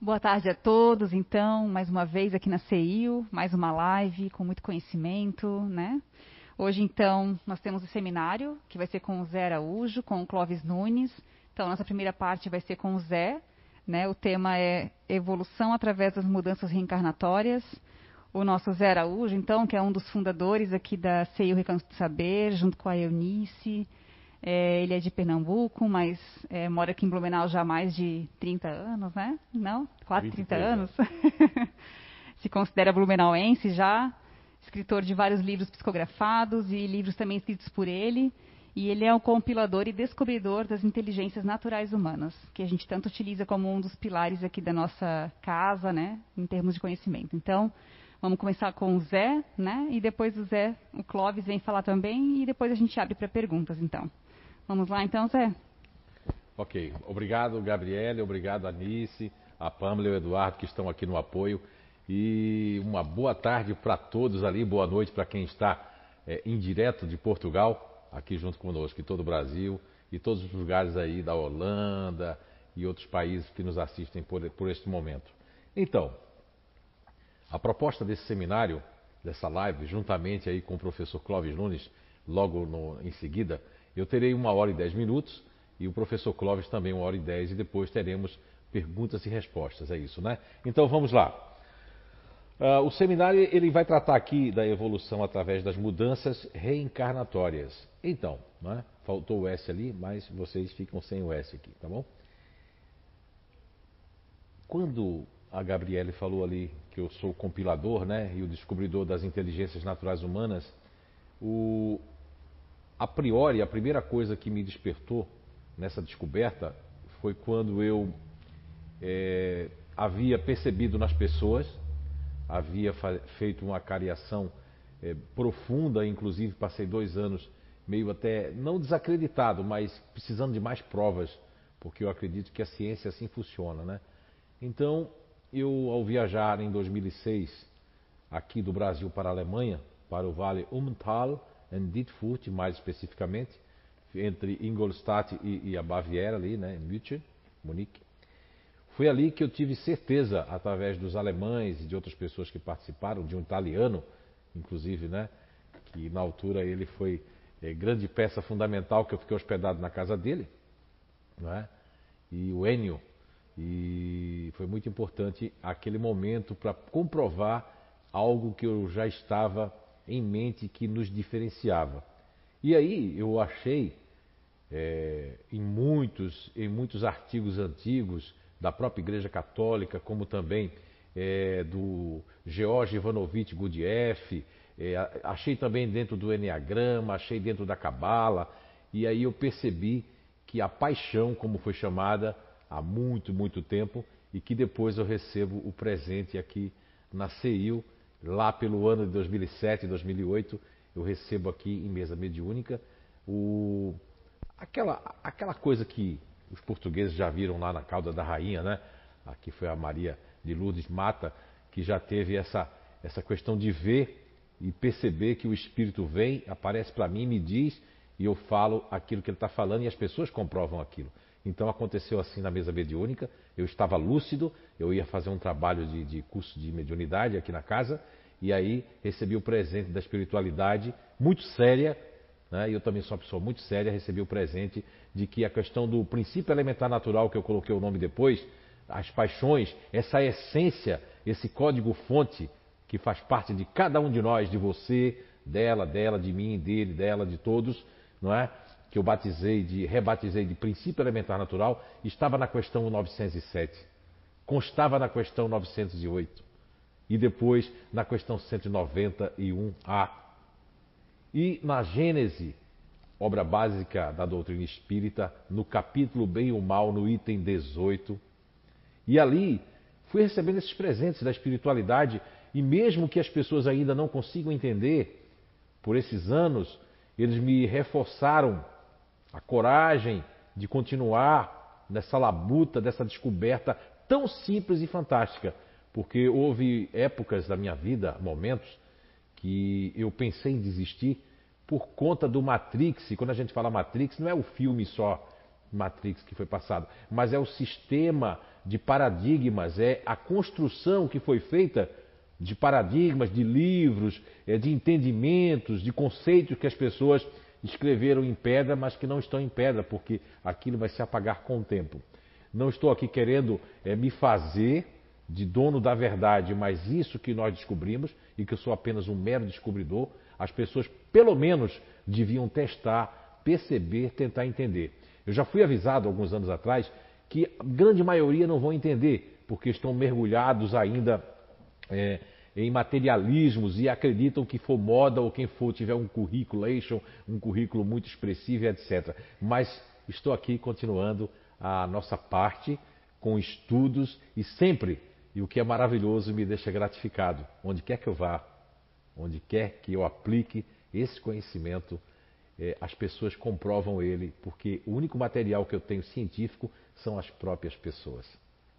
Boa tarde a todos, então, mais uma vez aqui na CEIU, mais uma live com muito conhecimento, né? Hoje, então, nós temos o seminário, que vai ser com o Zé Araújo, com o Clóvis Nunes. Então, nossa primeira parte vai ser com o Zé, né? O tema é evolução através das mudanças reencarnatórias. O nosso Zé Araújo, então, que é um dos fundadores aqui da CEIU Recanto de Saber, junto com a Eunice, é, ele é de Pernambuco, mas é, mora aqui em Blumenau já há mais de 30 anos, né? Não? Quase 30 anos. Se considera blumenauense já, escritor de vários livros psicografados e livros também escritos por ele. E ele é o compilador e descobridor das inteligências naturais humanas, que a gente tanto utiliza como um dos pilares aqui da nossa casa, né, em termos de conhecimento. Então, vamos começar com o Zé, né, e depois o Zé, o Clóvis vem falar também, e depois a gente abre para perguntas, então. Vamos lá então, Zé? Ok. Obrigado, Gabriele, obrigado, Anice, a Pamela e o Eduardo que estão aqui no apoio. E uma boa tarde para todos ali, boa noite para quem está é, em direto de Portugal, aqui junto conosco, e todo o Brasil, e todos os lugares aí da Holanda e outros países que nos assistem por, por este momento. Então, a proposta desse seminário, dessa live, juntamente aí com o professor Clóvis Nunes, logo no, em seguida, eu terei uma hora e dez minutos e o professor Clóvis também uma hora e dez e depois teremos perguntas e respostas. É isso, né? Então vamos lá. Uh, o seminário ele vai tratar aqui da evolução através das mudanças reencarnatórias. Então, né? faltou o S ali, mas vocês ficam sem o S aqui, tá bom? Quando a Gabriele falou ali que eu sou compilador, né, e o descobridor das inteligências naturais humanas, o, a priori, a primeira coisa que me despertou nessa descoberta foi quando eu é, havia percebido nas pessoas, havia feito uma cariação é, profunda, inclusive passei dois anos meio até, não desacreditado, mas precisando de mais provas, porque eu acredito que a ciência assim funciona, né? Então, eu ao viajar em 2006 aqui do Brasil para a Alemanha, para o Vale Umtal, em Dietfurt, mais especificamente, entre Ingolstadt e, e a Baviera, ali, né, em München, Munique. Foi ali que eu tive certeza, através dos alemães e de outras pessoas que participaram, de um italiano, inclusive, né, que na altura ele foi é, grande peça fundamental, que eu fiquei hospedado na casa dele, né, e o Enio, e foi muito importante aquele momento para comprovar algo que eu já estava em mente que nos diferenciava. E aí eu achei é, em, muitos, em muitos artigos antigos da própria Igreja Católica, como também é, do George Ivanovich Gurdjieff, é, achei também dentro do Enneagrama, achei dentro da Cabala, e aí eu percebi que a paixão, como foi chamada há muito, muito tempo, e que depois eu recebo o presente aqui na CEIU, Lá pelo ano de 2007, 2008, eu recebo aqui em mesa mediúnica o, aquela, aquela coisa que os portugueses já viram lá na cauda da rainha, né? Aqui foi a Maria de Lourdes Mata, que já teve essa, essa questão de ver e perceber que o Espírito vem, aparece para mim, me diz, e eu falo aquilo que ele está falando e as pessoas comprovam aquilo. Então aconteceu assim na mesa mediúnica, eu estava lúcido, eu ia fazer um trabalho de, de curso de mediunidade aqui na casa, e aí recebi o presente da espiritualidade, muito séria, né? e eu também sou uma pessoa muito séria, recebi o presente de que a questão do princípio elementar natural, que eu coloquei o nome depois, as paixões, essa essência, esse código-fonte que faz parte de cada um de nós, de você, dela, dela, de mim, dele, dela, de todos, não é? Que eu batizei de, rebatizei de princípio elementar natural, estava na questão 907, constava na questão 908 e depois na questão 191A. E na Gênese, obra básica da doutrina espírita, no capítulo Bem e o Mal, no item 18. E ali fui recebendo esses presentes da espiritualidade, e mesmo que as pessoas ainda não consigam entender, por esses anos, eles me reforçaram a coragem de continuar nessa labuta, dessa descoberta tão simples e fantástica, porque houve épocas da minha vida, momentos, que eu pensei em desistir por conta do Matrix. E quando a gente fala Matrix, não é o filme só Matrix que foi passado, mas é o sistema de paradigmas, é a construção que foi feita de paradigmas, de livros, é, de entendimentos, de conceitos que as pessoas escreveram em pedra, mas que não estão em pedra, porque aquilo vai se apagar com o tempo. Não estou aqui querendo é, me fazer de dono da verdade, mas isso que nós descobrimos, e que eu sou apenas um mero descobridor, as pessoas pelo menos deviam testar, perceber, tentar entender. Eu já fui avisado alguns anos atrás que a grande maioria não vão entender, porque estão mergulhados ainda é, em materialismos e acreditam que for moda ou quem for tiver um currículo, um currículo muito expressivo, etc. Mas estou aqui continuando a nossa parte com estudos e sempre, e o que é maravilhoso me deixa gratificado, onde quer que eu vá, onde quer que eu aplique esse conhecimento, é, as pessoas comprovam ele, porque o único material que eu tenho científico são as próprias pessoas.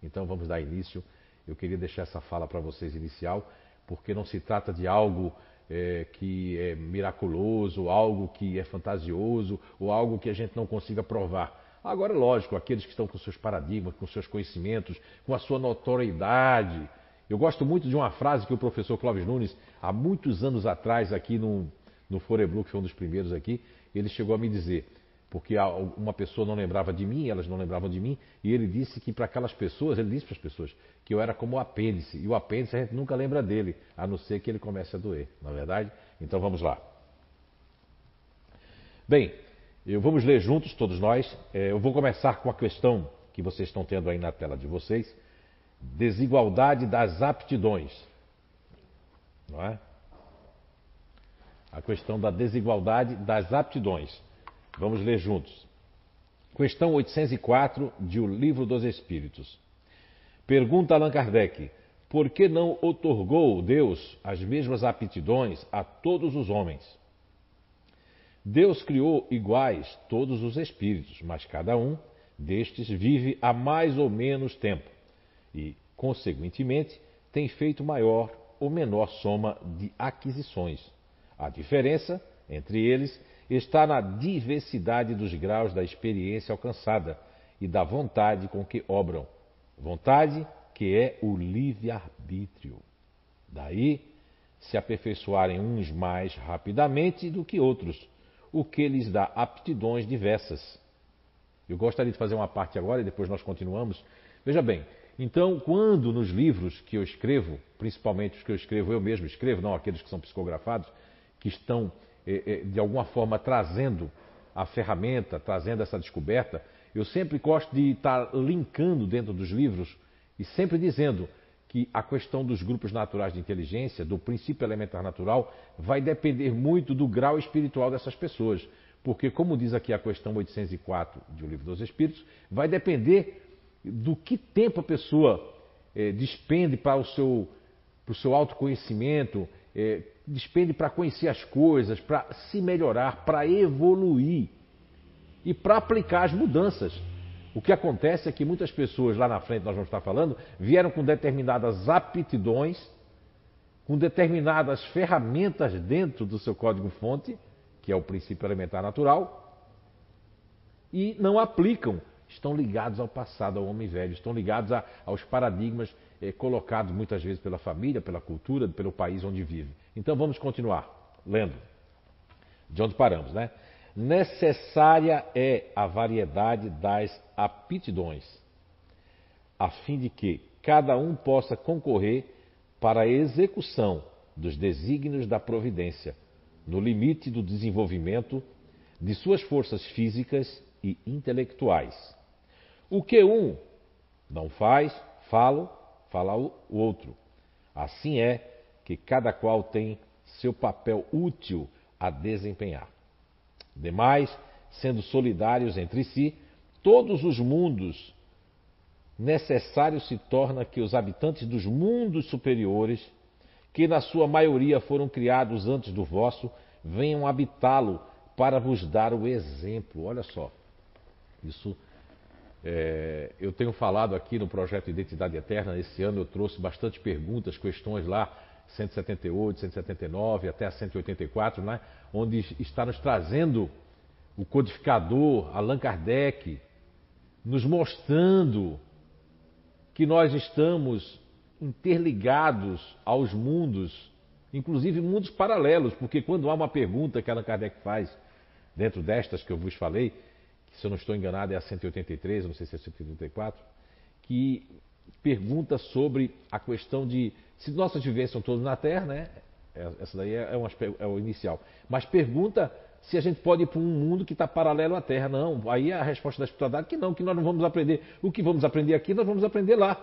Então vamos dar início. Eu queria deixar essa fala para vocês inicial, porque não se trata de algo é, que é miraculoso, algo que é fantasioso, ou algo que a gente não consiga provar. Agora, lógico, aqueles que estão com seus paradigmas, com seus conhecimentos, com a sua notoriedade. Eu gosto muito de uma frase que o professor Clóvis Nunes, há muitos anos atrás, aqui no, no Foreblu, que foi um dos primeiros aqui, ele chegou a me dizer, porque uma pessoa não lembrava de mim, elas não lembravam de mim, e ele disse que para aquelas pessoas, ele disse para as pessoas, que eu era como o apêndice, e o apêndice a gente nunca lembra dele, a não ser que ele comece a doer, não é verdade? Então vamos lá. Bem, eu, vamos ler juntos, todos nós. É, eu vou começar com a questão que vocês estão tendo aí na tela de vocês: desigualdade das aptidões. Não é? A questão da desigualdade das aptidões. Vamos ler juntos. Questão 804 de O Livro dos Espíritos. Pergunta Allan Kardec: por que não otorgou Deus as mesmas aptidões a todos os homens? Deus criou iguais todos os espíritos, mas cada um destes vive há mais ou menos tempo e, consequentemente, tem feito maior ou menor soma de aquisições. A diferença entre eles está na diversidade dos graus da experiência alcançada e da vontade com que obram. Vontade que é o livre-arbítrio. Daí se aperfeiçoarem uns mais rapidamente do que outros o que lhes dá aptidões diversas. Eu gostaria de fazer uma parte agora e depois nós continuamos. Veja bem, então, quando nos livros que eu escrevo, principalmente os que eu escrevo, eu mesmo escrevo, não aqueles que são psicografados, que estão de alguma forma trazendo a ferramenta, trazendo essa descoberta, eu sempre gosto de estar linkando dentro dos livros e sempre dizendo que a questão dos grupos naturais de inteligência, do princípio elementar natural, vai depender muito do grau espiritual dessas pessoas. Porque, como diz aqui a questão 804 do Livro dos Espíritos, vai depender do que tempo a pessoa é, despende para o seu, para o seu autoconhecimento, é, despende para conhecer as coisas, para se melhorar, para evoluir e para aplicar as mudanças. O que acontece é que muitas pessoas lá na frente, nós vamos estar falando, vieram com determinadas aptidões, com determinadas ferramentas dentro do seu código-fonte, que é o princípio elementar natural, e não aplicam. Estão ligados ao passado, ao homem velho, estão ligados a, aos paradigmas eh, colocados muitas vezes pela família, pela cultura, pelo país onde vive. Então vamos continuar lendo. De onde paramos, né? necessária é a variedade das aptidões, a fim de que cada um possa concorrer para a execução dos desígnios da providência, no limite do desenvolvimento de suas forças físicas e intelectuais. O que um não faz, falo, fala o outro. Assim é que cada qual tem seu papel útil a desempenhar. Demais, sendo solidários entre si, todos os mundos necessário se torna que os habitantes dos mundos superiores, que na sua maioria foram criados antes do vosso, venham habitá-lo para vos dar o exemplo. Olha só, isso é, eu tenho falado aqui no projeto Identidade Eterna. Esse ano eu trouxe bastante perguntas, questões lá 178, 179 até a 184, né? onde está nos trazendo o codificador Allan Kardec, nos mostrando que nós estamos interligados aos mundos, inclusive mundos paralelos, porque quando há uma pergunta que Allan Kardec faz, dentro destas que eu vos falei, que se eu não estou enganado é a 183, não sei se é a 184, que pergunta sobre a questão de se nossas vivências são todas na Terra, né? É, essa daí é, uma, é o inicial. Mas pergunta se a gente pode ir para um mundo que está paralelo à Terra. Não, aí a resposta da espiritualidade é que não, que nós não vamos aprender. O que vamos aprender aqui, nós vamos aprender lá.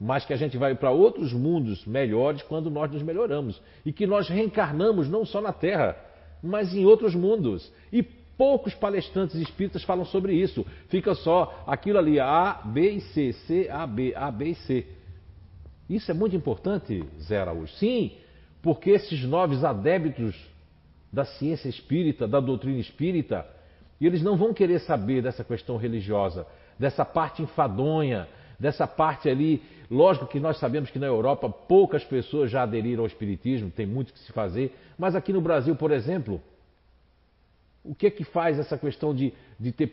Mas que a gente vai para outros mundos melhores quando nós nos melhoramos. E que nós reencarnamos não só na Terra, mas em outros mundos. E poucos palestrantes espíritas falam sobre isso. Fica só aquilo ali, A, B e C, C, A, B, A, B e C. Isso é muito importante, Zé Araújo. Sim, porque esses novos adébitos da ciência espírita, da doutrina espírita, eles não vão querer saber dessa questão religiosa, dessa parte enfadonha, dessa parte ali. Lógico que nós sabemos que na Europa poucas pessoas já aderiram ao espiritismo, tem muito que se fazer, mas aqui no Brasil, por exemplo, o que é que faz essa questão de, de ter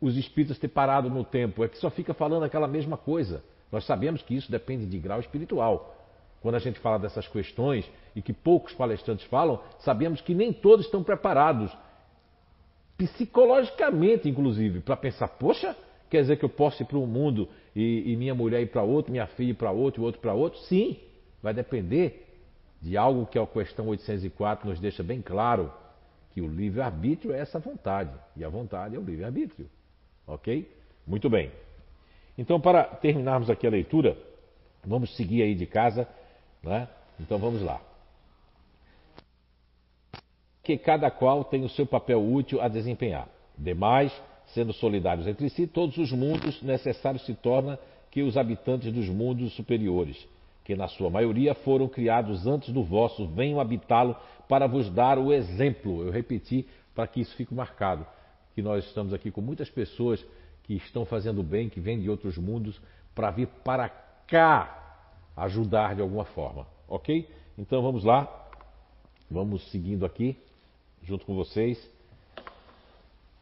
os espíritas ter parado no tempo? É que só fica falando aquela mesma coisa. Nós sabemos que isso depende de grau espiritual. Quando a gente fala dessas questões e que poucos palestrantes falam, sabemos que nem todos estão preparados, psicologicamente inclusive, para pensar: poxa, quer dizer que eu posso ir para um mundo e, e minha mulher ir para outro, minha filha ir para outro e outro para outro? Sim, vai depender de algo que a questão 804 nos deixa bem claro que o livre-arbítrio é essa vontade, e a vontade é o livre-arbítrio. Ok? Muito bem. Então, para terminarmos aqui a leitura, vamos seguir aí de casa, né? Então vamos lá. Que cada qual tem o seu papel útil a desempenhar. Demais, sendo solidários entre si, todos os mundos necessários se torna que os habitantes dos mundos superiores, que na sua maioria foram criados antes do vosso, venham habitá-lo para vos dar o exemplo. Eu repeti para que isso fique marcado, que nós estamos aqui com muitas pessoas que estão fazendo bem, que vêm de outros mundos, para vir para cá ajudar de alguma forma. Ok? Então vamos lá, vamos seguindo aqui, junto com vocês.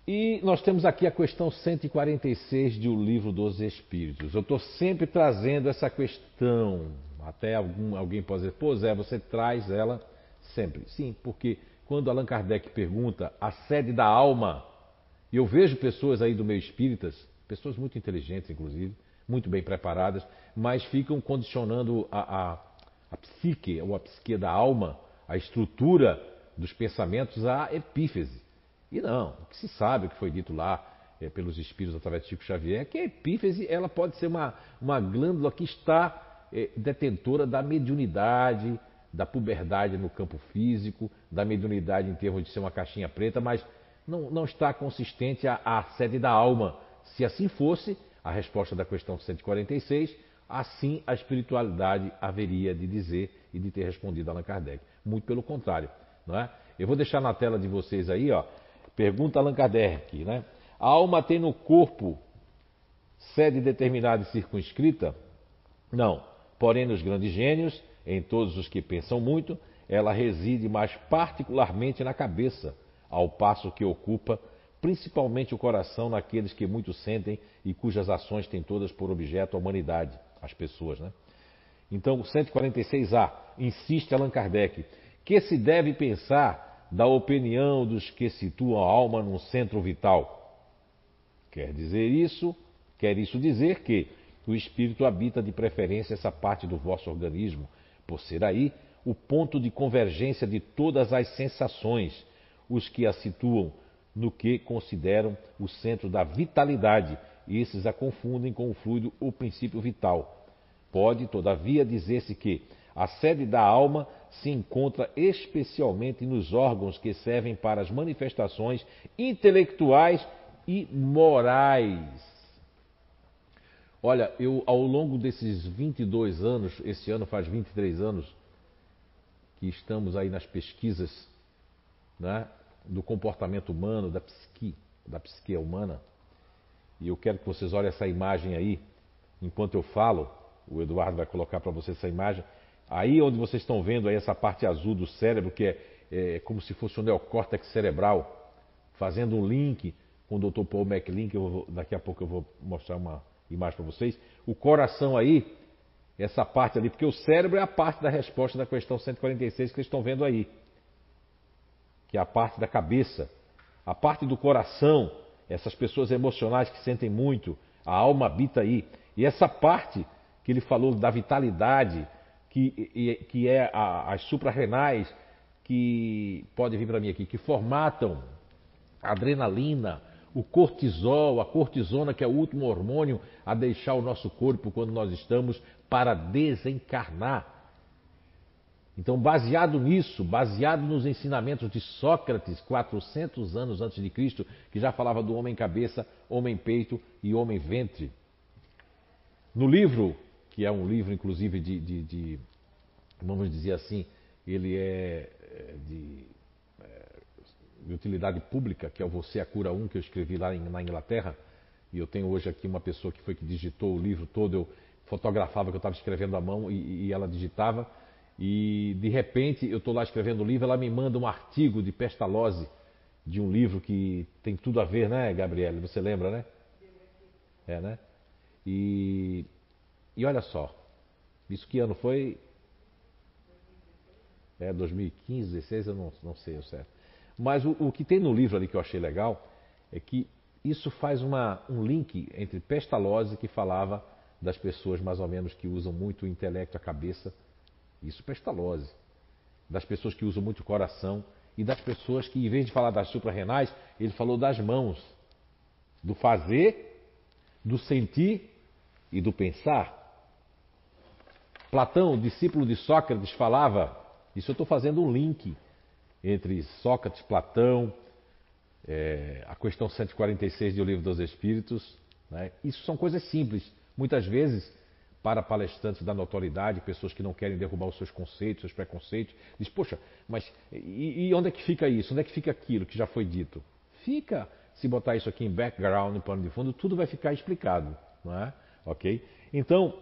E nós temos aqui a questão 146 de O Livro dos Espíritos. Eu estou sempre trazendo essa questão. Até algum, alguém pode dizer, pô Zé, você traz ela Sempre. Sim, porque quando Allan Kardec pergunta a sede da alma, e eu vejo pessoas aí do meio espíritas, pessoas muito inteligentes, inclusive, muito bem preparadas, mas ficam condicionando a, a, a psique, ou a psique da alma, a estrutura dos pensamentos à epífese. E não, o que se sabe, o que foi dito lá é, pelos espíritos através de Chico Xavier, é que a epífese ela pode ser uma, uma glândula que está é, detentora da mediunidade, da puberdade no campo físico, da mediunidade em termos de ser uma caixinha preta, mas não, não está consistente a sede da alma. Se assim fosse, a resposta da questão 146, assim a espiritualidade haveria de dizer e de ter respondido Allan Kardec. Muito pelo contrário. Não é? Eu vou deixar na tela de vocês aí, ó, pergunta Allan Kardec, né? A alma tem no corpo sede determinada e circunscrita? Não. Porém, nos grandes gênios, em todos os que pensam muito, ela reside mais particularmente na cabeça, ao passo que ocupa principalmente o coração naqueles que muito sentem e cujas ações têm todas por objeto a humanidade, as pessoas, né? Então, 146A, insiste Allan Kardec, que se deve pensar da opinião dos que situam a alma num centro vital. Quer dizer isso, quer isso dizer que o espírito habita de preferência essa parte do vosso organismo, por ser aí o ponto de convergência de todas as sensações, os que a situam no que consideram o centro da vitalidade, e esses a confundem com o fluido ou princípio vital. Pode, todavia, dizer-se que a sede da alma se encontra especialmente nos órgãos que servem para as manifestações intelectuais e morais Olha, eu ao longo desses 22 anos, esse ano faz 23 anos, que estamos aí nas pesquisas né, do comportamento humano, da psique, da psique humana, e eu quero que vocês olhem essa imagem aí, enquanto eu falo, o Eduardo vai colocar para vocês essa imagem, aí onde vocês estão vendo aí essa parte azul do cérebro, que é, é como se fosse o neocórtex cerebral, fazendo um link com o Dr. Paul MacLean, que vou, daqui a pouco eu vou mostrar uma imagem para vocês. O coração aí, essa parte ali, porque o cérebro é a parte da resposta da questão 146 que vocês estão vendo aí, que é a parte da cabeça. A parte do coração, essas pessoas emocionais que sentem muito, a alma habita aí. E essa parte que ele falou da vitalidade, que, que é a, as suprarrenais, que pode vir para mim aqui, que formatam adrenalina, o cortisol, a cortisona, que é o último hormônio a deixar o nosso corpo quando nós estamos para desencarnar. Então, baseado nisso, baseado nos ensinamentos de Sócrates, 400 anos antes de Cristo, que já falava do homem cabeça, homem peito e homem ventre. No livro, que é um livro inclusive de, de, de vamos dizer assim, ele é, é de, de, utilidade pública, que é o Você a Cura 1, que eu escrevi lá em, na Inglaterra, e eu tenho hoje aqui uma pessoa que foi que digitou o livro todo, eu fotografava que eu estava escrevendo à mão e, e ela digitava, e de repente eu estou lá escrevendo o livro, ela me manda um artigo de pestalose de um livro que tem tudo a ver, né, Gabriele? Você lembra, né? É, né? E, e olha só, isso que ano foi? É 2015, 16, eu não, não sei o certo. Mas o, o que tem no livro ali que eu achei legal é que isso faz uma, um link entre pestalose que falava das pessoas mais ou menos que usam muito o intelecto, a cabeça, isso pestalose. Das pessoas que usam muito o coração e das pessoas que, em vez de falar das suprarrenais, ele falou das mãos, do fazer, do sentir e do pensar. Platão, discípulo de Sócrates, falava, isso eu estou fazendo um link entre Sócrates, Platão, é, a questão 146 do Livro dos Espíritos. Né? Isso são coisas simples. Muitas vezes para palestrantes da notoriedade, pessoas que não querem derrubar os seus conceitos, seus preconceitos. Diz, poxa, mas e, e, onde é que fica isso? Onde é que fica aquilo que já foi dito? Fica, se botar isso aqui em background, em pano de fundo, tudo vai ficar explicado, não é? Ok? Então,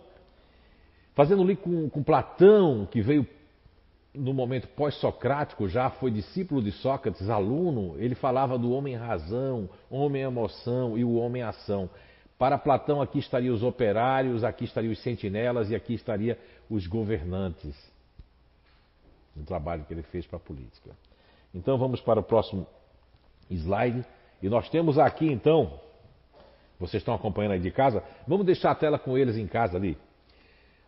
fazendo ali com, com Platão, que veio no momento pós-socrático, já foi discípulo de Sócrates, aluno, ele falava do homem razão, homem emoção e o homem ação. Para Platão, aqui estariam os operários, aqui estariam os sentinelas e aqui estariam os governantes. No trabalho que ele fez para a política. Então vamos para o próximo slide. E nós temos aqui então, vocês estão acompanhando aí de casa, vamos deixar a tela com eles em casa ali.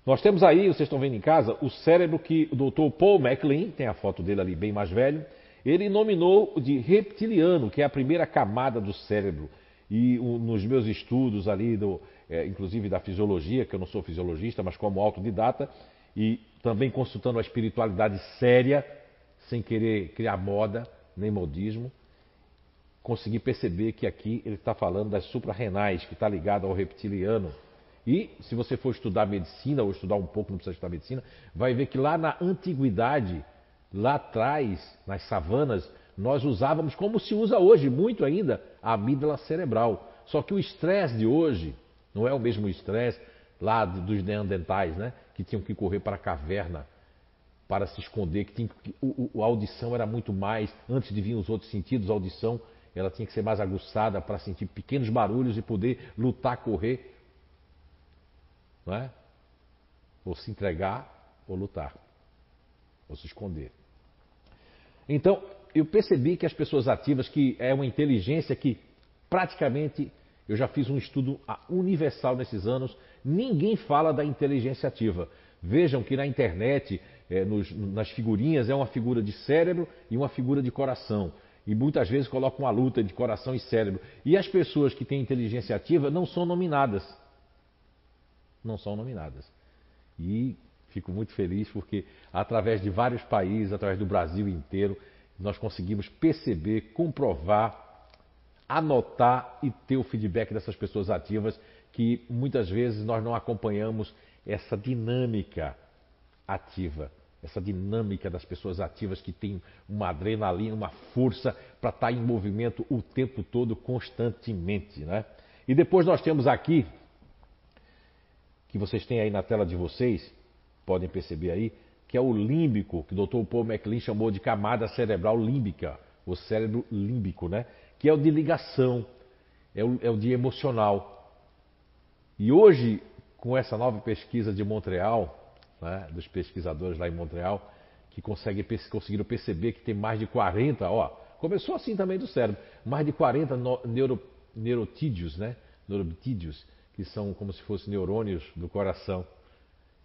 Nós temos aí, vocês estão vendo em casa, o cérebro que o Dr. Paul MacLean, tem a foto dele ali bem mais velho, ele nominou de reptiliano, que é a primeira camada do cérebro. E nos meus estudos ali, do, é, inclusive da fisiologia, que eu não sou fisiologista, mas como autodidata, e também consultando a espiritualidade séria, sem querer criar moda, nem modismo, consegui perceber que aqui ele está falando das suprarrenais, que está ligado ao reptiliano. E se você for estudar medicina, ou estudar um pouco, não precisa estudar medicina, vai ver que lá na antiguidade, lá atrás, nas savanas, nós usávamos como se usa hoje, muito ainda, a amígdala cerebral. Só que o estresse de hoje não é o mesmo estresse lá dos neandertais, né? Que tinham que correr para a caverna para se esconder, que, tinha, que o, o, a audição era muito mais, antes de vir os outros sentidos, a audição ela tinha que ser mais aguçada para sentir pequenos barulhos e poder lutar, correr, não é? Ou se entregar ou lutar, ou se esconder. Então, eu percebi que as pessoas ativas, que é uma inteligência que praticamente, eu já fiz um estudo universal nesses anos, ninguém fala da inteligência ativa. Vejam que na internet, é, nos, nas figurinhas, é uma figura de cérebro e uma figura de coração. E muitas vezes colocam uma luta de coração e cérebro. E as pessoas que têm inteligência ativa não são nominadas. Não são nominadas. E fico muito feliz porque, através de vários países, através do Brasil inteiro, nós conseguimos perceber, comprovar, anotar e ter o feedback dessas pessoas ativas que muitas vezes nós não acompanhamos essa dinâmica ativa, essa dinâmica das pessoas ativas que têm uma adrenalina, uma força para estar tá em movimento o tempo todo, constantemente. Né? E depois nós temos aqui, que vocês têm aí na tela de vocês, podem perceber aí, que é o límbico, que o Dr. Paul MacLean chamou de camada cerebral límbica, o cérebro límbico, né? Que é o de ligação. é o, é o dia emocional. E hoje, com essa nova pesquisa de Montreal, né, dos pesquisadores lá em Montreal, que consegue, conseguiram perceber que tem mais de 40, ó, começou assim também do cérebro, mais de 40 neuro, neurotídeos, né, neurotídeos, que são como se fossem neurônios do coração.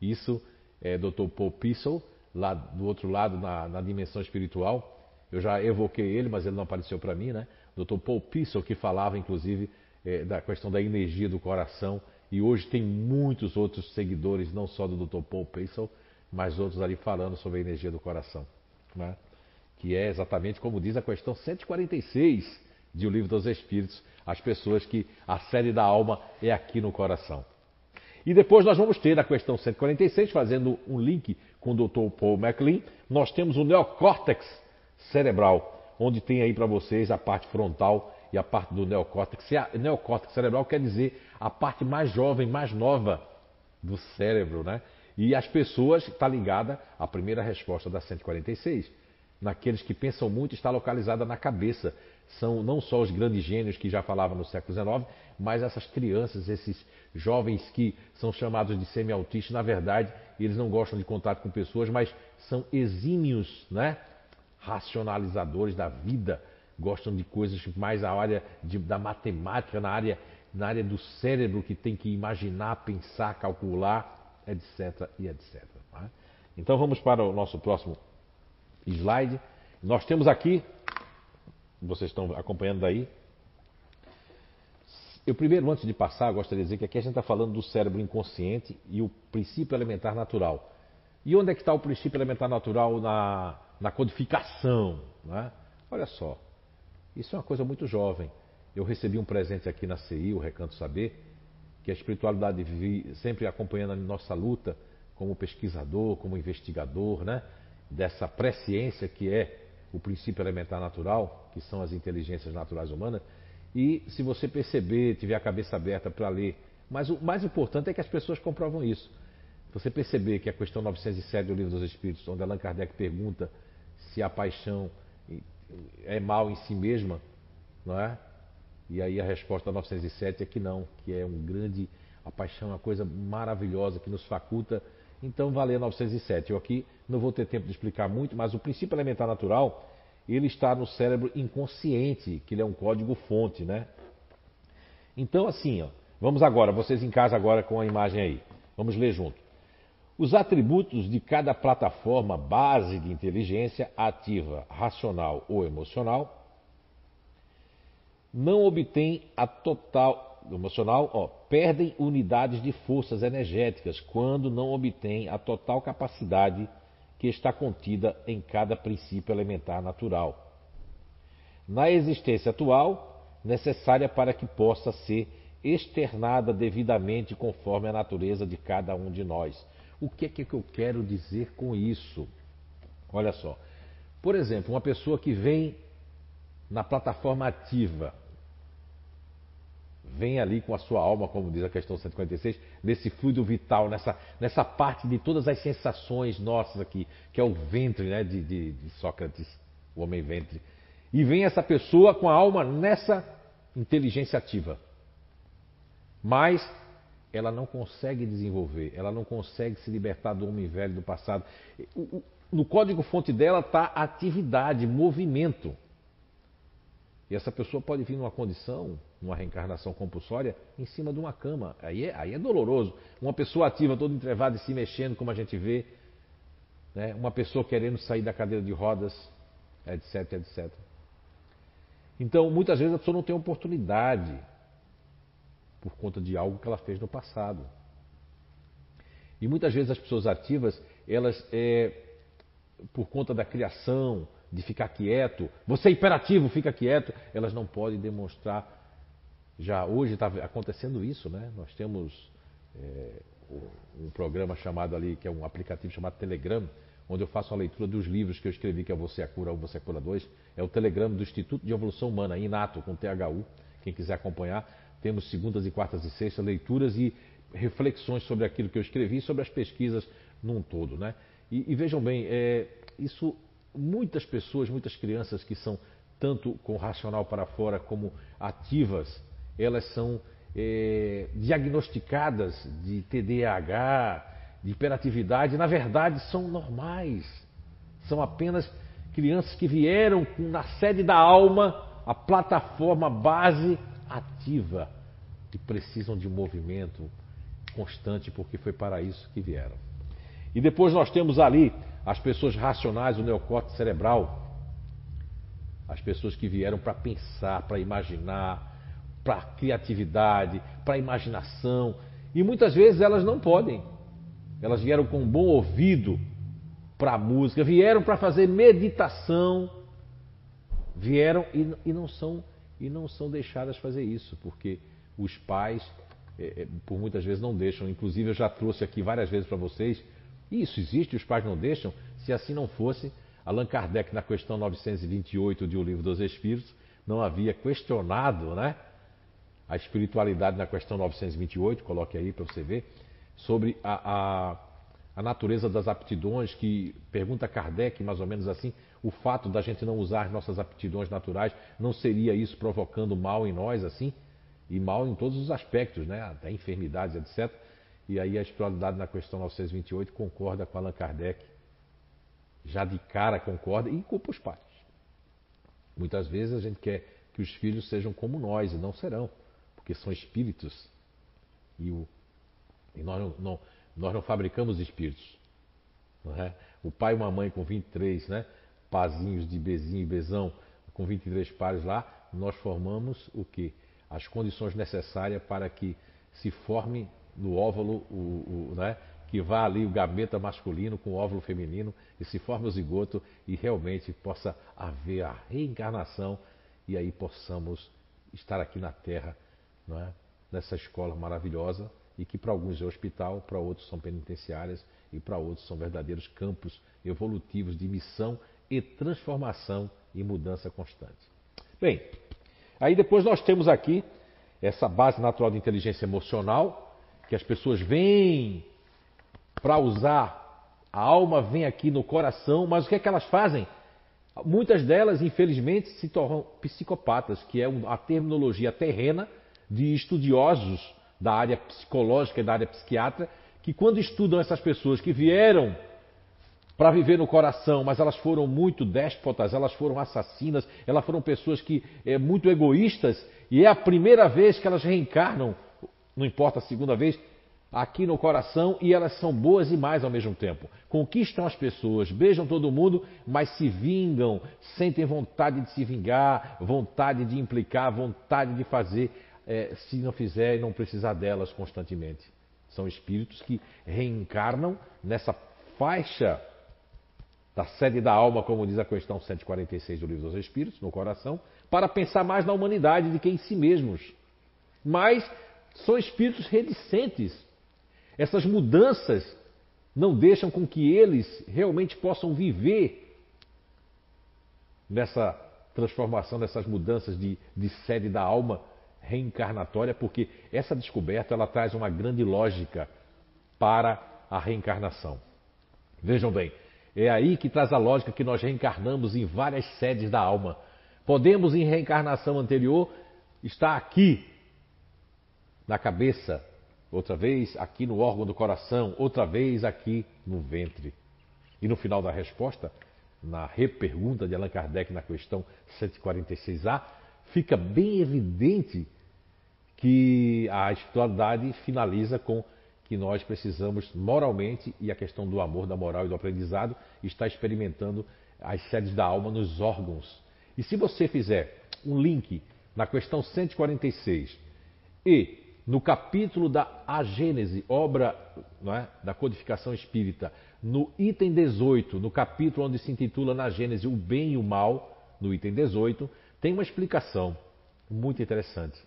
Isso é Dr. Paul Pissel, lá do outro lado, na, na dimensão espiritual. Eu já evoquei ele, mas ele não apareceu para mim, né? Dr. Paul Pissel, que falava, inclusive, é, da questão da energia do coração. E hoje tem muitos outros seguidores, não só do Dr. Paul Pissel, mas outros ali falando sobre a energia do coração. Né? Que é exatamente como diz a questão 146 de O Livro dos Espíritos, as pessoas que a série da alma é aqui no coração. E depois nós vamos ter a questão 146, fazendo um link com o Dr. Paul MacLean, nós temos o neocórtex cerebral, onde tem aí para vocês a parte frontal e a parte do neocórtex. E a neocórtex cerebral quer dizer a parte mais jovem, mais nova do cérebro, né? E as pessoas, está ligada à primeira resposta da 146. Naqueles que pensam muito, está localizada na cabeça são não só os grandes gênios que já falavam no século XIX, mas essas crianças, esses jovens que são chamados de semi-autistas, na verdade, eles não gostam de contato com pessoas, mas são exímios, né? racionalizadores da vida, gostam de coisas mais na área de, da matemática, na área, na área do cérebro que tem que imaginar, pensar, calcular, etc. e etc. Tá? Então vamos para o nosso próximo slide. Nós temos aqui vocês estão acompanhando daí. Eu primeiro, antes de passar, gostaria de dizer que aqui a gente está falando do cérebro inconsciente e o princípio elementar natural. E onde é que está o princípio elementar natural na, na codificação? Né? Olha só, isso é uma coisa muito jovem. Eu recebi um presente aqui na CI, o Recanto Saber, que a espiritualidade sempre acompanhando a nossa luta como pesquisador, como investigador, né? dessa presciência que é o princípio elementar natural, que são as inteligências naturais humanas, e se você perceber, tiver a cabeça aberta para ler, mas o mais importante é que as pessoas comprovam isso. Você perceber que a questão 907 do Livro dos Espíritos, onde Allan Kardec pergunta se a paixão é mal em si mesma, não é? E aí a resposta 907 é que não, que é um grande. A paixão é uma coisa maravilhosa que nos faculta então vai ler 907. Eu aqui não vou ter tempo de explicar muito, mas o princípio elementar natural, ele está no cérebro inconsciente, que ele é um código fonte, né? Então assim, ó, vamos agora, vocês em casa agora com a imagem aí. Vamos ler junto. Os atributos de cada plataforma base de inteligência ativa, racional ou emocional não obtêm a total emocional, ó, perdem unidades de forças energéticas quando não obtêm a total capacidade que está contida em cada princípio elementar natural. Na existência atual, necessária para que possa ser externada devidamente conforme a natureza de cada um de nós. O que é que eu quero dizer com isso? Olha só. Por exemplo, uma pessoa que vem na plataforma ativa, vem ali com a sua alma, como diz a questão 156, nesse fluido vital, nessa, nessa parte de todas as sensações nossas aqui, que é o ventre né, de, de, de Sócrates, o homem ventre. E vem essa pessoa com a alma nessa inteligência ativa. Mas ela não consegue desenvolver, ela não consegue se libertar do homem velho do passado. No código-fonte dela está atividade, movimento. E essa pessoa pode vir numa condição, numa reencarnação compulsória, em cima de uma cama. Aí é, aí é doloroso. Uma pessoa ativa, toda entrevada e se mexendo, como a gente vê. Né? Uma pessoa querendo sair da cadeira de rodas, etc, etc. Então, muitas vezes a pessoa não tem oportunidade por conta de algo que ela fez no passado. E muitas vezes as pessoas ativas, elas, é, por conta da criação, de ficar quieto, você é hiperativo, fica quieto, elas não podem demonstrar. Já hoje está acontecendo isso, né? Nós temos é, um programa chamado ali, que é um aplicativo chamado Telegram, onde eu faço a leitura dos livros que eu escrevi, que é Você é Cura ou Você é Cura 2. É o Telegram do Instituto de Evolução Humana, Inato, com THU. Quem quiser acompanhar, temos segundas e quartas e sextas leituras e reflexões sobre aquilo que eu escrevi, sobre as pesquisas num todo, né? E, e vejam bem, é, isso muitas pessoas, muitas crianças que são tanto com racional para fora como ativas elas são é, diagnosticadas de TDAH, de hiperatividade, na verdade são normais. São apenas crianças que vieram na sede da alma, a plataforma base ativa e precisam de movimento constante porque foi para isso que vieram. E depois nós temos ali as pessoas racionais, o neocórtex cerebral, as pessoas que vieram para pensar, para imaginar, para criatividade, para imaginação. E muitas vezes elas não podem. Elas vieram com um bom ouvido para a música, vieram para fazer meditação, vieram e, e, não são e não são deixadas fazer isso, porque os pais, é, é, por muitas vezes, não deixam. Inclusive, eu já trouxe aqui várias vezes para vocês. Isso existe, os pais não deixam. Se assim não fosse, Allan Kardec, na questão 928 de O Livro dos Espíritos, não havia questionado né, a espiritualidade na questão 928, coloque aí para você ver, sobre a, a, a, natureza das aptidões, que pergunta Kardec mais ou menos assim, o fato da gente não usar nossas aptidões naturais, não seria isso provocando mal em nós assim? E mal em todos os aspectos, né? até enfermidades, etc. E aí a espiritualidade na questão 928 concorda com Allan Kardec, já de cara concorda e culpa os pais. Muitas vezes a gente quer que os filhos sejam como nós e não serão, porque são espíritos. E, o, e nós, não, não, nós não fabricamos espíritos. Não é? O pai e uma mãe com 23 né, pazinhos de bezinho e bezão, com 23 pares lá, nós formamos o que? as condições necessárias para que se forme no óvulo, o, o, né, que vá ali o gameta masculino com o óvulo feminino e se forme o zigoto e realmente possa haver a reencarnação e aí possamos estar aqui na Terra, é? nessa escola maravilhosa e que para alguns é hospital, para outros são penitenciárias e para outros são verdadeiros campos evolutivos de missão e transformação e mudança constante. Bem, Aí depois nós temos aqui essa base natural de inteligência emocional, que as pessoas vêm para usar, a alma vem aqui no coração, mas o que é que elas fazem? Muitas delas, infelizmente, se tornam psicopatas, que é a terminologia terrena de estudiosos da área psicológica e da área psiquiátrica, que quando estudam essas pessoas que vieram para viver no coração, mas elas foram muito déspotas, elas foram assassinas, elas foram pessoas que é, muito egoístas, e é a primeira vez que elas reencarnam, não importa a segunda vez, aqui no coração, e elas são boas e mais ao mesmo tempo. Conquistam as pessoas, beijam todo mundo, mas se vingam, sentem vontade de se vingar, vontade de implicar, vontade de fazer, é, se não fizer e não precisar delas constantemente. São espíritos que reencarnam nessa faixa da sede da alma, como diz a questão 146 do Livro dos Espíritos, no coração, para pensar mais na humanidade do que em si mesmos. Mas são espíritos reticentes. Essas mudanças não deixam com que eles realmente possam viver nessa transformação, nessas mudanças de, de sede da alma reencarnatória, porque essa descoberta ela traz uma grande lógica para a reencarnação. Vejam bem, é aí que traz a lógica que nós reencarnamos em várias sedes da alma. Podemos, em reencarnação anterior, estar aqui na cabeça, outra vez aqui no órgão do coração, outra vez aqui no ventre. E no final da resposta, na repergunta de Allan Kardec na questão 146A, fica bem evidente que a espiritualidade finaliza com que nós precisamos moralmente, e a questão do amor, da moral e do aprendizado, está experimentando as sedes da alma nos órgãos. E se você fizer um link na questão 146 e no capítulo da A Gênese, obra é, da codificação espírita, no item 18, no capítulo onde se intitula na Gênese o bem e o mal, no item 18, tem uma explicação muito interessante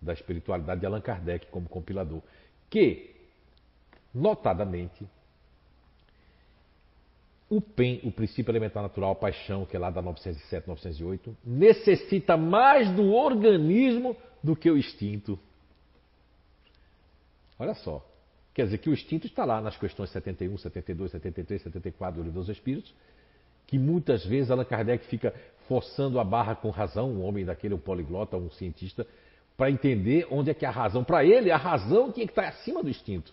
da espiritualidade de Allan Kardec como compilador, que Notadamente, o PEN, o princípio elementar natural, a paixão, que é lá da 907, 908, necessita mais do organismo do que o instinto. Olha só. Quer dizer que o instinto está lá nas questões 71, 72, 73, 74 do Livro dos Espíritos, que muitas vezes Allan Kardec fica forçando a barra com razão, um homem daquele, um poliglota, um cientista, para entender onde é que a razão. Para ele, a razão tinha que estar acima do instinto.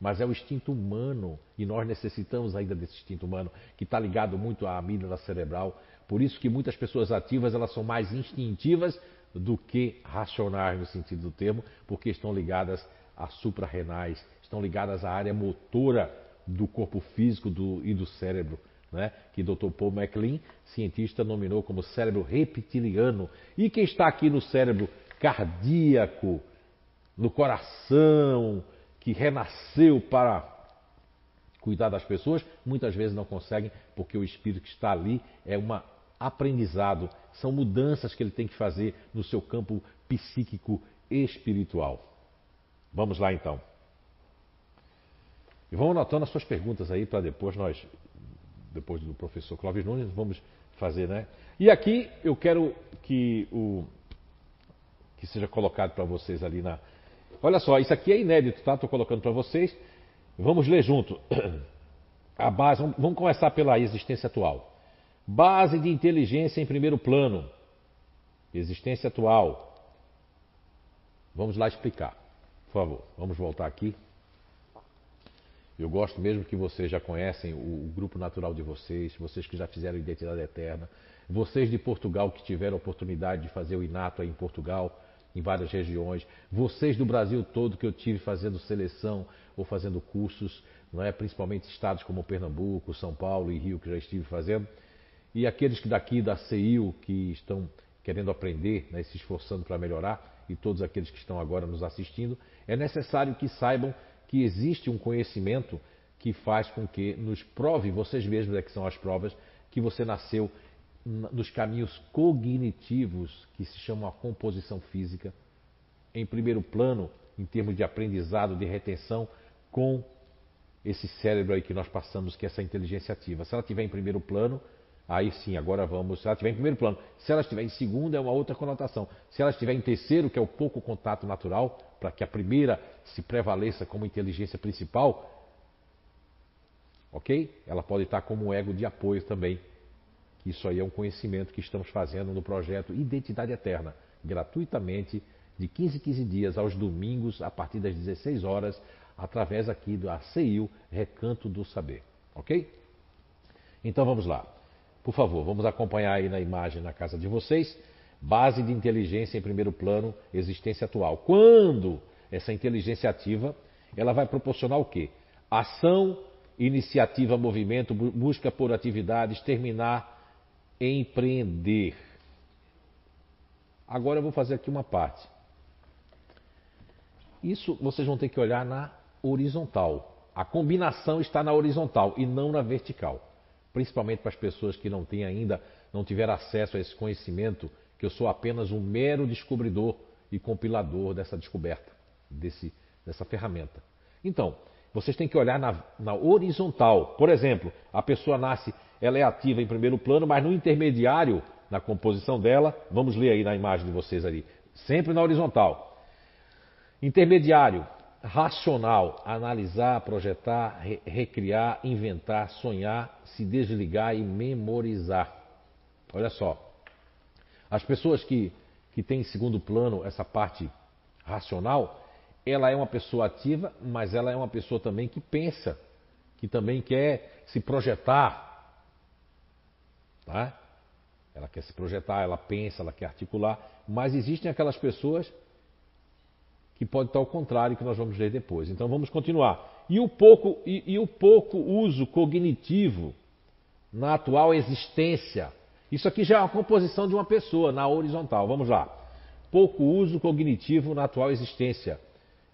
Mas é o instinto humano e nós necessitamos ainda desse instinto humano que está ligado muito à amígdala cerebral. Por isso que muitas pessoas ativas elas são mais instintivas do que racionais no sentido do termo, porque estão ligadas a suprarrenais, estão ligadas à área motora do corpo físico do, e do cérebro, né? que Dr. Paul MacLean, cientista, nominou como cérebro reptiliano. E quem está aqui no cérebro cardíaco, no coração, que renasceu para cuidar das pessoas, muitas vezes não conseguem, porque o espírito que está ali é um aprendizado, são mudanças que ele tem que fazer no seu campo psíquico espiritual. Vamos lá então. E vão anotando as suas perguntas aí para depois nós, depois do professor Clóvis Nunes, vamos fazer, né? E aqui eu quero que o que seja colocado para vocês ali na. Olha só, isso aqui é inédito, tá? Estou colocando para vocês. Vamos ler junto. A base, vamos começar pela existência atual. Base de inteligência em primeiro plano. Existência atual. Vamos lá explicar. Favor, vamos voltar aqui. Eu gosto mesmo que vocês já conhecem o, o, grupo natural de vocês, vocês que já fizeram Identidade Eterna, vocês de Portugal que tiveram a oportunidade de fazer o Inato aí em Portugal, em várias regiões, vocês do Brasil todo que eu tive fazendo seleção ou fazendo cursos, não é? principalmente estados como Pernambuco, São Paulo e Rio que já estive fazendo, e aqueles que daqui da CEIU que estão querendo aprender, né, se esforçando para melhorar, e todos aqueles que estão agora nos assistindo, é necessário que saibam que existe um conhecimento que faz com que nos prove, vocês mesmos é que são as provas, que você nasceu nos caminhos cognitivos que se chamam a composição física, em primeiro plano, em termos de aprendizado, de retenção, com esse cérebro aí que nós passamos, que é essa inteligência ativa. Se ela estiver em primeiro plano, aí sim, agora vamos. Se ela estiver em primeiro plano, se ela estiver em segundo, é uma outra conotação. Se ela estiver em terceiro, que é o pouco contato natural, para que a primeira se prevaleça como inteligência principal, ok? Ela pode estar como ego de apoio também. Isso aí é um conhecimento que estamos fazendo no projeto Identidade Eterna, gratuitamente, de 15 em 15 dias, aos domingos, a partir das 16 horas, através aqui do ACIU, Recanto do Saber. Ok? Então vamos lá. Por favor, vamos acompanhar aí na imagem na casa de vocês Base de inteligência em primeiro plano, existência atual. Quando essa inteligência ativa, ela vai proporcionar o quê? Ação, iniciativa, movimento, busca por atividades, terminar, empreender. Agora eu vou fazer aqui uma parte. Isso vocês vão ter que olhar na horizontal. A combinação está na horizontal e não na vertical. Principalmente para as pessoas que não têm ainda, não tiveram acesso a esse conhecimento que eu sou apenas um mero descobridor e compilador dessa descoberta, desse, dessa ferramenta. Então, vocês têm que olhar na, na, horizontal. Por exemplo, a pessoa nasce, ela é ativa em primeiro plano, mas no intermediário, na composição dela, vamos ler aí na imagem de vocês ali, sempre na horizontal. Intermediário, racional, analisar, projetar, re recriar, inventar, sonhar, se desligar e memorizar. Olha só, as pessoas que, que têm em segundo plano essa parte racional, ela é uma pessoa ativa, mas ela é uma pessoa também que pensa, que também quer se projetar. Tá? Ela quer se projetar, ela pensa, ela quer articular, mas existem aquelas pessoas que podem estar ao contrário, que nós vamos ler depois. Então vamos continuar. E o pouco, e, e o pouco uso cognitivo na atual existência isso aqui já é uma composição de uma pessoa na horizontal. Vamos lá. Pouco uso cognitivo na atual existência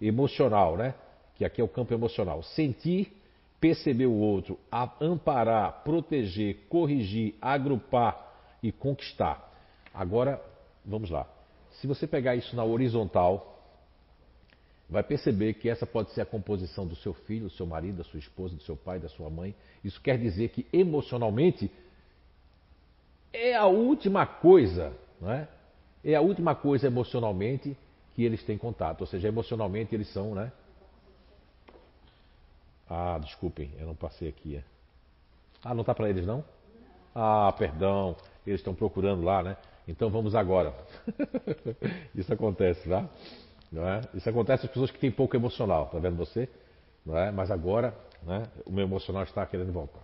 emocional, né? Que aqui é o campo emocional. Sentir, perceber o outro, amparar, proteger, corrigir, agrupar e conquistar. Agora, vamos lá. Se você pegar isso na horizontal, vai perceber que essa pode ser a composição do seu filho, do seu marido, da sua esposa, do seu pai, da sua mãe. Isso quer dizer que emocionalmente é a última coisa, não é? É a última coisa emocionalmente que eles têm contato, ou seja, emocionalmente eles são, né? Ah, desculpem, eu não passei aqui. É. Ah, não está para eles não? Ah, perdão, eles estão procurando lá, né? Então vamos agora. Isso acontece, tá? Não é? Isso acontece às pessoas que têm pouco emocional, tá vendo você? Não é? Mas agora, né, o meu emocional está querendo voltar.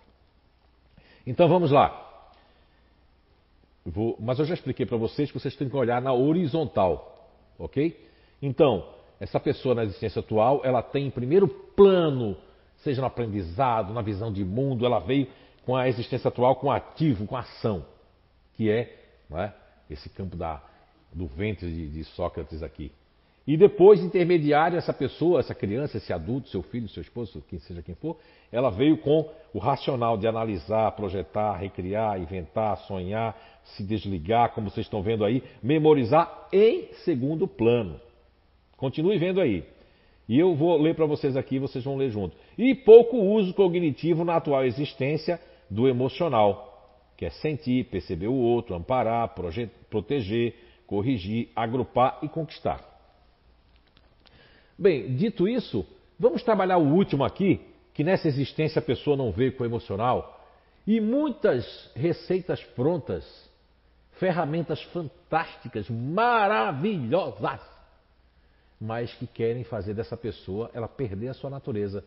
Então vamos lá. Vou, mas eu já expliquei para vocês que vocês têm que olhar na horizontal, ok? Então, essa pessoa na existência atual, ela tem em primeiro plano, seja no aprendizado, na visão de mundo, ela veio com a existência atual com ativo, com ação, que é, é esse campo da, do ventre de, de Sócrates aqui. E depois, intermediário, essa pessoa, essa criança, esse adulto, seu filho, seu esposo, quem seja quem for, ela veio com o racional de analisar, projetar, recriar, inventar, sonhar, se desligar, como vocês estão vendo aí, memorizar em segundo plano. Continue vendo aí. E eu vou ler para vocês aqui, vocês vão ler junto. E pouco uso cognitivo na atual existência do emocional, que é sentir, perceber o outro, amparar, proteger, corrigir, agrupar e conquistar. Bem, dito isso, vamos trabalhar o último aqui, que nessa existência a pessoa não veio com o emocional, e muitas receitas prontas, ferramentas fantásticas, maravilhosas, mas que querem fazer dessa pessoa ela perder a sua natureza.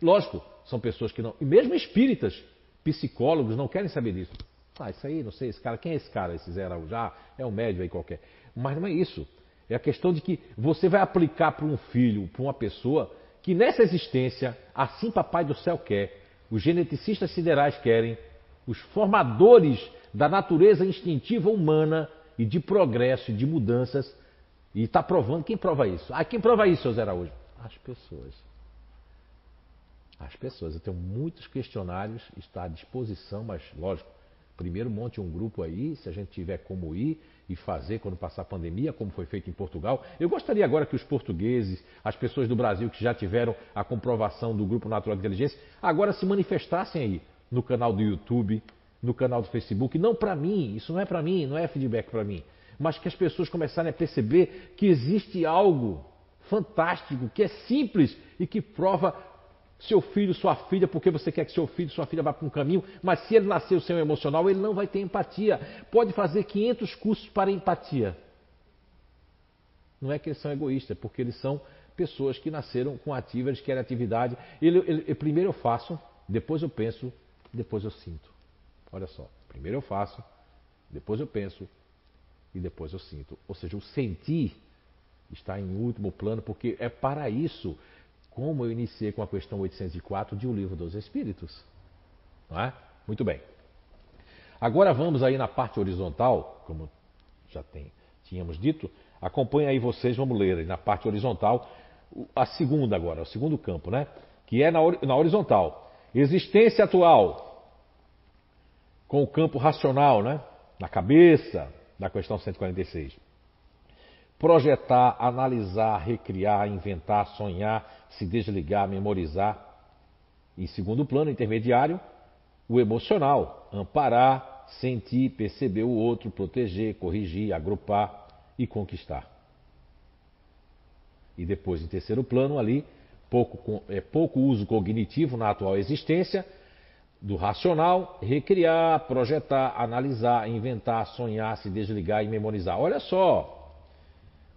Lógico, são pessoas que não. E mesmo espíritas, psicólogos, não querem saber disso. Ah, isso aí, não sei, esse cara, quem é esse cara? Esse Zé já é um médio aí qualquer. Mas não é isso. É a questão de que você vai aplicar para um filho, para uma pessoa, que nessa existência, assim Papai do Céu quer, os geneticistas siderais querem, os formadores da natureza instintiva humana e de progresso e de mudanças, e está provando, quem prova isso? Ah, quem prova isso, seu Zé Araújo? As pessoas. As pessoas. Eu tenho muitos questionários, está à disposição, mas lógico, primeiro monte um grupo aí, se a gente tiver como ir, e fazer quando passar a pandemia, como foi feito em Portugal. Eu gostaria agora que os portugueses, as pessoas do Brasil que já tiveram a comprovação do Grupo Natural de Inteligência, agora se manifestassem aí no canal do YouTube, no canal do Facebook. Não para mim, isso não é para mim, não é feedback para mim, mas que as pessoas começarem a perceber que existe algo fantástico, que é simples e que prova seu filho, sua filha, porque você quer que seu filho, sua filha vá para um caminho, mas se ele nasceu sem o emocional, ele não vai ter empatia. Pode fazer 500 cursos para empatia. Não é que eles são egoístas, é porque eles são pessoas que nasceram com ativa, eles querem atividade. Ele, ele, primeiro eu faço, depois eu penso, depois eu sinto. Olha só, primeiro eu faço, depois eu penso e depois eu sinto. Ou seja, o sentir está em último plano, porque é para isso como eu iniciei com a questão 804 de O Livro dos Espíritos. Não é? Muito bem. Agora vamos aí na parte horizontal, como já tem, tínhamos dito. Acompanhe aí vocês, vamos ler aí na parte horizontal, a segunda agora, o segundo campo, né? Que é na, na horizontal. Existência atual, com o campo racional, né? Na cabeça, da questão 146 projetar, analisar, recriar, inventar, sonhar, se desligar, memorizar. Em segundo plano, intermediário, o emocional, amparar, sentir, perceber o outro, proteger, corrigir, agrupar e conquistar. E depois, em terceiro plano, ali, pouco, é, pouco uso cognitivo na atual existência, do racional, recriar, projetar, analisar, inventar, sonhar, se desligar e memorizar. Olha só,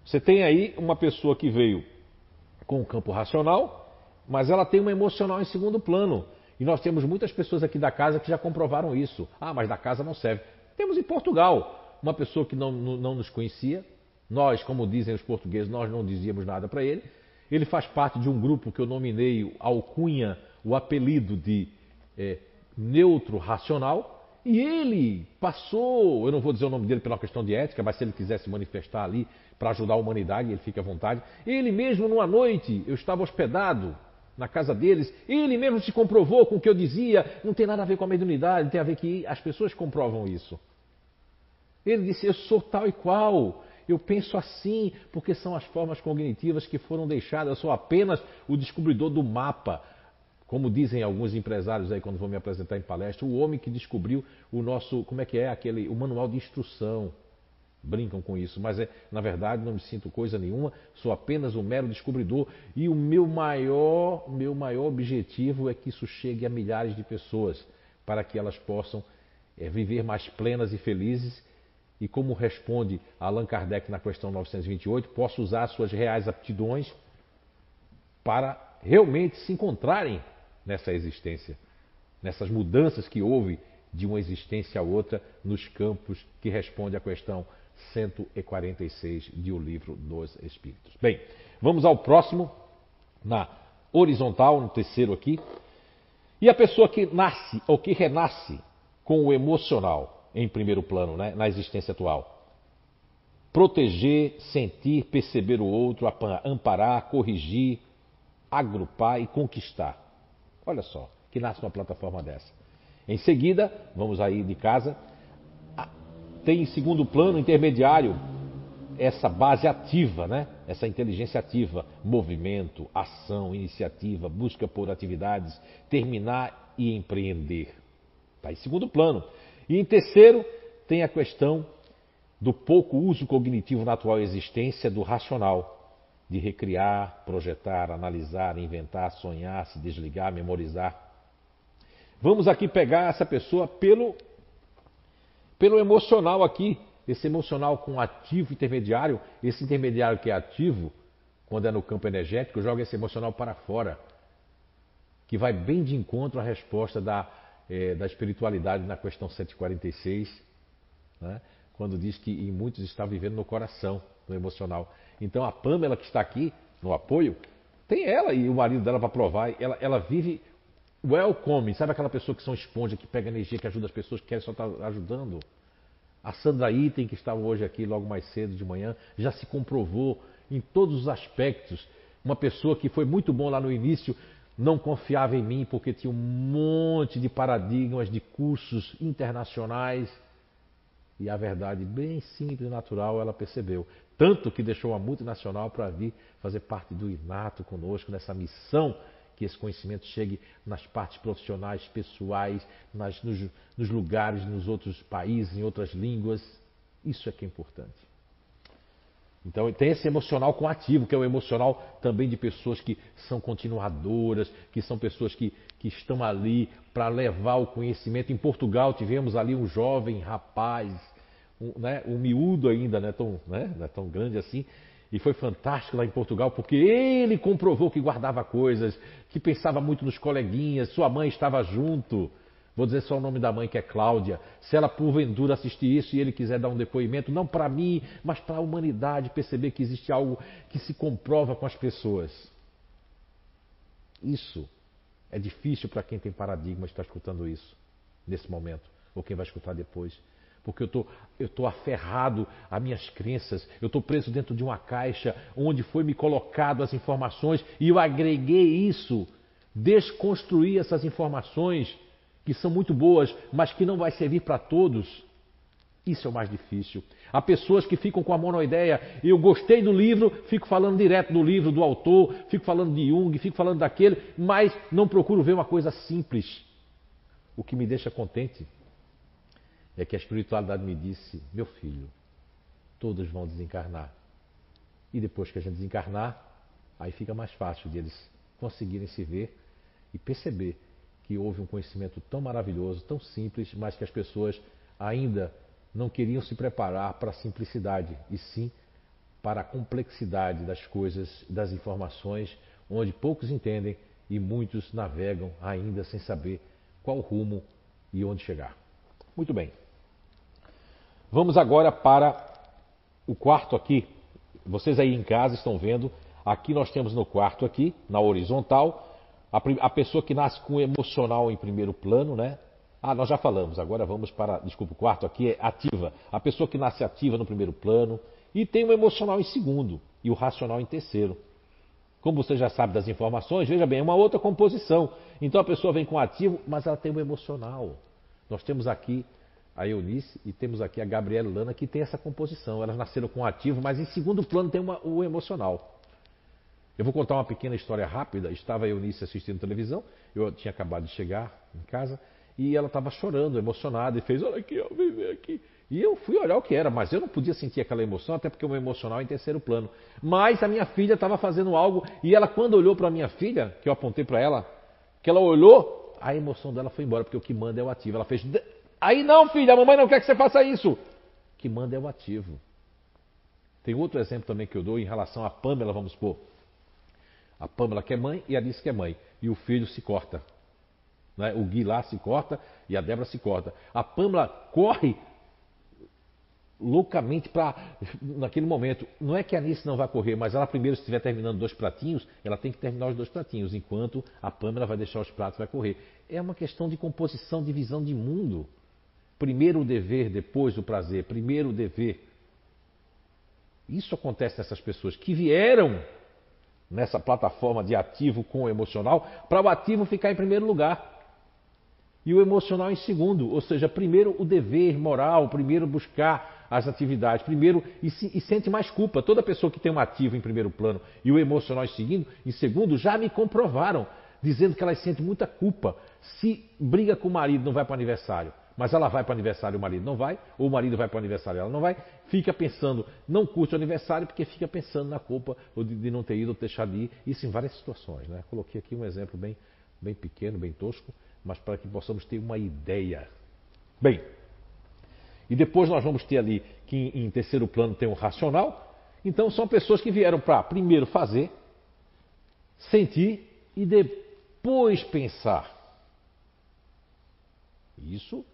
você tem aí uma pessoa que veio com o campo racional, mas ela tem uma emocional em segundo plano. E nós temos muitas pessoas aqui da casa que já comprovaram isso. Ah, mas da casa não serve. Temos em Portugal uma pessoa que não, não, nos conhecia. Nós, como dizem os portugueses, nós não dizíamos nada para ele. Ele faz parte de um grupo que eu nominei alcunha, o apelido de é, neutro racional. E ele passou, eu não vou dizer o nome dele pela questão de ética, mas se ele quisesse manifestar ali para ajudar a humanidade, ele fica à vontade. Ele mesmo, numa noite, eu estava hospedado na casa deles, ele mesmo se comprovou com o que eu dizia, não tem nada a ver com a mediunidade, tem a ver que as pessoas comprovam isso. Ele disse: Eu sou tal e qual, eu penso assim, porque são as formas cognitivas que foram deixadas, eu sou apenas o descobridor do mapa. Como dizem alguns empresários aí quando vão me apresentar em palestra, o homem que descobriu o nosso, como é que é, aquele, o manual de instrução brincam com isso, mas é, na verdade não me sinto coisa nenhuma, sou apenas um mero descobridor e o meu maior, meu maior objetivo é que isso chegue a milhares de pessoas para que elas possam é, viver mais plenas e felizes e como responde Allan Kardec na questão 928, posso usar suas reais aptidões para realmente se encontrarem nessa existência, nessas mudanças que houve de uma existência a outra nos campos que responde à questão 146 de O Livro dos Espíritos. Bem, vamos ao próximo, na horizontal, no terceiro aqui. E a pessoa que nasce ou que renasce com o emocional em primeiro plano, né, na existência atual. Proteger, sentir, perceber o outro, amparar, corrigir, agrupar e conquistar. Olha só, que nasce numa plataforma dessa. Em seguida, vamos aí de casa, tem em segundo plano intermediário essa base ativa, né? essa inteligência ativa, movimento, ação, iniciativa, busca por atividades, terminar e empreender. Está em segundo plano. E em terceiro, tem a questão do pouco uso cognitivo na atual existência do racional, de recriar, projetar, analisar, inventar, sonhar, se desligar, memorizar. Vamos aqui pegar essa pessoa pelo, pelo emocional aqui, esse emocional com ativo intermediário, esse intermediário que é ativo, quando é no campo energético, joga esse emocional para fora, que vai bem de encontro à resposta da, é, da espiritualidade na questão 146, né? quando diz que em muitos está vivendo no coração, no emocional. Então a Pamela que está aqui no apoio, tem ela e o marido dela para provar. Ela, ela vive welcome, sabe aquela pessoa que são esponja, que pega energia, que ajuda as pessoas, que quer só estar tá ajudando. A Sandra Item, que estava hoje aqui logo mais cedo de manhã, já se comprovou em todos os aspectos. Uma pessoa que foi muito bom lá no início, não confiava em mim porque tinha um monte de paradigmas de cursos internacionais. E a verdade, bem simples e natural, ela percebeu. Tanto que deixou uma multinacional para vir fazer parte do inato conosco nessa missão que esse conhecimento chegue nas partes profissionais, pessoais, nas, nos, nos lugares, nos outros países, em outras línguas. Isso é que é importante. Então tem esse emocional com ativo, que é o emocional também de pessoas que são continuadoras, que são pessoas que, que estão ali para levar o conhecimento. Em Portugal tivemos ali um jovem rapaz um, né, um miúdo ainda, não é, tão, né, não é tão grande assim. E foi fantástico lá em Portugal, porque ele comprovou que guardava coisas, que pensava muito nos coleguinhas, sua mãe estava junto. Vou dizer só o nome da mãe, que é Cláudia. Se ela porventura assistir isso e ele quiser dar um depoimento, não para mim, mas para a humanidade, perceber que existe algo que se comprova com as pessoas. Isso é difícil para quem tem paradigma estar escutando isso nesse momento, ou quem vai escutar depois porque eu tô, estou aferrado a minhas crenças, eu estou preso dentro de uma caixa onde foi me colocado as informações e eu agreguei isso, desconstruí essas informações que são muito boas, mas que não vai servir para todos. Isso é o mais difícil. Há pessoas que ficam com a monoideia. Eu gostei do livro, fico falando direto do livro, do autor, fico falando de Jung, fico falando daquele, mas não procuro ver uma coisa simples. O que me deixa contente é que a espiritualidade me disse: meu filho, todos vão desencarnar. E depois que a gente desencarnar, aí fica mais fácil de eles conseguirem se ver e perceber que houve um conhecimento tão maravilhoso, tão simples, mas que as pessoas ainda não queriam se preparar para a simplicidade, e sim para a complexidade das coisas, das informações, onde poucos entendem e muitos navegam ainda sem saber qual rumo e onde chegar. Muito bem. Vamos agora para o quarto aqui. Vocês aí em casa estão vendo. Aqui nós temos no quarto aqui, na horizontal, a, a pessoa que nasce com emocional em primeiro plano, né? Ah, nós já falamos. Agora vamos para, desculpa, o quarto aqui é ativa. A pessoa que nasce ativa no primeiro plano e tem o emocional em segundo e o racional em terceiro. Como você já sabe das informações, veja bem, é uma outra composição. Então a pessoa vem com ativo, mas ela tem o emocional. Nós temos aqui a Eunice e temos aqui a Gabriela Lana que tem essa composição. Elas nasceram com ativo, mas em segundo plano tem uma, o emocional. Eu vou contar uma pequena história rápida. Estava a Eunice assistindo televisão, eu tinha acabado de chegar em casa e ela estava chorando, emocionada e fez: Olha aqui, ó, vem aqui. E eu fui olhar o que era, mas eu não podia sentir aquela emoção, até porque o meu emocional é em terceiro plano. Mas a minha filha estava fazendo algo e ela, quando olhou para a minha filha, que eu apontei para ela, que ela olhou, a emoção dela foi embora, porque o que manda é o ativo. Ela fez Aí não, filha, a mamãe não quer que você faça isso. que manda é o ativo. Tem outro exemplo também que eu dou em relação a Pamela, vamos supor. A Pamela que é mãe e a Alice que é mãe. E o filho se corta. Né? O Gui lá se corta e a Débora se corta. A Pamela corre loucamente para naquele momento. Não é que a Anice não vai correr, mas ela primeiro, se estiver terminando dois pratinhos, ela tem que terminar os dois pratinhos, enquanto a Pamela vai deixar os pratos e vai correr. É uma questão de composição, de visão de mundo. Primeiro o dever, depois o prazer. Primeiro o dever. Isso acontece nessas pessoas que vieram nessa plataforma de ativo com o emocional para o ativo ficar em primeiro lugar e o emocional em segundo, ou seja, primeiro o dever moral, primeiro buscar as atividades, primeiro e, se, e, sente mais culpa. Toda pessoa que tem um ativo em primeiro plano e o emocional em segundo, em segundo já me comprovaram, dizendo que ela sente muita culpa. Se briga com o marido, não vai para o aniversário, mas ela vai para o aniversário e o marido não vai, ou o marido vai para o aniversário e ela não vai, fica pensando, não curte o aniversário porque fica pensando na culpa de, não ter ido ou deixar de ir, isso em várias situações. Né? Coloquei aqui um exemplo bem, bem pequeno, bem tosco, mas para que possamos ter uma ideia. Bem, e depois nós vamos ter ali que em, terceiro plano tem o racional. Então são pessoas que vieram para primeiro fazer, sentir e depois pensar. Isso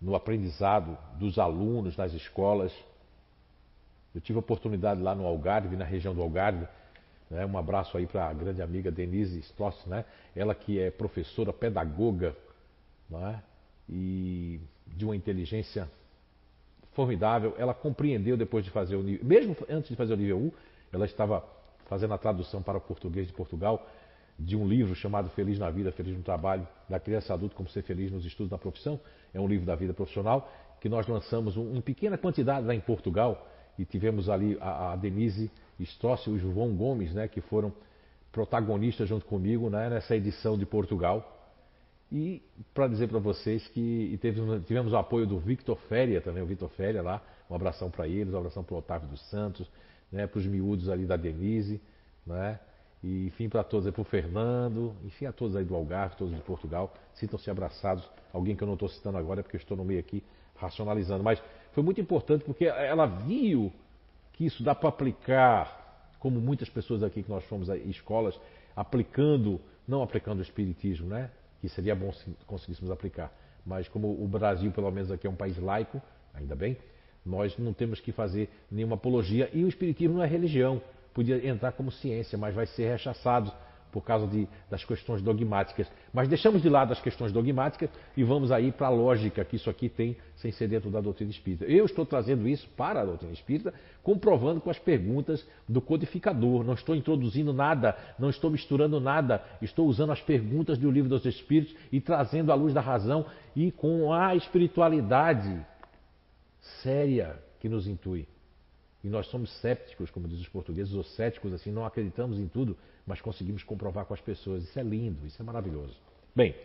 no aprendizado dos alunos nas escolas. Eu tive a oportunidade lá no Algarve, na região do Algarve, né? Um abraço aí para a grande amiga Denise Stoss, né? ela que é professora, pedagoga né? e de uma inteligência formidável. Ela compreendeu depois de fazer o nível, mesmo antes de fazer o nível 1, ela estava fazendo a tradução para o português de Portugal de um livro chamado Feliz na Vida, Feliz no Trabalho, da criança adulta, como ser feliz nos estudos da profissão. É um livro da vida profissional que nós lançamos um, em pequena quantidade lá em Portugal e tivemos ali a, a Denise Stossi e o João Gomes, né, que foram protagonistas junto comigo né, nessa edição de Portugal. E para dizer para vocês que tivemos, tivemos o apoio do Victor Féria também, o Victor Féria lá, um abração para eles, um abração para o Otávio dos Santos, né, para os miúdos ali da Denise, né, e enfim para todos, para o Fernando, enfim a todos aí do Algarve, todos de Portugal, sintam-se abraçados. Alguém que eu não estou citando agora é porque eu estou no meio aqui racionalizando, mas foi muito importante porque ela viu que isso dá para aplicar, como muitas pessoas aqui que nós fomos a escolas, aplicando, não aplicando o espiritismo, né? Que seria bom se conseguíssemos aplicar. Mas como o Brasil, pelo menos aqui, é um país laico, ainda bem, nós não temos que fazer nenhuma apologia. E o espiritismo não é religião. Podia entrar como ciência, mas vai ser rechaçado por causa de, das questões dogmáticas. Mas deixamos de lado as questões dogmáticas e vamos aí para a lógica que isso aqui tem sem ser dentro da doutrina espírita. Eu estou trazendo isso para a doutrina espírita, comprovando com as perguntas do codificador. Não estou introduzindo nada, não estou misturando nada, estou usando as perguntas do livro dos Espíritos e trazendo à luz da razão e com a espiritualidade séria que nos intui. E nós somos cépticos, como dizem os portugueses, ou céticos, assim, não acreditamos em tudo, mas conseguimos comprovar com as pessoas. Isso é lindo, isso é maravilhoso. Bem,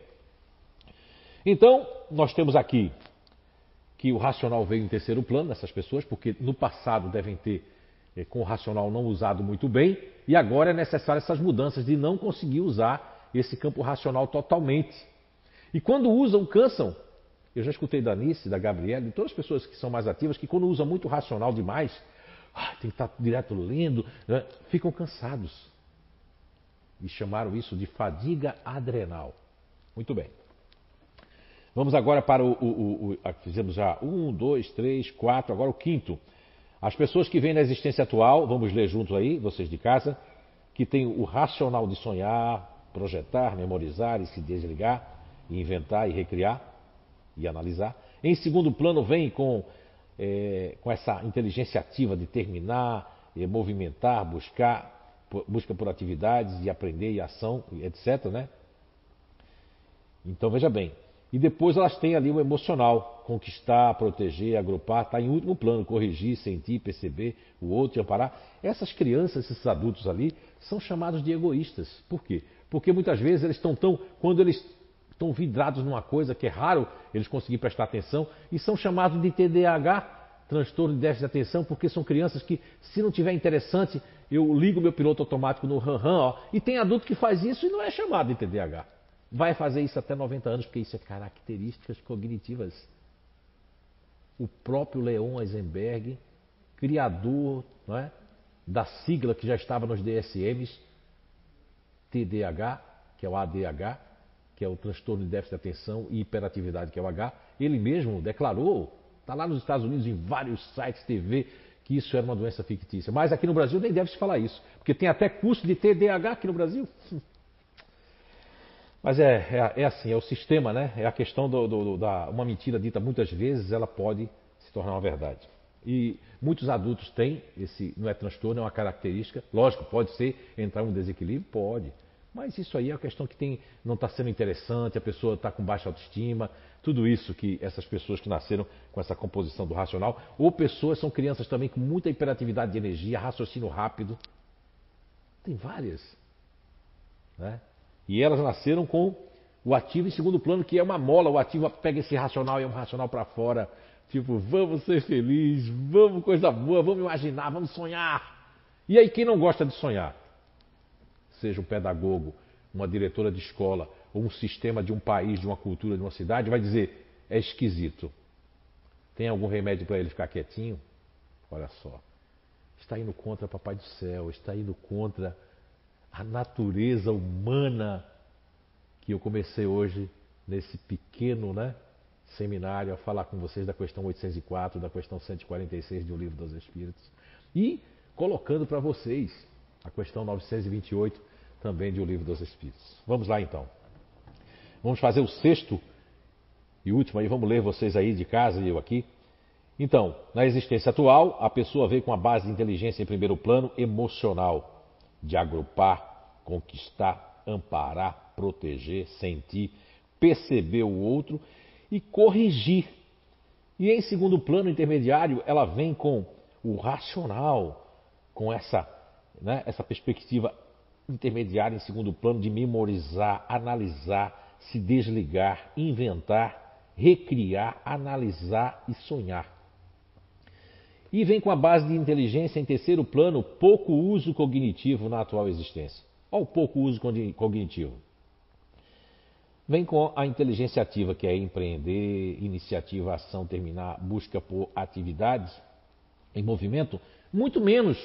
então nós temos aqui que o racional veio em terceiro plano nessas pessoas, porque no passado devem ter eh, com o racional não usado muito bem, e agora é necessário essas mudanças de não conseguir usar esse campo racional totalmente. E quando usam, cansam. Eu já escutei da Anice, da Gabriela, de todas as pessoas que são mais ativas, que quando usam muito racional demais, ah, tem que estar direto lendo, né? ficam cansados. E chamaram isso de fadiga adrenal. Muito bem. Vamos agora para o. o, o, o fizemos já um, dois, três, quatro, agora o quinto. As pessoas que vêm na existência atual, vamos ler juntos aí, vocês de casa, que tem o racional de sonhar, projetar, memorizar e se desligar, e inventar e recriar e analisar. Em segundo plano, vem com é, com essa inteligência ativa de terminar, é, movimentar, buscar, busca por atividades e aprender e ação, etc. Né? Então veja bem. E depois elas têm ali o emocional, conquistar, proteger, agrupar, está em último plano, corrigir, sentir, perceber o outro e amparar. Essas crianças, esses adultos ali, são chamados de egoístas. Por quê? Porque muitas vezes eles estão tão. Quando eles estão vidrados numa coisa que é raro eles conseguirem prestar atenção e são chamados de TDAH, transtorno de déficit de atenção, porque são crianças que, se não tiver interessante, eu ligo meu piloto automático no ran, ran ó, e tem adulto que faz isso e não é chamado de TDAH. Vai fazer isso até 90 anos, porque isso é características cognitivas. o próprio Leon Eisenberg, criador não é, da sigla que já estava nos DSMs, TDAH, que é o ADH, que é o transtorno de déficit de atenção e hiperatividade, que é o H, ele mesmo declarou, está lá nos Estados Unidos em vários sites TV, que isso era uma doença fictícia. Mas aqui no Brasil nem deve se falar isso, porque tem até curso de TDAH aqui no Brasil. Mas é, é, é, assim, é o sistema, né? É a questão do, do, da uma mentira dita muitas vezes, ela pode se tornar uma verdade. E muitos adultos têm esse, não é transtorno, é uma característica. Lógico, pode ser entrar um desequilíbrio, pode. Mas isso aí é uma questão que tem, não está sendo interessante, a pessoa está com baixa autoestima, tudo isso que essas pessoas que nasceram com essa composição do racional, ou pessoas são crianças também com muita hiperatividade de energia, raciocínio rápido. Tem várias. Né? E elas nasceram com o ativo em segundo plano, que é uma mola. O ativo pega esse racional e é um racional para fora. Tipo, vamos ser felizes, vamos coisa boa, vamos imaginar, vamos sonhar. E aí, quem não gosta de sonhar? Seja um pedagogo, uma diretora de escola, ou um sistema de um país, de uma cultura, de uma cidade, vai dizer: é esquisito. Tem algum remédio para ele ficar quietinho? Olha só. Está indo contra Papai do Céu, está indo contra a natureza humana que eu comecei hoje nesse pequeno né, seminário a falar com vocês da questão 804, da questão 146 de O Livro dos Espíritos e colocando para vocês a questão 928 também de O Livro dos Espíritos. Vamos lá então. Vamos fazer o sexto e último aí, vamos ler vocês aí de casa e eu aqui. Então, na existência atual, a pessoa veio com a base de inteligência em primeiro plano emocional de agrupar, conquistar, amparar, proteger, sentir, perceber o outro e corrigir. E em segundo plano intermediário, ela vem com o racional, com essa, né, essa perspectiva intermediária em segundo plano de memorizar, analisar, se desligar, inventar, recriar, analisar e sonhar. E vem com a base de inteligência em terceiro plano, pouco uso cognitivo na atual existência. Olha o pouco uso cognitivo. Vem com a inteligência ativa, que é empreender, iniciativa, ação, terminar, busca por atividades em movimento. Muito menos,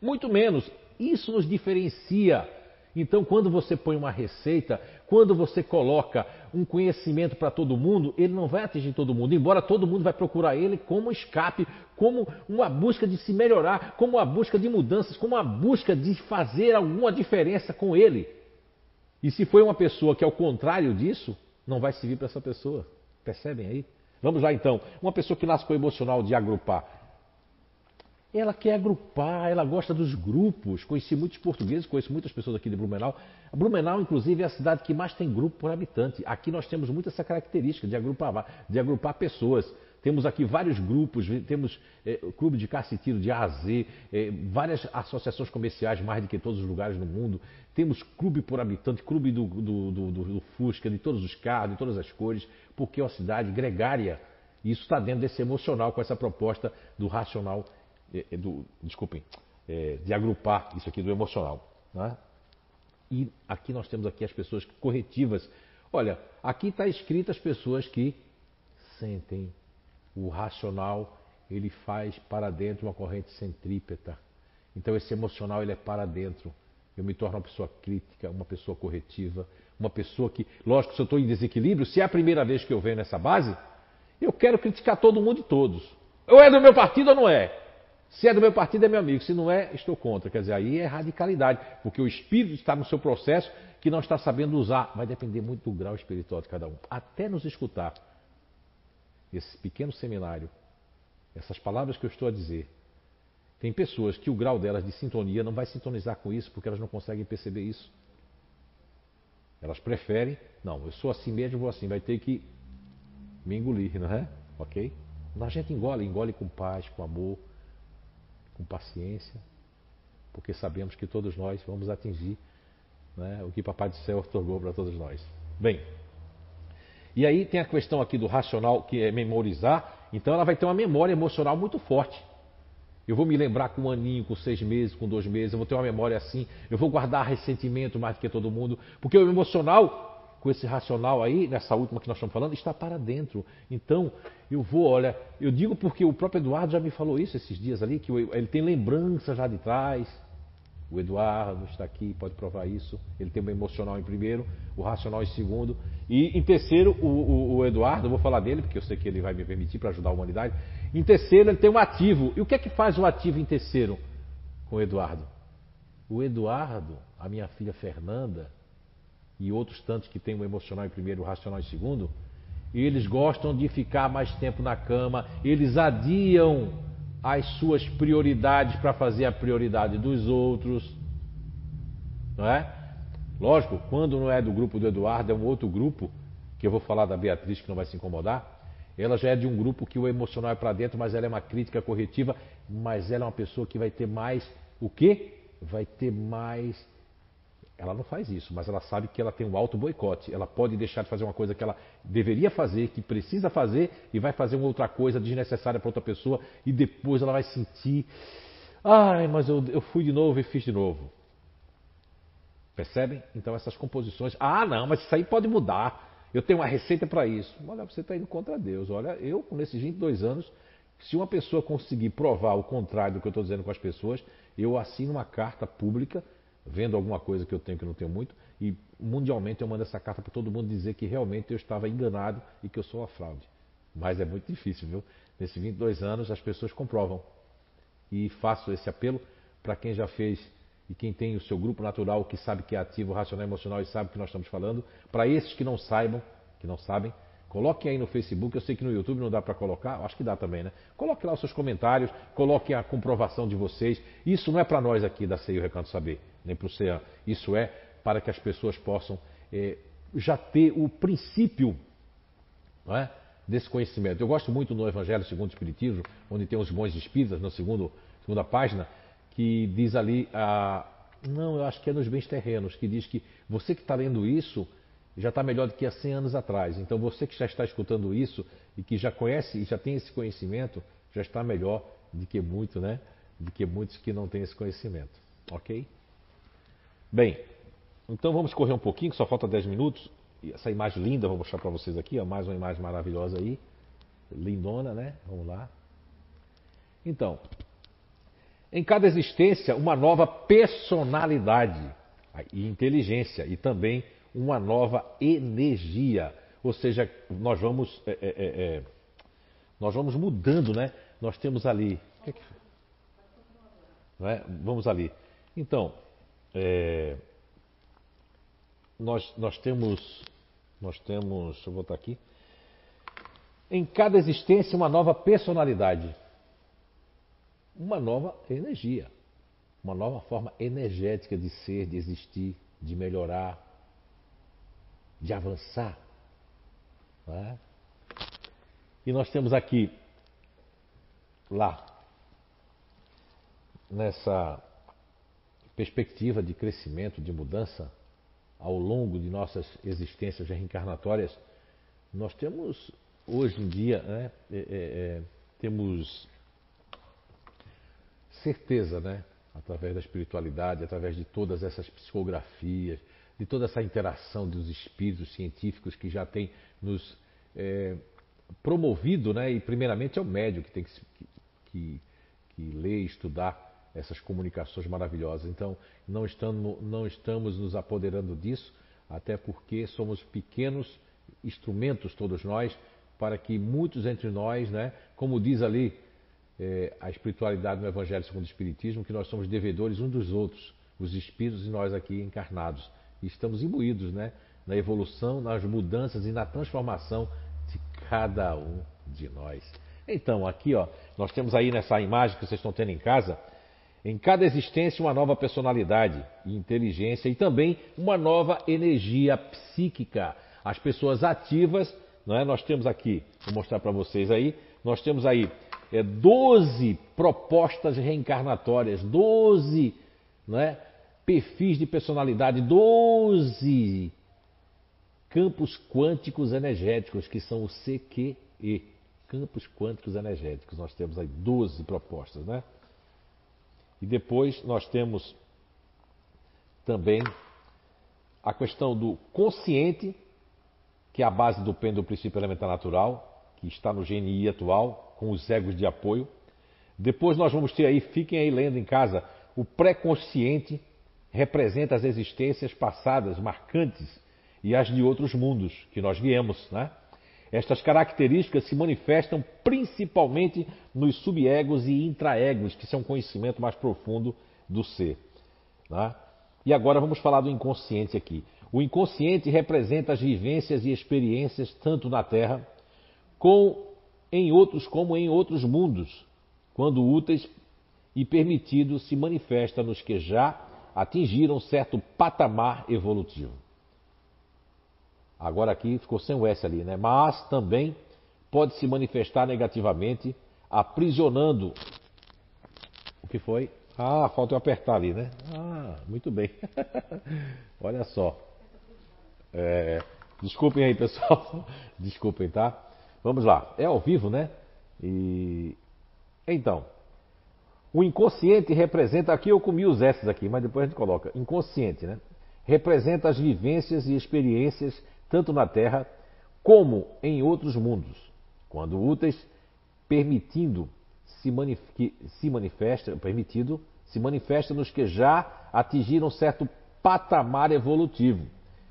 muito menos. Isso nos diferencia então, quando você põe uma receita, quando você coloca um conhecimento para todo mundo, ele não vai atingir todo mundo, embora todo mundo vai procurar ele como escape, como uma busca de se melhorar, como uma busca de mudanças, como uma busca de fazer alguma diferença com ele. E se for uma pessoa que é o contrário disso, não vai servir para essa pessoa. Percebem aí? Vamos lá então. Uma pessoa que nasce com o emocional de agrupar. Ela quer agrupar, ela gosta dos grupos. Conheci muitos portugueses, conheço muitas pessoas aqui de Blumenau. Blumenau, inclusive, é a cidade que mais tem grupo por habitante. Aqui nós temos muito essa característica de agrupar, de agrupar pessoas. Temos aqui vários grupos, temos é, o Clube de Caça e Tiro de A a Z, é, várias associações comerciais, mais do que todos os lugares no mundo. Temos clube por habitante, clube do, do, do, do Fusca, de todos os carros, de todas as cores, porque é uma cidade gregária. E isso está dentro desse emocional, com essa proposta do racional é, é, do, desculpem, é, de agrupar isso aqui do emocional. Né? E aqui nós temos aqui as pessoas corretivas. Olha, aqui está escrito as pessoas que sentem o racional, ele faz para dentro uma corrente centrípeta. Então esse emocional ele é para dentro. Eu me torno uma pessoa crítica, uma pessoa corretiva, uma pessoa que, lógico, se eu estou em desequilíbrio, se é a primeira vez que eu venho nessa base, eu quero criticar todo mundo e todos. Ou é do meu partido ou não é. Se é do meu partido, é meu amigo. Se não é, estou contra. Quer dizer, aí é radicalidade, porque o espírito está no seu processo que não está sabendo usar. Vai depender muito do grau espiritual de cada um. Até nos escutar esse pequeno seminário, essas palavras que eu estou a dizer. Tem pessoas que o grau delas de sintonia não vai sintonizar com isso, porque elas não conseguem perceber isso. Elas preferem, não, eu sou assim mesmo, vou assim, vai ter que me engolir, não é? Ok? A gente engole, engole com paz, com amor com paciência, porque sabemos que todos nós vamos atingir né, o que Papai do Céu otorgou para todos nós. Bem, e aí tem a questão aqui do racional, que é memorizar, então ela vai ter uma memória emocional muito forte. Eu vou me lembrar com um aninho, com seis meses, com dois meses, eu vou ter uma memória assim, eu vou guardar ressentimento mais do que todo mundo, porque o emocional, com esse racional aí, nessa última que nós estamos falando, está para dentro. Então, eu vou, olha, eu digo porque o próprio Eduardo já me falou isso esses dias ali, que ele tem lembranças lá de trás. O Eduardo está aqui, pode provar isso. Ele tem o emocional em primeiro, o racional em segundo. E em terceiro, o, o, o Eduardo, eu vou falar dele, porque eu sei que ele vai me permitir para ajudar a humanidade. Em terceiro, ele tem um ativo. E o que é que faz o ativo em terceiro com o Eduardo? O Eduardo, a minha filha Fernanda, e outros tantos que têm o emocional em primeiro, o racional em segundo, eles gostam de ficar mais tempo na cama, eles adiam as suas prioridades para fazer a prioridade dos outros. Não é? Lógico, quando não é do grupo do Eduardo, é um outro grupo, que eu vou falar da Beatriz, que não vai se incomodar. Ela já é de um grupo que o emocional é para dentro, mas ela é uma crítica corretiva, mas ela é uma pessoa que vai ter mais o quê? Vai ter mais ela não faz isso, mas ela sabe que ela tem um alto boicote. Ela pode deixar de fazer uma coisa que ela deveria fazer, que precisa fazer, e vai fazer uma outra coisa desnecessária para outra pessoa, e depois ela vai sentir: ai, mas eu, eu fui de novo e fiz de novo. Percebem? Então essas composições. Ah, não, mas isso aí pode mudar. Eu tenho uma receita para isso. Olha, você está indo contra Deus. Olha, eu, nesses 22 anos, se uma pessoa conseguir provar o contrário do que eu estou dizendo com as pessoas, eu assino uma carta pública vendo alguma coisa que eu tenho que não tenho muito, e mundialmente eu mando essa carta para todo mundo dizer que realmente eu estava enganado e que eu sou uma fraude. Mas é muito difícil, viu? Nesses 22 anos as pessoas comprovam. E faço esse apelo para quem já fez e quem tem o seu grupo natural, que sabe que é ativo, racional emocional e sabe o que nós estamos falando. Para esses que não saibam, que não sabem, Coloque aí no Facebook, eu sei que no YouTube não dá para colocar, acho que dá também, né? Coloque lá os seus comentários, coloque a comprovação de vocês. Isso não é para nós aqui da CEI Recanto Saber nem para o CEA. Isso é para que as pessoas possam é, já ter o princípio é, desse conhecimento. Eu gosto muito no Evangelho segundo o Espiritismo, onde tem os bons espíritas, na segunda página, que diz ali, a, não, eu acho que é nos bens terrenos, que diz que você que está lendo isso já está melhor do que há 100 anos atrás. Então você que já está escutando isso e que já conhece e já tem esse conhecimento, já está melhor do que muito, né? Do que muitos que não têm esse conhecimento. Ok? Bem, então vamos correr um pouquinho, que só falta 10 minutos. Essa imagem linda, vou mostrar para vocês aqui, ó, mais uma imagem maravilhosa aí. Lindona, né? Vamos lá. Então, em cada existência, uma nova personalidade e inteligência e também uma nova energia. Ou seja, nós vamos, é, é, é, é nós vamos mudando, né? Nós temos ali. Que que, é? Vamos ali. Então, é, nós, nós temos, nós temos, deixa eu botar aqui, em cada existência uma nova personalidade, uma nova energia, uma nova forma energética de ser, de existir, de melhorar, de avançar. É? E nós temos aqui, lá, nessa perspectiva de crescimento, de mudança ao longo de nossas existências reencarnatórias, nós temos hoje em dia, né, é, é, é, temos certeza, né, através da espiritualidade, através de todas essas psicografias, de toda essa interação dos espíritos científicos que já têm nos é, promovido, né, e primeiramente é o médio que tem que, que, que ler, estudar essas comunicações maravilhosas. Então, não estamos, não estamos nos apoderando disso, até porque somos pequenos instrumentos, todos nós, para que muitos entre nós, né, como diz ali é, a espiritualidade no Evangelho segundo o Espiritismo, que nós somos devedores uns dos outros, os espíritos e nós aqui encarnados. Estamos imbuídos né, na evolução, nas mudanças e na transformação de cada um de nós. Então, aqui, ó, nós temos aí nessa imagem que vocês estão tendo em casa, em cada existência, uma nova personalidade e inteligência e também uma nova energia psíquica. As pessoas ativas, não é? nós temos aqui, vou mostrar para vocês aí, nós temos aí é, 12 propostas reencarnatórias, 12 não é? Perfis de personalidade, 12 campos quânticos energéticos, que são o CQE, campos quânticos energéticos. Nós temos aí 12 propostas, né? E depois nós temos também a questão do consciente, que é a base do PEN do princípio elementar natural, que está no GNI atual, com os egos de apoio. Depois nós vamos ter aí, fiquem aí lendo em casa, o pré-consciente representa as existências passadas marcantes e as de outros mundos que nós viemos, né? Estas características se manifestam principalmente nos subegos e intraegos, que são conhecimento mais profundo do ser. Né? E agora vamos falar do inconsciente aqui. O inconsciente representa as vivências e experiências tanto na Terra com, em outros como em outros mundos, quando úteis e permitido se manifesta nos que já atingiram certo patamar evolutivo. Agora aqui ficou sem o S ali, né? Mas também pode se manifestar negativamente, aprisionando. O que foi? Ah, falta eu apertar ali, né? Ah, muito bem. Olha só. É, desculpem aí, pessoal. Desculpem, tá? Vamos lá. É ao vivo, né? E então, o inconsciente representa aqui eu comi os S aqui, mas depois a gente coloca. Inconsciente, né? Representa as vivências e experiências tanto na Terra como em outros mundos, quando úteis, permitindo se, manif se manifesta, permitido, se manifesta nos que já atingiram certo patamar evolutivo,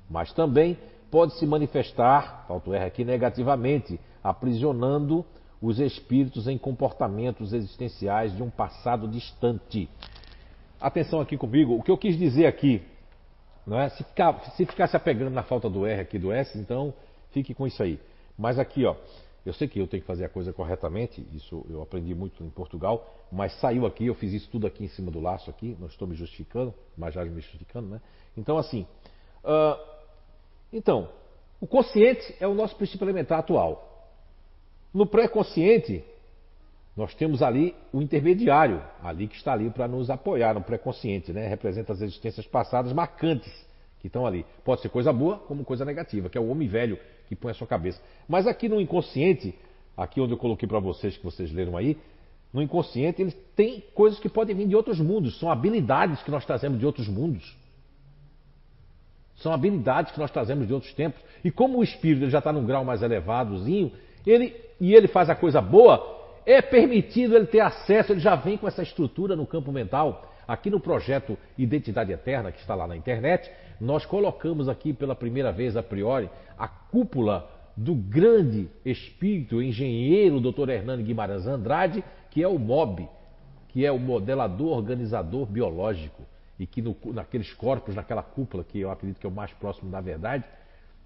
mas também pode se manifestar, falta R aqui, negativamente, aprisionando os espíritos em comportamentos existenciais de um passado distante. Atenção aqui comigo, o que eu quis dizer aqui não é? Se, ficar, se ficar se apegando na falta do R aqui do S, então fique com isso aí. Mas aqui, ó, eu sei que eu tenho que fazer a coisa corretamente, isso eu aprendi muito em Portugal, mas saiu aqui, eu fiz isso tudo aqui em cima do laço aqui, não estou me justificando, mas já me justificando, né? Então, assim, uh, então, o consciente é o nosso princípio elementar atual. No pré-consciente, nós temos ali o intermediário, ali que está ali para nos apoiar no pré-consciente, né? Representa as existências passadas marcantes que estão ali. Pode ser coisa boa como coisa negativa, que é o homem velho que põe a sua cabeça. Mas aqui no inconsciente, aqui onde eu coloquei para vocês, que vocês leram aí, no inconsciente ele tem coisas que podem vir de outros mundos, são habilidades que nós trazemos de outros mundos. São habilidades que nós trazemos de outros tempos. E como o espírito já está num grau mais elevadozinho, ele, e ele faz a coisa boa, é permitido ele ter acesso, ele já vem com essa estrutura no campo mental. Aqui no projeto Identidade Eterna, que está lá na internet, nós colocamos aqui pela primeira vez, a priori, a cúpula do grande espírito engenheiro Dr. Hernando Guimarães Andrade, que é o MOB, que é o modelador organizador biológico, e que no, naqueles corpos, naquela cúpula, que eu acredito que é o mais próximo da verdade,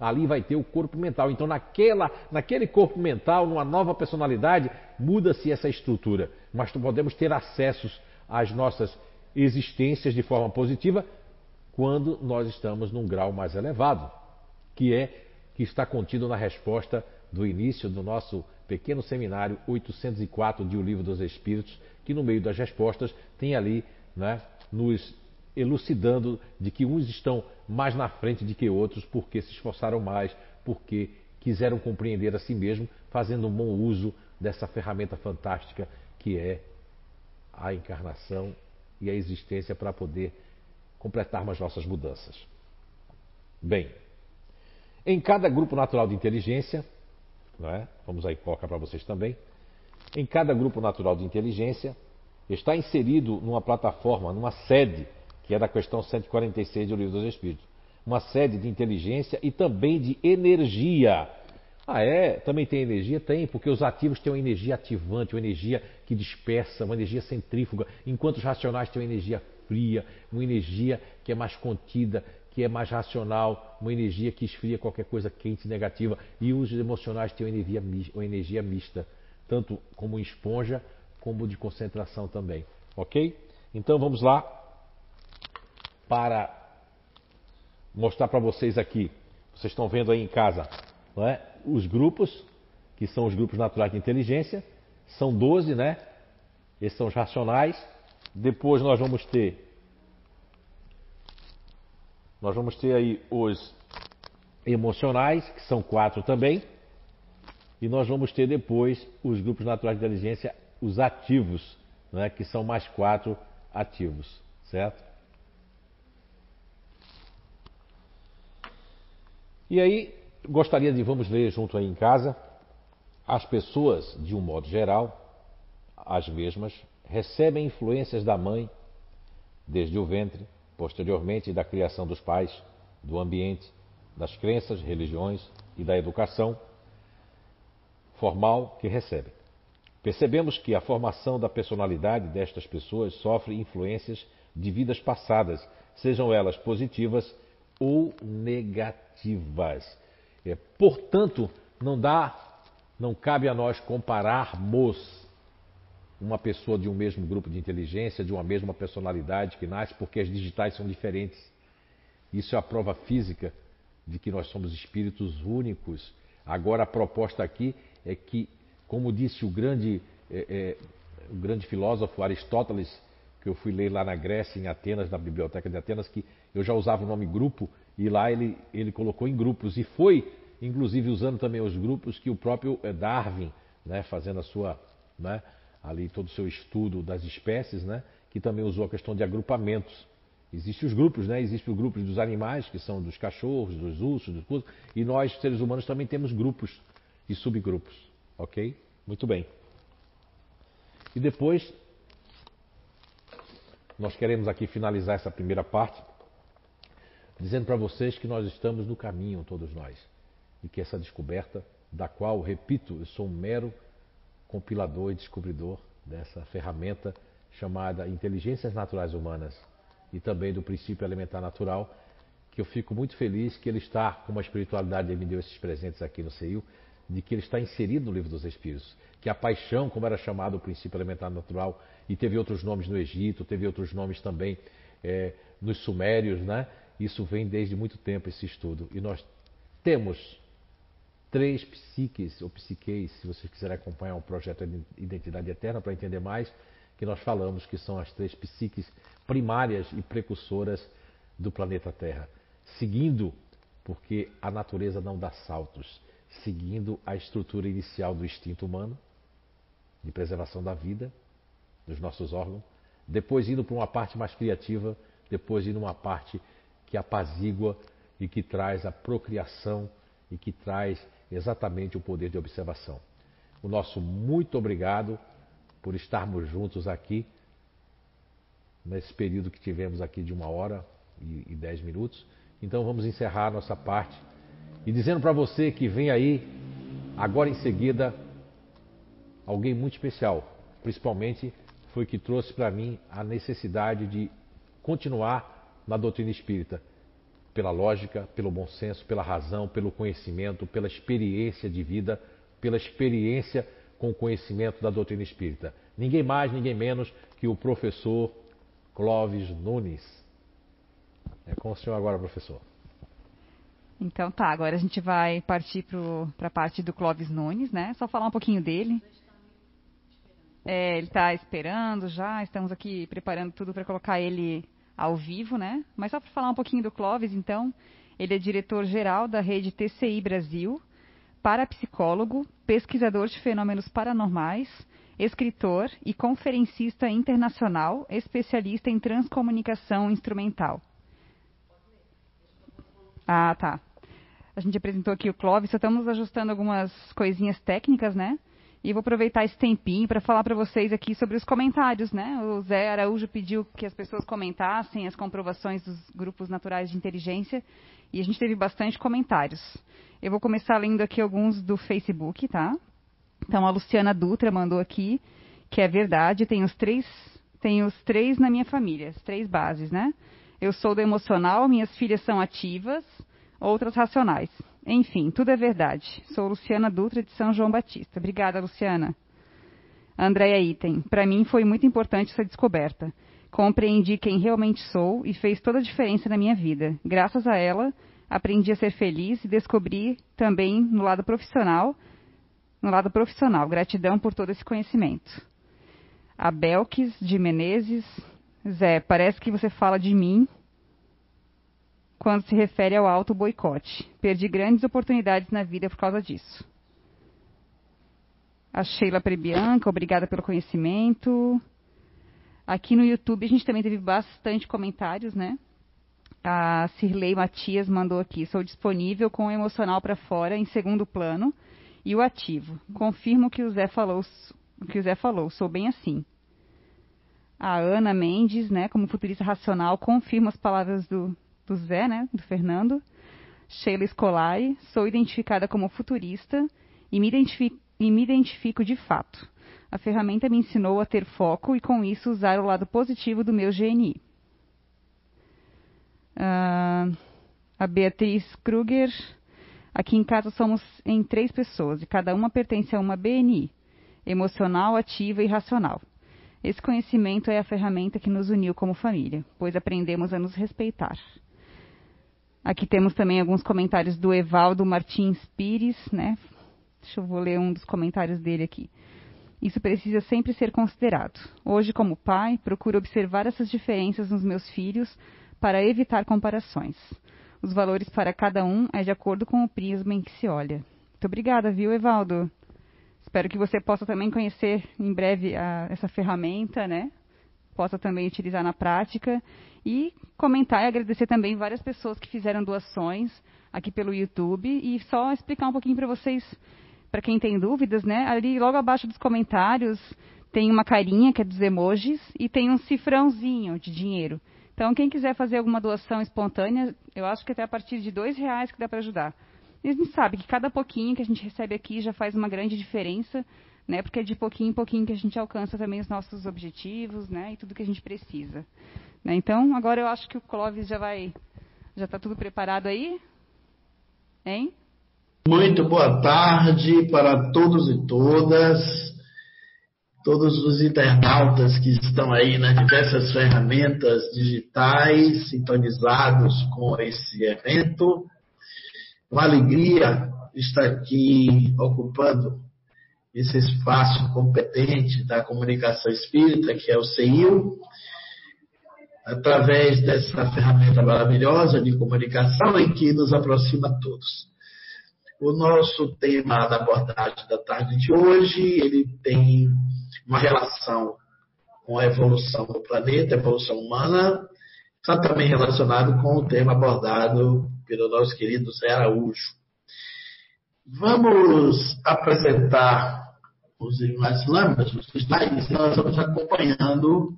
ali vai ter o corpo mental. Então, naquela, naquele corpo mental, numa nova personalidade, muda-se essa estrutura. Mas podemos ter acessos às nossas existências de forma positiva quando nós estamos num grau mais elevado, que é que está contido na resposta do início do nosso pequeno seminário 804 de O Livro dos Espíritos, que no meio das respostas tem ali né, nos elucidando de que uns estão mais na frente de que outros porque se esforçaram mais, porque quiseram compreender a si mesmo, fazendo um bom uso dessa ferramenta fantástica que é a encarnação e a existência para poder completarmos nossas mudanças. Bem, em cada grupo natural de inteligência, é? vamos aí colocar para vocês também, em cada grupo natural de inteligência está inserido numa plataforma, numa sede que é da questão 146 do Livro dos Espíritos. Uma sede de inteligência e também de energia. Ah, é? Também tem energia? Tem, porque os ativos têm uma energia ativante, uma energia que dispersa, uma energia centrífuga, enquanto os racionais têm uma energia fria, uma energia que é mais contida, que é mais racional, uma energia que esfria qualquer coisa quente negativa. E os emocionais têm uma energia, uma energia mista, tanto como esponja, como de concentração também. Ok? Então vamos lá para mostrar para vocês aqui. Vocês estão vendo aí em casa não é? os grupos, que são os grupos naturais de inteligência. São 12, né? Esses são os racionais. Depois nós vamos ter. Nós vamos ter aí os emocionais, que são quatro também. E nós vamos ter depois os grupos naturais de inteligência, os ativos, né, que são mais quatro ativos, certo? E aí gostaria de, vamos ler junto aí em casa, as pessoas, de um modo geral, as mesmas, recebem influências da mãe desde o ventre, posteriormente da criação dos pais, do ambiente, das crenças, religiões e da educação formal que recebem. Percebemos que a formação da personalidade destas pessoas sofre influências de vidas passadas, sejam elas positivas ou negativas. É, portanto, não dá, não cabe a nós compararmos uma pessoa de um mesmo grupo de inteligência, de uma mesma personalidade que nasce, porque as digitais são diferentes. Isso é a prova física de que nós somos espíritos únicos. Agora, a proposta aqui é que, como disse o grande, é, é, o grande filósofo Aristóteles, que eu fui ler lá na Grécia, em Atenas, na biblioteca de Atenas, que eu já usava o nome grupo, e lá ele, ele colocou em grupos, e foi, inclusive, usando também os grupos que o próprio é, Darwin, né, fazendo a sua, né, ali todo o seu estudo das espécies, né, que também usou a questão de agrupamentos. Existem os grupos, né? Existem os grupos dos animais, que são dos cachorros, dos ursos, dos coisas, e nós, seres humanos, também temos grupos e subgrupos, ok? Muito bem. E depois, nós queremos aqui finalizar essa primeira parte, dizendo para vocês que nós estamos no caminho, todos nós, e que essa descoberta, da qual, repito, eu sou um mero compilador e descobridor dessa ferramenta chamada Inteligências Naturais Humanas e também do princípio elementar natural, que eu fico muito feliz que ele está, como a espiritualidade me deu esses presentes aqui no CEIU, de que ele está inserido no livro dos Espíritos, que a paixão, como era chamado o princípio elementar natural, e teve outros nomes no Egito, teve outros nomes também é, nos Sumérios, né? Isso vem desde muito tempo esse estudo. E nós temos três psiques ou psiqueis, se vocês quiserem acompanhar o projeto Identidade Eterna para entender mais, que nós falamos que são as três psiques primárias e precursoras do planeta Terra, seguindo, porque a natureza não dá saltos, seguindo a estrutura inicial do instinto humano, de preservação da vida, dos nossos órgãos, depois indo para uma parte mais criativa, depois indo uma parte que apazigua e que traz a procriação e que traz exatamente o poder de observação. O nosso muito obrigado por estarmos juntos aqui, nesse período que tivemos aqui de uma hora e, e dez minutos. Então vamos encerrar a nossa parte e dizendo para você que vem aí, agora em seguida, alguém muito especial, principalmente foi que trouxe para mim a necessidade de continuar na doutrina espírita, pela lógica, pelo bom senso, pela razão, pelo conhecimento, pela experiência de vida, pela experiência com o conhecimento da doutrina espírita. Ninguém mais, ninguém menos que o professor Clóvis Nunes. É com o senhor agora, professor. Então tá, agora a gente vai partir para a parte do Clóvis Nunes, né? Só falar um pouquinho dele. É, ele está esperando já, estamos aqui preparando tudo para colocar ele ao vivo, né? Mas só para falar um pouquinho do Clóvis, então, ele é diretor-geral da rede TCI Brasil, parapsicólogo, pesquisador de fenômenos paranormais, escritor e conferencista internacional, especialista em transcomunicação instrumental. Ah, tá. A gente apresentou aqui o Clóvis, só estamos ajustando algumas coisinhas técnicas, né? E vou aproveitar esse tempinho para falar para vocês aqui sobre os comentários, né? O Zé Araújo pediu que as pessoas comentassem as comprovações dos grupos naturais de inteligência e a gente teve bastante comentários. Eu vou começar lendo aqui alguns do Facebook, tá? Então a Luciana Dutra mandou aqui que é verdade, tem os três, tem os três na minha família, as três bases, né? Eu sou do emocional, minhas filhas são ativas, outras racionais. Enfim, tudo é verdade. Sou Luciana Dutra de São João Batista. Obrigada, Luciana. Andréia Item. Para mim foi muito importante essa descoberta. Compreendi quem realmente sou e fez toda a diferença na minha vida. Graças a ela, aprendi a ser feliz e descobri também no lado profissional, no lado profissional, gratidão por todo esse conhecimento. A Belkis de Menezes. Zé, parece que você fala de mim quando se refere ao alto boicote. Perdi grandes oportunidades na vida por causa disso. A Sheila Prebianca, obrigada pelo conhecimento. Aqui no YouTube a gente também teve bastante comentários, né? a Cirlei Matias mandou aqui: sou disponível com o emocional para fora em segundo plano e o ativo. Confirmo o que o Zé falou, o que o Zé falou, sou bem assim. A Ana Mendes, né, como futurista racional, confirma as palavras do, do Zé, né, do Fernando. Sheila Scolari, sou identificada como futurista e me, identifico, e me identifico de fato. A ferramenta me ensinou a ter foco e, com isso, usar o lado positivo do meu GNI. Uh, a Beatriz Kruger. Aqui em casa somos em três pessoas e cada uma pertence a uma BNI emocional, ativa e racional. Esse conhecimento é a ferramenta que nos uniu como família, pois aprendemos a nos respeitar. Aqui temos também alguns comentários do Evaldo Martins Pires, né? Deixa eu vou ler um dos comentários dele aqui. Isso precisa sempre ser considerado. Hoje, como pai, procuro observar essas diferenças nos meus filhos para evitar comparações. Os valores para cada um é de acordo com o prisma em que se olha. Muito obrigada, viu, Evaldo? Espero que você possa também conhecer em breve a, essa ferramenta, né? Possa também utilizar na prática e comentar e agradecer também várias pessoas que fizeram doações aqui pelo YouTube e só explicar um pouquinho para vocês, para quem tem dúvidas, né? Ali logo abaixo dos comentários tem uma carinha que é dos emojis e tem um cifrãozinho de dinheiro. Então, quem quiser fazer alguma doação espontânea, eu acho que até a partir de dois reais que dá para ajudar. E a gente sabe que cada pouquinho que a gente recebe aqui já faz uma grande diferença, né? Porque é de pouquinho em pouquinho que a gente alcança também os nossos objetivos, né? E tudo que a gente precisa. Né? Então, agora eu acho que o Clóvis já vai, já está tudo preparado aí, hein? Muito boa tarde para todos e todas todos os internautas que estão aí nas diversas ferramentas digitais sintonizados com esse evento. Uma alegria estar aqui ocupando esse espaço competente da comunicação espírita, que é o CEIU, através dessa ferramenta maravilhosa de comunicação em que nos aproxima a todos. O nosso tema da abordagem da tarde de hoje, ele tem uma relação com a evolução do planeta, a evolução humana, está também relacionado com o tema abordado pelo nosso querido Zé Araújo. Vamos apresentar os as lâminas, os slides, nós vamos acompanhando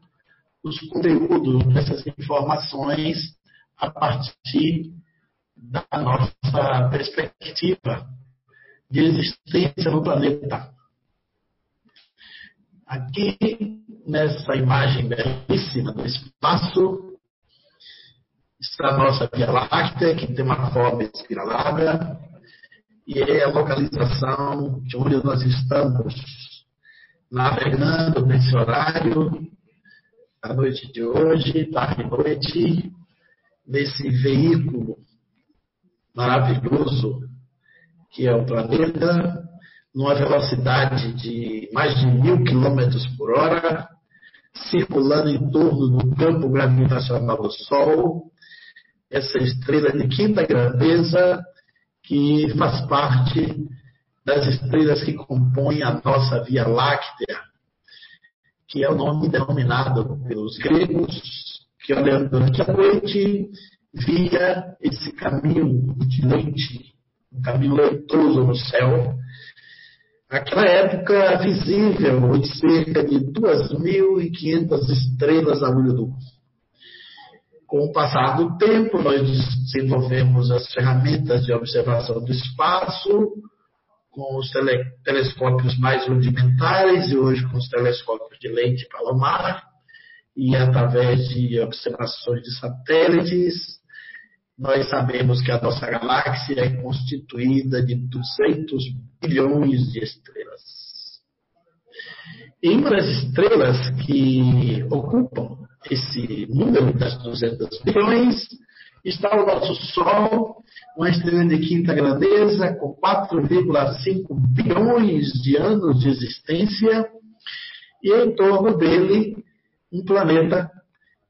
os conteúdos dessas informações a partir da nossa perspectiva de existência no planeta. Aqui, nessa imagem belíssima do espaço, está a nossa Via Láctea, que tem uma forma espiralada, e é a localização de onde nós estamos. Navegando nesse horário, a noite de hoje, tarde e noite, nesse veículo maravilhoso que é o planeta, numa velocidade de mais de mil quilômetros por hora, circulando em torno do campo gravitacional do Sol, essa estrela de quinta grandeza que faz parte das estrelas que compõem a nossa Via Láctea, que é o nome denominado pelos gregos, que olhando durante a noite via esse caminho de leite, um caminho leitoso no céu, Naquela época visível de cerca de 2.500 estrelas a olho nu. Com o passar do tempo, nós desenvolvemos as ferramentas de observação do espaço, com os tele, telescópios mais rudimentares e hoje com os telescópios de lente palomar, e através de observações de satélites, nós sabemos que a nossa galáxia é constituída de 200 bilhões de estrelas. E uma das estrelas que ocupam esse número das 200 bilhões. Está o nosso Sol, uma estrela de quinta grandeza, com 4,5 bilhões de anos de existência, e em torno dele um planeta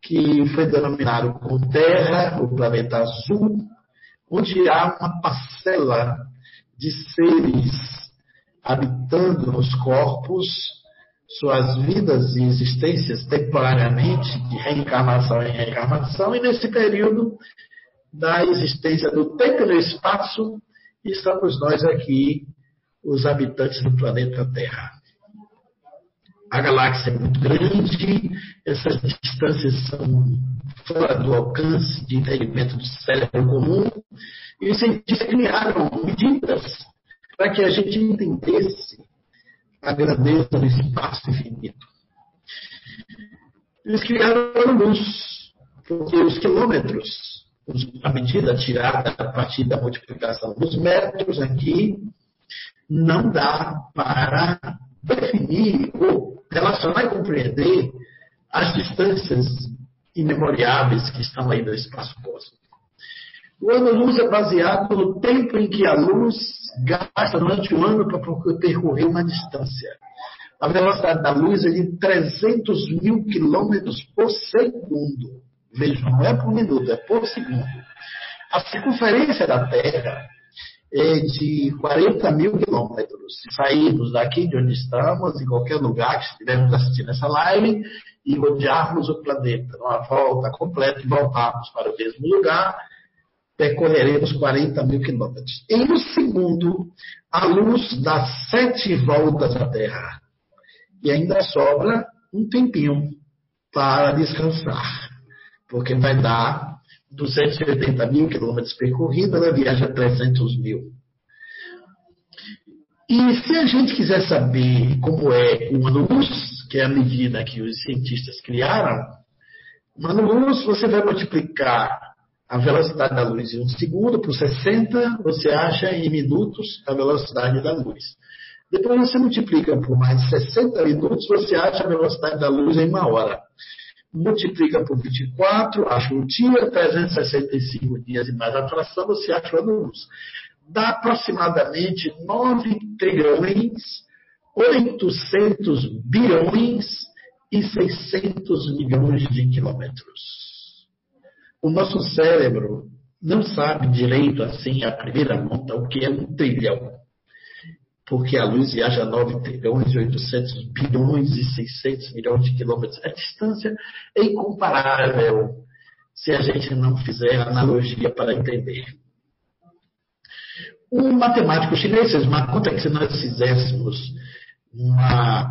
que foi denominado como Terra, o planeta azul, onde há uma parcela de seres habitando nos corpos suas vidas e existências temporariamente, de reencarnação em reencarnação, e nesse período da existência do tempo e do espaço, estamos nós aqui, os habitantes do planeta Terra. A galáxia é muito grande, essas distâncias são fora do alcance de entendimento do cérebro comum, e os cientistas criaram medidas para que a gente entendesse a grandeza do espaço infinito. Eles criaram luz, porque os quilômetros, a medida tirada a partir da multiplicação dos metros aqui, não dá para definir ou relacionar e compreender as distâncias imemoriáveis que estão aí no espaço cósmico. O ano-luz é baseado no tempo em que a luz gasta durante o ano para percorrer uma distância. A velocidade da luz é de 300 mil quilômetros por segundo. Vejam, não é por minuto, é por segundo. A circunferência da Terra é de 40 mil quilômetros. Se sairmos daqui de onde estamos, em qualquer lugar que estivermos assistindo essa live, e rodearmos o planeta numa volta completa e voltarmos para o mesmo lugar, percorreremos 40 mil quilômetros. Em um segundo, a luz dá sete voltas à Terra. E ainda sobra um tempinho para descansar, porque vai dar 280 mil quilômetros percorridos, ela viaja 300 mil. E se a gente quiser saber como é uma luz, que é a medida que os cientistas criaram, uma luz você vai multiplicar a velocidade da luz em um segundo por 60, você acha em minutos a velocidade da luz. Depois você multiplica por mais 60 minutos, você acha a velocidade da luz em uma hora. Multiplica por 24, acha um dia, 365 dias e mais atração, você acha a luz dá aproximadamente 9 trilhões, 800 bilhões e 600 milhões de quilômetros. O nosso cérebro não sabe direito, assim, a primeira conta, o que é um trilhão. Porque a luz viaja 9 trilhões, 800 bilhões e 600 milhões de quilômetros. A distância é incomparável se a gente não fizer analogia para entender. Um matemático chinês uma conta que se nós fizéssemos uma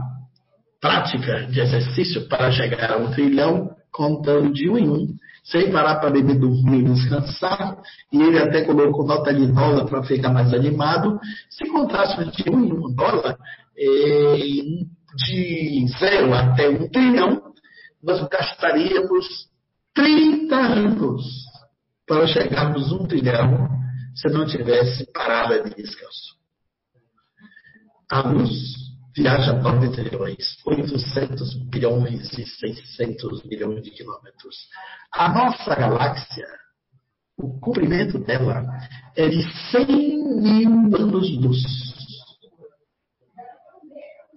prática de exercício para chegar a um trilhão, contando de um em um, sem parar para beber, dormir descansar, e ele até colocou nota de dólar para ficar mais animado, se contássemos de um em um dólar, eh, de zero até um trilhão, nós gastaríamos 30 anos para chegarmos a um trilhão se não tivesse parada de descanso. A luz viaja 9 trilhões, 800 bilhões e 600 bilhões de quilômetros. A nossa galáxia, o comprimento dela é de 100 mil anos-luz.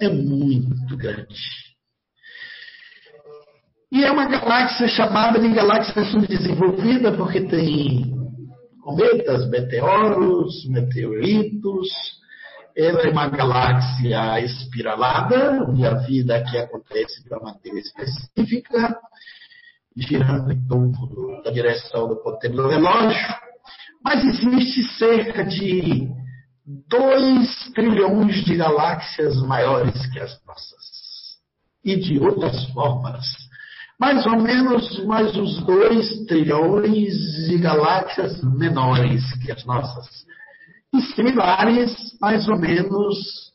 É muito grande. E é uma galáxia chamada de galáxia subdesenvolvida porque tem cometas, meteoros, meteoritos. Ela é uma galáxia espiralada, onde a vida aqui acontece para matéria específica, girando em torno da direção do ponteiro do relógio. Mas existe cerca de 2 trilhões de galáxias maiores que as nossas. E de outras formas mais ou menos mais uns 2 trilhões de galáxias menores que as nossas. Similares, mais ou menos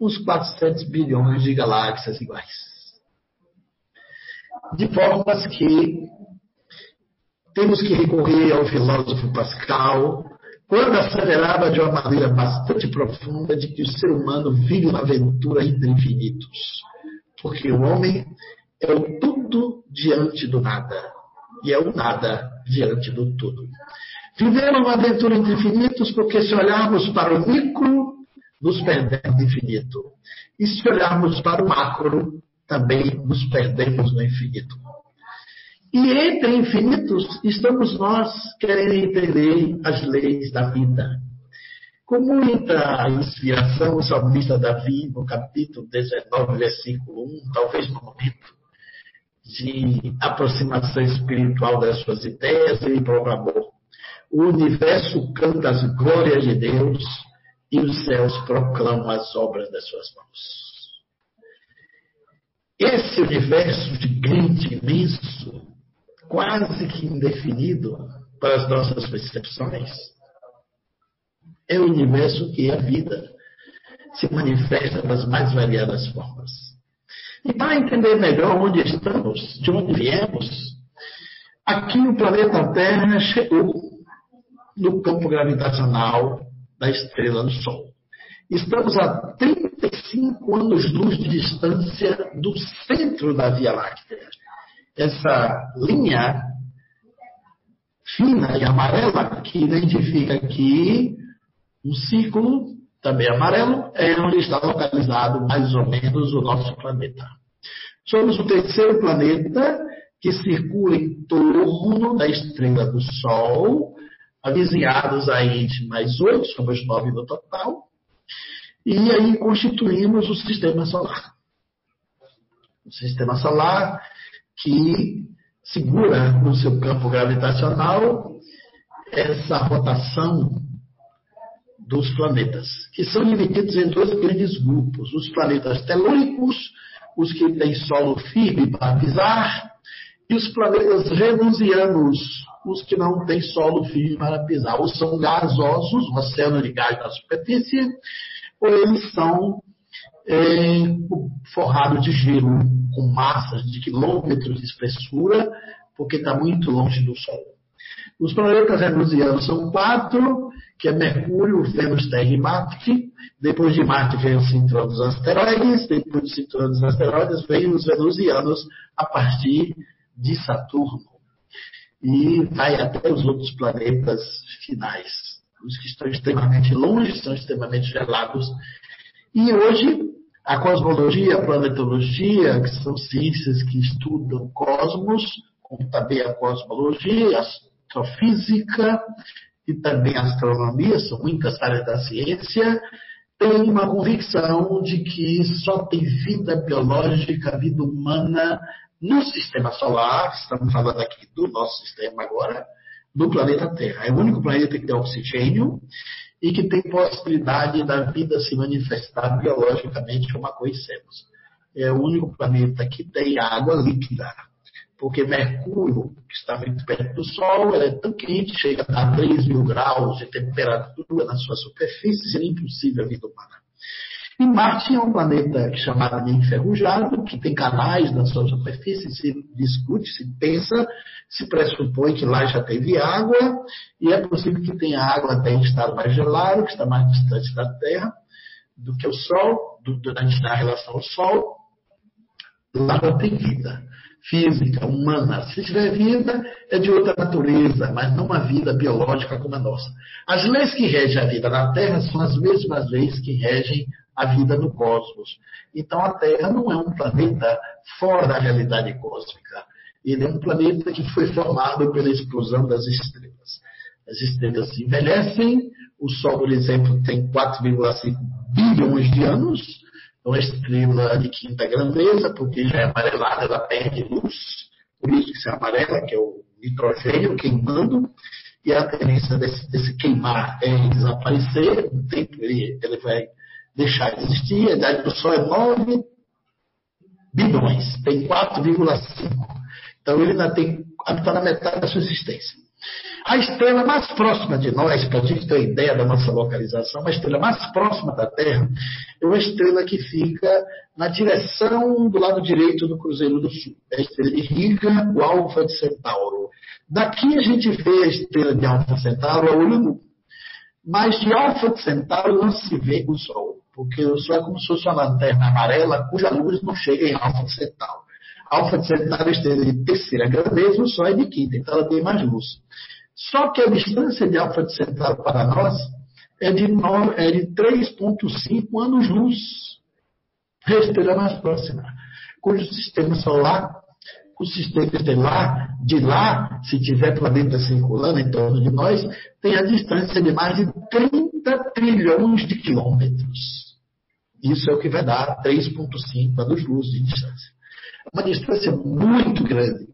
uns 400 bilhões de galáxias iguais. De formas que temos que recorrer ao filósofo Pascal, quando asseverava de uma maneira bastante profunda de que o ser humano vive uma aventura entre infinitos. Porque o homem é o tudo diante do nada. E é o nada diante do tudo. Viveram uma aventura entre infinitos porque se olharmos para o micro, nos perdemos no infinito. E se olharmos para o macro, também nos perdemos no infinito. E entre infinitos estamos nós querendo entender as leis da vida. Com muita inspiração, o salmista Davi, no capítulo 19, versículo 1, talvez no momento de aproximação espiritual das suas ideias, ele proclamou: O universo canta as glórias de Deus e os céus proclamam as obras das suas mãos. Esse universo gigante, imenso, quase que indefinido para as nossas percepções, é o universo que a vida se manifesta das mais variadas formas. E para entender melhor onde estamos, de onde viemos, aqui o planeta Terra chegou no campo gravitacional da estrela do Sol. Estamos a 35 anos-luz de distância do centro da Via Láctea. Essa linha fina e amarela que identifica aqui um círculo, também amarelo, é onde está localizado mais ou menos o nosso planeta. Somos o terceiro planeta que circula em torno da estrela do Sol, avizinhados aí de mais oito, somos nove no total, e aí constituímos o sistema solar. O sistema solar que segura no seu campo gravitacional essa rotação dos planetas, que são divididos em dois grandes grupos: os planetas telúricos, os que têm solo firme para pisar, e os planetas venusianos, os que não têm solo firme para pisar, ou são gasosos, um oceano de gás na superfície, ou eles são é, forrados de gelo, com massas de quilômetros de espessura, porque está muito longe do Sol. Os planetas venusianos são quatro, que é Mercúrio, Vênus, Terra e Marte. Depois de Marte vem o cinturão dos asteroides, depois do cinturão dos asteroides vem os venusianos a partir de Saturno. E vai até os outros planetas finais. Os que estão extremamente longe, são extremamente gelados. E hoje, a cosmologia, a planetologia, que são ciências que estudam cosmos, como também a cosmologia, a astrofísica, e também a astronomia, são muitas áreas da ciência, tem uma convicção de que só tem vida biológica, vida humana no sistema solar, estamos falando aqui do nosso sistema agora, do planeta Terra. É o único planeta que tem oxigênio e que tem possibilidade da vida se manifestar biologicamente como a conhecemos. É o único planeta que tem água líquida porque Mercúrio, que está muito perto do Sol, é tão quente, chega a 3 mil graus de temperatura na sua superfície, seria impossível a vida humana. E Marte é um planeta chamado de enferrujado, que tem canais na sua superfície, se discute, se pensa, se pressupõe que lá já teve água, e é possível que tenha água até em estado mais gelado, que está mais distante da Terra do que o Sol, do, do, da relação ao Sol. Lá não tem vida física, humana. Se tiver vida, é de outra natureza, mas não uma vida biológica como a nossa. As leis que regem a vida na Terra são as mesmas leis que regem a vida no cosmos. Então a Terra não é um planeta fora da realidade cósmica. Ele é um planeta que foi formado pela explosão das estrelas. As estrelas se envelhecem, o Sol, por exemplo, tem 4,5 bilhões de anos, é uma estrela de quinta grandeza, porque já é amarelada, ela perde luz, por isso que se amarela, que é o nitrogênio queimando, e a tendência desse, desse queimar é desaparecer, no tempo ele, ele vai deixar de existir, a idade do Sol é 9 bilhões, tem 4,5. Então ele ainda tem, está na metade da sua existência. A estrela mais próxima de nós, para a gente ter ideia da nossa localização, a estrela mais próxima da Terra é uma estrela que fica na direção do lado direito do Cruzeiro do Sul. É a estrela de Riga, o Alfa de Centauro. Daqui a gente vê a estrela de Alfa Centauro a olho nu. Mas de Alfa de Centauro não se vê o Sol, porque o Sol é como se fosse uma lanterna amarela cuja luz não chega em Alfa de Centauro. Alfa de Centauro é estrela de terceira grandeza, o Sol é de quinta, então ela tem mais luz. Só que a distância de Alfa de para nós é de, é de 3,5 anos-luz. A estrela mais próxima, cujo sistema solar o sistema estelar de lá, se tiver planeta circulando em torno de nós, tem a distância de mais de 30 trilhões de quilômetros. Isso é o que vai dar 3,5 anos-luz de distância. É uma distância muito grande.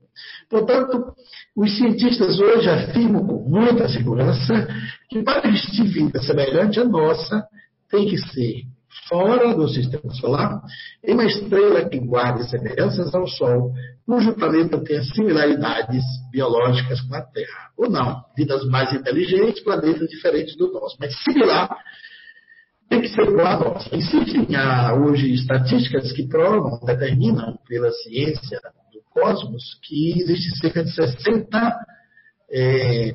Portanto, os cientistas hoje afirmam com muita segurança que para existir vida semelhante à nossa, tem que ser fora do sistema solar, em uma estrela que guarde semelhanças ao Sol, cujo planeta tenha similaridades biológicas com a Terra. Ou não, vidas mais inteligentes, planetas diferentes do nosso, mas similar tem que ser igual a nossa. Existem hoje estatísticas que provam, determinam pela ciência do cosmos, que existe cerca de 60 é,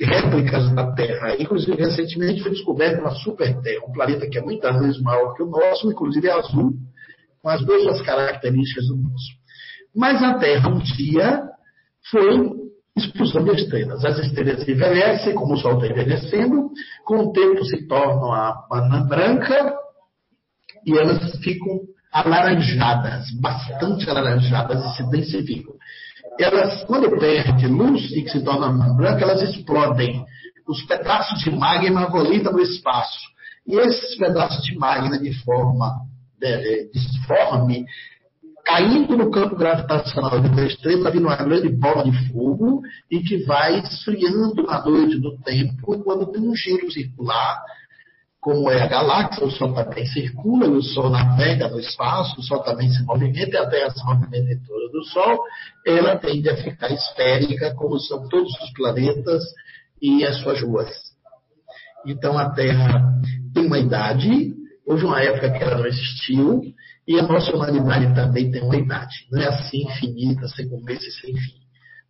réplicas da Terra. Inclusive, recentemente foi descoberta uma super Terra, um planeta que é muitas vezes maior que o nosso, inclusive é azul, com as mesmas características do nosso. Mas a Terra um dia foi expulsão de estrelas. As estrelas envelhecem, como o Sol está envelhecendo, com o tempo se tornam a banana branca e elas ficam alaranjadas, bastante alaranjadas e se densificam elas, quando perde luz e que se torna branca, elas explodem. Os pedaços de magma volitam no espaço. E esses pedaços de magma de forma de, disforme, caindo no campo gravitacional da estrela, vindo uma grande bola de fogo e que vai esfriando na noite do tempo, quando tem um giro circular, como é a galáxia, o Sol também circula, e o Sol navega no espaço, o Sol também se movimenta, e a Terra se movimenta em torno do Sol, ela tende a ficar esférica, como são todos os planetas e as suas luas. Então a Terra tem uma idade, houve uma época que ela não existiu, e a nossa humanidade também tem uma idade. Não é assim infinita, sem começo e sem fim.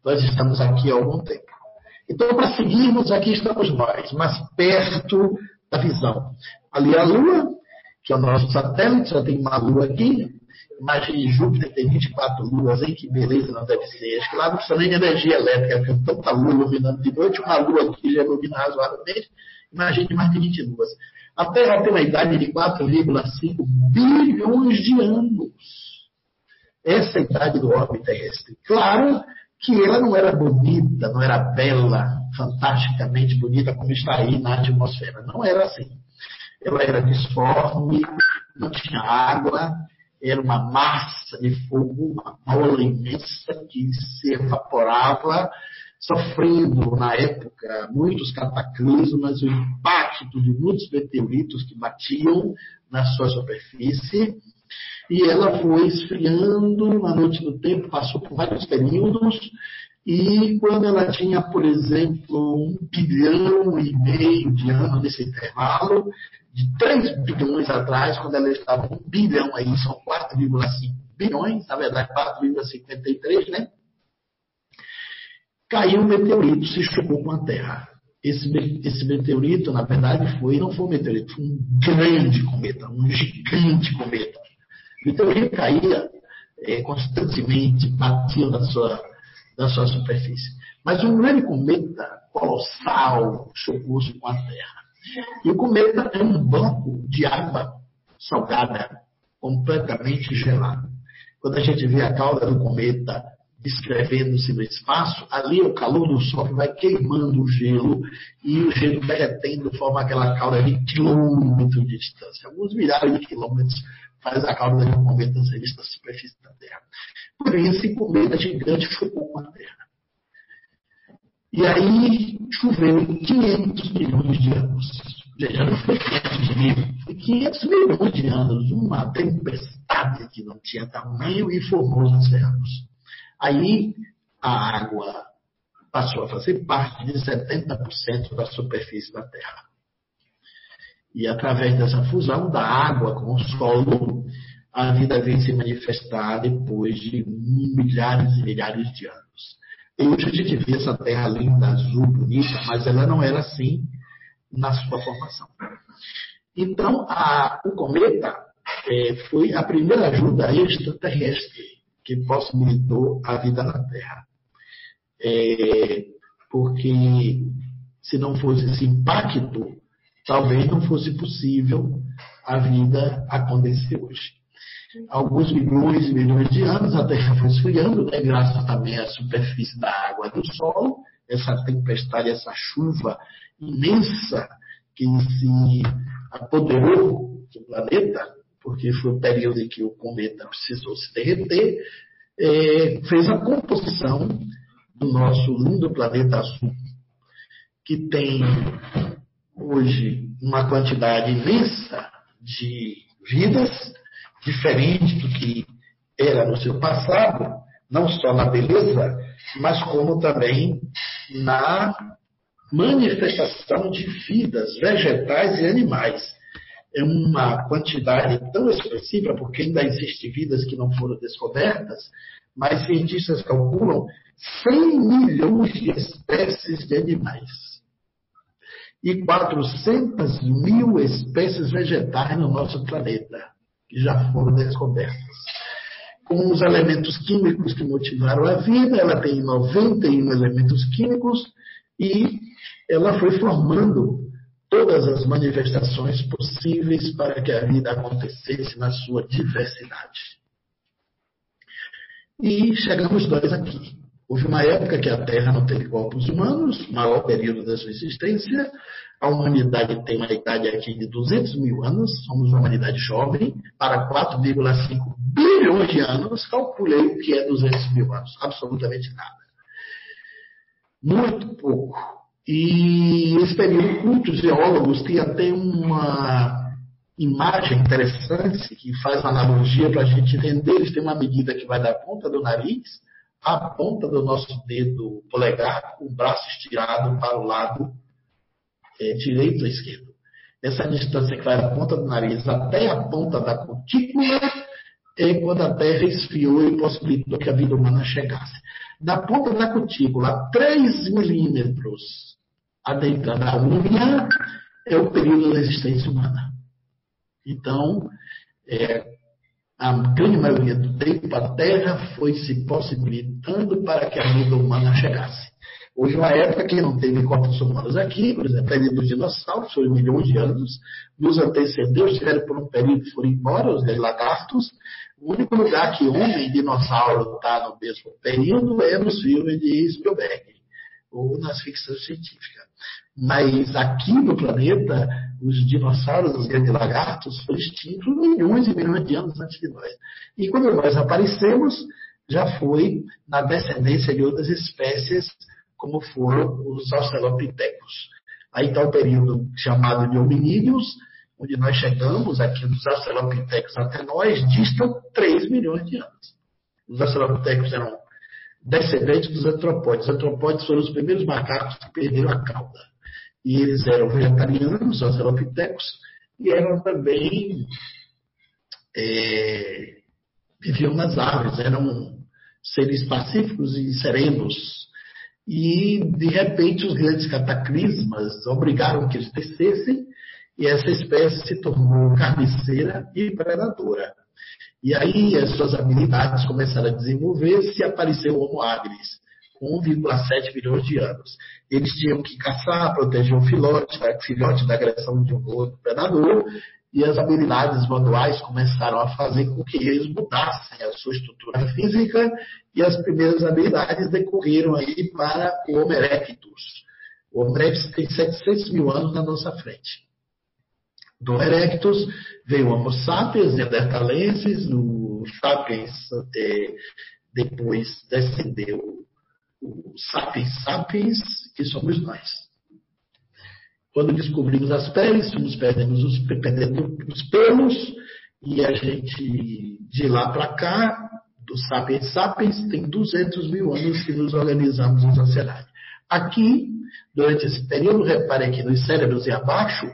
Nós estamos aqui há algum tempo. Então, para seguirmos, aqui estamos nós, mas perto da visão. Ali a Lua, que é o nosso satélite, já tem uma Lua aqui. Imagine Júpiter tem 24 luas, hein? Que beleza não deve ser. Acho que lá não precisa nem de energia elétrica, tem tanta lua iluminando de noite, uma lua aqui já ilumina razoavelmente. Imagine mais de 20 luas. A Terra tem uma idade de 4,5 bilhões de anos. Essa é a idade do orbe terrestre. Claro que ela não era bonita, não era bela, fantasticamente bonita como está aí na atmosfera. Não era assim. Ela era disforme, não tinha água, era uma massa de fogo, uma bola imensa que se evaporava, sofrendo na época muitos cataclismas, o impacto de muitos meteoritos que batiam na sua superfície e ela foi esfriando na noite do tempo, passou por vários períodos, e quando ela tinha, por exemplo, um bilhão e meio de anos nesse intervalo, de 3 bilhões atrás, quando ela estava um bilhão aí, são 4,5 bilhões, na verdade 4,53, né? Caiu um meteorito, se chocou com a Terra. Esse, esse meteorito, na verdade, foi, não foi um meteorito, foi um grande cometa, um gigante cometa. Então ele caía é, constantemente, batia na sua, na sua superfície. Mas um grande cometa colossal chocou-se com a Terra. E o cometa é um banco de água salgada, completamente gelado. Quando a gente vê a cauda do cometa descrevendo-se no espaço, ali o calor do Sol vai queimando o gelo e o gelo derretendo forma aquela cauda de quilômetros de distância, alguns milhares de quilômetros faz a cauda de um cometa revista da superfície da Terra. Porém, esse cometa gigante chocou com a Terra. E aí choveu 500 milhões de anos. Já não foi 500 mil, foi 500 milhões de anos. Uma tempestade que não tinha tamanho e formou os oceanos. Aí a água passou a fazer parte de 70% da superfície da Terra. E através dessa fusão da água com o solo, a vida vem se manifestar depois de milhares e milhares de anos. E hoje a gente vê essa terra linda, azul, bonita, mas ela não era assim na sua formação. Então, a, o cometa é, foi a primeira ajuda extraterrestre que possibilitou a vida na Terra. É, porque se não fosse esse impacto talvez não fosse possível a vida acontecer hoje. alguns milhões e milhões de anos, a Terra foi esfriando, né, graças também à superfície da água do solo, essa tempestade, essa chuva imensa que se apoderou do planeta, porque foi o período em que o cometa precisou se derreter, é, fez a composição do nosso lindo planeta azul, que tem hoje uma quantidade imensa de vidas, diferente do que era no seu passado, não só na beleza, mas como também na manifestação de vidas vegetais e animais. É uma quantidade tão expressiva, porque ainda existem vidas que não foram descobertas, mas cientistas calculam 100 milhões de espécies de animais e 400 mil espécies vegetais no nosso planeta, que já foram descobertas. Com os elementos químicos que motivaram a vida, ela tem 91 elementos químicos e ela foi formando todas as manifestações possíveis para que a vida acontecesse na sua diversidade. E chegamos nós aqui. Houve uma época que a Terra não teve corpos humanos, maior período da sua existência. A humanidade tem uma idade aqui de 200 mil anos, somos uma humanidade jovem, para 4,5 bilhões de anos, calculei o que é 200 mil anos, absolutamente nada. Muito pouco. E esse período, muitos geólogos têm até uma imagem interessante que faz uma analogia para a gente entender. Eles têm uma medida que vai da ponta do nariz à ponta do nosso dedo polegar, com o braço estirado para o lado é, direito ou esquerdo. Essa distância que vai da ponta do nariz até a ponta da cutícula é quando a Terra esfriou e possibilitou que a vida humana chegasse. Da ponta da cutícula a 3 milímetros adentrada da unha é o período da existência humana. Então, é, a grande maioria do tempo, a Terra foi se possibilitando para que a vida humana chegasse. Houve uma época que não teve corpos humanos aqui, por exemplo, a dos dinossauros, foi milhões de anos, nos antecedeu, estiveram por um período foram embora, os lagartos. O único lugar que homem e dinossauro está no mesmo período é nos filmes de Spielberg, ou nas ficções científicas. Mas aqui no planeta, os dinossauros, os grandes lagartos, foram extintos milhões e milhões de anos antes de nós. E quando nós aparecemos, já foi na descendência de outras espécies, como foram os australopitecos. Aí está o período chamado de hominídeos, onde nós chegamos aqui dos australopitecos até nós, distam 3 milhões de anos. Os australopitecos eram descendentes dos antropóides. Os antropóides foram os primeiros macacos que perderam a cauda. E eles eram vegetarianos, australopitecos, e eram também. É, viviam nas árvores, eram seres pacíficos e serenos. E, de repente, os grandes cataclismas obrigaram que eles descessem, e essa espécie se tornou carniceira e predadora. E aí as suas habilidades começaram a desenvolver-se e apareceu o Homo habilis, com 1,7 bilhões de anos. Eles tinham que caçar, proteger o filhote, o filhote da agressão de um outro predador, e as habilidades manuais começaram a fazer com que eles mudassem a sua estrutura física, e as primeiras habilidades decorreram aí para o Homo erectus. O Homo erectus tem 700 mil anos na nossa frente. Do erectus veio o Homo sapiens, neandertalenses, o sapiens é, depois descendeu o sapiens sapiens, que somos nós. Quando descobrimos as peles, fomos perdendo os, perdendo os pelos, e a gente, de lá para cá, do sapiens sapiens, tem 200 mil anos que nos organizamos em sociedade. Aqui, durante esse período, repare aqui nos cérebros e abaixo,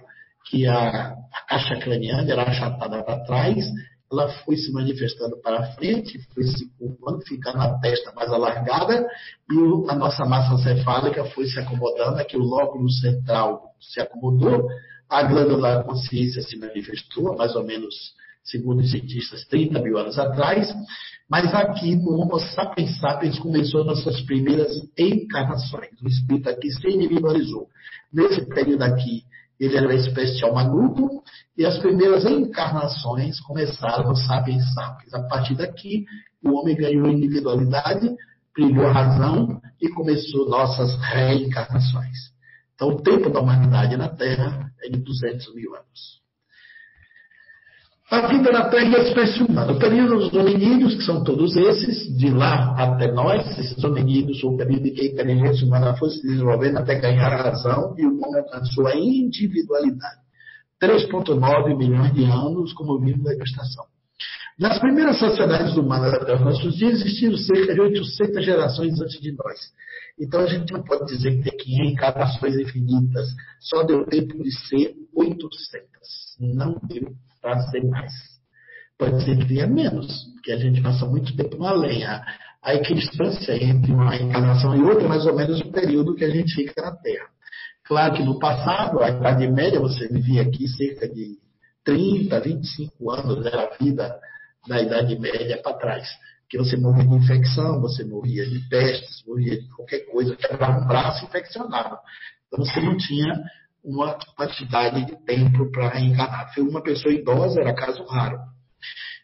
que a, a caixa craniana era achatada para trás, ela foi se manifestando para frente, foi se curvando, ficando a testa mais alargada, e a nossa massa cefálica foi se acomodando, aqui o lóbulo central se acomodou, a glândula da consciência se manifestou, mais ou menos, segundo os cientistas, 30 mil anos atrás, mas aqui no Homo sapiens sapiens começou as suas primeiras encarnações. O espírito aqui se individualizou. Nesse período aqui, ele era uma espécie de alma grupo, e as primeiras encarnações começaram no Sapiens Sapiens. A partir daqui, o homem ganhou individualidade, brilhou a razão e começou nossas reencarnações. Então, o tempo da humanidade na Terra é de 200 mil anos. A vida na Terra e a espécie humana. O período dos hominídeos, que são todos esses, de lá até nós, esses hominídeos, o período em que a inteligência humana foi se desenvolvendo até ganhar a razão e o homem alcançou a individualidade. 3,9 milhões de anos, como vimos na ilustração. Nas primeiras sociedades humanas até os nossos dias, existiram cerca de 800 gerações antes de nós. Então a gente não pode dizer que tem reencarnações infinitas. Só deu tempo de ser 800. Não deu para ser mais. Pode ser que tenha menos, porque a gente passa muito tempo na lenha. A equidistância entre uma encarnação e outra é mais ou menos o período que a gente fica na Terra. Claro que no passado, a Idade Média, você vivia aqui cerca de 30, 25 anos, era a vida da Idade Média para trás. Que você morria de infecção, você morria de pestes, morria de qualquer coisa, quebrava um braço e infeccionava. Então você não tinha uma quantidade de tempo para reencarnar. Foi uma pessoa idosa, era caso raro.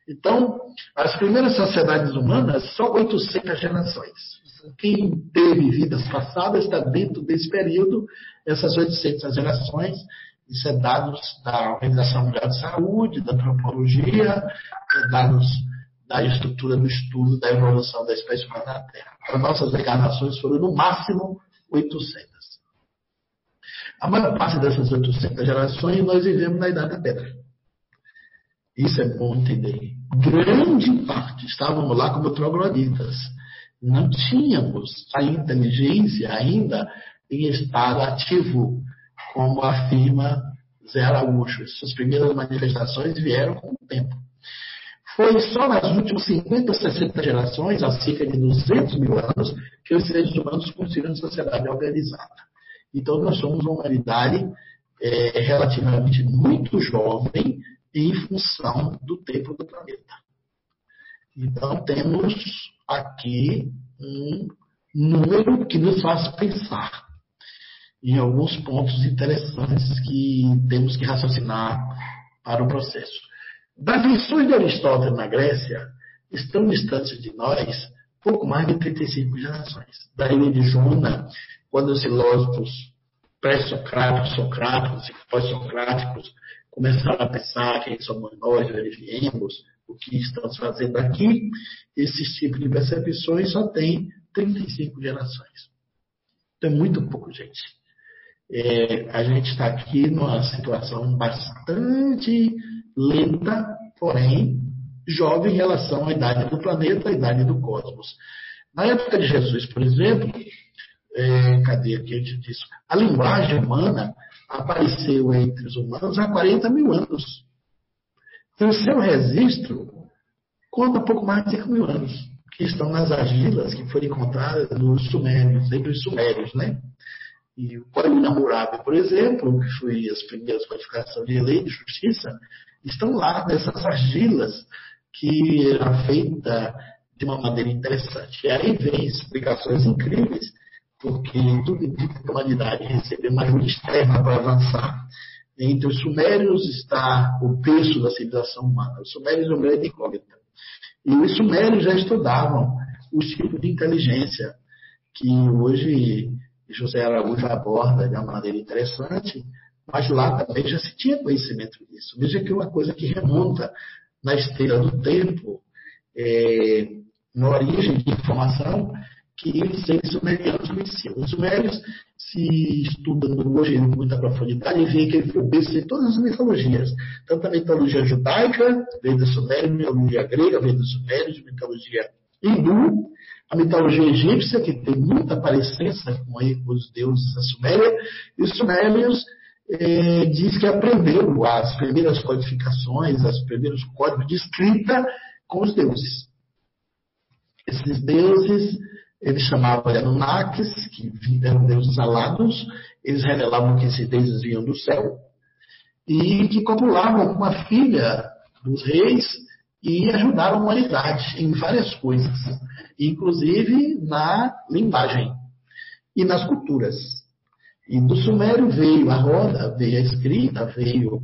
Então, as primeiras sociedades humanas, só 800 gerações. Quem teve vidas passadas está dentro desse período, essas 800 gerações. Isso é dados da Organização Mundial de Saúde, da antropologia, é dados da estrutura do estudo da evolução da espécie humana na Terra. As nossas encarnações foram no máximo 800. A maior parte dessas 800 gerações nós vivemos na Idade da Pedra. Isso é bom entender. Grande parte estávamos lá como trogloditas. Não tínhamos a inteligência ainda em estado ativo, como afirma Zé Araújo. Suas primeiras manifestações vieram com o tempo. Foi só nas últimas 50, 60 gerações, há cerca de 200 mil anos, que os seres humanos construíram sociedade organizada. Então, nós somos uma humanidade é, relativamente muito jovem em função do tempo do planeta. Então, temos aqui um número que nos faz pensar em alguns pontos interessantes que temos que raciocinar para o processo. Das lições de Aristóteles na Grécia, estão distantes de nós pouco mais de 35 gerações. Da ilha de Jona, quando os filósofos pré-socráticos, socráticos e pós-socráticos começaram a pensar quem somos nós, de onde viemos, o que estamos fazendo aqui, esses tipos de percepções só tem 35 gerações. Então é muito pouco, gente. É, a gente está aqui numa situação bastante lenta, porém jovem em relação à idade do planeta, à idade do cosmos. Na época de Jesus, por exemplo, é, cadê aqui disso? A linguagem humana apareceu entre os humanos há 40 mil anos. Então, seu registro conta pouco mais de 5 mil anos, que estão nas argilas que foram encontradas nos sumérios, entre os sumérios, né? E o Código Hammurabi, por exemplo, que foi as primeiras codificações de lei de justiça, estão lá nessas argilas que era feita de uma maneira interessante. E aí vem explicações incríveis porque tudo indica que a humanidade recebeu uma externa para avançar. Entre os sumérios está o berço da civilização humana. Os sumérios é um grande incógnita. E os sumérios já estudavam os tipos de inteligência que hoje José Araújo aborda de uma maneira interessante, mas lá também já se tinha conhecimento disso. Veja que é uma coisa que remonta na esteira do tempo, é, origem de informação, que sumerianos conheciam. Os sumérios se estudam hoje em muita profundidade vê que ele foi berço de todas as mitologias. Tanto a mitologia judaica, veio da Suméria, a mitologia grega, veio dos sumérios, a mitologia hindu, a mitologia egípcia, que tem muita parecência com os deuses da Suméria, e os sumérios eh, diz que aprendeu as primeiras codificações, os primeiros códigos de escrita com os deuses. Esses deuses eles chamavam de Anunnakis, que eram deuses alados, eles revelavam que esses deuses vinham do céu, e que copulavam com a filha dos reis e ajudaram a humanidade em várias coisas, inclusive na linguagem e nas culturas. E do Sumério veio a roda, veio a escrita, veio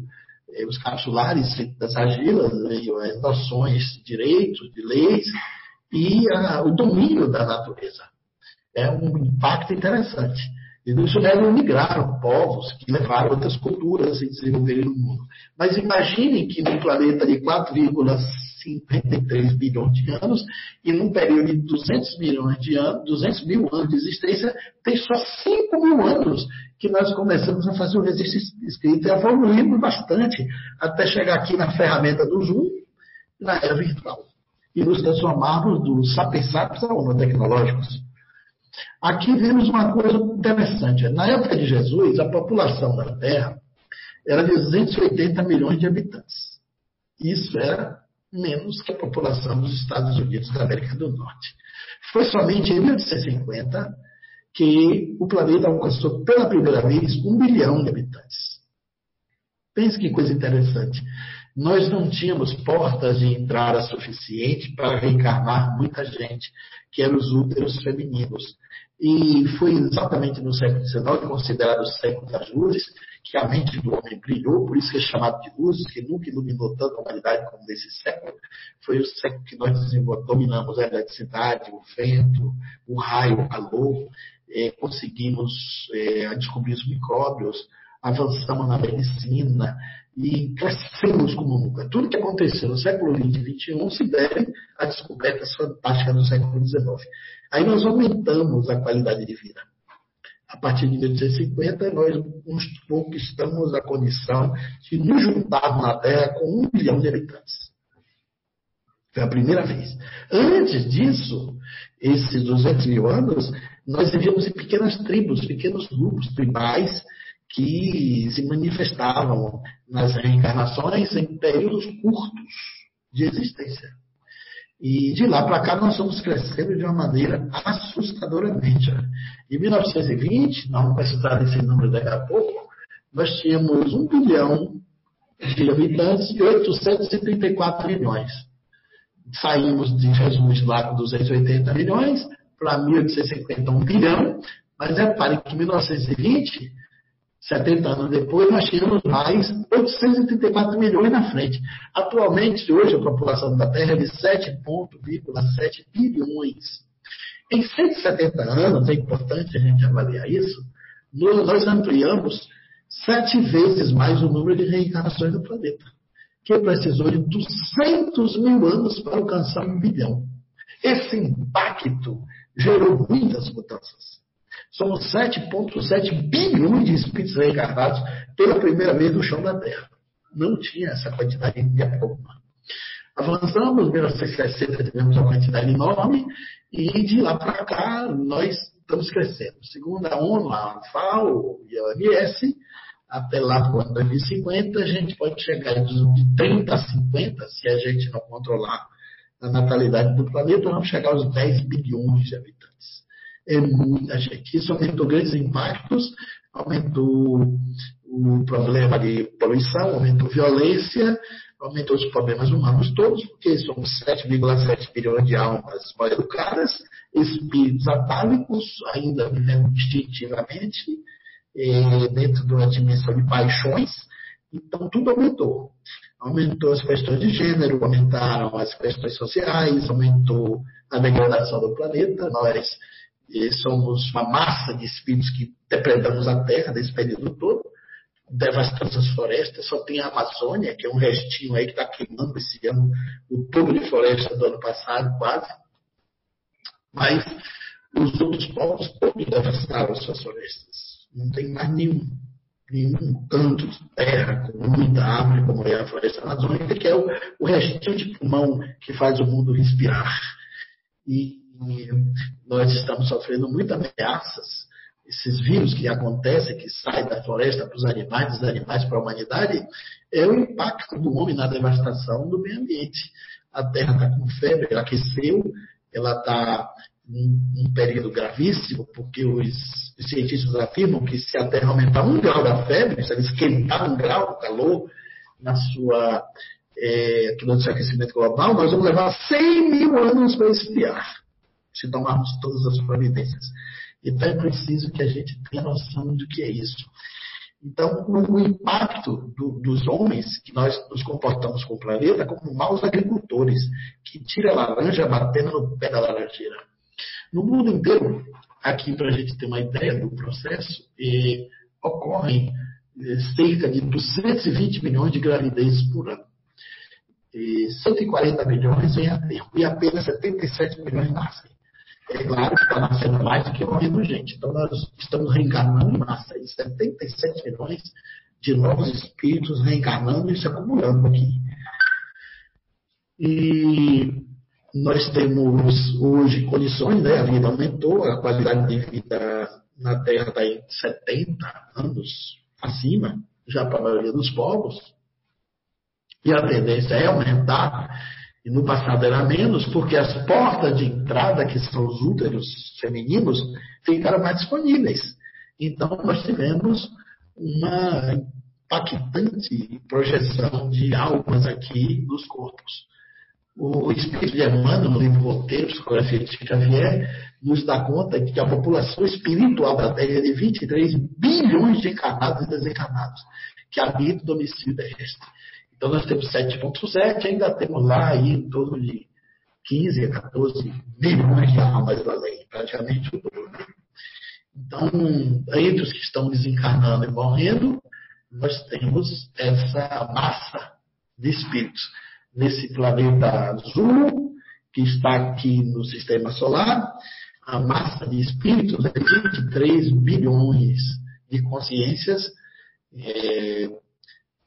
eh, os capsulares das argilas, veio as noções de direitos, de leis e a, o domínio da natureza. É um impacto interessante. E do Sumério migraram povos que levaram outras culturas e desenvolveram o mundo. Mas imaginem que num planeta de 4,5 53 bilhões de anos, e num período de 200 milhões de anos, 200 mil anos de existência, tem só 5 mil anos que nós começamos a fazer o registro escrito e evoluímos bastante até chegar aqui na ferramenta do Zoom, na era virtual, e nos transformarmos dos sapiens sapiens a homo tecnológicos. Aqui vemos uma coisa interessante. Na época de Jesus, a população da Terra era de 280 milhões de habitantes. Isso era menos que a população dos Estados Unidos da América do Norte. Foi somente em 1850 que o planeta alcançou pela primeira vez um bilhão de habitantes. Pense que coisa interessante. Nós não tínhamos portas de entrada suficiente para reencarnar muita gente, que eram os úteros femininos. E foi exatamente no século XIX, considerado o século das luzes, que a mente do homem brilhou, por isso que é chamado de luzes, que nunca iluminou tanto a humanidade como nesse século. Foi o século que nós dominamos a eletricidade, o vento, o raio, o calor, é, conseguimos é, descobrir os micróbios, avançamos na medicina e crescemos como nunca. Tudo que aconteceu no século XX e XXI se deve a descobertas fantásticas do século XIX. Aí nós aumentamos a qualidade de vida. A partir de 1850, nós conquistamos a condição de nos juntarmos na Terra com um bilhão de habitantes. Foi a primeira vez. Antes disso, esses 200 mil anos, nós vivíamos em pequenas tribos, pequenos grupos tribais que se manifestavam nas reencarnações em períodos curtos de existência. E de lá para cá nós estamos crescendo de uma maneira assustadoramente. Em 1920, não vamos precisar desse número daqui a pouco, nós tínhamos 1 bilhão de habitantes e 834 milhões. Saímos de Jesus lá com 280 milhões para 1850, 1 bilhão, mas repare que em 1920 70 anos depois, nós tínhamos mais 834 milhões na frente. Atualmente, hoje, a população da Terra é de 7,7 bilhões. Em 170 anos, é importante a gente avaliar isso, nós ampliamos sete vezes mais o número de reencarnações do planeta, que precisou de 200 mil anos para alcançar um bilhão. Esse impacto gerou muitas mudanças. Somos 7,7 bilhões de espíritos reencarnados pela primeira vez no chão da Terra. Não tinha essa quantidade época alguma. Avançamos, em 1960 tivemos uma quantidade enorme, e de lá para cá nós estamos crescendo. Segundo a ONU, a FAO e a OMS, até lá para o ano 2050, a gente pode chegar de 30 a 50, se a gente não controlar a natalidade do planeta, vamos chegar aos 10 bilhões de habitantes é gente. Isso aumentou grandes impactos, aumentou o problema de poluição, aumentou violência, aumentou os problemas humanos todos, porque somos 7,7 bilhões de almas mal educadas, espíritos atálicos, ainda vivendo instintivamente, é, dentro de uma dimensão de paixões, então tudo aumentou. Aumentou as questões de gênero, aumentaram as questões sociais, aumentou a degradação do planeta, nós e somos uma massa de espíritos que depredamos a terra nesse período todo, devastamos as florestas, só tem a Amazônia, que é um restinho aí que está queimando esse ano, o topo de floresta do ano passado, quase. Mas os outros povos todos devastaram as suas florestas. Não tem mais nenhum, nenhum canto de terra com muita árvore, como é a floresta amazônica, que é o, o restinho de pulmão que faz o mundo respirar. E nós estamos sofrendo muitas ameaças. Esses vírus que acontecem, que saem da floresta para os animais, dos animais para a humanidade, é o impacto do homem na devastação do meio ambiente. A Terra está com febre, ela aqueceu, ela está num período gravíssimo, porque os, cientistas afirmam que se a Terra aumentar um grau da febre, se ela esquentar um grau do calor na sua é, aquecimento global, nós vamos levar 100 mil anos para esfriar se tomarmos todas as providências. Então é preciso que a gente tenha noção do que é isso. Então, o, impacto do, dos homens, que nós nos comportamos com o planeta, como maus agricultores, que tira a laranja batendo no pé da laranjeira. No mundo inteiro, aqui para a gente ter uma ideia do processo, eh, ocorrem eh, cerca de 220 milhões de gravidezes por ano. E 140 milhões vêm a e apenas 77 milhões nascem. É claro que está nascendo mais do que morrendo gente. Então, nós estamos reencarnando massa. E 77 milhões de novos espíritos reencarnando e se acumulando aqui. E nós temos hoje condições, né? a vida aumentou, a qualidade de vida na Terra está em 70 anos acima, já para a maioria dos povos. E a tendência é aumentar e no passado era menos, porque as portas de entrada, que são os úteros femininos, ficaram mais disponíveis. Então, nós tivemos uma impactante projeção de almas aqui nos corpos. O Espírito de Emmanuel, no livro Roteiro, Psicografia de Xavier, nos dá conta que a população espiritual da Terra é de 23 bilhões de encarnados e desencarnados, que habitam o domicílio terrestre. Então nós temos 7,7, ainda temos lá aí em torno de 15 a 14 bilhões de almas da lei, praticamente o dobro. Então, entre os que estão desencarnando e morrendo, nós temos essa massa de espíritos. Nesse planeta azul, que está aqui no sistema solar, a massa de espíritos é 23 bilhões de consciências é,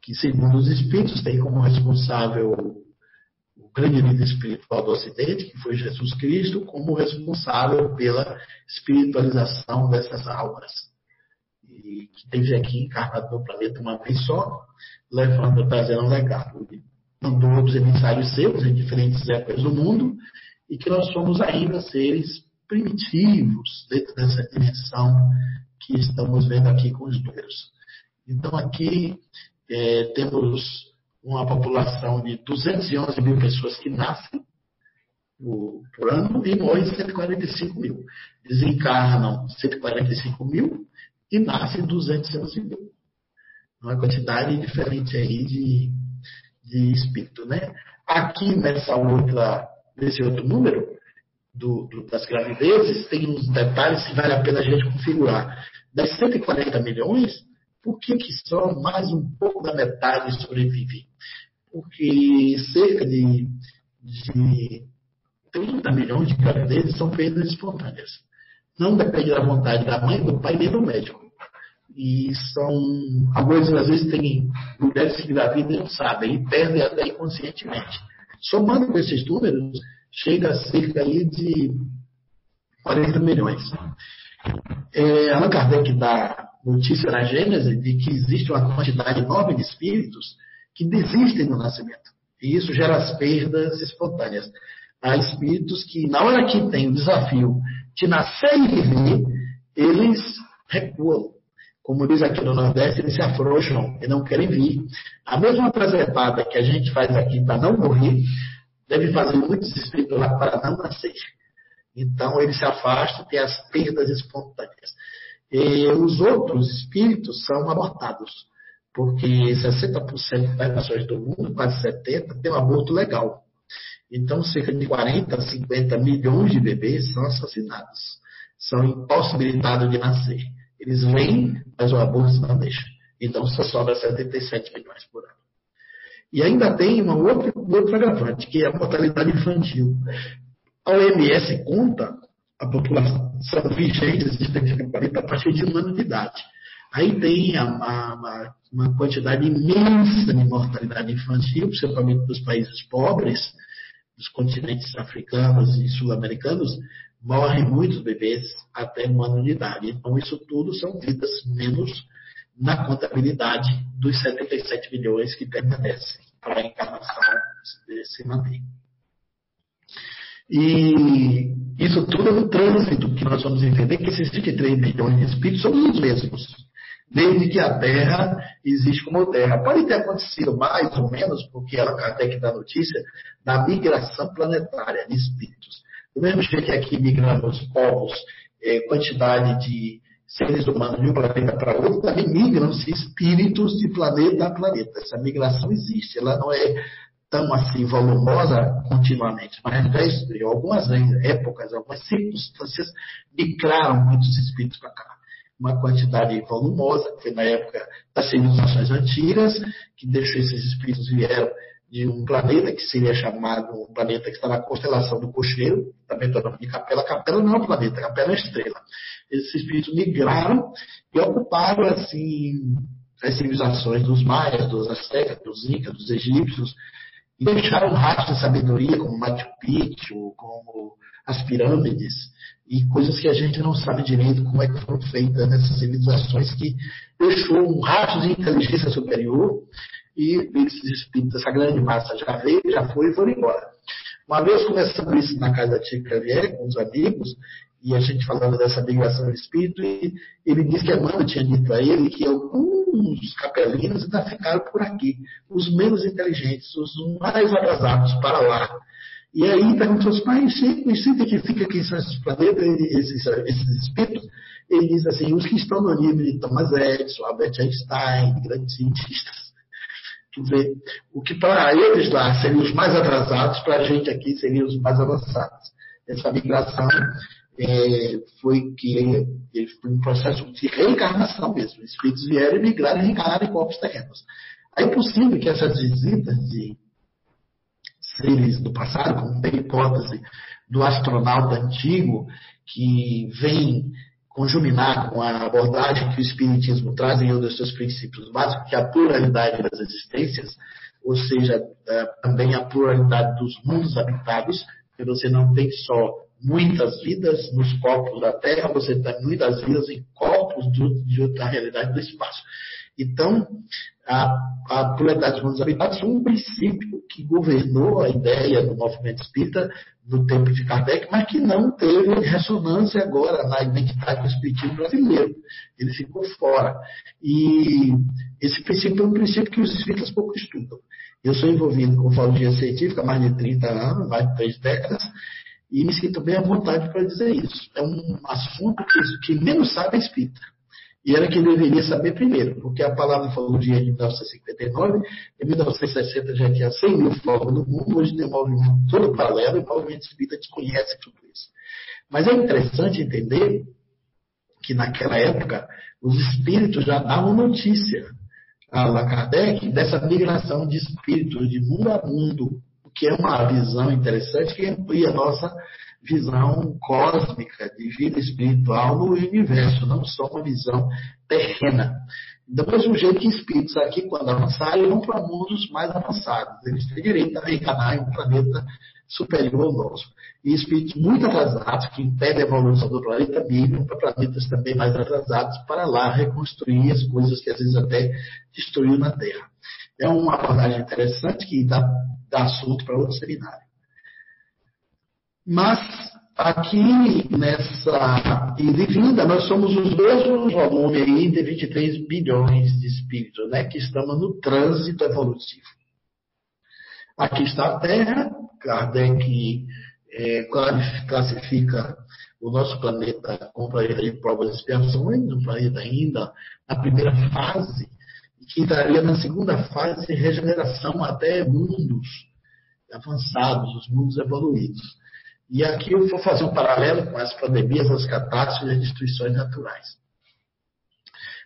que, segundo os espíritos, tem como responsável o grande líder espiritual do Ocidente, que foi Jesus Cristo, como responsável pela espiritualização dessas almas. E que teve aqui encarnado no planeta uma vez só, levando, trazendo um legado. Mandou outros emissários seus em diferentes épocas do mundo, e que nós somos ainda seres primitivos dentro dessa dimensão que estamos vendo aqui com os números. Então, aqui é, temos uma população de 211 mil pessoas que nascem por, por ano e morrem 145 mil. Desencarnam 145 mil e nascem 211 mil. Uma quantidade diferente aí de, de espírito, né? Aqui nessa outra, nesse outro número do, do, das gravidezes, tem uns detalhes que vale a pena a gente configurar. Das 140 milhões, por que, que só mais um pouco da metade sobrevive? Porque cerca de, de 30 milhões de gravidezes são perdas espontâneas. Não depende da vontade da mãe, do pai nem do médico. E são. Algumas às vezes tem mulheres que engravidam e não sabem, e perdem até inconscientemente. Somando com esses números, chega a cerca aí de 40 milhões. É, Allan Kardec dá notícia na Gênese de que existe uma quantidade enorme de espíritos que desistem do nascimento. E isso gera as perdas espontâneas. Há espíritos que, na hora que tem o desafio de nascer e viver, eles recuam. Como diz aqui no Nordeste, eles se afrouxam e não querem vir. A mesma preservada que a gente faz aqui para não morrer, deve fazer muitos espíritos lá para não nascer. Então, eles se afastam, tem as perdas espontâneas. E os outros espíritos são abortados, porque 60% das nações do mundo, quase 70%, tem um aborto legal. Então, cerca de 40, 50 milhões de bebês são assassinados, são impossibilitados de nascer. Eles vêm, mas o aborto não deixa. Então, só sobra 77 milhões por ano. E ainda tem uma outra, outro agravante, que é a mortalidade infantil. A OMS conta a população vigente existente no a partir de um ano de idade. Aí tem a, a, uma quantidade imensa de mortalidade infantil, principalmente dos países pobres, dos continentes africanos e sul-americanos, morrem muitos bebês até um ano de idade. Então, isso tudo são vidas menos na contabilidade dos 77 milhões que permanecem para a encarnação se manter. E isso tudo no trânsito que nós vamos entender que esses 23 bilhões de espíritos são os mesmos. Desde que a Terra existe como Terra. Pode ter acontecido mais ou menos, porque ela Kardec dá notícia, da migração planetária de espíritos. Do mesmo jeito que aqui migramos povos é, quantidade de seres humanos de um planeta para outro, também migram-se espíritos de planeta a planeta. Essa migração existe, ela não é tão assim volumosa continuamente, mas em algumas épocas, algumas circunstâncias, migraram muitos espíritos para cá. Uma quantidade volumosa, que foi na época das civilizações antigas, que deixou esses espíritos vieram de um planeta que seria chamado, um planeta que está na constelação do Cocheiro, também está nome de Capela. Capela não é um planeta, Capela é estrela. Esses espíritos migraram e ocuparam, assim, as civilizações dos maias, dos astecas, dos incas, dos egípcios, e deixaram rastros de sabedoria, como Machu Picchu, como as pirâmides, e coisas que a gente não sabe direito como é que foram feitas nessas civilizações que deixou um rastro de inteligência superior e esses espíritos, essa grande massa já veio, já foi e foram embora. Uma vez começando isso na casa da Tia Xavier, com os amigos, e a gente falando dessa migração do espírito, e ele disse que a Amanda tinha dito a ele que alguns capelinos ainda ficaram por aqui, os menos inteligentes, os mais atrasados para lá. E aí perguntou os pais, mas sempre que fica quem são esses planetas, esses, esses espíritos? Ele diz assim, os que estão no nível de Thomas Edison, Albert Einstein, grandes cientistas. Quer dizer, o que para eles lá seriam os mais atrasados, para a gente aqui seriam os mais avançados. Essa migração é, foi que foi um processo de reencarnação mesmo. Os espíritos vieram migraram e reencarnaram em corpos terrenos. É possível que essas visitas de seres do passado, como tem hipótese do astronauta antigo, que vem conjuminar com a abordagem que o Espiritismo traz em um dos seus princípios básicos, que é a pluralidade das existências, ou seja, é, também a pluralidade dos mundos habitados, que você não tem só muitas vidas nos corpos da Terra, você tem muitas vidas em corpos de outra realidade do espaço. Então, a, a pluralidade dos habitados foi um princípio que governou a ideia do movimento espírita no tempo de Kardec, mas que não teve ressonância agora na identidade do espiritismo brasileiro. Ele ficou fora. E esse princípio é um princípio que os espíritas pouco estudam. Eu sou envolvido com ufologia científica há mais de 30 anos, mais de três décadas, e me sinto bem à vontade para dizer isso. É um assunto que, que menos sabe é espírita. E era quem deveria saber primeiro, porque a palavra é de 1959, em 1960 já tinha 100 mil fogos no mundo, hoje tem um movimento todo paralelo e o movimento espírita desconhece tudo isso. Mas é interessante entender que naquela época os espíritos já davam notícia a Allan Kardec dessa migração de espíritos de mundo a mundo, o que é uma visão interessante que amplia a nossa visão cósmica, de vida espiritual no universo, não só uma visão terrena. Do mesmo jeito que espíritos aqui, quando avançarem, vão para mundos mais avançados. Eles têm direito a reencarnar em um planeta superior ao nosso. E espíritos muito atrasados, que impedem a evolução do planeta, migram para planetas também mais atrasados, para lá reconstruir as coisas que às vezes até destruiu na Terra. É uma abordagem interessante que dá, dá assunto para outro seminário. Mas aqui nessa vinda, nós somos os mesmos volumes aí de 23 bilhões de espíritos, né, que estamos no trânsito evolutivo. Aqui está a Terra, Kardec é, classifica o nosso planeta como planeta de provas e expiações, um planeta ainda na primeira fase, que estaria na segunda fase regeneração até mundos avançados, os mundos evoluídos. E aqui eu vou fazer um paralelo com as pandemias, as catástrofes e as destruições naturais.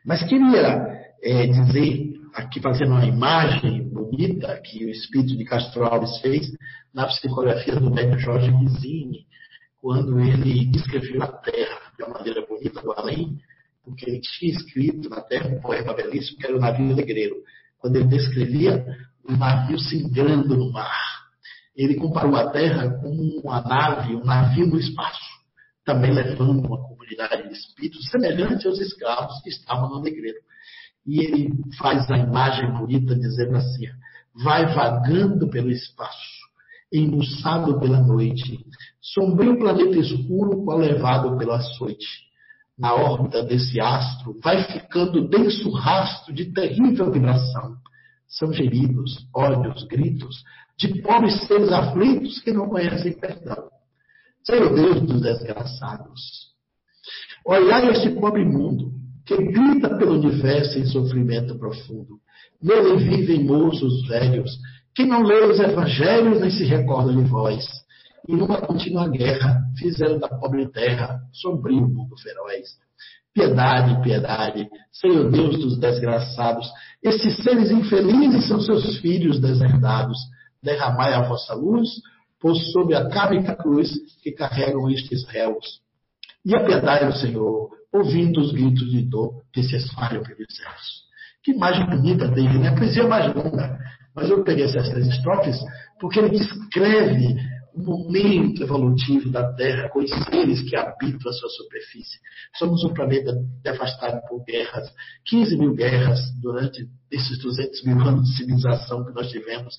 Mas queria é, dizer, aqui fazendo uma imagem bonita que o espírito de Castro Alves fez na psicografia do médico Jorge Guizini, quando ele descreveu a Terra de uma maneira bonita do além, porque ele tinha escrito na Terra um poema belíssimo que era o navio negreiro, quando ele descrevia o navio se engrando no mar ele comparou a Terra com uma nave, um navio no espaço, também levando uma comunidade de espíritos semelhante aos escravos que estavam no negreiro. E ele faz a imagem bonita dizendo assim: vai vagando pelo espaço, embuçado pela noite, sombrio planeta escuro qual levado pelo açoite. Na órbita desse astro vai ficando denso rastro de terrível vibração. São gemidos, ódios, gritos, de pobres seres aflitos que não conhecem perdão. Senhor Deus dos desgraçados. Olhai este pobre mundo, que grita pelo universo em sofrimento profundo. Nele vivem moços velhos, que não lê os evangelhos nem se recorda de vós. E numa contínua guerra fizeram da pobre terra sombrio mundo feroz. Piedade, piedade, Senhor Deus dos desgraçados, esses seres infelizes são seus filhos deserdados. Derramai a vossa luz, por sob a cárnica cruz que carregam estes réus. E piedade, Senhor, ouvindo os gritos de dor que se espalham pelos céus. Que imagem bonita dele, né? A poesia mais longa. Mas eu peguei essas três estrofes porque ele descreve o momento evolutivo da Terra com os seres que habitam a sua superfície. Somos um planeta devastado por guerras, 15 mil guerras durante esses 200 mil anos de civilização que nós tivemos.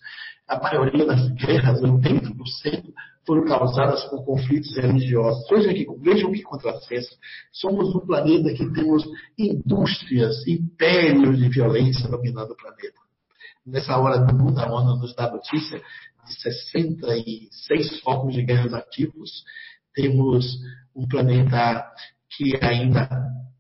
A maioria das guerras, 80%, foram causadas por conflitos religiosos. Vejam que, vejam que contrassenso. Somos um planeta que temos indústrias, impérios de violência dominando o planeta. Nessa hora do mundo, a ONU nos dá notícia 66 focos de guerras ativos. Temos um planeta que ainda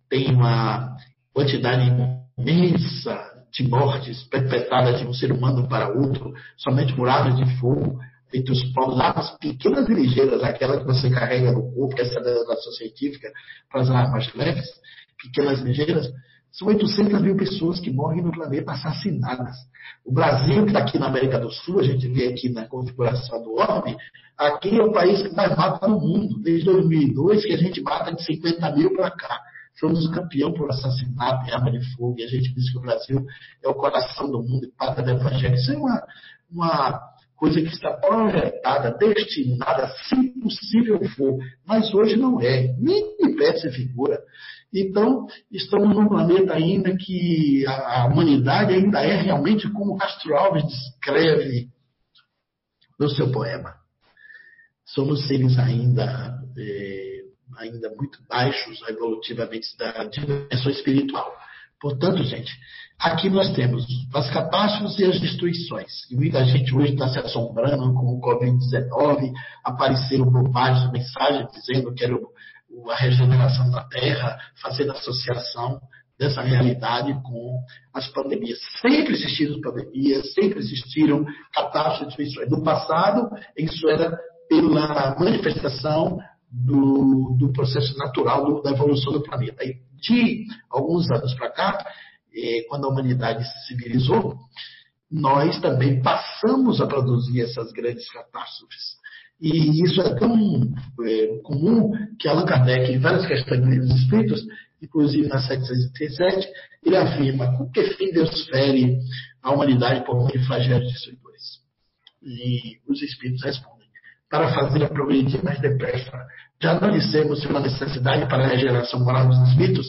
tem uma quantidade imensa de mortes perpetradas de um ser humano para outro, somente por armas de fogo, entre os povos, armas pequenas e ligeiras, aquela que você carrega no corpo, que é essa denominação científica, para as armas leves, pequenas e ligeiras, são 800 mil pessoas que morrem no planeta assassinadas. O Brasil, que está aqui na América do Sul, a gente vê aqui na configuração do orbe, aqui é o país que mais mata no mundo. Desde 2002 que a gente mata de 50 mil para cá. Somos o campeão por assassinato e arma de fogo. E a gente diz que o Brasil é o coração do mundo e pátria do evangelho. Isso é uma, uma coisa que está projetada, destinada, se possível for. Mas hoje não é. Nem de se figura. Então, estamos num planeta ainda que a humanidade ainda é realmente como Castro Alves descreve no seu poema. Somos seres ainda, é, ainda muito baixos evolutivamente da dimensão espiritual. Portanto, gente, aqui nós temos as catástrofes e as destruições. E muita gente hoje está se assombrando com o Covid-19, apareceram bobagens, mensagens dizendo que era a regeneração da Terra, fazendo associação dessa realidade com as pandemias. Sempre existiram pandemias, sempre existiram catástrofes. destruições. No passado, isso era pela manifestação do, do processo natural do, da evolução do planeta. E de alguns anos para cá, eh, quando a humanidade se civilizou, nós também passamos a produzir essas grandes catástrofes. E isso é tão é, comum que Allan Kardec, em várias questões dos espíritos, inclusive na 737, ele afirma com que fim Deus fere a humanidade por meio de flagelos destruidores. E os espíritos respondem, para fazer a progredir mais depressa. Já não dissemos uma necessidade para a regeneração moral dos espíritos,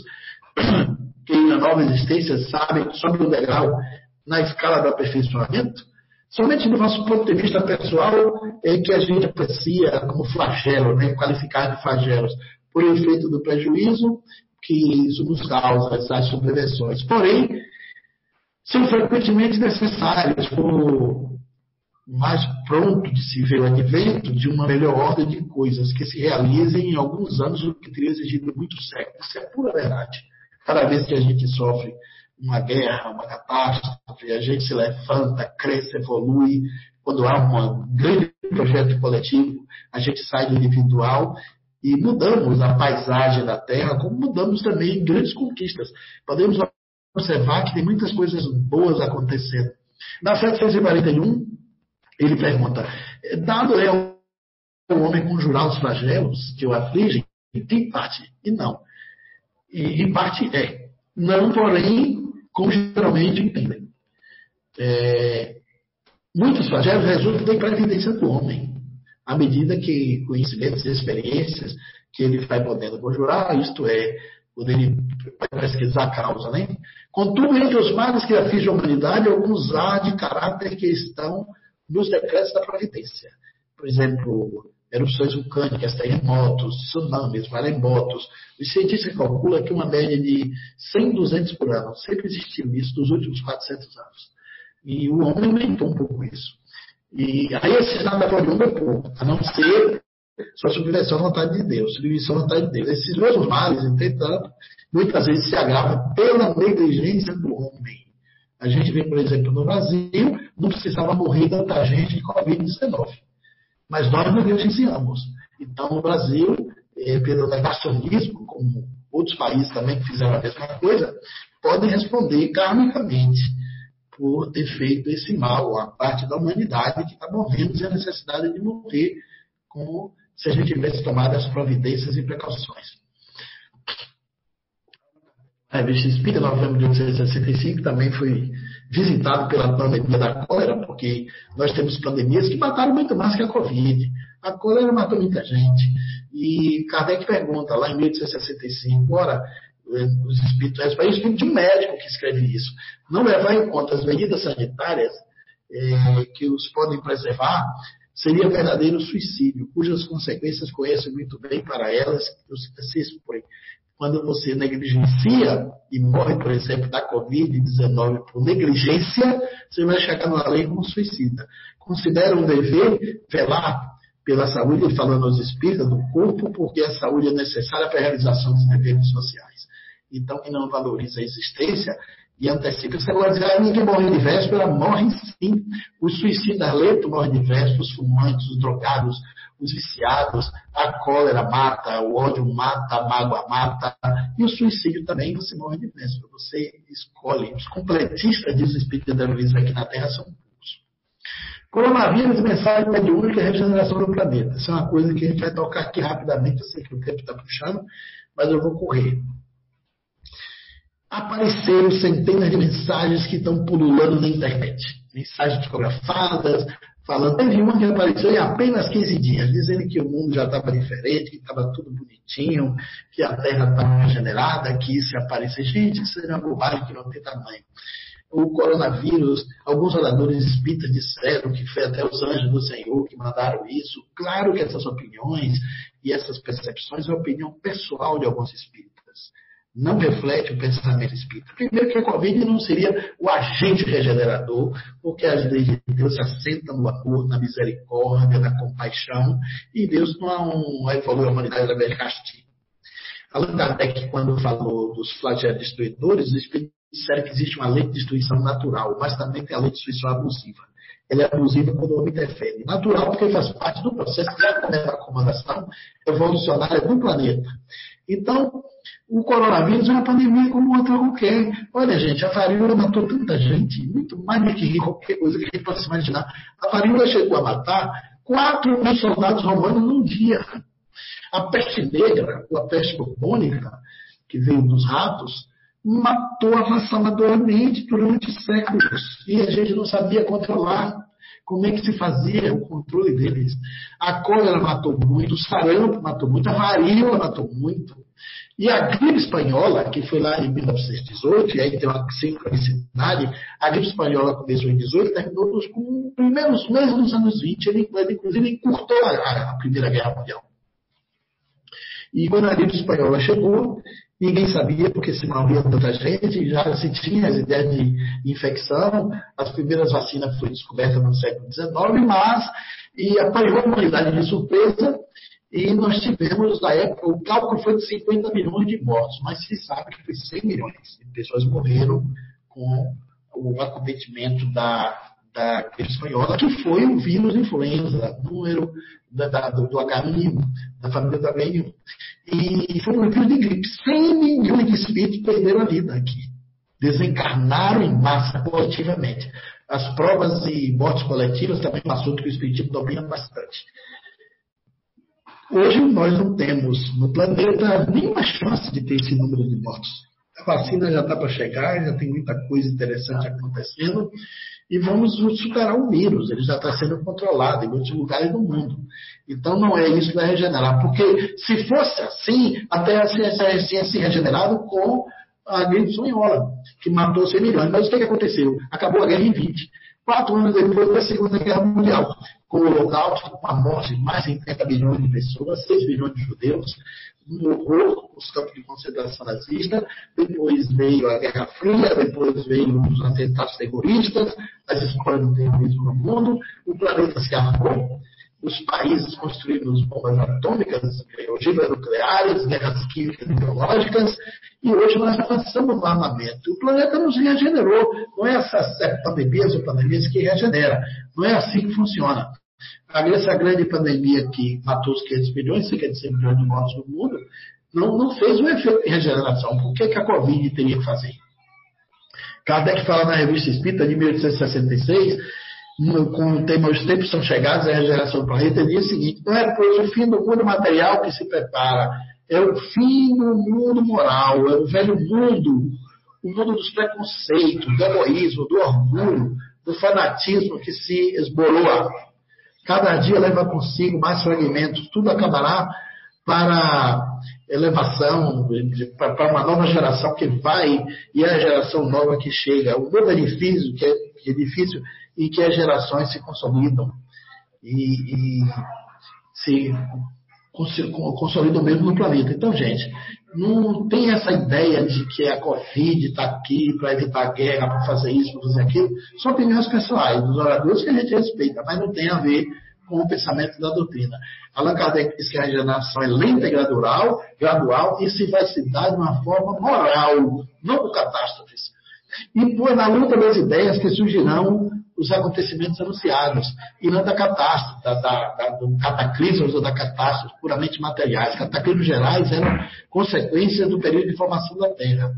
que na nova existência sabem sobre o degrau na escala do aperfeiçoamento, Somente do nosso ponto de vista pessoal é que a gente aprecia como flagelo, né? qualificar de flagelos, por efeito do prejuízo que isso nos causa, essas subversões. Porém, são frequentemente necessários por mais pronto de se ver o advento de uma melhor ordem de coisas que se realizem em alguns anos, o que teria exigido muitos séculos. Isso é pura verdade. Cada vez que a gente sofre uma guerra, uma catástrofe, a gente se levanta, cresce, evolui. Quando há um grande projeto coletivo, a gente sai do individual e mudamos a paisagem da Terra, como mudamos também grandes conquistas. Podemos observar que tem muitas coisas boas acontecendo. Na 741, ele pergunta: dado é o homem conjurar os flagelos que o afligem? Em parte, e não. E, em parte é. Não, porém, como geralmente entendem. É, muitos flagelos resultam da imprevidência do homem, à medida que conhecimentos e experiências que ele vai podendo conjurar, isto é, quando ele vai pesquisar a causa, né? Contudo, entre os males que afligem a humanidade, alguns há de caráter que estão nos decretos da providência. Por exemplo, erupções vulcânicas, terremotos, tsunamis, maremotos. Os cientistas calculam que uma média de 100, 200 por ano. Sempre existiu isso nos últimos 400 anos. E o homem aumentou um pouco isso. E aí esse nada pode um pouco, a não ser sua subversão à vontade de Deus, submissão à vontade de Deus. Esses mesmos males, entretanto, muitas vezes se agravam pela negligência do homem. A gente vê, por exemplo, no Brasil, não precisava morrer tanta gente de Covid-19. Mas nós negligenciamos. Então, no Brasil, é, pelo negacionismo, como outros países também que fizeram a mesma coisa, podem responder karmicamente por ter feito esse mal à parte da humanidade que está morrendo sem a necessidade de morrer, como se a gente tivesse tomado as providências e precauções. A revista Espírita, novembro de 1965, também foi visitado pela pandemia da cólera, porque nós temos pandemias que mataram muito mais que a Covid. A cólera matou muita gente. E Kardec pergunta, lá em 1865, ora, eh, os espíritos respondem, o espírito de um médico que escreve isso. Não levar em conta as medidas sanitárias é, que os podem preservar, seria verdadeiro suicídio, cujas consequências conhecem muito bem para elas, se expõe quando você negligencia e morre, por exemplo, da Covid-19 por negligência, você vai chegar numa lei como suicida. Considera um dever velar pela saúde, falando aos espíritos do corpo, porque a saúde é necessária para a realização dos deveres sociais. Então, quem não valoriza a existência e antecipa, você vai dizer, ah, ninguém morre de véspera, morre sim. Os suicidas lentos morrem de véspera, os fumantes, os drogados, os viciados, a cólera mata, o ódio mata, a mágoa mata, e o suicídio também você morre de véspera. Você escolhe. Os completistas, diz o Espírito da Vez aqui na Terra, são poucos. Coronavírus, mensagem mediúnica e regeneração do planeta. Isso é uma coisa que a gente vai tocar aqui rapidamente. Eu sei que o tempo está puxando, mas eu vou correr. Apareceram centenas de mensagens que estão pululando na internet. Mensagens fotografadas, falando. Teve uma que apareceu em apenas 15 dias, dizendo que o mundo já estava diferente, que estava tudo bonitinho, que a Terra estava regenerada, que ia aparecer. Gente, isso era uma bobagem que não tem tamanho. O coronavírus, alguns oradores espíritas disseram que foi até os anjos do Senhor que mandaram isso. Claro que essas opiniões e essas percepções é opinião pessoal de alguns espíritas não reflete o pensamento espírita. Primeiro que a Covid não seria o agente regenerador, porque as leis de Deus se assentam no amor, na misericórdia, na compaixão, e Deus não evolui a humanidade através de castigo. Allan Kardec, quando falou dos flagelos destruidores, os espíritos disseram que existe uma lei de destruição natural, mas também tem a lei de destruição abusiva. Ela é abusiva quando o homem interfere. Natural porque faz parte do processo de acomodação evolucionária do planeta. Então, o coronavírus é uma pandemia como outra qualquer. Olha, gente, a varíola matou tanta gente, muito mais do que qualquer coisa que a gente possa imaginar. A varíola chegou a matar 4 mil soldados romanos num dia. A peste negra, ou a peste bubônica, que veio dos ratos, matou avassaladoramente durante séculos. E a gente não sabia controlar. Como é que se fazia o controle deles? A cólera matou muito, o sarampo matou muito, a varíola matou muito. E a gripe espanhola, que foi lá em 1918, e aí tem uma sincronicidade, a gripe espanhola começou em 18 terminou nos primeiros meses dos anos 20, ele, ele inclusive encurtou a, a Primeira Guerra Mundial. E quando a gripe espanhola chegou, Ninguém sabia porque se morria tanta gente, já se tinha as ideias de infecção. As primeiras vacinas foram descobertas no século XIX, mas e apanhou a humanidade de surpresa. E nós tivemos, na época, o cálculo foi de 50 milhões de mortos, mas se sabe que foi 100 milhões de pessoas morreram com o acometimento da, da gripe espanhola, que foi o vírus influenza, número da, da, do, do H1N1, da família do H1N1. E foi um vírus de gripe. 100 milhões de espíritos perderam a vida aqui. Desencarnaram em massa coletivamente. As provas de mortes coletivas também assunto que o Espiritismo domina bastante. Hoje nós não temos no planeta nenhuma chance de ter esse número de mortos. A vacina já está para chegar, já tem muita coisa interessante acontecendo e vamos superar o vírus. Ele já está sendo controlado em muitos lugares do mundo. Então não é isso que vai regenerar. Porque se fosse assim, a Terra tinha se regenerado com a gripe espanhola, que matou 100 milhões. Mas o que, que aconteceu? Acabou a guerra em 20. Quatro anos depois da Segunda Guerra Mundial, com o Holocausto, com a morte de mais de 30 milhões de pessoas, 6 milhões de judeus, um horror, os campos de concentração nazista, depois veio a Guerra Fria, depois veio os atentados terroristas, as escolas do terrorismo no mundo, o planeta se armou, os países construíram bombas atômicas, ogivas nucleares, guerras químicas e biológicas, e hoje nós avançamos no armamento. O planeta nos regenerou. Não é essas pandemias ou pandemias que regenera. Não é assim que funciona. Essa grande pandemia que matou os 500 milhões, cerca de 100 milhões de mortos no mundo, não, não fez um efeito de regeneração. Por que, que a Covid teria que fazer? Kardec fala na revista Espírita de 1866 no, com o tema Os Tempos São Chegados, a Regeneração do Planeta, diz o seguinte: não é pois o fim do mundo material que se prepara, é o fim do mundo moral, é o velho mundo, o mundo dos preconceitos, do egoísmo, do orgulho, do fanatismo que se esboroa. Cada dia leva consigo mais fragmentos, tudo acabará para elevação, para uma nova geração que vai e é a geração nova que chega. O novo edifício, que é, é difícil, e que as gerações se consolidam e, e se consolidam mesmo no planeta. Então, gente, não tem essa ideia de que a Covid está aqui para evitar guerra, para fazer isso, para fazer aquilo. São opiniões pessoais dos oradores que a gente respeita, mas não tem a ver com o pensamento da doutrina. Allan Kardec diz que a regeneração é lenta e gradual, gradual e se vai se dar de uma forma moral, não por catástrofes. E por na luta das ideias que surgirão os acontecimentos anunciados, e não da catástrofe, da, da, da, do ou da catástrofe puramente materiais. Cataclismos gerais eram consequência do período de formação da Terra.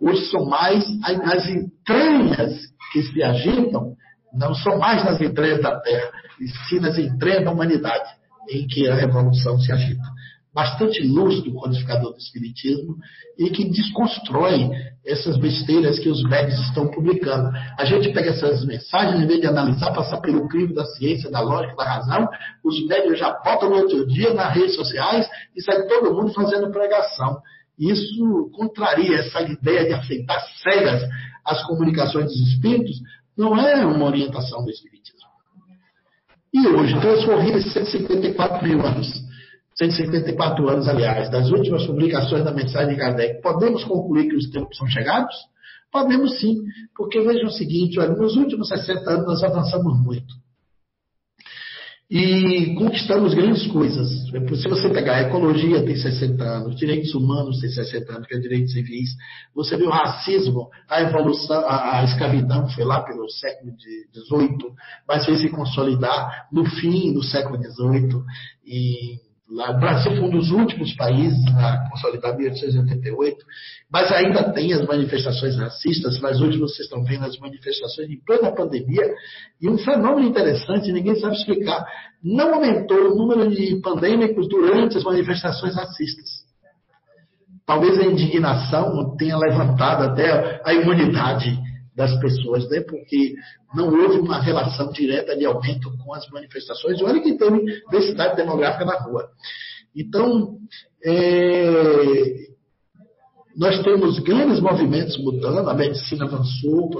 Hoje são mais as entranhas que se agitam, não são mais nas entranhas da Terra, e sim nas entranhas da humanidade, em que a revolução se agita bastante lúcido, o codificador do Espiritismo, e que desconstrói essas besteiras que os médios estão publicando. A gente pega essas mensagens, em vez de analisar, passar pelo crivo da ciência, da lógica, da razão, os médios já botam no outro dia nas redes sociais e sai todo mundo fazendo pregação. Isso contraria essa ideia de aceitar cegas as comunicações dos espíritos, não é uma orientação do Espiritismo. E hoje transcorridos 154 mil anos 154 anos, aliás, das últimas publicações da mensagem de Kardec, podemos concluir que os tempos são chegados? Podemos sim, porque vejam o seguinte, olha, nos últimos 60 anos nós avançamos muito. E conquistamos grandes coisas. Se você pegar a ecologia, tem 60 anos, direitos humanos, tem 60 anos, que é direitos civis. Você vê o racismo, a evolução, a, a escravidão foi lá pelo século XVIII, mas veio se consolidar no fim do século XVIII. E o Brasil foi um dos últimos países a consolidar 1888, mas ainda tem as manifestações racistas, mas hoje vocês estão vendo as manifestações em plena pandemia, e um fenômeno interessante, ninguém sabe explicar, não aumentou o número de pandêmicos durante as manifestações racistas. Talvez a indignação tenha levantado até a imunidade das pessoas, né? porque não houve uma relação direta de aumento com as manifestações. Olha que tem densidade demográfica na rua. Então, é, nós temos grandes movimentos mudando, a medicina avançou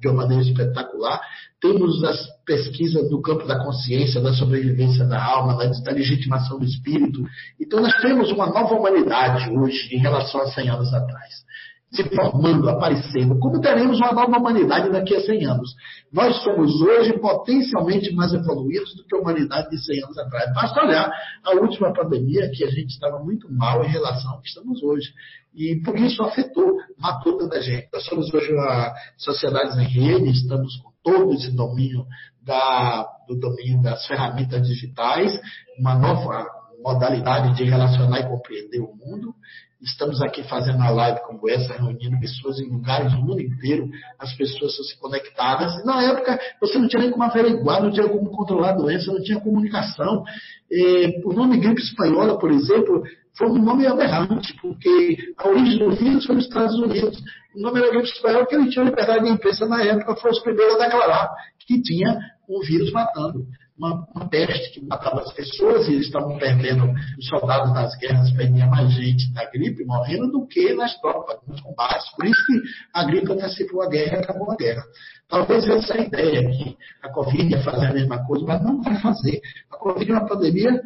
de uma maneira espetacular. Temos as pesquisas no campo da consciência, da sobrevivência da alma, da legitimação do espírito. Então, nós temos uma nova humanidade hoje em relação a 100 anos atrás se formando, aparecendo, como teremos uma nova humanidade daqui a 100 anos. Nós somos hoje potencialmente mais evoluídos do que a humanidade de 100 anos atrás. Basta olhar a última pandemia, que a gente estava muito mal em relação ao que estamos hoje. E por isso afetou, matou tanta gente. Nós somos hoje uma sociedade em rede, estamos com todo esse domínio da, do domínio das ferramentas digitais, uma nova modalidade de relacionar e compreender o mundo. Estamos aqui fazendo uma live como essa, reunindo pessoas em lugares do mundo inteiro, as pessoas estão se conectadas. Na época, você não tinha nem como averiguar, não tinha como controlar a doença, não tinha comunicação. E, o nome gripe espanhola, por exemplo, foi um nome aberrante, porque a origem do vírus foi nos Estados Unidos. O nome era gripe espanhola porque ele tinha liberdade de imprensa na época, foi os primeiros a declarar que tinha um vírus matando uma, uma, peste que matava as pessoas e eles estavam perdendo, os soldados das guerras perdiam mais gente na gripe, morrendo, do que nas tropas, nos combates. Por isso que a gripe antecipou a guerra e acabou a guerra. Talvez essa ideia, que a Covid ia fazer a mesma coisa, mas não vai fazer. A Covid é uma pandemia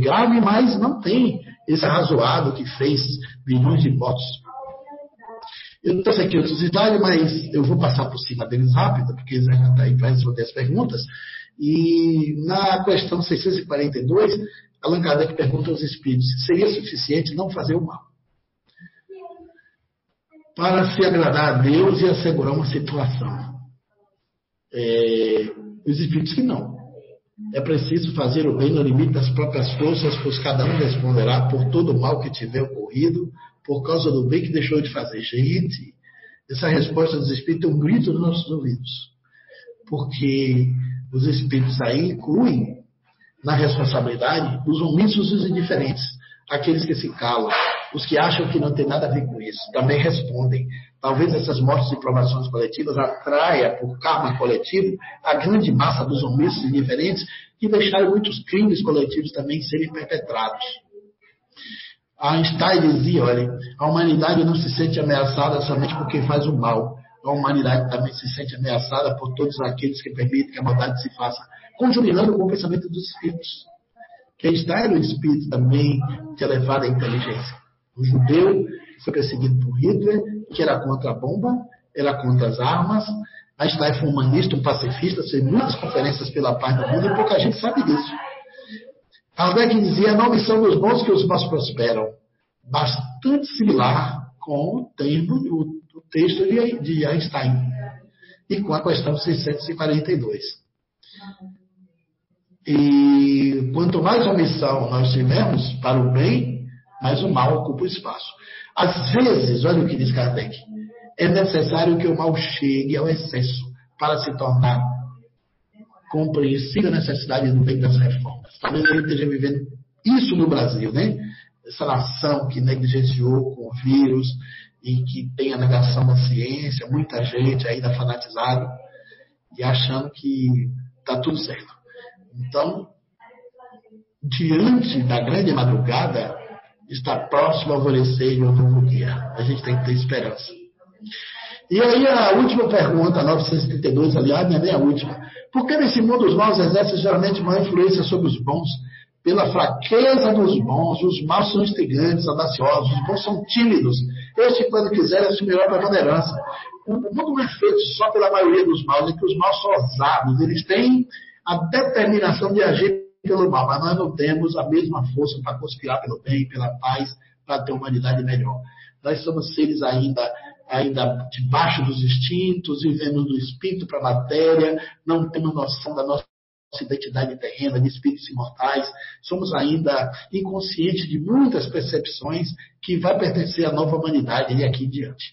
grave, mas não tem esse arrazoado que fez milhões de mortos. Eu trouxe aqui outros slides, mas eu vou passar por cima deles rápido, porque eles ainda estão aí para responder as perguntas. E na questão 642, Allan Kardec pergunta aos espíritos: seria suficiente não fazer o mal? Para se agradar a Deus e assegurar uma situação. É, os espíritos que não. É preciso fazer o bem no limite das próprias forças, pois cada um responderá por todo o mal que tiver ocorrido, por causa do bem que deixou de fazer. Gente, essa resposta dos espíritos é um grito nos nossos ouvidos. Porque os espíritos aí incluem na responsabilidade os omissos e os indiferentes, aqueles que se calam, os que acham que não tem nada a ver com isso, também respondem. Talvez essas mortes e provações coletivas atraia por karma coletivo a grande massa dos omissos e indiferentes que deixaram muitos crimes coletivos também serem perpetrados. Einstein dizia, olha, a humanidade não se sente ameaçada somente por quem faz o mal. A humanidade também se sente ameaçada por todos aqueles que permitem que a maldade se faça, conjurinando com o pensamento dos espíritos. Que Einstein era um espírito também de elevada inteligência. O judeu foi perseguido por Hitler, que era contra a bomba, era contra as armas. Einstein foi um humanista, um pacifista, fez muitas conferências pela paz do mundo e pouca gente sabe disso. Kardec dizia: não são os bons que os maus prosperam. Bastante similar com o termo, o texto de, Einstein e com a questão 642. E quanto mais omissão nós tivermos para o bem, mais o mal ocupa o espaço. Às vezes, olha o que diz Kardec, é necessário que o mal chegue ao excesso para se tornar compreensível a necessidade do bem das reformas. Talvez ele esteja vivendo isso no Brasil, né? Essa nação que negligenciou com o vírus e que tem a negação da ciência, muita gente ainda fanatizada e achando que está tudo certo. Então, diante da grande madrugada, está próximo ao alvorecer de um novo dia. A gente tem que ter esperança. E aí a última pergunta, 932, aliás, não é nem a última. Por que nesse mundo os maus exercem geralmente uma influência sobre os bons? Pela fraqueza dos bons, os maus são instigantes, audaciosos, os bons são tímidos. Este, quando quiser, assumirá a preponderância. O mundo é feito só pela maioria dos maus, é que os maus são ousados, eles têm a determinação de agir pelo mal, mas nós não temos a mesma força para conspirar pelo bem, pela paz, para ter uma humanidade melhor. Nós somos seres ainda ainda debaixo dos instintos, vivendo do espírito para a matéria, não temos noção da nossa identidade terrena, de espíritos imortais, somos ainda inconscientes de muitas percepções que vai pertencer à nova humanidade e aqui em diante.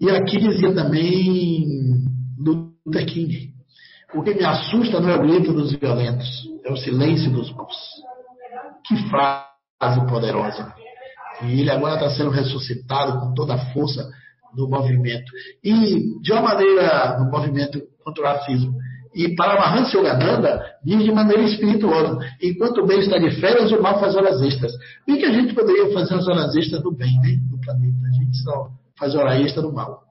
E aqui dizia também Luther King, o que me assusta não é o grito dos violentos, é o silêncio dos bons. Que frase poderosa. E ele agora está sendo ressuscitado com toda a força do movimento. E, de uma maneira, no movimento contra o racismo. E para Mahansa Yogananda, diz de maneira espirituosa: enquanto o bem está de férias, o mal faz horas extras. Bem que a gente poderia fazer as horas extras do bem, né? No planeta. A gente só faz hora extra do mal.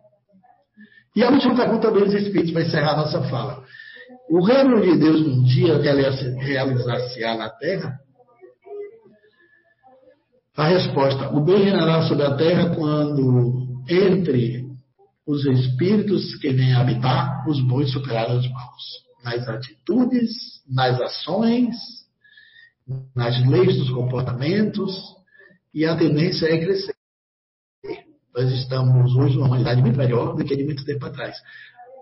E a última pergunta dos Espíritos vai encerrar a nossa fala. O reino de Deus um dia realizar-se-á na Terra? A resposta: o bem reinará sobre a terra quando, entre os espíritos que vêm habitar, os bons superarem os maus. Nas atitudes, nas ações, nas leis dos comportamentos, e a tendência é crescer. Nós estamos hoje numa humanidade muito melhor do que de muito tempo atrás.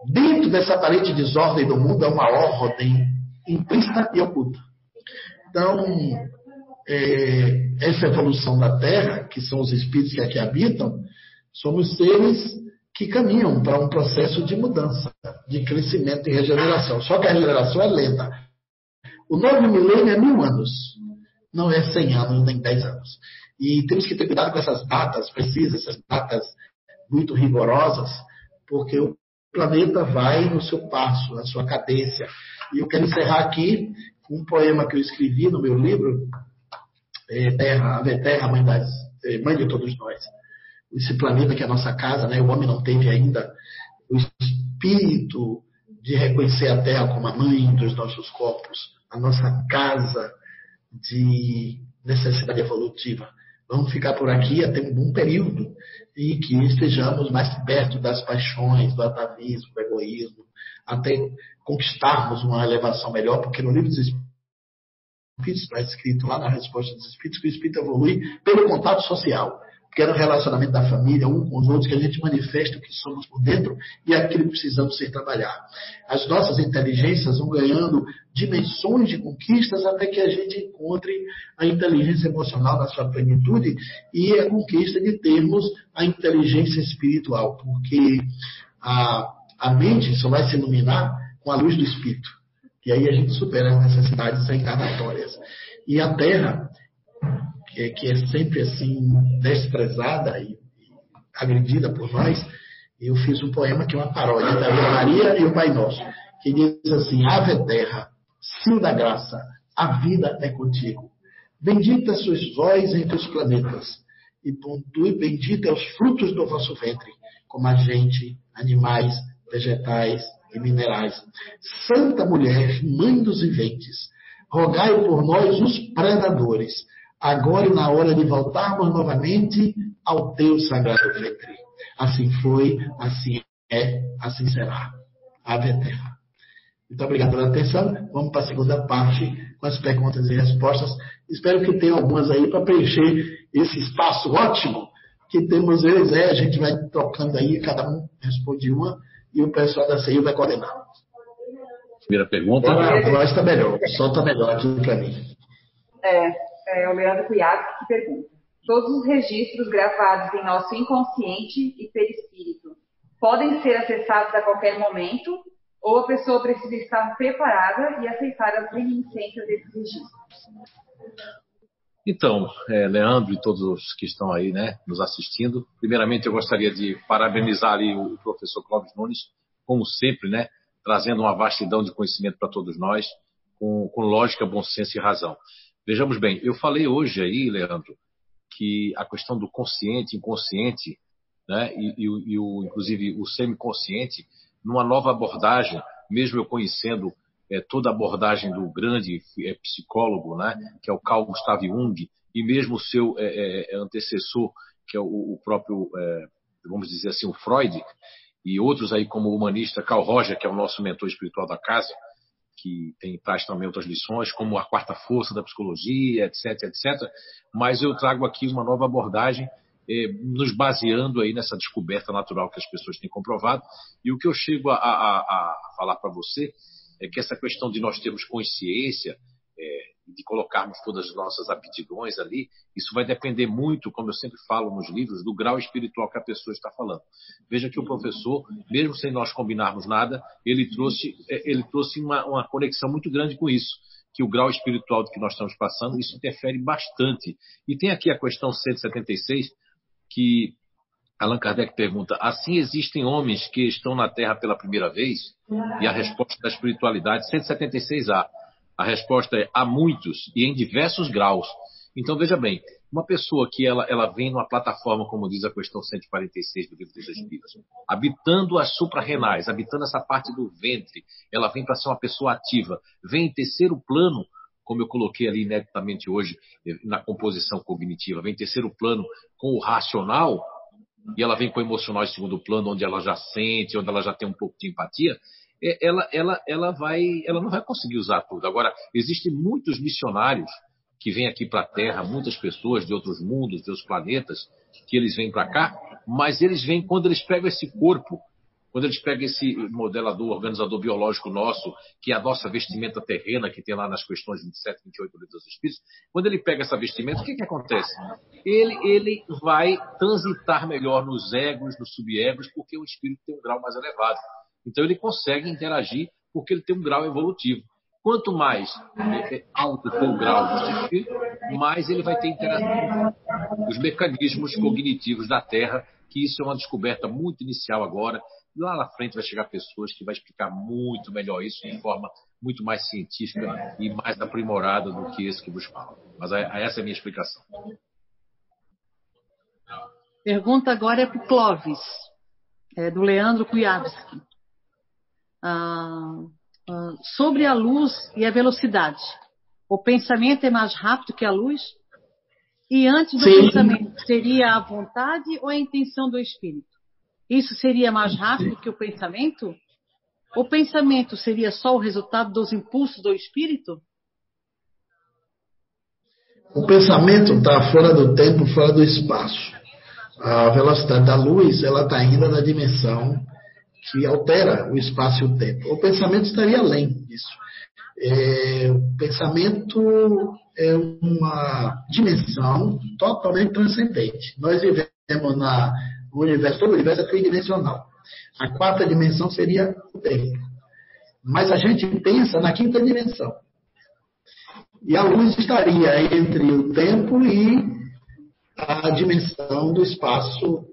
Dentro dessa aparente desordem do mundo, é uma ordem implícita e oculta. Então, é, essa evolução da Terra, que são os espíritos que aqui habitam, somos seres que caminham para um processo de mudança, de crescimento e regeneração. Só que a regeneração é lenta. O novo milênio é mil anos, não é cem anos nem dez anos. E temos que ter cuidado com essas datas precisas, essas datas muito rigorosas, porque o planeta vai no seu passo, na sua cadência. E eu quero encerrar aqui um poema que eu escrevi no meu livro, é, terra, a terra, mãe, das, é, mãe de todos nós. Esse planeta que é a nossa casa, né? o homem não teve ainda o espírito de reconhecer a terra como a mãe dos nossos corpos, a nossa casa de necessidade evolutiva. vamos ficar por aqui até um bom período e que estejamos mais perto das paixões, do atavismo, do egoísmo, até conquistarmos uma elevação melhor, porque no livro dos Espíritos está escrito lá na resposta dos Espíritos que o Espírito evolui pelo contato social que é no relacionamento da família, um com os outros, que a gente manifesta o que somos por dentro e aquilo que precisamos ser trabalhar. As nossas inteligências vão ganhando dimensões de conquistas até que a gente encontre a inteligência emocional na sua plenitude e a conquista de termos a inteligência espiritual, porque a, a mente só vai se iluminar com a luz do espírito. E aí a gente supera as necessidades encarnatórias. E a Terra que, que é sempre assim desprezada e agredida por nós, eu fiz um poema que é uma paródia da Ave Maria e o Pai Nosso, que diz assim: Ave Terra, cio da graça, a vida é contigo. Bendita sois vós entre os planetas, e bendita é os frutos do vosso ventre, como a gente, animais, vegetais e minerais. Santa mulher, mãe dos viventes, rogai por nós os predadores, agora e na hora de voltarmos novamente ao teu sagrado ventre. Assim foi, assim é, assim será. Ave Terra. Muito obrigado pela atenção. Vamos para a segunda parte com as perguntas e respostas. Espero que tenha algumas aí para preencher esse espaço ótimo que temos eles. É, a gente vai trocando aí, cada um responde uma e o pessoal da CEI vai coordenar. Primeira pergunta. a voz está melhor, o som está melhor aqui para mim. É, é o Leandro Cunhado que pergunta. Todos os registros gravados em nosso inconsciente e perispírito podem ser acessados a qualquer momento ou a pessoa precisa estar preparada e aceitar as reminiscências desses registros? Então, é, Leandro e todos os que estão aí né, nos assistindo, primeiramente eu gostaria de parabenizar ali o professor Clóvis Nunes, como sempre, né, trazendo uma vastidão de conhecimento para todos nós, com, com lógica, bom senso e razão. Vejamos bem, eu falei hoje aí, Leandro, que a questão do consciente, inconsciente, né, e, e, e o, inclusive o semiconsciente, numa nova abordagem, mesmo eu conhecendo é, toda a abordagem do grande é, psicólogo, né, que é o Carl Gustav Jung, e mesmo o seu é, antecessor, que é o, o próprio, vamos dizer assim, o Freud, e outros aí como o humanista Carl Roger, que é o nosso mentor espiritual da casa, que tem, traz também outras lições, como a quarta força da psicologia, etc, etc. Mas eu trago aqui uma nova abordagem, eh, nos baseando aí nessa descoberta natural que as pessoas têm comprovado. E o que eu chego a, a, a falar para você é que essa questão de nós termos consciência, é, de colocarmos todas as nossas aptidões ali, isso vai depender muito, como eu sempre falo nos livros, do grau espiritual que a pessoa está falando. Veja que o professor, mesmo sem nós combinarmos nada, ele trouxe, é, ele trouxe uma, uma conexão muito grande com isso que o grau espiritual do que nós estamos passando, isso interfere bastante. E tem aqui a questão 176, que Allan Kardec pergunta: assim existem homens que estão na Terra pela primeira vez? E a resposta da espiritualidade, 176A. A resposta é há muitos e em diversos graus. Então veja bem, uma pessoa que ela, ela vem numa plataforma, como diz a questão 146 do Livro dos Espíritos, habitando as suprarrenais, habitando essa parte do ventre, ela vem para ser uma pessoa ativa, vem em terceiro plano, como eu coloquei ali ineditamente hoje na composição cognitiva, vem em terceiro plano com o racional, e ela vem com o emocional em segundo plano, onde ela já sente, onde ela já tem um pouco de empatia, ela, ela, ela, vai, ela não vai conseguir usar tudo. Agora, existem muitos missionários que vêm aqui para a Terra, muitas pessoas de outros mundos, de outros planetas, que eles vêm para cá, mas eles vêm quando eles pegam esse corpo, quando eles pegam esse modelador, organizador biológico nosso, que é a nossa vestimenta terrena, que tem lá nas questões 27, 28 do Livro dos Espíritos, quando ele pega essa vestimenta, o que, que acontece? Ele, ele vai transitar melhor nos egos, nos subegos, porque o espírito tem um grau mais elevado. Então ele consegue interagir porque ele tem um grau evolutivo. Quanto mais é, é, alto for o grau do mais ele vai ter interação com os mecanismos cognitivos da Terra, que isso é uma descoberta muito inicial agora. Lá na frente vai chegar pessoas que vai explicar muito melhor isso de forma muito mais científica e mais aprimorada do que esse que vos falo. Mas essa é a minha explicação. Pergunta agora é para o Clóvis, é do Leandro Kujawski. Ah, ah, sobre a luz e a velocidade. O pensamento é mais rápido que a luz? E antes do Sim. pensamento, seria a vontade ou a intenção do espírito? Isso seria mais rápido que o pensamento? O pensamento seria só o resultado dos impulsos do espírito? O pensamento está fora do tempo, fora do espaço. A velocidade da luz ela está ainda na dimensão que altera o espaço e o tempo. O pensamento estaria além disso. É, o pensamento é uma dimensão totalmente transcendente. Nós vivemos na, no universo, todo o universo é tridimensional. A quarta dimensão seria o tempo. Mas a gente pensa na quinta dimensão. E a luz estaria entre o tempo e a dimensão do espaço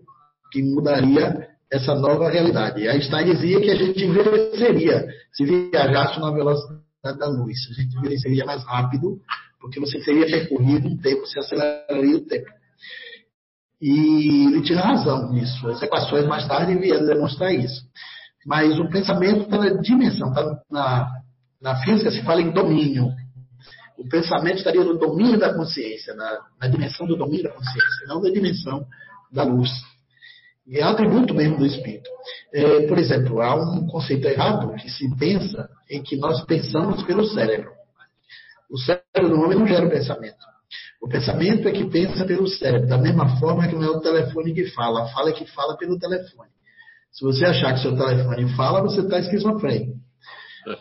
que mudaria essa nova realidade. Einstein dizia que a gente envelheceria se viajasse na velocidade da luz. A gente envelheceria mais rápido, porque você teria percorrido um tempo, você aceleraria o tempo. E ele tinha razão nisso. As equações mais tarde vieram demonstrar isso. Mas o pensamento está na dimensão, está na, na física se fala em domínio. O pensamento estaria no domínio da consciência, na, na dimensão do domínio da consciência, não na dimensão da luz. E é atributo mesmo do espírito. É, por exemplo, há um conceito errado que se pensa em que nós pensamos pelo cérebro. O cérebro do homem não gera o pensamento. O pensamento é que pensa pelo cérebro, da mesma forma que não é o telefone que fala. A fala é que fala pelo telefone. Se você achar que seu telefone fala, você está esquizofrênico.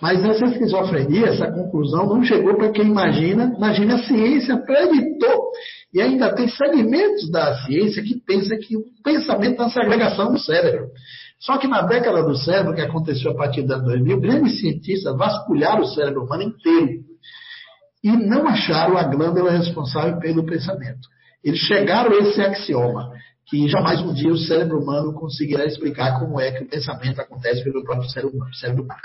Mas essa esquizofrenia, essa conclusão não chegou para quem imagina. Imagina a ciência acreditou. E ainda tem segmentos da ciência que pensa que o pensamento é uma segregação do cérebro. Só que na década do cérebro, que aconteceu a partir de 2000, grandes cientistas vasculharam o cérebro humano inteiro e não acharam a glândula responsável pelo pensamento. Eles chegaram a esse axioma, que jamais um dia o cérebro humano conseguirá explicar como é que o pensamento acontece pelo próprio cérebro humano. Cérebro humano.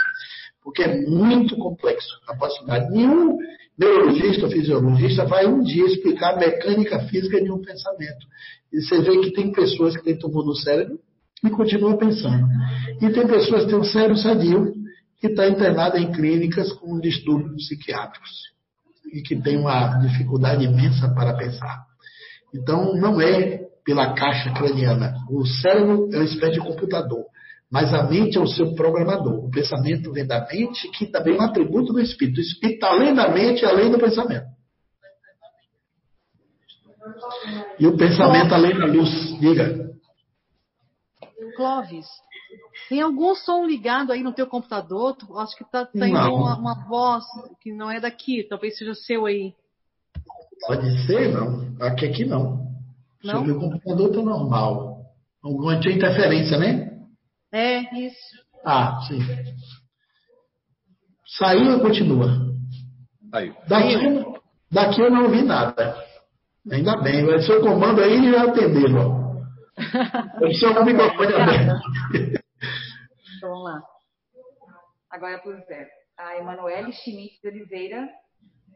Porque é muito complexo a possibilidade. Nenhum neurologista fisiologista vai um dia explicar a mecânica física de um pensamento. E você vê que tem pessoas que têm tumor no cérebro e continuam pensando. E tem pessoas que têm um cérebro sadio que está internada em clínicas com distúrbios psiquiátricos e que tem uma dificuldade imensa para pensar. Então, não é pela caixa craniana. O cérebro é uma espécie de computador, mas a mente é o seu programador. O pensamento vem da mente, que também é um atributo do espírito. O espírito está além da mente, além do pensamento. E o pensamento além da luz. Diga. Clóvis, tem algum som ligado aí no teu computador? Acho que está tá indo uma, uma, voz que não é daqui, talvez seja seu aí. Pode ser, não. Aqui, aqui não. não? Seu computador está normal. Alguma interferência, né? É, isso. Ah, sim. Saiu ou continua? Saiu. Daqui, daqui eu não ouvi nada. Ainda bem, o seu comando aí já atendeu. Eu sou o microfone aberto. Então, vamos lá. Agora é para o Zé. A Emanuele Schmidt de Oliveira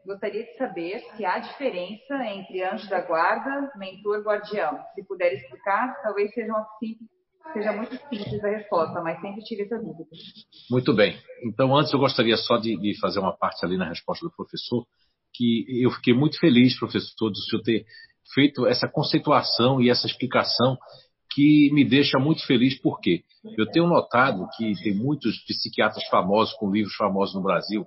gostaria de saber se há diferença entre anjo da guarda, mentor guardião. Se puder explicar, talvez seja, uma simples, seja muito simples a resposta, mas sempre tive essa dúvida. Muito bem. Então, antes eu gostaria só de, de fazer uma parte ali na resposta do professor, que eu fiquei muito feliz, professor, de o senhor ter feito essa conceituação e essa explicação que me deixa muito feliz, porque eu tenho notado que tem muitos psiquiatras famosos, com livros famosos no Brasil,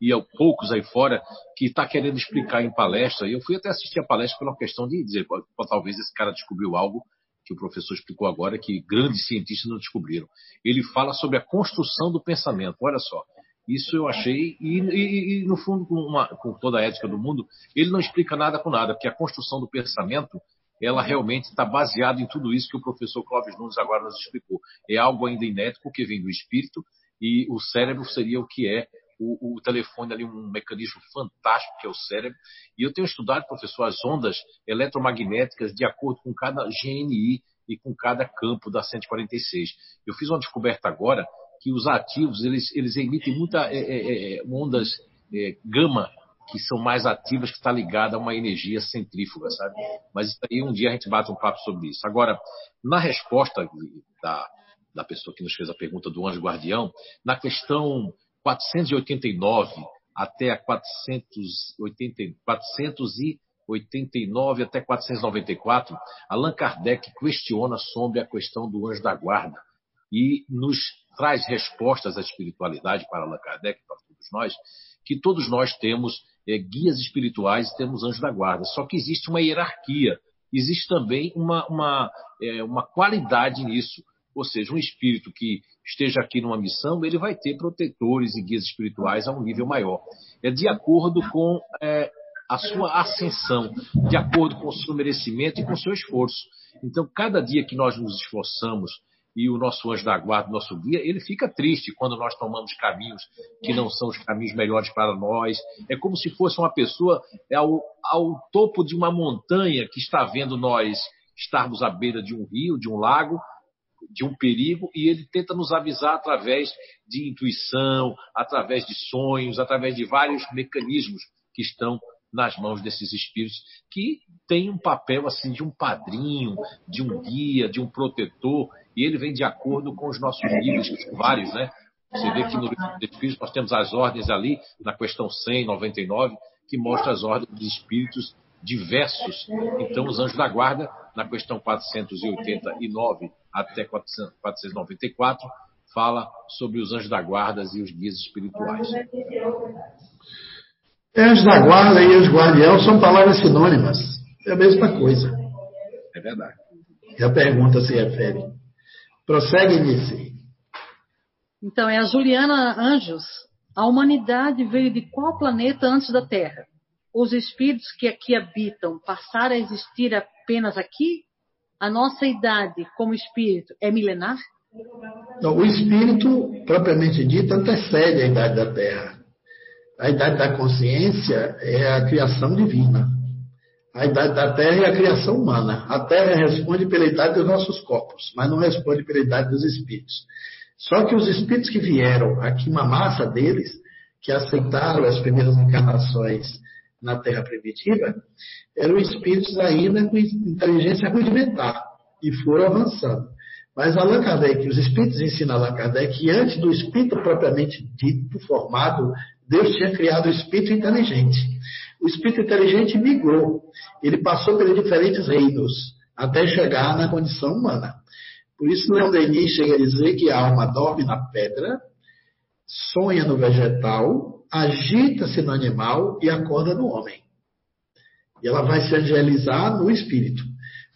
e poucos aí fora, que está querendo explicar em palestra. Eu fui até assistir a palestra pela questão de dizer, talvez esse cara descobriu algo que o professor explicou agora, que grandes cientistas não descobriram. Ele fala sobre a construção do pensamento. Olha só, isso eu achei, e, e, e no fundo, com, uma, com, toda a ética do mundo, ele não explica nada com nada, porque a construção do pensamento, ela realmente está baseada em tudo isso que o professor Clóvis Nunes agora nos explicou. É algo ainda inédito, porque vem do espírito, e o cérebro seria o que é o, o, telefone ali, um mecanismo fantástico que é o cérebro. E eu tenho estudado, professor, as ondas eletromagnéticas de acordo com cada GNI e com cada campo da 146. Eu fiz uma descoberta agora que os ativos eles, eles emitem muitas é, é, é, ondas é, gama que são mais ativas, que está ligada a uma energia centrífuga, sabe? Mas isso aí um dia a gente bate um papo sobre isso. Agora, na resposta da, da pessoa que nos fez a pergunta do anjo guardião, na questão 489 até a 480, 489 até 494, Allan Kardec questiona sobre a questão do anjo da guarda e nos traz respostas à espiritualidade para Allan Kardec, para todos nós, que todos nós temos é, guias espirituais e temos anjos da guarda. Só que existe uma hierarquia, existe também uma, uma, é, uma qualidade nisso. Ou seja, um espírito que esteja aqui numa missão, ele vai ter protetores e guias espirituais a um nível maior. É de acordo com é, a sua ascensão, de acordo com o seu merecimento e com o seu esforço. Então, cada dia que nós nos esforçamos e o nosso anjo da guarda, nosso guia, ele fica triste quando nós tomamos caminhos que não são os caminhos melhores para nós. É como se fosse uma pessoa ao, ao topo de uma montanha que está vendo nós estarmos à beira de um rio, de um lago, de um perigo, e ele tenta nos avisar através de intuição, através de sonhos, através de vários mecanismos que estão nas mãos desses espíritos que têm um papel assim de um padrinho, de um guia, de um protetor, e ele vem de acordo com os nossos são vários, né? Você vê que no livro Espíritos nós temos as ordens ali, na questão 100, 99, que mostra as ordens dos espíritos diversos. Então, os anjos da guarda, na questão 489 até 494, fala sobre os anjos da guarda e os guias espirituais. Anjo da guarda e anjo guardião são palavras sinônimas. É a mesma coisa. É verdade. E a pergunta se refere. Prossegue, Nice. Então, é a Juliana Anjos. A humanidade veio de qual planeta antes da Terra? Os espíritos que aqui habitam passaram a existir apenas aqui? A nossa idade como espírito é milenar? Não, o espírito, propriamente dito, antecede a idade da Terra. A idade da consciência é a criação divina. A idade da Terra é a criação humana. A Terra responde pela idade dos nossos corpos, mas não responde pela idade dos espíritos. Só que os espíritos que vieram aqui, uma massa deles, que aceitaram as primeiras encarnações na Terra primitiva, eram espíritos ainda com inteligência rudimentar e foram avançando. Mas Allan Kardec, os espíritos ensinam Allan Kardec que antes do espírito propriamente dito, formado, Deus tinha criado o espírito inteligente. O espírito inteligente migrou. Ele passou pelos diferentes reinos até chegar na condição humana. Por isso, Leon Denis chega a dizer que a alma dorme na pedra, sonha no vegetal, agita-se no animal e acorda no homem. E ela vai se angelizar no espírito.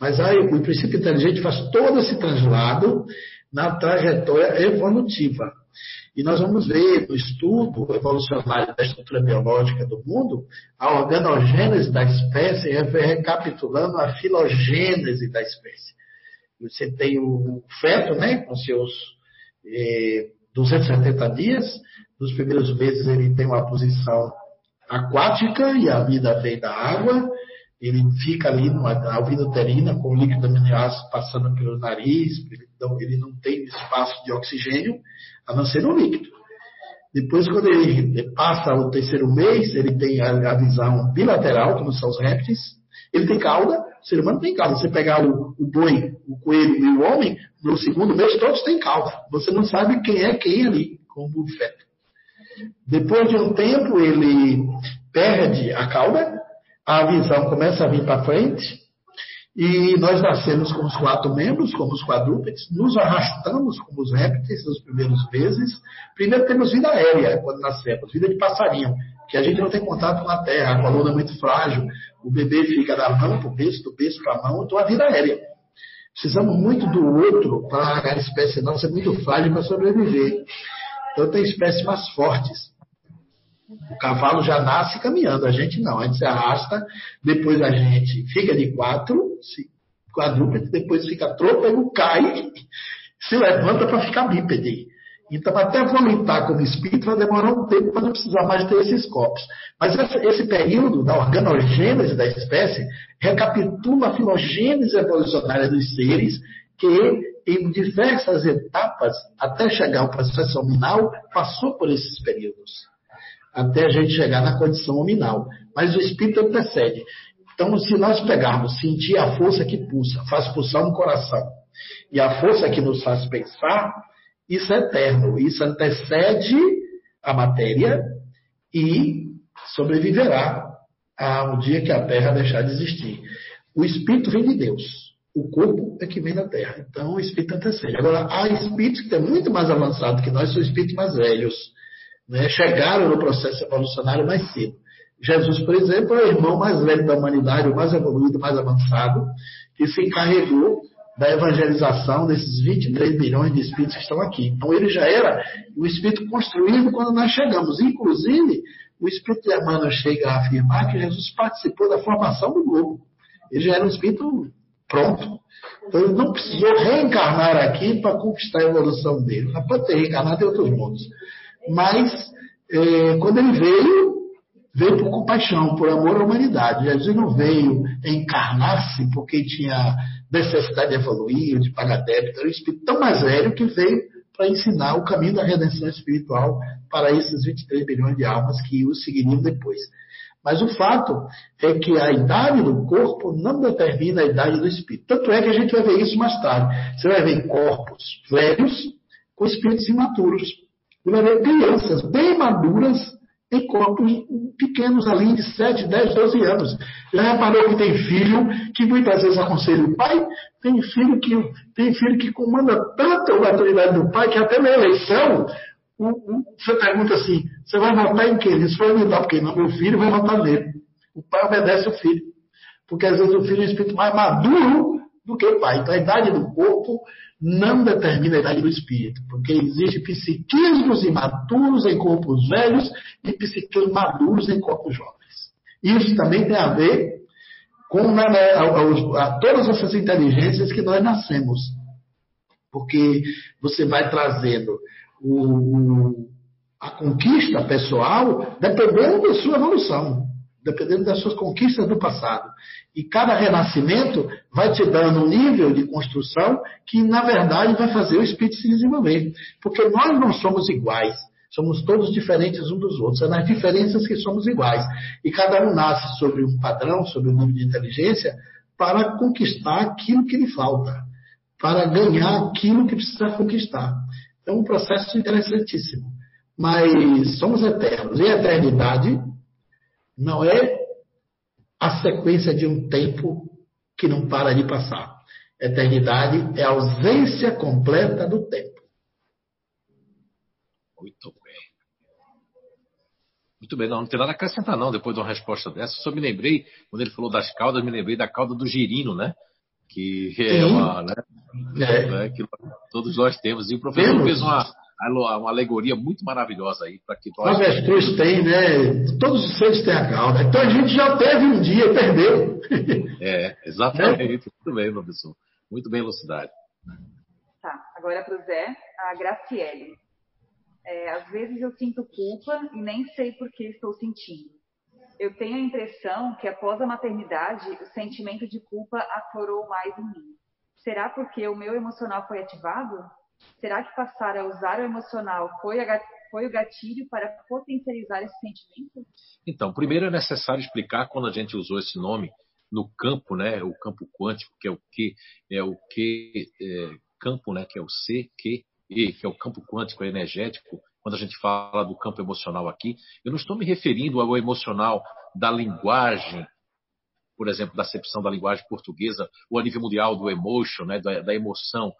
Mas aí, o princípio inteligente faz todo esse translado na trajetória evolutiva. E nós vamos ver no estudo evolucionário da estrutura biológica do mundo, a organogênese da espécie recapitulando a filogênese da espécie. Você tem o feto, né, com seus eh, 270 dias, nos primeiros meses ele tem uma posição aquática e a vida vem da água, ele fica ali numa vida uterina com líquido aminoácido passando pelo nariz, então ele não tem espaço de oxigênio, a não ser no líquido. Depois, quando ele passa o terceiro mês, ele tem a, visão bilateral, não são os répteis, ele tem cauda, o ser humano tem cauda. Você pegar o, o boi, o coelho e o homem, no segundo mês todos têm cauda. Você não sabe quem é quem ali, como o feto. Depois de um tempo, ele perde a cauda, a visão começa a vir para frente, e nós nascemos com os quatro membros, como os quadrúpedes, nos arrastamos como os répteis nos primeiros meses. Primeiro temos vida aérea quando nascemos, vida de passarinho, que a gente não tem contato com a terra, a coluna é muito frágil, o bebê fica da mão para o berço, do berço para a mão, então a vida aérea. Precisamos muito do outro para a espécie nossa é muito frágil para sobreviver. Então tem espécies mais fortes. O cavalo já nasce caminhando, a gente não. A gente se arrasta, depois a gente fica de quatro, quadrúpede, depois fica trôpego, cai, se levanta para ficar bípede. Então, até vomitar como espírito vai demorar um tempo para não precisar mais ter esses corpos. Mas esse, período da organogênese da espécie recapitula a filogênese evolucionária dos seres que, em diversas etapas, até chegar ao processo nominal, passou por esses períodos até a gente chegar na condição nominal. Mas o espírito antecede. Então, se nós pegarmos, sentir a força que pulsa, faz pulsar no coração, e a força que nos faz pensar, isso é eterno. Isso antecede a matéria e sobreviverá ao dia que a Terra deixar de existir. O espírito vem de Deus. O corpo é que vem da Terra. Então o espírito antecede. Agora, há espíritos que são muito mais avançados que nós, são espíritos mais velhos. Né? Chegaram no processo evolucionário mais cedo. Jesus, por exemplo, é o irmão mais velho da humanidade, o mais evoluído, mais avançado, que se encarregou da evangelização desses 23 milhões de espíritos que estão aqui. Então ele já era um espírito construído quando nós chegamos. Inclusive, o espírito de Emmanuel chega a afirmar que Jesus participou da formação do globo. Ele já era um espírito pronto. Então ele não precisou reencarnar aqui para conquistar a evolução dele. Ele pode ter reencarnado em outros mundos. Mas, eh, quando ele veio, veio por compaixão, por amor à humanidade. Jesus não veio encarnar-se porque tinha necessidade de evoluir, de pagar débito. Era um espírito tão mais velho que veio para ensinar o caminho da redenção espiritual para esses 23 bilhões de almas que o seguiriam depois. Mas o fato é que a idade do corpo não determina a idade do espírito. Tanto é que a gente vai ver isso mais tarde. Você vai ver corpos velhos com espíritos imaturos. Você vai ver crianças bem maduras em corpos pequenos ali de 7, 10, 12 anos. Já reparou que tem filho que muitas vezes aconselha o pai? Tem filho que, tem filho que comanda tanto a autoridade do pai que até na eleição você pergunta assim, você vai votar em quem? Ele vai votar porque não, meu filho vai votar nele. O pai obedece o filho. Porque às vezes o filho é um espírito mais maduro do que o pai. Então a idade do corpo não determina a idade do espírito, porque existe psiquismos imaturos em corpos velhos e psiquismos maduros em corpos jovens. Isso também tem a ver com né, né a, a, a, todas essas inteligências que nós nascemos. Porque você vai trazendo o, o, a conquista pessoal dependendo da sua evolução dependendo das suas conquistas do passado. E cada renascimento vai te dando um nível de construção que, na verdade, vai fazer o espírito se desenvolver. Porque nós não somos iguais. Somos todos diferentes uns dos outros. É nas diferenças que somos iguais. E cada um nasce sobre um padrão, sobre um nível de inteligência, para conquistar aquilo que lhe falta. Para ganhar aquilo que precisa conquistar. É um processo interessantíssimo. Mas somos eternos. E a eternidade não é a sequência de um tempo que não para de passar. Eternidade é a ausência completa do tempo. Muito bem. Muito bem, não, não tem nada a acrescentar, não, depois de uma resposta dessa. Só me lembrei, quando ele falou das caudas, me lembrei da cauda do girino, né? Que é uma. Né? É. Né? Que todos nós temos. E o professor temos. fez uma uma alegoria muito maravilhosa aí para que nós. O avestruz tem, né? Todos os seres têm a cauda. Então a gente já teve um dia e perdeu. É, exatamente. É? Muito bem, professor. Muito bem elucidado. Tá, agora para o Zé, a Graciele. É, às vezes eu sinto culpa e nem sei por que estou sentindo. Eu tenho a impressão que após a maternidade, o sentimento de culpa aflorou mais em mim. Será porque o meu emocional foi ativado? Será que passar a usar o emocional? Foi, a, foi o gatilho para potencializar esse sentimento? Então, primeiro é necessário explicar quando a gente usou esse nome no campo, né, o campo quântico, que é o que é o que é, campo, né, que é o C, Q, E, que é o campo quântico energético. Quando a gente fala do campo emocional aqui, eu não estou me referindo ao emocional da linguagem, por exemplo, da acepção da linguagem portuguesa, ou a nível mundial do emotion, né, da, da emoção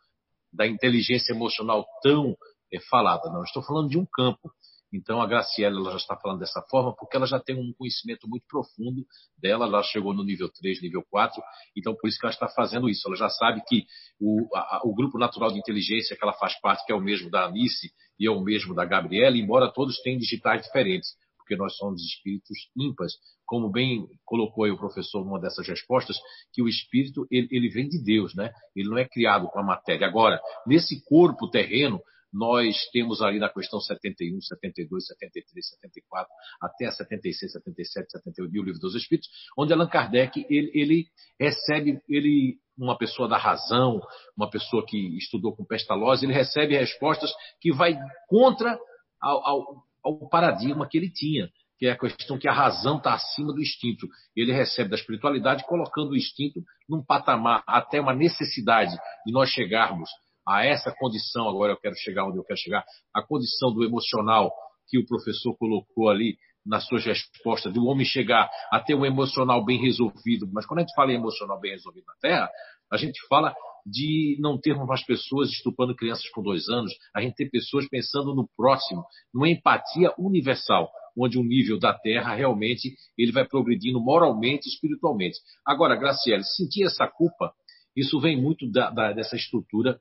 da inteligência emocional tão é, falada. Não, estou falando de um campo. Então a Graciela ela já está falando dessa forma porque ela já tem um conhecimento muito profundo dela, ela chegou no nível 3, nível 4, então por isso que ela está fazendo isso. Ela já sabe que o, a, o grupo natural de inteligência que ela faz parte, que é o mesmo da Alice e é o mesmo da Gabriela, embora todos tenham digitais diferentes, porque nós somos espíritos ímpares, como bem colocou aí o professor numa dessas respostas, que o espírito ele, ele vem de Deus, né? Ele não é criado com a matéria. Agora, nesse corpo terreno, nós temos ali na questão 71, 72, 73, 74, até a 76, 77, 78, o livro dos Espíritos, onde Allan Kardec ele, ele recebe, ele uma pessoa da razão, uma pessoa que estudou com Pestalozzi, ele recebe respostas que vai contra ao, ao, ao paradigma que ele tinha que é a questão que a razão está acima do instinto. Ele recebe da espiritualidade, colocando o instinto num patamar, até uma necessidade de nós chegarmos a essa condição. Agora eu quero chegar onde eu quero chegar, a condição do emocional que o professor colocou ali nas suas respostas, do homem chegar a ter um emocional bem resolvido. Mas quando a gente fala em emocional bem resolvido na Terra, a gente fala de não termos mais pessoas estupando crianças com dois anos, a gente ter pessoas pensando no próximo, numa empatia universal, onde o nível da Terra realmente ele vai progredindo moralmente espiritualmente. Agora, Graciele, sentir essa culpa, isso vem muito da, da, dessa estrutura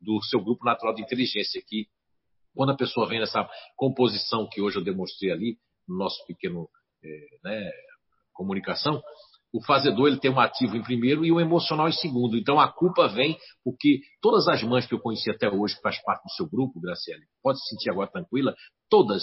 do seu grupo natural de inteligência, que quando a pessoa vem nessa composição que hoje eu demonstrei ali, no nosso pequeno é, né, comunicação, o fazedor ele tem um ativo em primeiro e o emocional em segundo. Então a culpa vem porque todas as mães que eu conheci até hoje, que faz parte do seu grupo, Graciele, pode se sentir agora tranquila, todas.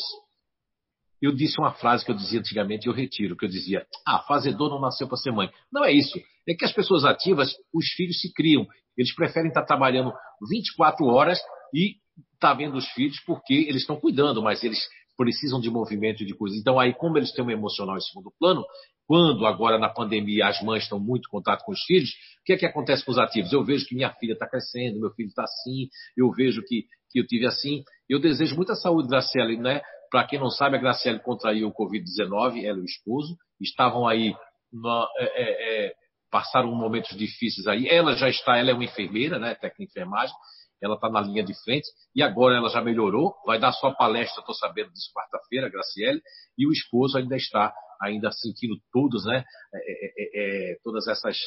Eu disse uma frase que eu dizia antigamente e eu retiro, que eu dizia, ah, fazedor não nasceu para ser mãe. Não é isso. É que as pessoas ativas, os filhos se criam. Eles preferem estar trabalhando 24 horas e estar tá vendo os filhos porque eles estão cuidando, mas eles precisam de movimento e de coisas. Então, aí, como eles têm um emocional em segundo plano, quando agora na pandemia as mães estão muito em contato com os filhos, o que é que acontece com os ativos? Eu vejo que minha filha está crescendo, meu filho está assim, eu vejo que, que eu tive assim. Eu desejo muita saúde, Graciela, né? Para quem não sabe, a Graciela contraiu o Covid-19, ela e o esposo, estavam aí, na, é, é, é, passaram momentos difíceis aí. Ela já está, ela é uma enfermeira, né? Técnica de enfermagem, ela está na linha de frente e agora ela já melhorou, vai dar sua palestra, estou sabendo disso quarta-feira, Graciele, e o esposo ainda está ainda sentindo todos, né, é, é, é, é todas essas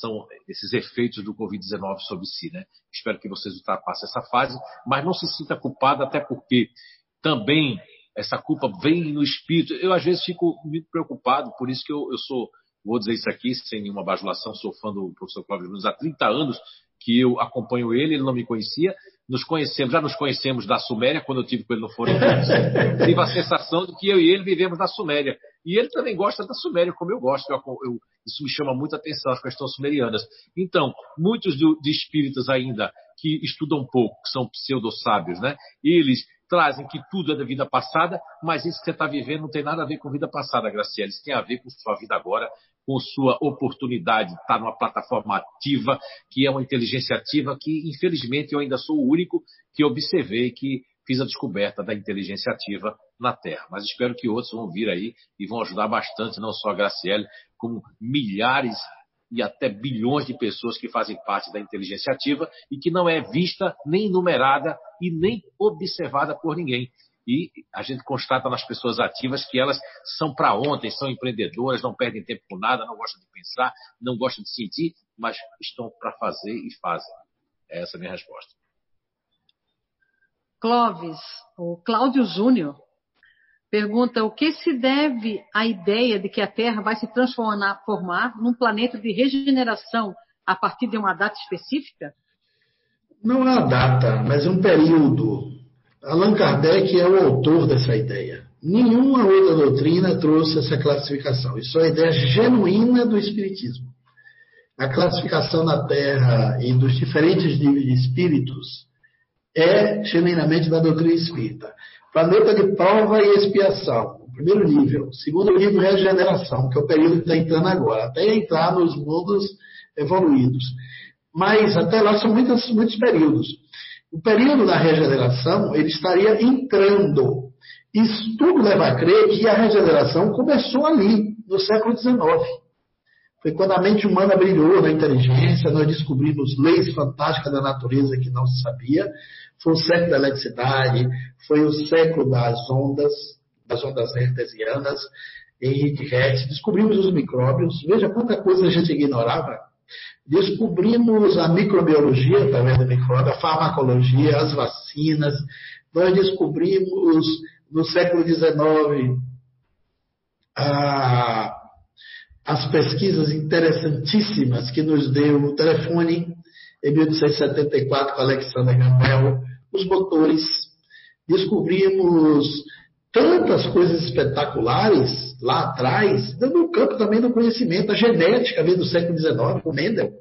são esses efeitos do Covid-19 sobre si, né? Espero que vocês ultrapassem essa fase, mas não se sinta culpado, até porque também essa culpa vem no espírito. Eu às vezes fico muito preocupado, por isso que eu, eu sou, vou dizer isso aqui sem nenhuma bajulação, sou fã do professor Cláudio Nunes há 30 anos, que eu acompanho ele, ele não me conhecia. Nos conhecemos, já nos conhecemos da Suméria, quando eu tive com ele no Foro Tive a sensação de que eu e ele vivemos na Suméria. E ele também gosta da Suméria, como eu gosto. Eu, eu, isso me chama muita atenção, as questões sumerianas. Então, muitos do, de espíritas ainda que estudam pouco, que são pseudo-sábios, né? Eles trazem que tudo é da vida passada, mas isso que você está vivendo não tem nada a ver com vida passada, Graciela. Isso tem a ver com sua vida agora, com sua oportunidade de estar numa plataforma ativa, que é uma inteligência ativa, que infelizmente eu ainda sou o único que observei que fiz a descoberta da inteligência ativa na Terra. Mas espero que outros vão vir aí e vão ajudar bastante, não só a Graciele, como milhares e até bilhões de pessoas que fazem parte da inteligência ativa e que não é vista, nem numerada e nem observada por ninguém. E a gente constata nas pessoas ativas que elas são para ontem, são empreendedoras, não perdem tempo com nada, não gostam de pensar, não gostam de sentir, mas estão para fazer e fazem. Essa é a minha resposta. Clóvis, o Cláudio Júnior, pergunta o que se deve à ideia de que a Terra vai se transformar formar num planeta de regeneração a partir de uma data específica? Não é a data, mas um período. Allan Kardec é o autor dessa ideia. Nenhuma outra doutrina trouxe essa classificação. Isso é a ideia genuína do Espiritismo. A classificação na Terra e dos diferentes níveis de espíritos é genuinamente da doutrina espírita. Planeta de prova e expiação, o primeiro nível. Segundo nível, regeneração, que é o período que está entrando agora, até entrar nos mundos evoluídos. Mas até lá são muitos, muitos períodos. O período da regeneração, ele estaria entrando. Isso tudo leva a crer que a regeneração começou ali, no século XIX. Foi quando a mente humana brilhou na inteligência, nós descobrimos leis fantásticas da natureza que não se sabia, foi o século da eletricidade, foi o século das ondas, das ondas hertzianas, Henrique Hertz. Descobrimos os micróbios. Veja quanta coisa a gente ignorava. Descobrimos a microbiologia através da micróbio, a farmacologia, as vacinas. Nós descobrimos no século XIX a, as pesquisas interessantíssimas que nos deu o telefone em 1874 com Alexander Graham Bell, os motores. Descobrimos tantas coisas espetaculares lá atrás, no campo também do conhecimento. A genética veio do século XIX, com Mendel.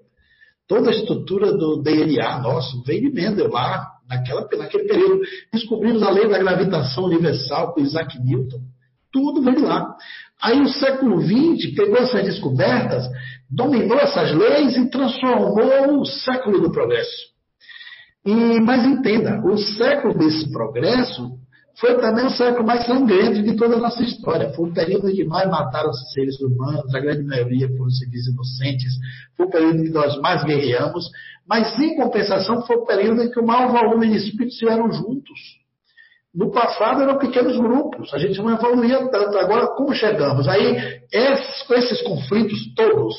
Toda a estrutura do DNA nosso veio de Mendel lá, naquela, naquele período. Descobrimos a lei da gravitação universal com Isaac Newton. Tudo veio lá. Aí o século XX pegou essas descobertas, dominou essas leis e transformou o século do progresso. E, mas entenda, o século desse progresso foi também o século mais sangrento de toda a nossa história. Foi o período em que mais mataram-se seres humanos, a grande maioria foram civis inocentes, foi o período em que nós mais guerreamos, mas em compensação foi o período em que o maior volume de espíritos estiveram juntos. No passado eram pequenos grupos, a gente não evoluía tanto. Agora, como chegamos? Aí, esses, esses conflitos todos,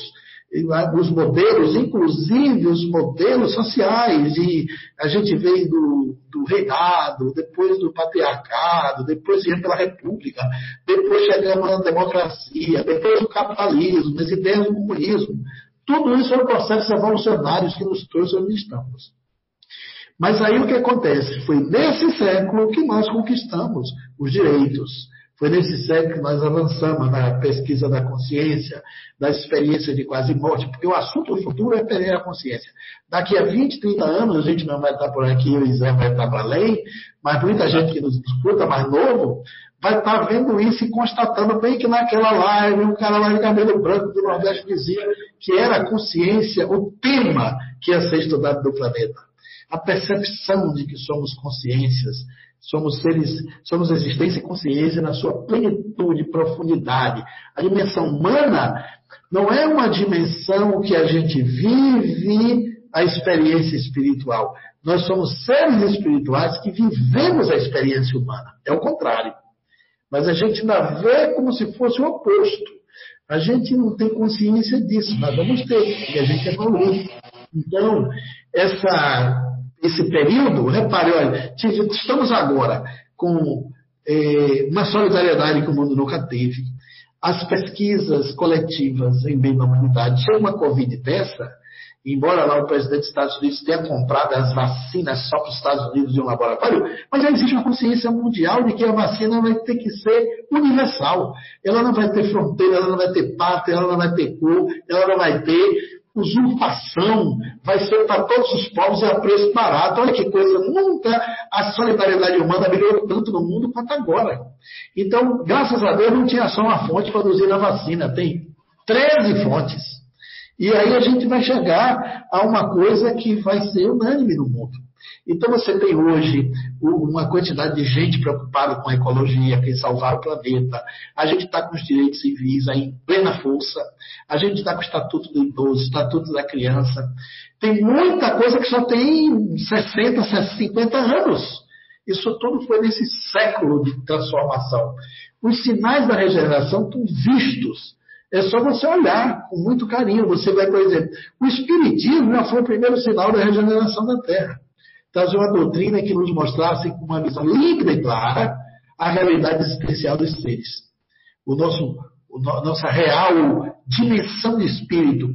os modelos, inclusive os modelos sociais, e a gente veio do, do reinado, depois do patriarcado, depois viemos pela república, depois chegamos na democracia, depois do capitalismo, as ideias do comunismo. Tudo isso são processos evolucionários que nos trouxe onde estamos. Mas aí o que acontece? Foi nesse século que nós conquistamos os direitos, foi nesse século que nós avançamos na pesquisa da consciência, da experiência de quase morte, porque o assunto futuro é perder a consciência. Daqui a 20, 30 anos, a gente não vai estar por aqui, o Zé vai estar para além, mas muita gente que nos escuta, mais novo, vai estar vendo isso e constatando bem que naquela live, um cara lá de cabelo branco do Nordeste dizia que era a consciência, o tema que ia ser estudado do planeta. A percepção de que somos consciências, Somos seres, somos existência e consciência na sua plenitude, profundidade. A dimensão humana não é uma dimensão que a gente vive a experiência espiritual. Nós somos seres espirituais que vivemos a experiência humana. É o contrário. Mas a gente ainda vê como se fosse o oposto. A gente não tem consciência disso, nós vamos ter, e a gente evolui. Então, essa esse período, repare, olha, estamos agora com é, uma solidariedade que o mundo nunca teve. As pesquisas coletivas em bem da humanidade. Chega uma Covid dessa, embora lá o presidente dos Estados Unidos tenha comprado as vacinas só para os Estados Unidos de um laboratório, mas já existe uma consciência mundial de que a vacina vai ter que ser universal. Ela não vai ter fronteira, ela não vai ter pátria, ela não vai ter cor, ela não vai ter usurpação, vai ser para todos os povos e a preço barato. Olha que coisa, nunca a solidariedade humana melhorou tanto no mundo quanto agora. Então, graças a Deus, não tinha só uma fonte para produzir a vacina, tem 13 fontes. E aí a gente vai chegar a uma coisa que vai ser unânime no mundo. Então você tem hoje uma quantidade de gente preocupada com a ecologia, em salvar o planeta. A gente está com os direitos civis aí em plena força. A gente está com o Estatuto do Idoso, Estatuto da Criança. Tem muita coisa que só tem 60, 50 anos. Isso tudo foi nesse século de transformação. Os sinais da regeneração estão vistos. É só você olhar com muito carinho. Você vai, por exemplo, o Espiritismo já foi o primeiro sinal da regeneração da Terra trazer uma doutrina que nos mostrasse com uma visão límpida e clara a realidade existencial dos seres. O nosso, o no, nossa real dimensão de espírito.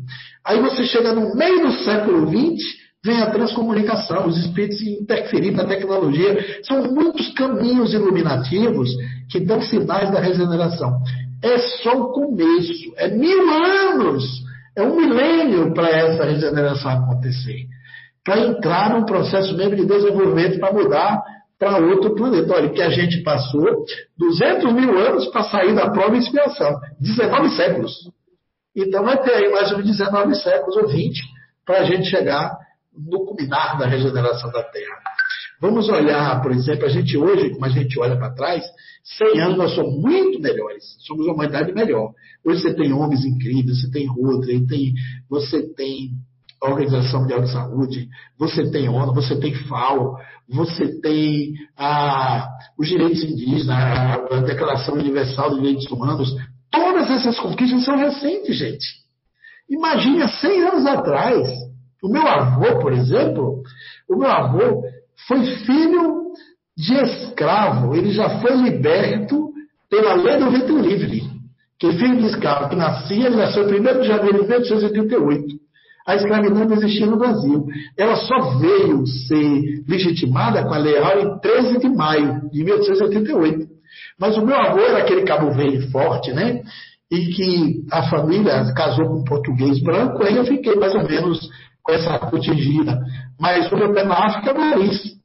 Aí você chega no meio do século XX, vem a transcomunicação, os espíritos interferir na tecnologia. São muitos caminhos iluminativos que dão sinais da regeneração. É só o começo, é mil anos, é um milênio para essa regeneração acontecer para entrar num processo mesmo de desenvolvimento para mudar para outro planeta. Olha, que a gente passou 200 mil anos para sair da prova e expiação. 19 séculos. Então vai ter aí mais uns 19 séculos ou 20 para a gente chegar no culminar da regeneração da Terra. Vamos olhar, por exemplo, a gente hoje, como a gente olha para trás, 100 anos nós somos muito melhores, somos uma humanidade melhor. Hoje você tem homens incríveis, você tem Rotary, tem, você tem a Organização Mundial de Saúde, você tem ONU, você tem FAO, você tem a, os direitos indígenas, a, Declaração Universal dos Direitos Humanos. Todas essas conquistas são recentes, gente. Imagine há 100 anos atrás. O meu avô, por exemplo, o meu avô foi filho de escravo. Ele já foi liberto pela lei do ventre livre. Que filho de escravo que nascia, ele nasceu 1 de janeiro de 1838 a escravidão não existia no Brasil. Ela só veio ser legitimada com a Lei Áurea em 13 de maio de 1888. Mas o meu avô era aquele cabo velho forte, né? E que a família casou com um português branco, aí eu fiquei mais ou menos com essa protegida. Mas o meu pé na África é o nariz.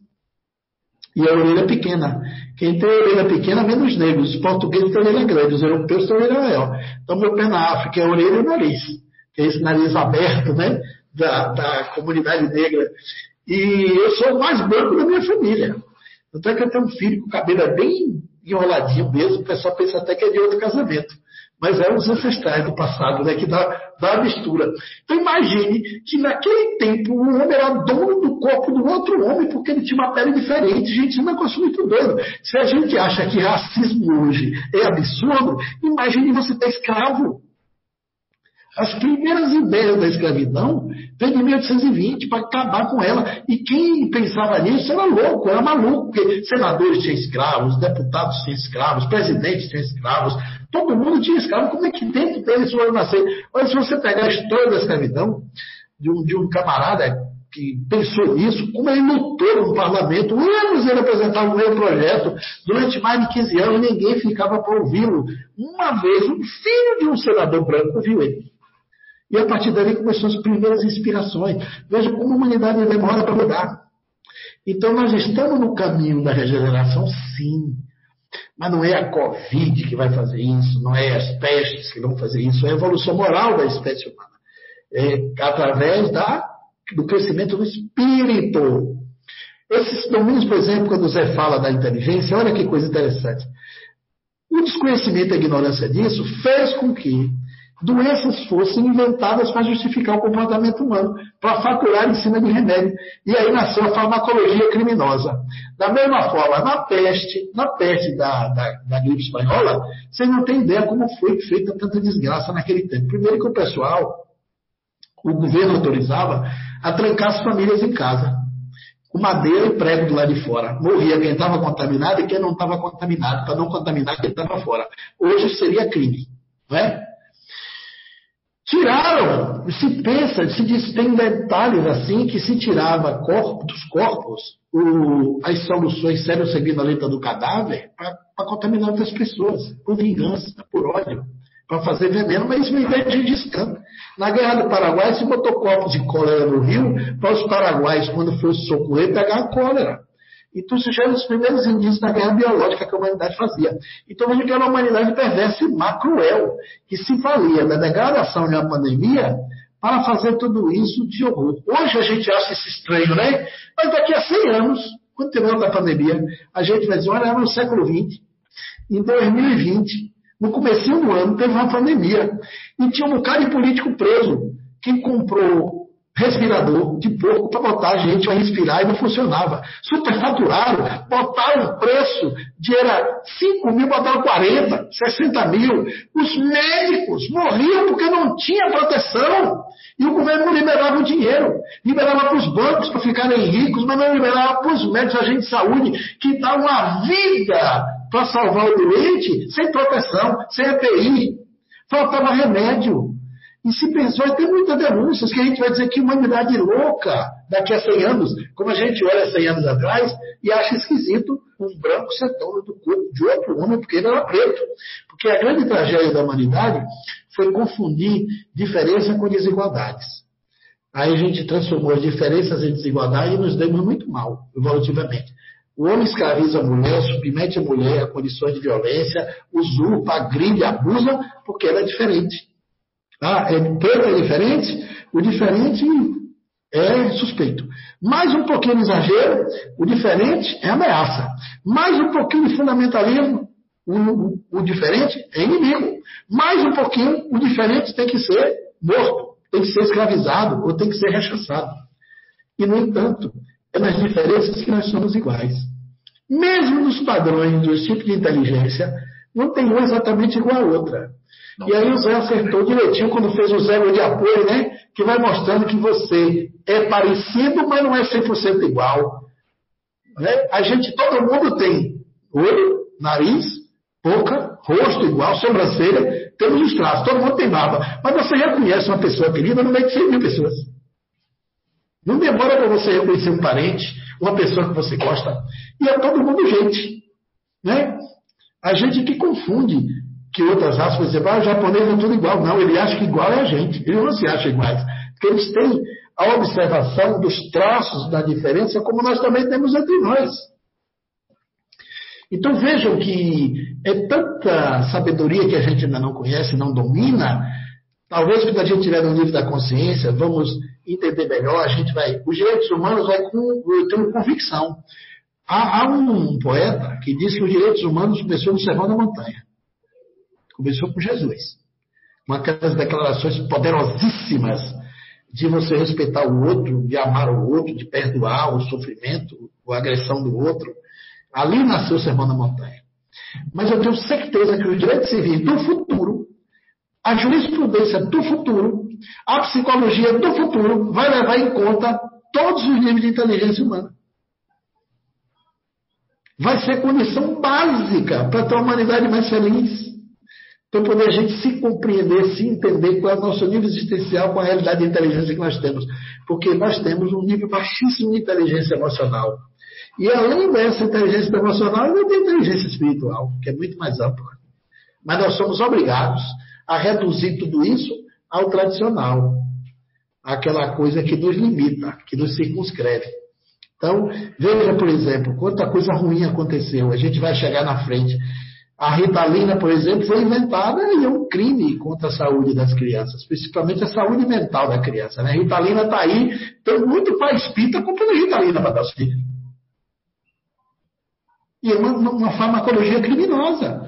E a orelha pequena. Quem tem orelha pequena, menos negros. Os portugueses têm orelha grande, os europeus têm orelha maior. Então, meu pé na África é a orelha e o nariz que é esse nariz aberto, né? Da, da comunidade negra. E eu sou o mais branco da minha família. Tanto é que eu tenho um filho com o cabelo é bem enroladinho mesmo, o pessoal pensa até que é de outro casamento. Mas é os ancestrais do passado, né, que dá, dá a mistura. Então imagine que naquele tempo o homem era dono do corpo do outro homem porque ele tinha uma pele diferente. Gente, isso é um negócio muito doido. Se a gente acha que racismo hoje é absurdo, imagine você ter escravo. As primeiras ideias da escravidão vêm de 1820 para acabar com ela. E quem pensava nisso era louco, era maluco, porque senadores tinham escravos, deputados tinham escravos, presidentes tinham escravos, todo mundo tinha escravo. Como é que dentro deles foram nascer? Olha, se você pegar a história da escravidão, de um, de um camarada que pensou nisso, como ele lutou no parlamento, anos ele apresentava o meu projeto, durante mais de 15 anos ninguém ficava para ouvi-lo. Uma vez, um filho de um senador branco viu ele. E a partir dali começou as primeiras inspirações. Veja como a humanidade demora para mudar. Então nós estamos no caminho da regeneração, sim. Mas não é a Covid que vai fazer isso, não é as pestes que vão fazer isso, é a evolução moral da espécie humana. É através da, do crescimento do espírito. Esses domínios, por exemplo, quando o Zé fala da inteligência, olha que coisa interessante. O desconhecimento e a ignorância disso fez com que doenças fossem inventadas para justificar o comportamento humano, para faturar em cima de remédio. E aí nasceu a farmacologia criminosa. Da mesma forma, na peste, na peste da, da, da gripe espanhola, vocês não têm ideia como foi feita tanta desgraça naquele tempo. Primeiro que o pessoal, o governo autorizava a trancar as famílias em casa. Com madeira e prego do lado de fora. Morria quem estava contaminado e quem não estava contaminado, para não contaminar quem estava fora. Hoje seria crime. Não é? Tiraram, se pensa, se diz, tem detalhes assim que se tirava corpo, dos corpos o, as soluções serosseguinolenta do cadáver para contaminar outras pessoas, por vingança, por ódio, para fazer veneno, mas isso me vem de distante. Na Guerra do Paraguai se botou copos de cólera no rio para os paraguaios, quando fosse socorrer, pegar a cólera. Então, isso já dos primeiros indícios da guerra biológica que a humanidade fazia. Então, veja que era uma humanidade perversa e má, cruel, que se valia da degradação de uma pandemia para fazer tudo isso de horror. Hoje a gente acha isso estranho, né? Mas daqui a 100 anos, quando tiver outra pandemia, a gente vai dizer, olha, era no século XX, em 2020, no começo do ano, teve uma pandemia. E tinha um bocado de político preso. Quem comprou respirador de porco para botar a gente para respirar e não funcionava. Superfaturaram, botaram o preço de era 5 mil, botaram 40, 60 mil. Os médicos morriam porque não tinha proteção. E o governo não liberava o dinheiro. Liberava para os bancos para ficarem ricos, mas não liberava para os médicos, agentes de saúde, que davam a vida para salvar o doente sem proteção, sem EPI. Faltava remédio. E se pensou, tem muitas denúncias que a gente vai dizer que humanidade louca daqui a 100 anos, como a gente olha 100 anos atrás e acha esquisito um branco ser dono do corpo de outro homem porque ele era preto. Porque a grande tragédia da humanidade foi confundir diferença com desigualdades. Aí a gente transformou as diferenças em desigualdade e nos demos muito mal, evolutivamente. O homem escraviza a mulher, submete a mulher a condições de violência, usurpa, agride, abusa, porque ela é diferente. Tá? É, preto é diferente, o diferente é suspeito. Mais um pouquinho de exagero, o diferente é ameaça. Mais um pouquinho de fundamentalismo, o, o, o diferente é inimigo. Mais um pouquinho, o diferente tem que ser morto, tem que ser escravizado ou tem que ser rechaçado. E, no entanto, é nas diferenças que nós somos iguais. Mesmo nos padrões dos tipos de inteligência, não tem uma exatamente igual a outra. Não. E aí o Zé acertou direitinho quando fez o zero de apoio, né? Que vai mostrando que você é parecido, mas não é 100% igual. Né? A gente, todo mundo tem olho, nariz, boca, rosto igual, sobrancelha, temos os traços, todo mundo tem barba. Mas você reconhece uma pessoa querida no meio de 100 mil pessoas. Não demora para você reconhecer um parente, uma pessoa que você gosta. E é todo mundo gente. Né? A gente que confunde que outras raças, por exemplo, ah, o japonês é tudo igual. Não, ele acha que igual é a gente. Ele não se acha iguais. Porque eles têm a observação dos traços da diferença, como nós também temos entre nós. Então vejam que é tanta sabedoria que a gente ainda não conhece, não domina. Talvez quando a gente tiver no livro da consciência, vamos entender melhor, a gente vai. Os direitos humanos vai com, eu tenho convicção. Há, há, um poeta que diz que os direitos humanos começou no Sermão da Montanha. Começou com Jesus. Com aquelas declarações poderosíssimas de você respeitar o outro, de amar o outro, de perdoar o sofrimento, a agressão do outro. Ali nasceu o Sermão da Montanha. Mas eu tenho certeza que os direitos civis do futuro, a jurisprudência do futuro, a psicologia do futuro vai levar em conta todos os níveis de inteligência humana. Vai ser condição básica para ter uma humanidade mais feliz. Para poder a gente se compreender, se entender qual é o nosso nível existencial com a realidade de inteligência que nós temos. Porque nós temos um nível baixíssimo de inteligência emocional. E além dessa inteligência emocional, ainda tem inteligência espiritual, que é muito mais ampla. Mas nós somos obrigados a reduzir tudo isso ao tradicional, aquela coisa que nos limita, que nos circunscreve. Então, veja, por exemplo, quanta coisa ruim aconteceu. A gente vai chegar na frente. A ritalina, por exemplo, foi inventada e é um crime contra a saúde das crianças, principalmente a saúde mental da criança. Né? A ritalina está aí, tem muito pai espírita comprando ritalina para dar os filhos. E é uma, uma farmacologia criminosa.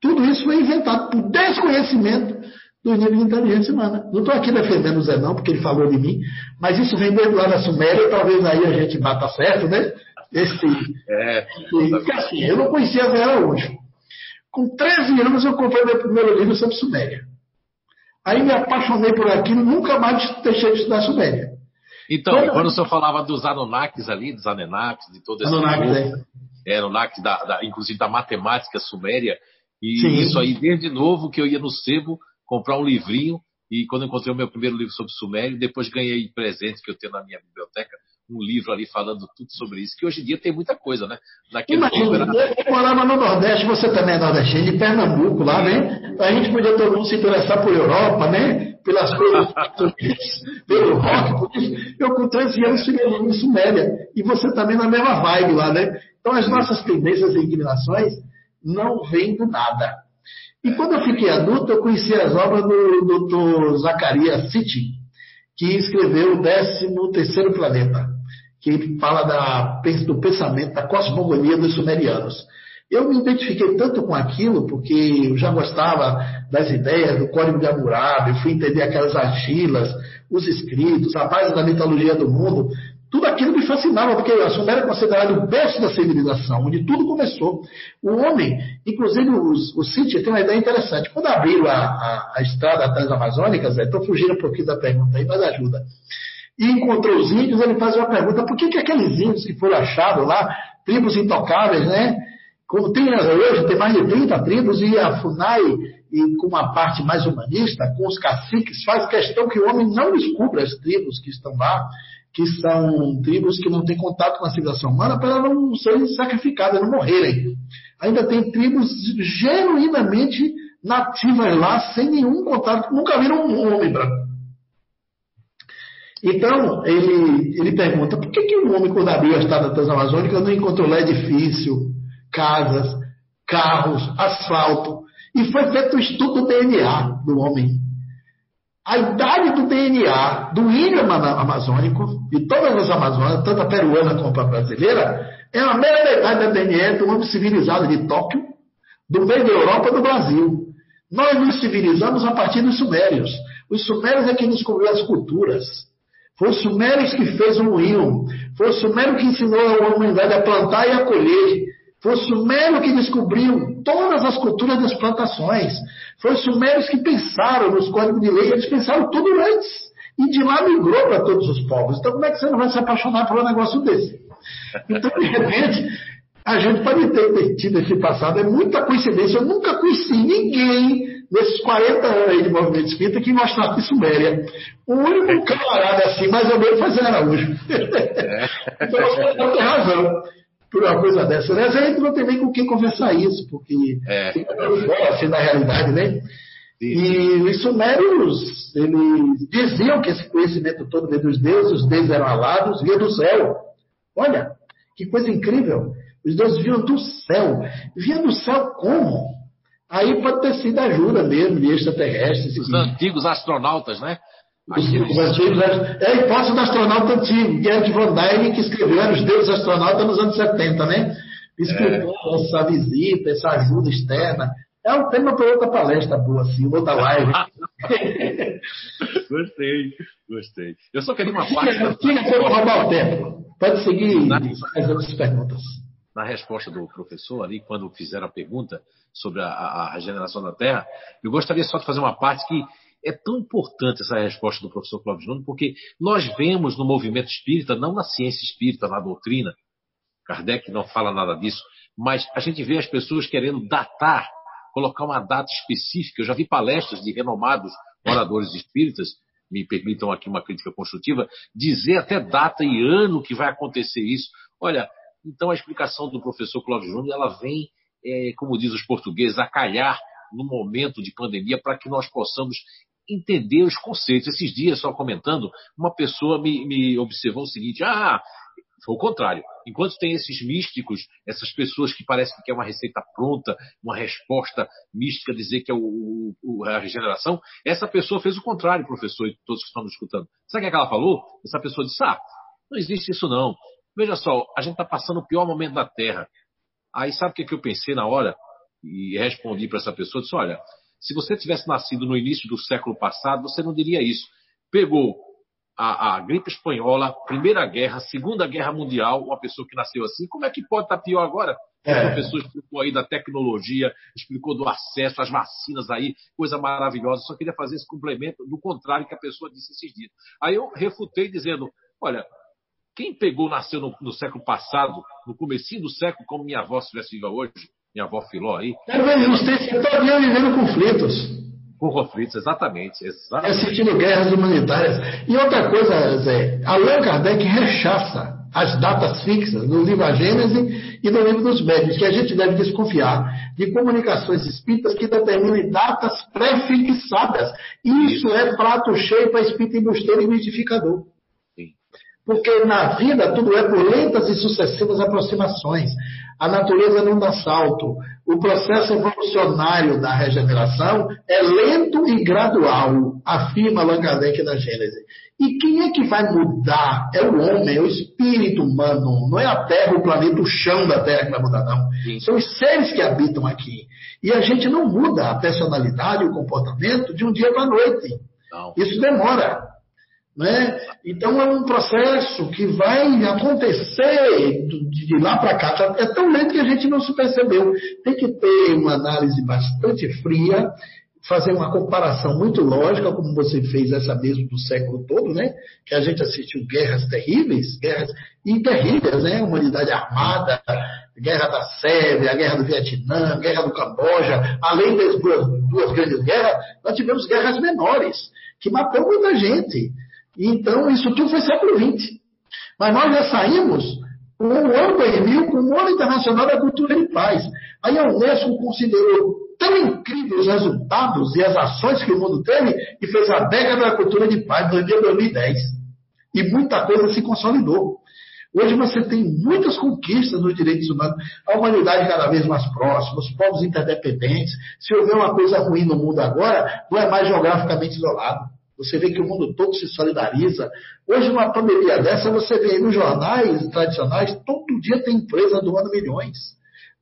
Tudo isso foi inventado por desconhecimento do nível de inteligência humana. Não estou aqui defendendo o Zé, não, porque ele falou de mim, mas isso vem desde lá da Suméria, talvez aí a gente bata certo, né? Esse, é, porque assim, eu não conhecia Zé Araújo. Com 13 anos eu comprei meu primeiro livro sobre Suméria. Aí me apaixonei por aquilo, nunca mais deixei de estudar Suméria. Então, quando, quando o senhor falava dos Anunnakis ali, dos Anunnakis, de todo esse Anunnakis, é. é. Anunnakis, da, da, inclusive da matemática suméria, e Sim. isso aí, desde novo, que eu ia no sebo comprar um livrinho, e quando eu encontrei o meu primeiro livro sobre Sumério, depois ganhei presente que eu tenho na minha biblioteca, um livro ali falando tudo sobre isso, que hoje em dia tem muita coisa, né? Naquele Imagina, eu morava no Nordeste, você também é nordestino, de Pernambuco lá, né? A gente podia todo mundo se interessar por Europa, né? Pelas coisas, pelo rock, por isso. Eu com 13 anos cheguei no Suméria, e você também na mesma vibe lá, né? Então as nossas tendências e inclinações não vêm do nada. E quando eu fiquei adulto, eu conheci as obras do Dr. Zacarias City, que escreveu o 13 Planeta, que fala da, do pensamento, da cosmogonia dos sumerianos. Eu me identifiquei tanto com aquilo, porque eu já gostava das ideias do Código de Hammurabi, fui entender aquelas argilas, os escritos, a base da mitologia do mundo, tudo aquilo me fascinava, porque a Suméria é considerado o berço da civilização, onde tudo começou. O homem, inclusive o Cíntia tem uma ideia interessante. Quando abriram a, a, a estrada transamazônica, estou fugindo um pouquinho da pergunta aí, mas ajuda. E encontrou os índios, ele faz uma pergunta: por que, que aqueles índios que foram achados lá, tribos intocáveis, né? Como tem hoje, tem mais de 30 tribos, e a FUNAI, e com uma parte mais humanista, com os caciques, faz questão que o homem não descubra as tribos que estão lá que são tribos que não têm contato com a civilização humana para não serem sacrificadas, não morrerem. Ainda tem tribos genuinamente nativas lá, sem nenhum contato, nunca viram um homem branco. Então, ele, ele pergunta, por que, que um homem, quando abriu a estrada transamazônica, não encontrou edifício, casas, carros, asfalto? E foi feito o estudo do DNA do homem a idade do DNA do índio amazônico, de todas as Amazonas, tanto a peruana como a brasileira, é a mesma idade da DNA do homem civilizado de Tóquio, do meio da Europa e do Brasil. Nós nos civilizamos a partir dos sumérios. Os sumérios é quem descobriu as culturas. Foi os sumérios que fez o moinho. Foi o sumério que ensinou a humanidade a plantar e a colher. Foi o Sumério que descobriu todas as culturas das plantações. Foi os Sumérios que pensaram nos códigos de lei, eles pensaram tudo antes. E de lá migrou para todos os povos. Então, como é que você não vai se apaixonar por um negócio desse? Então, de repente, a gente pode ter tido esse passado. É muita coincidência. Eu nunca conheci ninguém nesses 40 anos aí de movimento espírita que mostrasse Suméria. O único camarada assim, mais ou menos, foi Zé Araújo. É. então, você tem razão por uma coisa dessa. Né? A gente não tem nem com quem conversar isso, porque é. fora assim, da realidade, né? E os sumérios, eles diziam que esse conhecimento todo veio dos deuses, os deuses eram alados, vinha do céu. Olha, que coisa incrível. Os deuses vinham do céu. Vinha do céu como? Aí pode ter sido ajuda mesmo de extraterrestres. Os antigos astronautas, né? Os, os antigos é a hipótese do astronauta antigo, Gerd von Däniken, que escreveu Era os deuses astronautas nos anos 70, né? Explicou é. essa visita, essa ajuda externa. É um tema para outra palestra boa, assim, outra live. gostei, gostei. Eu só queria uma parte. Fica, fica para roubar o tempo. Pode seguir fazer outras perguntas. Na resposta do professor ali, quando fizeram a pergunta sobre a, a regeneração da Terra, eu gostaria só de fazer uma parte que é tão importante essa resposta do professor Cláudio Nunes, porque nós vemos no movimento espírita, não na ciência espírita, na doutrina, Kardec não fala nada disso, mas a gente vê as pessoas querendo datar, colocar uma data específica. Eu já vi palestras de renomados oradores espíritas, me permitam aqui uma crítica construtiva, dizer até data e ano que vai acontecer isso. Olha, então a explicação do professor Cláudio Júnior, ela vem, é, como diz os portugueses, a calhar no momento de pandemia para que nós possamos entender os conceitos. Esses dias, só comentando, uma pessoa me, me observou o seguinte: ah, foi o contrário. Enquanto tem esses místicos, essas pessoas que parecem que é uma receita pronta, uma resposta mística, dizer que é o, o, a regeneração, essa pessoa fez o contrário, professor, e todos que estão nos escutando. Sabe o que ela falou? Essa pessoa disse: Ah, não existe isso não. Veja só, a gente está passando o pior momento da Terra. Aí sabe o que, que eu pensei na hora? E respondi para essa pessoa: disse, Olha, se você tivesse nascido no início do século passado, você não diria isso. Pegou a, a, gripe espanhola, Primeira Guerra, Segunda Guerra Mundial, uma pessoa que nasceu assim, como é que pode estar pior agora? É. A pessoa explicou aí da tecnologia, explicou do acesso às vacinas aí, coisa maravilhosa. Só queria fazer esse complemento do contrário que a pessoa disse esses dias. Aí eu refutei dizendo, olha, quem pegou, nasceu no, no século passado, no comecinho do século, como minha avó estivesse viva hoje, minha avó Filó aí. Quero ver justiça todo dia vivendo conflitos. Com conflitos, exatamente. exatamente. Assistindo guerras humanitárias. E outra coisa, Zé, Allan Kardec rechaça as datas fixas no livro A Gênese e no livro dos Médios, que a gente deve desconfiar de comunicações espíritas que determinem datas pré-fixadas. Isso, é prato cheio para espírito embusteiro e mitificador. Porque na vida tudo é por lentas e sucessivas aproximações. A natureza não dá salto. O processo evolucionário da regeneração é lento e gradual, afirma Allan Kardec na Gênese. E quem é que vai mudar? É o homem, é o espírito humano. Não é a Terra, o planeta, o chão da Terra que vai mudar, não. Sim. São os seres que habitam aqui. E a gente não muda a personalidade, o comportamento de um dia para a noite. Não. Isso demora. Né? Então é um processo que vai acontecer de lá para cá. É tão lento que a gente não se percebeu. Tem que ter uma análise bastante fria, fazer uma comparação muito lógica, como você fez essa mesmo do século todo, né? Que a gente assistiu guerras terríveis, guerras e né? Humanidade armada, guerra da Sérvia, a guerra do Vietnã, guerra do Camboja, além das duas, duas grandes guerras, nós tivemos guerras menores que matou muita gente. Então, isso tudo foi século XX. Mas nós já saímos com o ano 2000 com o ano internacional da cultura de paz. Aí a Unesco considerou tão incríveis os resultados e as ações que o mundo teve e fez a década da cultura de paz no dia 2010. E muita coisa se consolidou. Hoje você tem muitas conquistas nos direitos humanos, a humanidade cada vez mais próxima, os povos interdependentes. Se houver uma coisa ruim no mundo agora, não é mais geograficamente isolado. Você vê que o mundo todo se solidariza. Hoje, numa pandemia dessa, você vê nos jornais tradicionais, todo dia tem empresa doando milhões.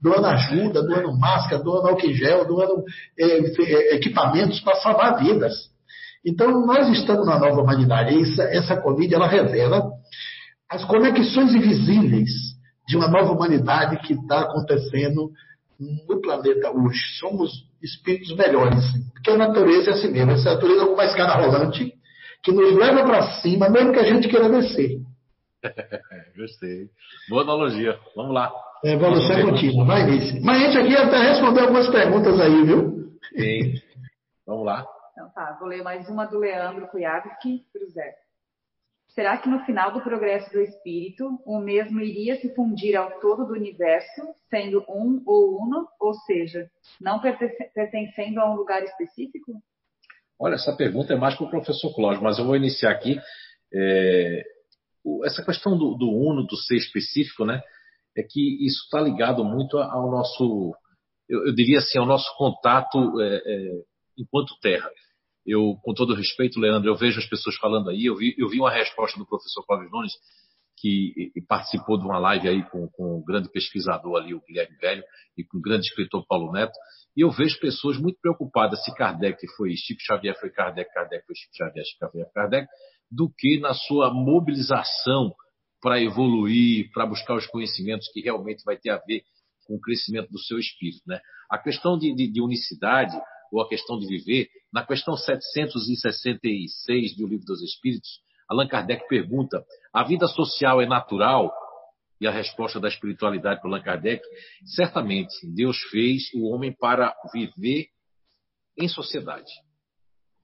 Doando ajuda, doando máscara, doando álcool gel, doando é, é, equipamentos para salvar vidas. Então, nós estamos na nova humanidade. Essa, essa Covid, ela revela as conexões invisíveis de uma nova humanidade que está acontecendo no planeta hoje. Somos espíritos melhores. Porque a natureza é assim mesmo. Essa natureza é uma escada rolante que nos leva para cima, mesmo que a gente queira descer. Gostei. Boa analogia. Vamos lá. É, evolução é contínua. Vai, Nice. Mas a gente aqui até respondeu algumas perguntas aí, viu? Sim. Vamos lá. Então tá, vou ler mais uma do Leandro Kujawski para o Zé. Será que no final do progresso do espírito, o mesmo iria se fundir ao todo do universo, sendo um ou uno, ou seja, não pertencendo a um lugar específico? Olha, essa pergunta é mais para o professor Cláudio, mas eu vou iniciar aqui. É, essa questão do, do, uno, do ser específico, né? É que isso está ligado muito ao nosso, eu, eu, diria assim, ao nosso contato é, é, enquanto Terra. Eu, com todo respeito, Leandro, eu vejo as pessoas falando aí, eu vi, eu vi uma resposta do professor Cláudio Nunes, que participou de uma live aí com, com o grande pesquisador ali, o Guilherme Velho, e com o grande escritor Paulo Neto, e eu vejo pessoas muito preocupadas se Kardec foi Chico Xavier foi Kardec, Kardec foi Chico Xavier, Chico Xavier Kardec, do que na sua mobilização para evoluir, para buscar os conhecimentos que realmente vai ter a ver com o crescimento do seu espírito. Né? A questão de, de, de unicidade, ou a questão de viver, na questão 766 do Livro dos Espíritos, Allan Kardec pergunta: a vida social é natural? E a resposta da espiritualidade para Allan Kardec: certamente, Deus fez o homem para viver em sociedade.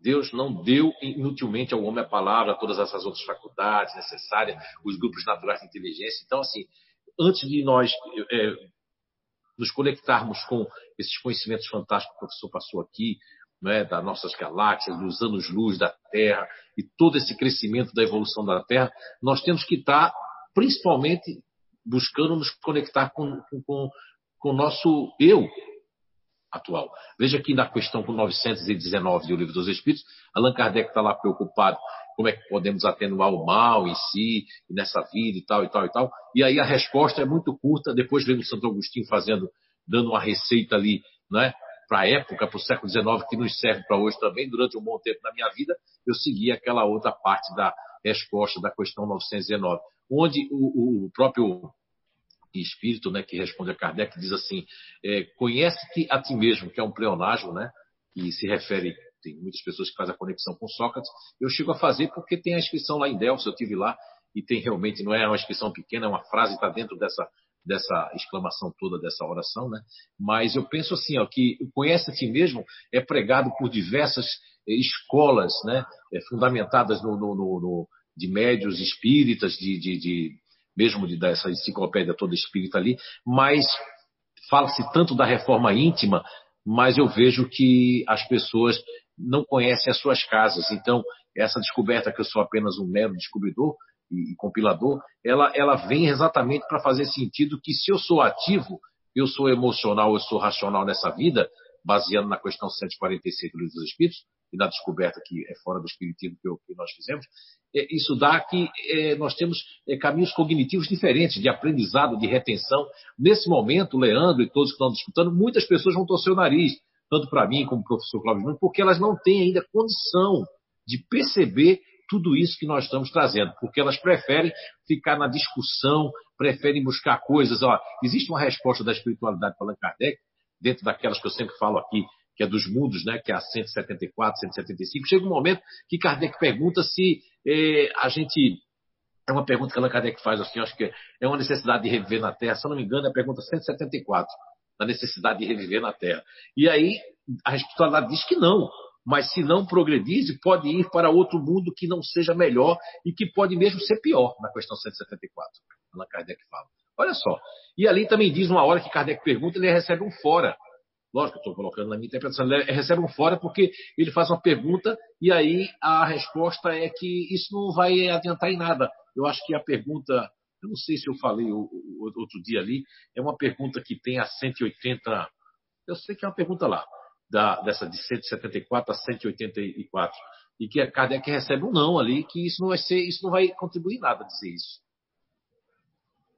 Deus não deu inutilmente ao homem a palavra, todas essas outras faculdades necessárias, os grupos naturais de inteligência. Então, assim, antes de nós é, nos conectarmos com esses conhecimentos fantásticos que o professor passou aqui, né, das nossas galáxias, dos anos-luz da Terra e todo esse crescimento da evolução da Terra, nós temos que estar, principalmente, buscando nos conectar com, com, com o nosso eu atual. Veja aqui na questão 919 do Livro dos Espíritos, Allan Kardec está lá preocupado como é que podemos atenuar o mal em si, nessa vida e tal, e tal, e tal. E aí a resposta é muito curta, depois vem o Santo Agostinho fazendo, dando uma receita ali, né? Para a época, para o século XIX, que nos serve para hoje também. Durante um bom tempo na minha vida, eu segui aquela outra parte da resposta da questão 919, onde o, o próprio espírito né, que responde a Kardec diz assim: é, conhece-te a ti mesmo, que é um pleonasmo, né, que se refere. Tem muitas pessoas que fazem a conexão com Sócrates. Eu chego a fazer porque tem a inscrição lá em Delphi, eu tive lá e tem realmente, não é uma inscrição pequena, é uma frase está dentro dessa dessa exclamação toda dessa oração, né? Mas eu penso assim, ó, que conhece a ti mesmo é pregado por diversas eh, escolas, né? É, fundamentadas no, no, no, no, de médios espíritas, de, de, de mesmo de, dessa enciclopédia toda espírita ali, mas fala-se tanto da reforma íntima, mas eu vejo que as pessoas não conhecem as suas casas. Então, essa descoberta que eu sou apenas um mero descobridor, e, e compilador, ela, ela vem exatamente para fazer sentido que se eu sou ativo, eu sou emocional, eu sou racional nessa vida, baseando na questão 146 do Livro dos Espíritos, e na descoberta que é fora do espiritismo que, que nós fizemos, é, isso dá que é, nós temos é, caminhos cognitivos diferentes, de aprendizado, de retenção. Nesse momento, Leandro e todos que estão discutindo, muitas pessoas vão torcer o nariz, tanto para mim como para o professor Cláudio Nunes, porque elas não têm ainda condição de perceber tudo isso que nós estamos trazendo, porque elas preferem ficar na discussão, preferem buscar coisas. Ó, existe uma resposta da espiritualidade para Allan Kardec, dentro daquelas que eu sempre falo aqui, que é dos mundos, né, que é a 174, 175. Chega um momento que Kardec pergunta se eh, a gente. É uma pergunta que Allan Kardec faz assim, acho que é uma necessidade de reviver na Terra. Se eu não me engano, é a pergunta 174, da necessidade de reviver na Terra. E aí a espiritualidade diz que não, mas se não progredir, pode ir para outro mundo que não seja melhor e que pode mesmo ser pior, na questão 174. Allan Kardec fala. Olha só. E ali também diz uma hora que Kardec pergunta, ele recebe um fora. Lógico, estou colocando na minha interpretação, ele recebe um fora porque ele faz uma pergunta e aí a resposta é que isso não vai adiantar em nada. Eu acho que a pergunta, eu não sei se eu falei outro dia ali, é uma pergunta que tem a 180, eu sei que é uma pergunta lá da, dessa de 174 a 184. E que a Kardec recebe um não ali, que isso não vai ser, isso não vai contribuir nada dizer isso.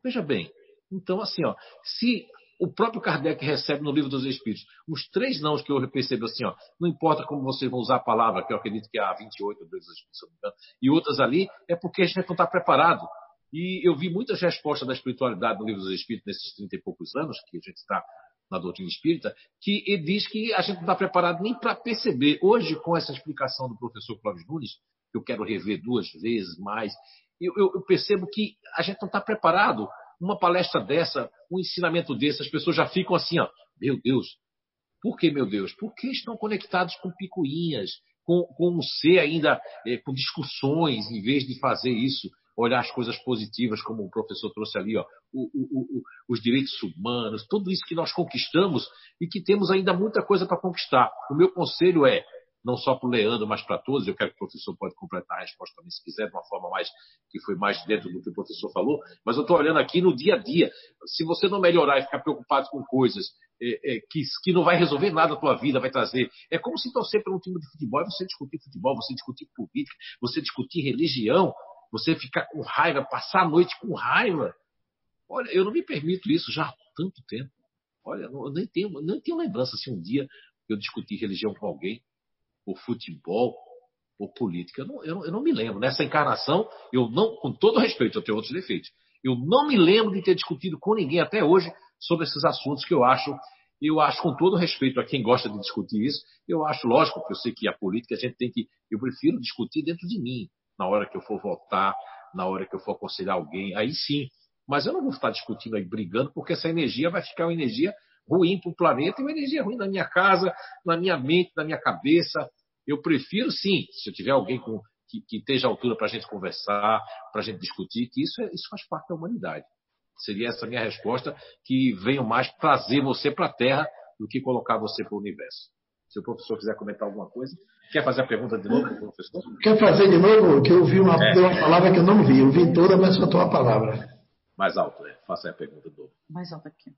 Veja bem, então assim, ó, se o próprio Kardec recebe no livro dos Espíritos os três nãos que eu percebo assim, ó, não importa como vocês vão usar a palavra, que eu acredito que a 28 do livro dos Espíritos, e outras ali, é porque a gente não está preparado. E eu vi muitas respostas da espiritualidade no livro dos Espíritos nesses 30 e poucos anos que a gente está na doutrina espírita, que ele diz que a gente não está preparado nem para perceber. Hoje, com essa explicação do professor Cláudio Nunes, que eu quero rever duas vezes mais, eu, eu, eu percebo que a gente não está preparado. Uma palestra dessa, um ensinamento desse, as pessoas já ficam assim, ó, meu Deus, por que, meu Deus? Porque estão conectados com picuinhas, com, com um ser ainda, é, com discussões, em vez de fazer isso olhar as coisas positivas, como o professor trouxe ali, ó, o, o, o, os direitos humanos, tudo isso que nós conquistamos e que temos ainda muita coisa para conquistar. O meu conselho é não só para o Leandro, mas para todos. Eu quero que o professor pode completar a resposta também, se quiser, de uma forma mais que foi mais dentro do que o professor falou. Mas eu estou olhando aqui no dia a dia. Se você não melhorar e ficar preocupado com coisas é, é, que, que não vai resolver nada a tua vida, vai trazer. É como se torcer para um time de futebol, você discutir futebol, você discutir política, você discutir religião, você ficar com raiva, passar a noite com raiva. Olha, eu não me permito isso já há tanto tempo. Olha, eu nem tenho, nem tenho lembrança se um dia eu discuti religião com alguém ou futebol, ou política. Eu não, eu, eu não, me lembro. Nessa encarnação, eu não, com todo respeito, eu tenho outros defeitos. Eu não me lembro de ter discutido com ninguém até hoje sobre esses assuntos que eu acho, eu acho com todo respeito a quem gosta de discutir isso, eu acho lógico, porque eu sei que a política a gente tem que, eu prefiro discutir dentro de mim, na hora que eu for votar, na hora que eu for aconselhar alguém, aí sim. Mas eu não vou estar discutindo aí, brigando, porque essa energia vai ficar uma energia ruim para o planeta e uma energia ruim na minha casa, na minha mente, na minha cabeça. Eu prefiro, sim, se eu tiver alguém com, que, que esteja à altura para a gente conversar, para a gente discutir, que isso, é, isso faz parte da humanidade. Seria essa a minha resposta, que venho mais trazer você para a Terra do que colocar você para o universo. Se o professor quiser comentar alguma coisa. Quer fazer a pergunta de novo, professor? Quer fazer de novo? Que eu vi uma, é. uma palavra que eu não vi. Eu vi toda, mas faltou uma palavra. Mais alto, é. Faça a pergunta de novo. Mais alto aqui.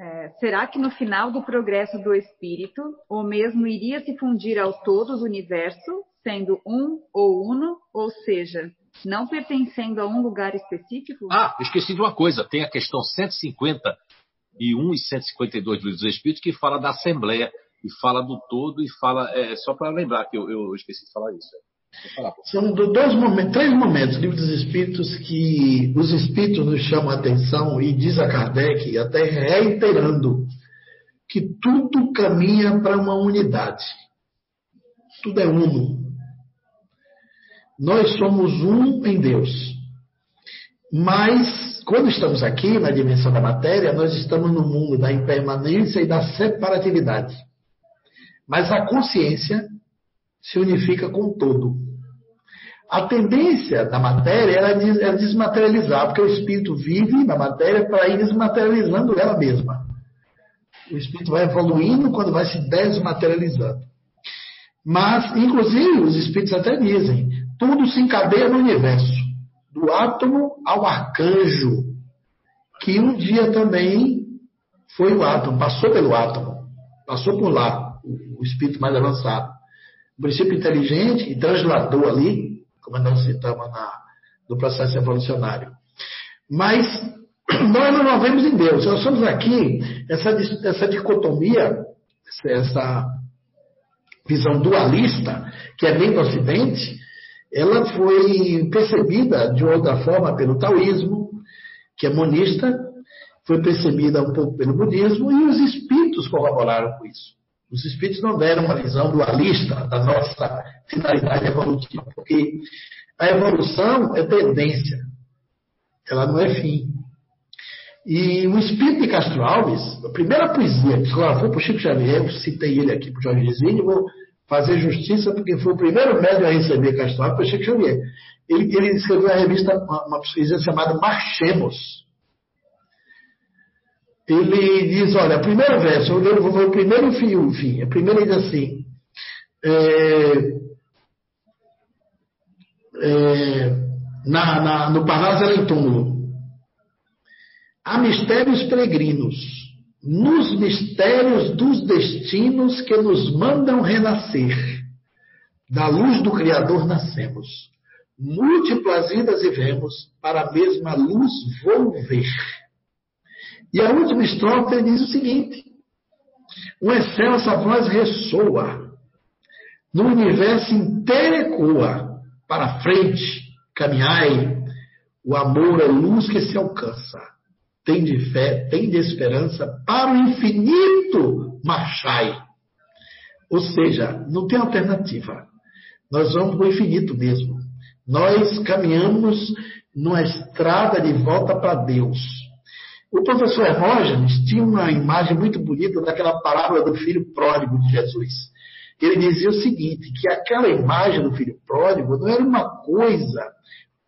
É, será que no final do progresso do espírito, o mesmo iria se fundir ao todo do universo, sendo um ou uno, ou seja, não pertencendo a um lugar específico? Ah, esqueci de uma coisa. Tem a questão 151 e 152 do livro dos Espíritos que fala da Assembleia e fala do todo e fala. É, só para lembrar que eu, eu esqueci de falar isso. São dois momentos, três momentos, livro dos Espíritos, que os Espíritos nos chamam a atenção e diz a Kardec, até reiterando, que tudo caminha para uma unidade. Tudo é uno. Nós somos um em Deus. Mas, quando estamos aqui na dimensão da matéria, nós estamos no mundo da impermanência e da separatividade. Mas a consciência se unifica com o todo. A tendência da matéria é desmaterializar, porque o espírito vive na matéria para ir desmaterializando ela mesma. O espírito vai evoluindo quando vai se desmaterializando. Mas, inclusive, os espíritos até dizem: tudo se encadeia no universo, do átomo ao arcanjo, que um dia também foi o átomo, passou pelo átomo, passou por lá, o espírito mais avançado um princípio inteligente e translador ali, como nós citamos na, no processo evolucionário. Mas nós não vemos em Deus. Nós somos aqui, essa, essa dicotomia, essa visão dualista, que é bem do Ocidente, ela foi percebida de outra forma pelo taoísmo, que é monista, foi percebida um pouco pelo budismo, e os espíritos corroboraram com isso. Os espíritos não deram uma visão dualista da nossa finalidade evolutiva, porque a evolução é tendência, ela não é fim. E o espírito de Castro Alves, a primeira poesia que foi para o Chico Xavier, eu citei ele aqui para o Jorge Gisini, vou fazer justiça, porque foi o primeiro médium a receber Castro Alves, foi Chico Xavier. Ele, ele escreveu a revista, uma, uma poesia chamada Marchemos ele diz, olha, primeiro verso, eu vou ver o primeiro fim, o fim. A primeira diz assim, é, é, na, na, no Parnaso em túmulo. Há mistérios peregrinos, nos mistérios dos destinos que nos mandam renascer. Da luz do Criador nascemos. Múltiplas idas e vemos, para a mesma luz volver e a última estrofe diz o seguinte: Uma excelsa voz ressoa, no universo inteiro ecoa, para frente, caminhai, o amor é luz que se alcança. Tem de fé, tem de esperança, para o infinito marchai. Ou seja, não tem alternativa. Nós vamos para o infinito mesmo. Nós caminhamos numa estrada de volta para Deus. O professor Hermógenes tinha uma imagem muito bonita daquela parábola do filho pródigo de Jesus. Ele dizia o seguinte, que aquela imagem do filho pródigo não era uma coisa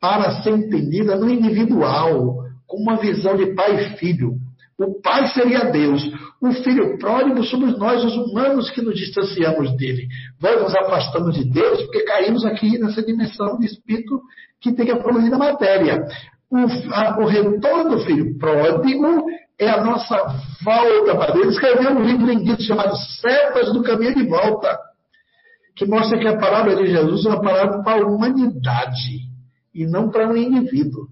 para ser entendida no individual, como uma visão de pai e filho. O Pai seria Deus. O Filho pródigo somos nós, os humanos, que nos distanciamos dele. Nós nos afastamos de Deus porque caímos aqui nessa dimensão de espírito que tem que evoluir na matéria. O, a, o retorno do Filho pródigo é a nossa volta para Deus. Ele escreveu um livro lindíssimo chamado Cepas do Caminho de Volta, que mostra que a palavra de Jesus é uma palavra para a humanidade e não para um indivíduo.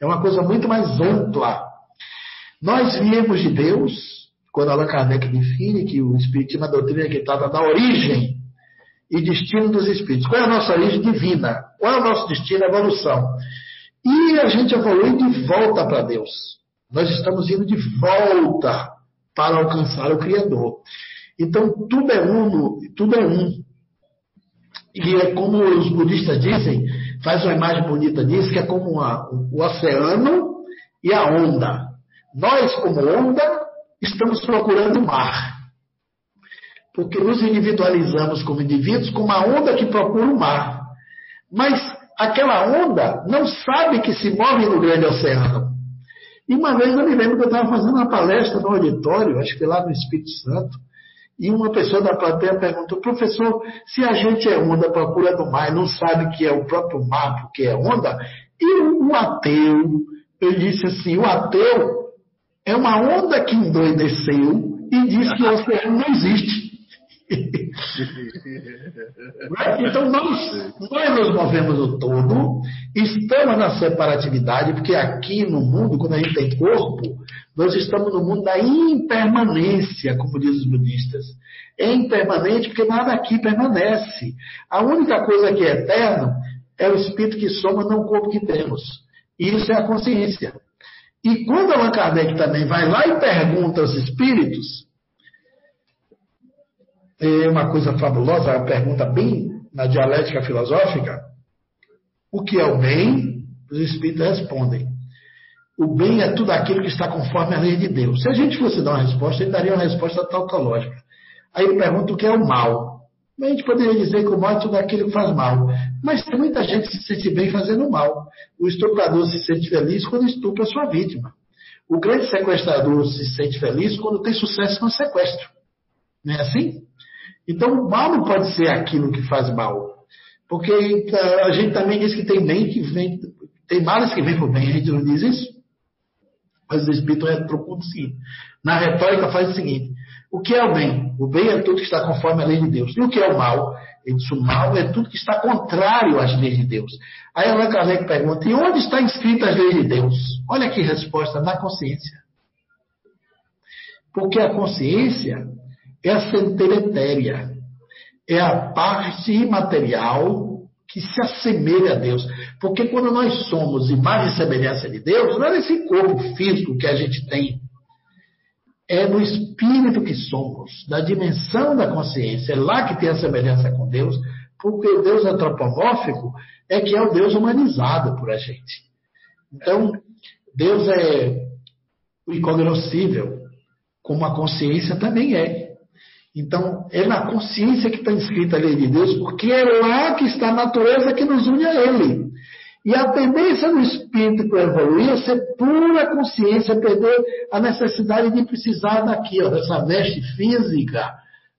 É uma coisa muito mais ampla. Nós viemos de Deus, quando Allan Kardec define que o Espiritismo é uma doutrina que trata da origem e destino dos espíritos. Qual é a nossa origem divina? Qual é o nosso destino? Evolução. E a gente evolui de volta para Deus. Nós estamos indo de volta para alcançar o Criador. Então, tudo é uno, tudo é um. E é como os budistas dizem, faz uma imagem bonita disso, que é como o oceano e a onda. Nós, como onda, estamos procurando o mar. Porque nos individualizamos como indivíduos como uma onda que procura o mar. Mas aquela onda não sabe que se move no grande oceano. E uma vez eu me lembro que eu estava fazendo uma palestra no auditório, acho que lá no Espírito Santo, e uma pessoa da plateia perguntou, professor, se a gente é onda, procura do mar, não sabe que é o próprio mar, porque é onda, e o ateu, eu disse assim, o ateu é uma onda que endoideceu e diz que o oceano não existe. Então nós, nós nos movemos no todo, estamos na separatividade, porque aqui no mundo, quando a gente tem corpo, nós estamos no mundo da impermanência, como dizem os budistas. É impermanente porque nada aqui permanece. A única coisa que é eterno é o espírito que somos, não o corpo que temos. Isso é a consciência. E quando Allan Kardec também vai lá e pergunta aos espíritos, é uma coisa fabulosa, uma pergunta bem na dialética filosófica. O que é o bem? Os espíritos respondem. O bem é tudo aquilo que está conforme a lei de Deus. Se a gente fosse dar uma resposta, ele daria uma resposta tautológica. Aí ele pergunta o que é o mal. A gente poderia dizer que o mal é tudo aquilo que faz mal. Mas tem muita gente que se sente bem fazendo mal. O estuprador se sente feliz quando estupra sua vítima. O grande sequestrador se sente feliz quando tem sucesso no sequestro. Não é assim? Então, mal não pode ser aquilo que faz mal. Porque a gente também diz que tem bem que vem, tem males que vêm por bem, a gente não diz isso? Mas o Espírito retruca o seguinte. Na retórica faz o seguinte: o que é o bem? O bem é tudo que está conforme a lei de Deus. E o que é o mal? Ele diz: o mal é tudo que está contrário às leis de Deus. Aí Allan Kardec pergunta: e onde está escrita as leis de Deus? Olha que resposta: na consciência. Porque a consciência é a centelha etérea, é a parte imaterial que se assemelha a Deus. Porque quando nós somos imagem e semelhança de Deus, não é nesse corpo físico que a gente tem, é no espírito que somos, na dimensão da consciência, é lá que tem a semelhança com Deus, porque o Deus antropomórfico é que é o Deus humanizado por a gente. Então, Deus é o incognoscível, como a consciência também é. Então, é na consciência que está escrita a lei de Deus, porque é lá que está a natureza que nos une a Ele. E a tendência do espírito para evoluir é ser pura consciência, perder a necessidade de precisar daqui, ó, dessa veste física,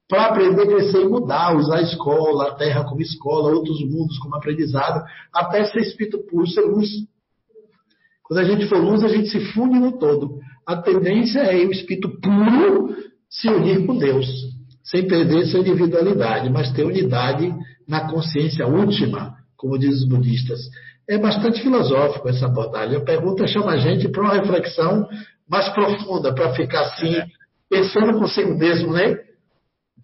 para aprender, crescer e mudar, usar a escola, a terra como escola, outros mundos como aprendizado, até ser espírito puro, ser luz. Quando a gente for luz, a gente se funde no todo. A tendência é o espírito puro se unir com Deus sem perder sua individualidade, mas ter unidade na consciência última, como dizem os budistas. É bastante filosófico essa abordagem. A pergunta chama a gente para uma reflexão mais profunda, para ficar assim, pensando consigo mesmo, né?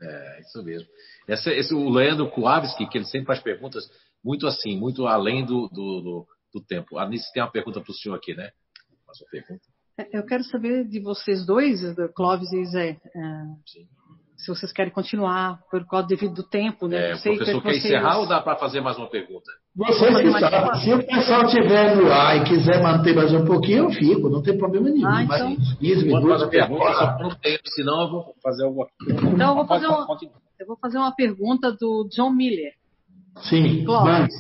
É, isso mesmo. Esse, esse, o Leandro Kowalski, que ele sempre faz perguntas muito assim, muito além do, do, do, do tempo. A Anice tem uma pergunta para o senhor aqui, né? Faz uma pergunta. É, eu quero saber de vocês dois, Clóvis e Zé. É, Sim se vocês querem continuar por causa devido do tempo, né? É, o professor quer vocês... encerrar ou dá para fazer mais uma pergunta? Vocês que sabem. Se o pessoal estiver no ar e quiser manter mais um pouquinho, eu fico, não tem problema nenhum. Ah, então... Mas 15 minutos, pergunta, só tempo, senão eu vou fazer alguma coisa. Então eu vou fazer, uma, eu vou fazer uma pergunta do John Miller. Sim, mas...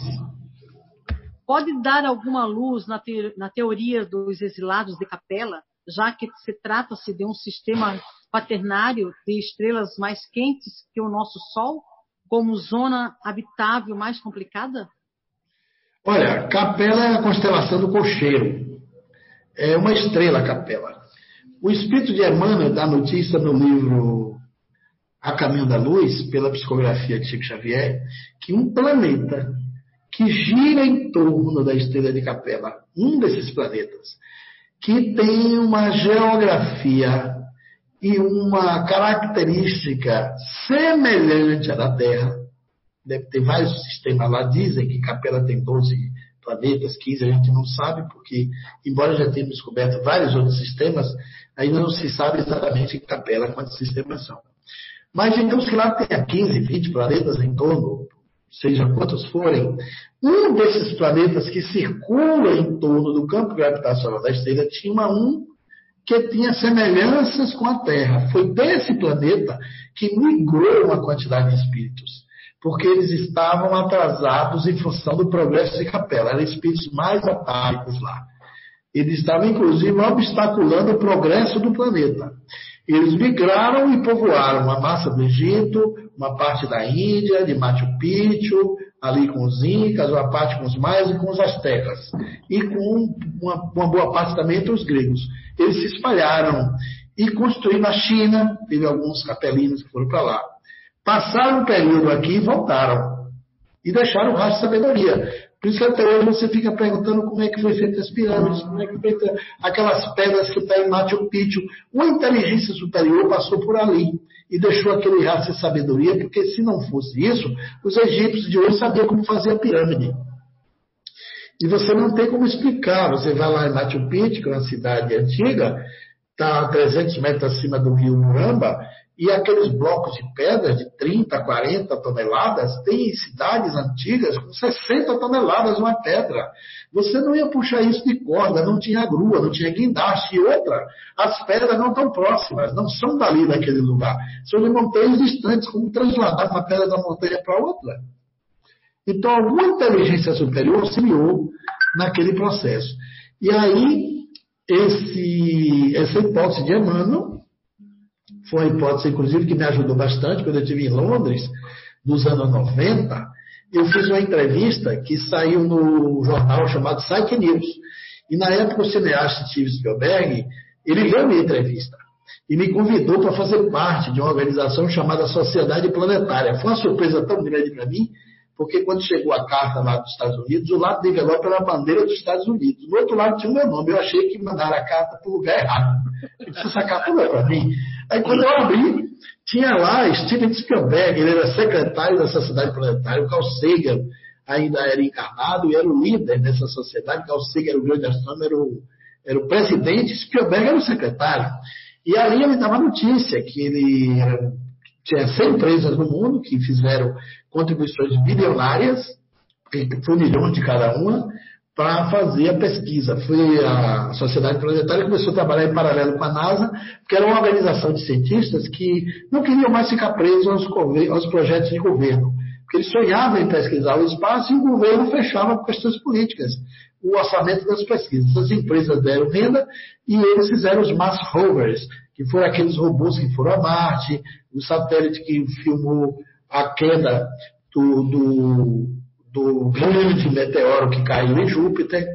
Pode dar alguma luz na, te, na teoria dos exilados de capela, já que se trata-se de um sistema quaternário de estrelas mais quentes que o nosso Sol, como zona habitável mais complicada? Olha, Capela é a constelação do cocheiro. É uma estrela, Capela. O espírito de Emmanuel dá notícia no livro A Caminho da Luz, pela psicografia de Chico Xavier, que um planeta que gira em torno da estrela de Capela, um desses planetas, que tem uma geografia e uma característica semelhante à da Terra. Deve ter vários sistemas lá, dizem que Capela tem 12 planetas, 15 a gente não sabe, porque, embora já tenham descoberto vários outros sistemas, ainda não se sabe exatamente em Capela quantos sistemas são. Mas digamos que lá tenha 15, 20 planetas em torno, seja quantos forem, um desses planetas que circula em torno do campo gravitacional da estrela tinha uma um que tinha semelhanças com a Terra. Foi desse planeta que migrou uma quantidade de espíritos, porque eles estavam atrasados em função do progresso de Capela. Eram espíritos mais atálicos lá. Eles estavam, inclusive, obstaculando o progresso do planeta. Eles migraram e povoaram a massa do Egito, uma parte da Índia, de Machu Picchu, ali com os Incas, uma parte com os Maias e com os Astecas. E com uma, uma boa parte também entre os gregos. Eles se espalharam e construíram a China, teve alguns capelinos que foram para lá. Passaram um período aqui e voltaram. E deixaram o rastro de sabedoria. Por isso que até hoje você fica perguntando como é que foi feita as pirâmides, como é que foi feita aquelas pedras que estão em Machu Picchu. Uma inteligência superior passou por ali e deixou aquele rastro de sabedoria, porque se não fosse isso, os egípcios de hoje sabiam como fazer a pirâmide. E você não tem como explicar. Você vai lá em Machu Picchu, que é uma cidade antiga, está a 300 metros acima do rio Muramba, e aqueles blocos de pedra de 30, 40 toneladas, tem cidades antigas com 60 toneladas uma pedra. Você não ia puxar isso de corda, não tinha grua, não tinha guindaste. E outra, as pedras não estão próximas, não são dali daquele lugar. São de montanhas distantes, como trasladar uma pedra da montanha para outra. Então, alguma inteligência superior auxiliou naquele processo. E aí, esse, essa hipótese de Emmanuel foi uma hipótese, inclusive, que me ajudou bastante quando eu estive em Londres, nos anos 90. Eu fiz uma entrevista que saiu no jornal chamado Psyche News. E na época o cineasta Steve Spielberg, ele leu minha entrevista e me convidou para fazer parte de uma organização chamada Sociedade Planetária. Foi uma surpresa tão grande para mim, porque quando chegou a carta lá dos Estados Unidos, o lado do envelope era a bandeira dos Estados Unidos. Do outro lado tinha o meu nome. Eu achei que mandaram a carta para o lugar errado. Eu disse, essa carta não é para mim. Aí quando eu abri, tinha lá Steven Spielberg, ele era secretário da Sociedade Planetária, o Carl Sagan ainda era encarnado e era o líder dessa sociedade, Carl Sagan era o grande astrônomo, era o, era o presidente, Spielberg era o secretário. E ali ele dava notícia que ele era, tinha 100 empresas no mundo que fizeram contribuições bilionárias, foi um milhão de cada uma, para fazer a pesquisa. Foi a Sociedade Planetária começou a trabalhar em paralelo com a NASA, que era uma organização de cientistas que não queriam mais ficar presos aos, aos projetos de governo. Porque eles sonhavam em pesquisar o espaço e o governo fechava questões políticas o orçamento das pesquisas. As empresas deram renda e eles fizeram os Mars Rovers, que foram aqueles robôs que foram a Marte, o satélite que filmou a queda do, do do grande meteoro que caiu em Júpiter,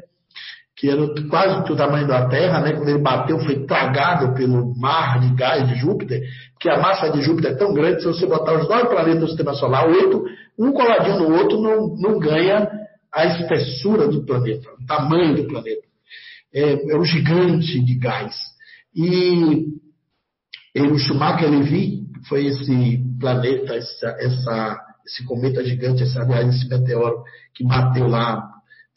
que era quase do tamanho da Terra, né? quando ele bateu, foi tragado pelo mar de gás de Júpiter, que a massa de Júpiter é tão grande, se você botar os nove planetas do sistema solar, oito, um coladinho no outro, não, não ganha a espessura do planeta, o tamanho do planeta. É, é um gigante de gás. E, e o Schumacher Levy foi esse planeta, essa, essa esse cometa gigante, esse, esse meteoro que bateu lá,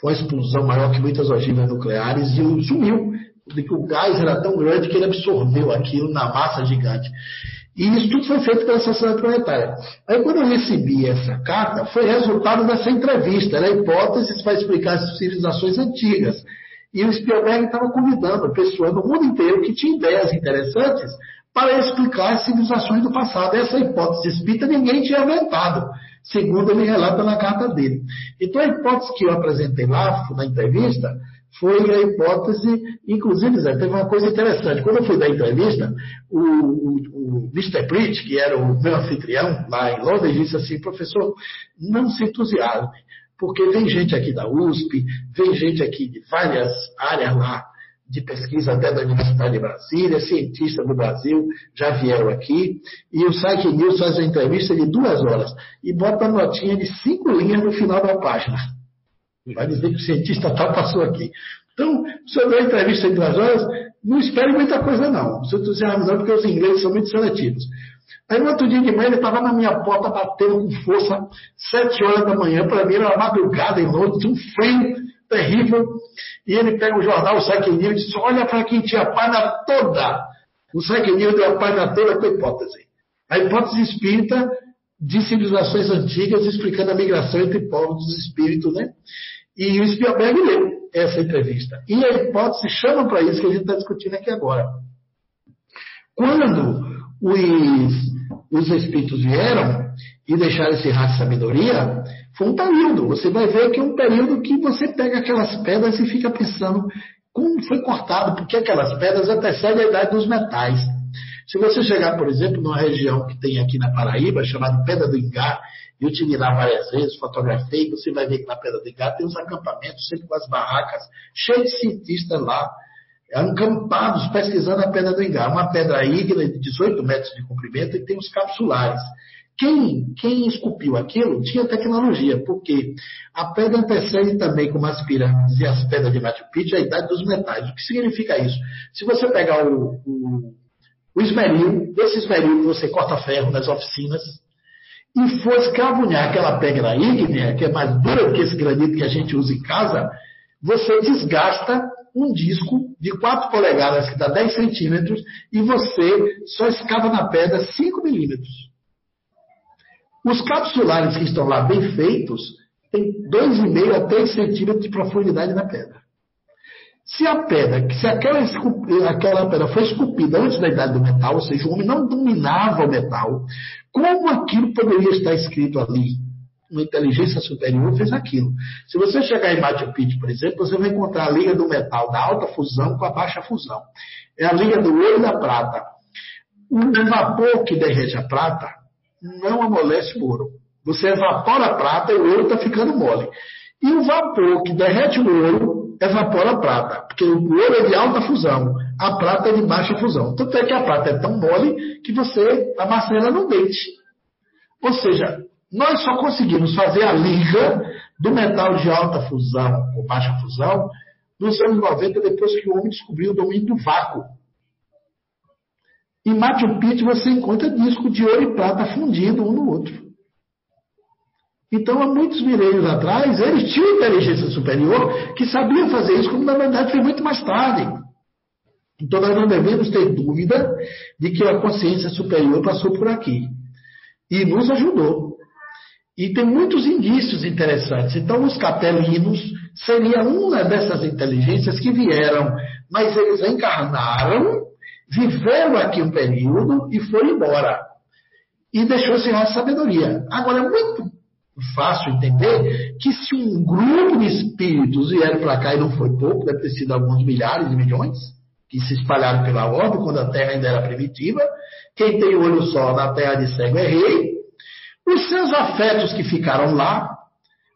foi uma explosão maior que muitas ogivas nucleares e sumiu. O gás era tão grande que ele absorveu aquilo na massa gigante. E isso tudo foi feito pela Sociedade Planetária. Aí, quando eu recebi essa carta, foi resultado dessa entrevista. Era hipóteses para explicar as civilizações antigas. E o Spielberg estava convidando pessoas do mundo inteiro que tinham ideias interessantes para explicar as civilizações do passado. Essa hipótese espírita ninguém tinha inventado, segundo ele relata na carta dele. Então a hipótese que eu apresentei lá na entrevista foi a hipótese, inclusive, Zé, teve uma coisa interessante. Quando eu fui dar entrevista, o, o, o Mr. Britt, que era o meu anfitrião lá em Londres, disse assim, professor, não se entusiasme, porque vem gente aqui da USP, vem gente aqui de várias áreas lá de pesquisa até da Universidade de Brasília, cientistas do Brasil já vieram aqui, e o Site News faz uma entrevista de duas horas e bota uma notinha de cinco linhas no final da página. Vai dizer que o cientista tal passou aqui. Então, se eu der entrevista em duas horas, não espere muita coisa não. Se entusiasme não, porque os ingleses são muito seletivos. Aí no outro dia de manhã ele estava na minha porta batendo com força, sete horas da manhã, para mim era madrugada em Londres, um frio terrível, e ele pega o jornal, o Psyche News, e diz, olha para quem tinha a página toda. O Psyche News deu a página toda com a hipótese. A hipótese espírita de civilizações antigas, explicando a migração entre povos dos espíritos, né? E o Spielberg leu essa entrevista. E a hipótese chama para isso que a gente está discutindo aqui agora. Quando os, os espíritos vieram e deixaram esse rato de sabedoria, foi um período. Você vai ver que é um período que você pega aquelas pedras e fica pensando como foi cortado, porque aquelas pedras antecedem a idade dos metais. Se você chegar, por exemplo, numa região que tem aqui na Paraíba, chamada Pedra do Ingá, eu tive lá várias vezes, fotografei, você vai ver que na Pedra do Ingá tem uns acampamentos, sempre com as barracas, cheios de cientistas lá, acampados pesquisando a Pedra do Ingá. Uma pedra ígnea de 18 metros de comprimento e tem os capsulares. Quem, quem esculpiu aquilo tinha tecnologia, porque a pedra antecede também, como as pirâmides e as pedras de Machu Picchu, a idade dos metais. O que significa isso? Se você pegar o, o o esmeril, desse esmeril que você corta ferro nas oficinas, e for escravunhar aquela pedra ígnea, que é mais dura do que esse granito que a gente usa em casa, você desgasta um disco de 4 polegadas, que dá 10 centímetros, e você só escava na pedra 5 milímetros. Os capsulares que estão lá bem feitos têm 2,5 a 3 centímetros de profundidade na pedra. Se a pedra, se aquela, aquela pedra foi esculpida antes da idade do metal, ou seja, o homem não dominava o metal, como aquilo poderia estar escrito ali? Uma inteligência superior fez aquilo. Se você chegar em Machu Picchu, por exemplo, você vai encontrar a liga do metal da alta fusão com a baixa fusão. É a liga do ouro e da prata. O vapor que derrete a prata não amolece o ouro. Você evapora a prata e o ouro está ficando mole. E o vapor que derrete o ouro evapora a prata, porque o ouro é de alta fusão, a prata é de baixa fusão. Tanto é que a prata é tão mole que você amassa ela no dente. Ou seja, nós só conseguimos fazer a liga do metal de alta fusão ou baixa fusão nos anos 90, depois que o homem descobriu o domínio do vácuo. Em Machu Picchu você encontra disco de ouro e prata fundindo um no outro. Então, há muitos milênios atrás, eles tinham inteligência superior que sabiam fazer isso, como na verdade foi muito mais tarde. Então, nós não devemos ter dúvida de que a consciência superior passou por aqui e nos ajudou. E tem muitos indícios interessantes. Então, os capelinos seria uma dessas inteligências que vieram, mas eles encarnaram, viveram aqui um período e foram embora. E deixou-se a sabedoria. Agora, é muito fácil entender que se um grupo de espíritos vieram para cá e não foi pouco, deve ter sido alguns milhares de milhões, que se espalharam pela orbe quando a Terra ainda era primitiva, quem tem olho só na Terra de cego é rei, os seus afetos que ficaram lá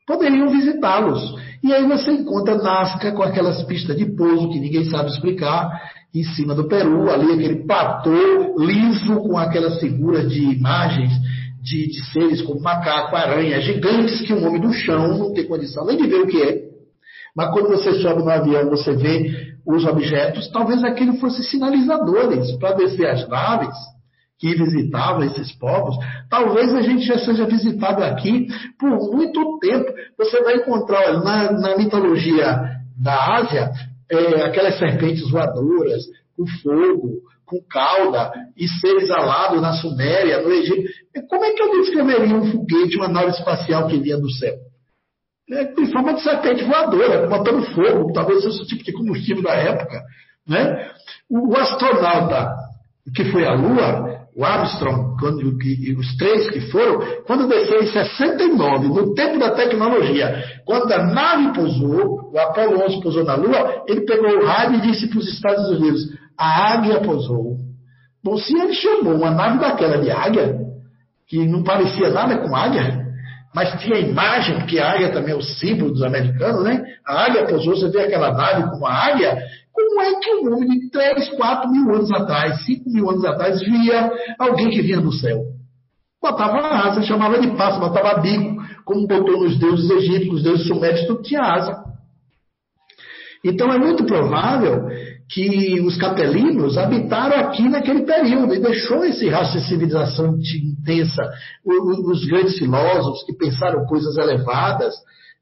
poderiam visitá-los. E aí você encontra Nazca com aquelas pistas de pouso que ninguém sabe explicar, em cima do Peru, ali aquele platô liso com aquelas figuras de imagens de, de seres como macaco, aranha, gigantes que um homem do chão não tem condição nem de ver o que é. Mas quando você sobe no avião, você vê os objetos, talvez aquilo fosse sinalizadores para descer as naves que visitavam esses povos. Talvez a gente já seja visitado aqui por muito tempo. Você vai encontrar na, na mitologia da Ásia é, aquelas serpentes voadoras, com fogo, com cauda e seres alados na Suméria, no Egito. Como é que eu descreveria um foguete, uma nave espacial que vinha do céu? É, em forma de serpente voadora, botando fogo, talvez fosse o tipo de combustível da época. Né? O astronauta que foi à Lua, o Armstrong, quando, os três que foram, quando desceu em 69, no tempo da tecnologia, quando a nave pousou, o Apollo 11 pousou na Lua, ele pegou o rádio e disse para os Estados Unidos: a águia pousou. Bom, se ele chamou uma nave daquela de águia, que não parecia nada com águia, mas tinha imagem, porque a águia também é o símbolo dos americanos, né? A águia pousou, você vê aquela nave com uma águia, como é que um homem de 3, 4 mil anos atrás, 5 mil anos atrás, via alguém que vinha do céu? Botava asa, chamava de pássaro, botava bico, como botou nos deuses egípcios, os deuses sumérios, tudo tinha asa. Então é muito provável que os capelinos habitaram aqui naquele período e deixou esse rastro de civilização intensa. Os grandes filósofos que pensaram coisas elevadas,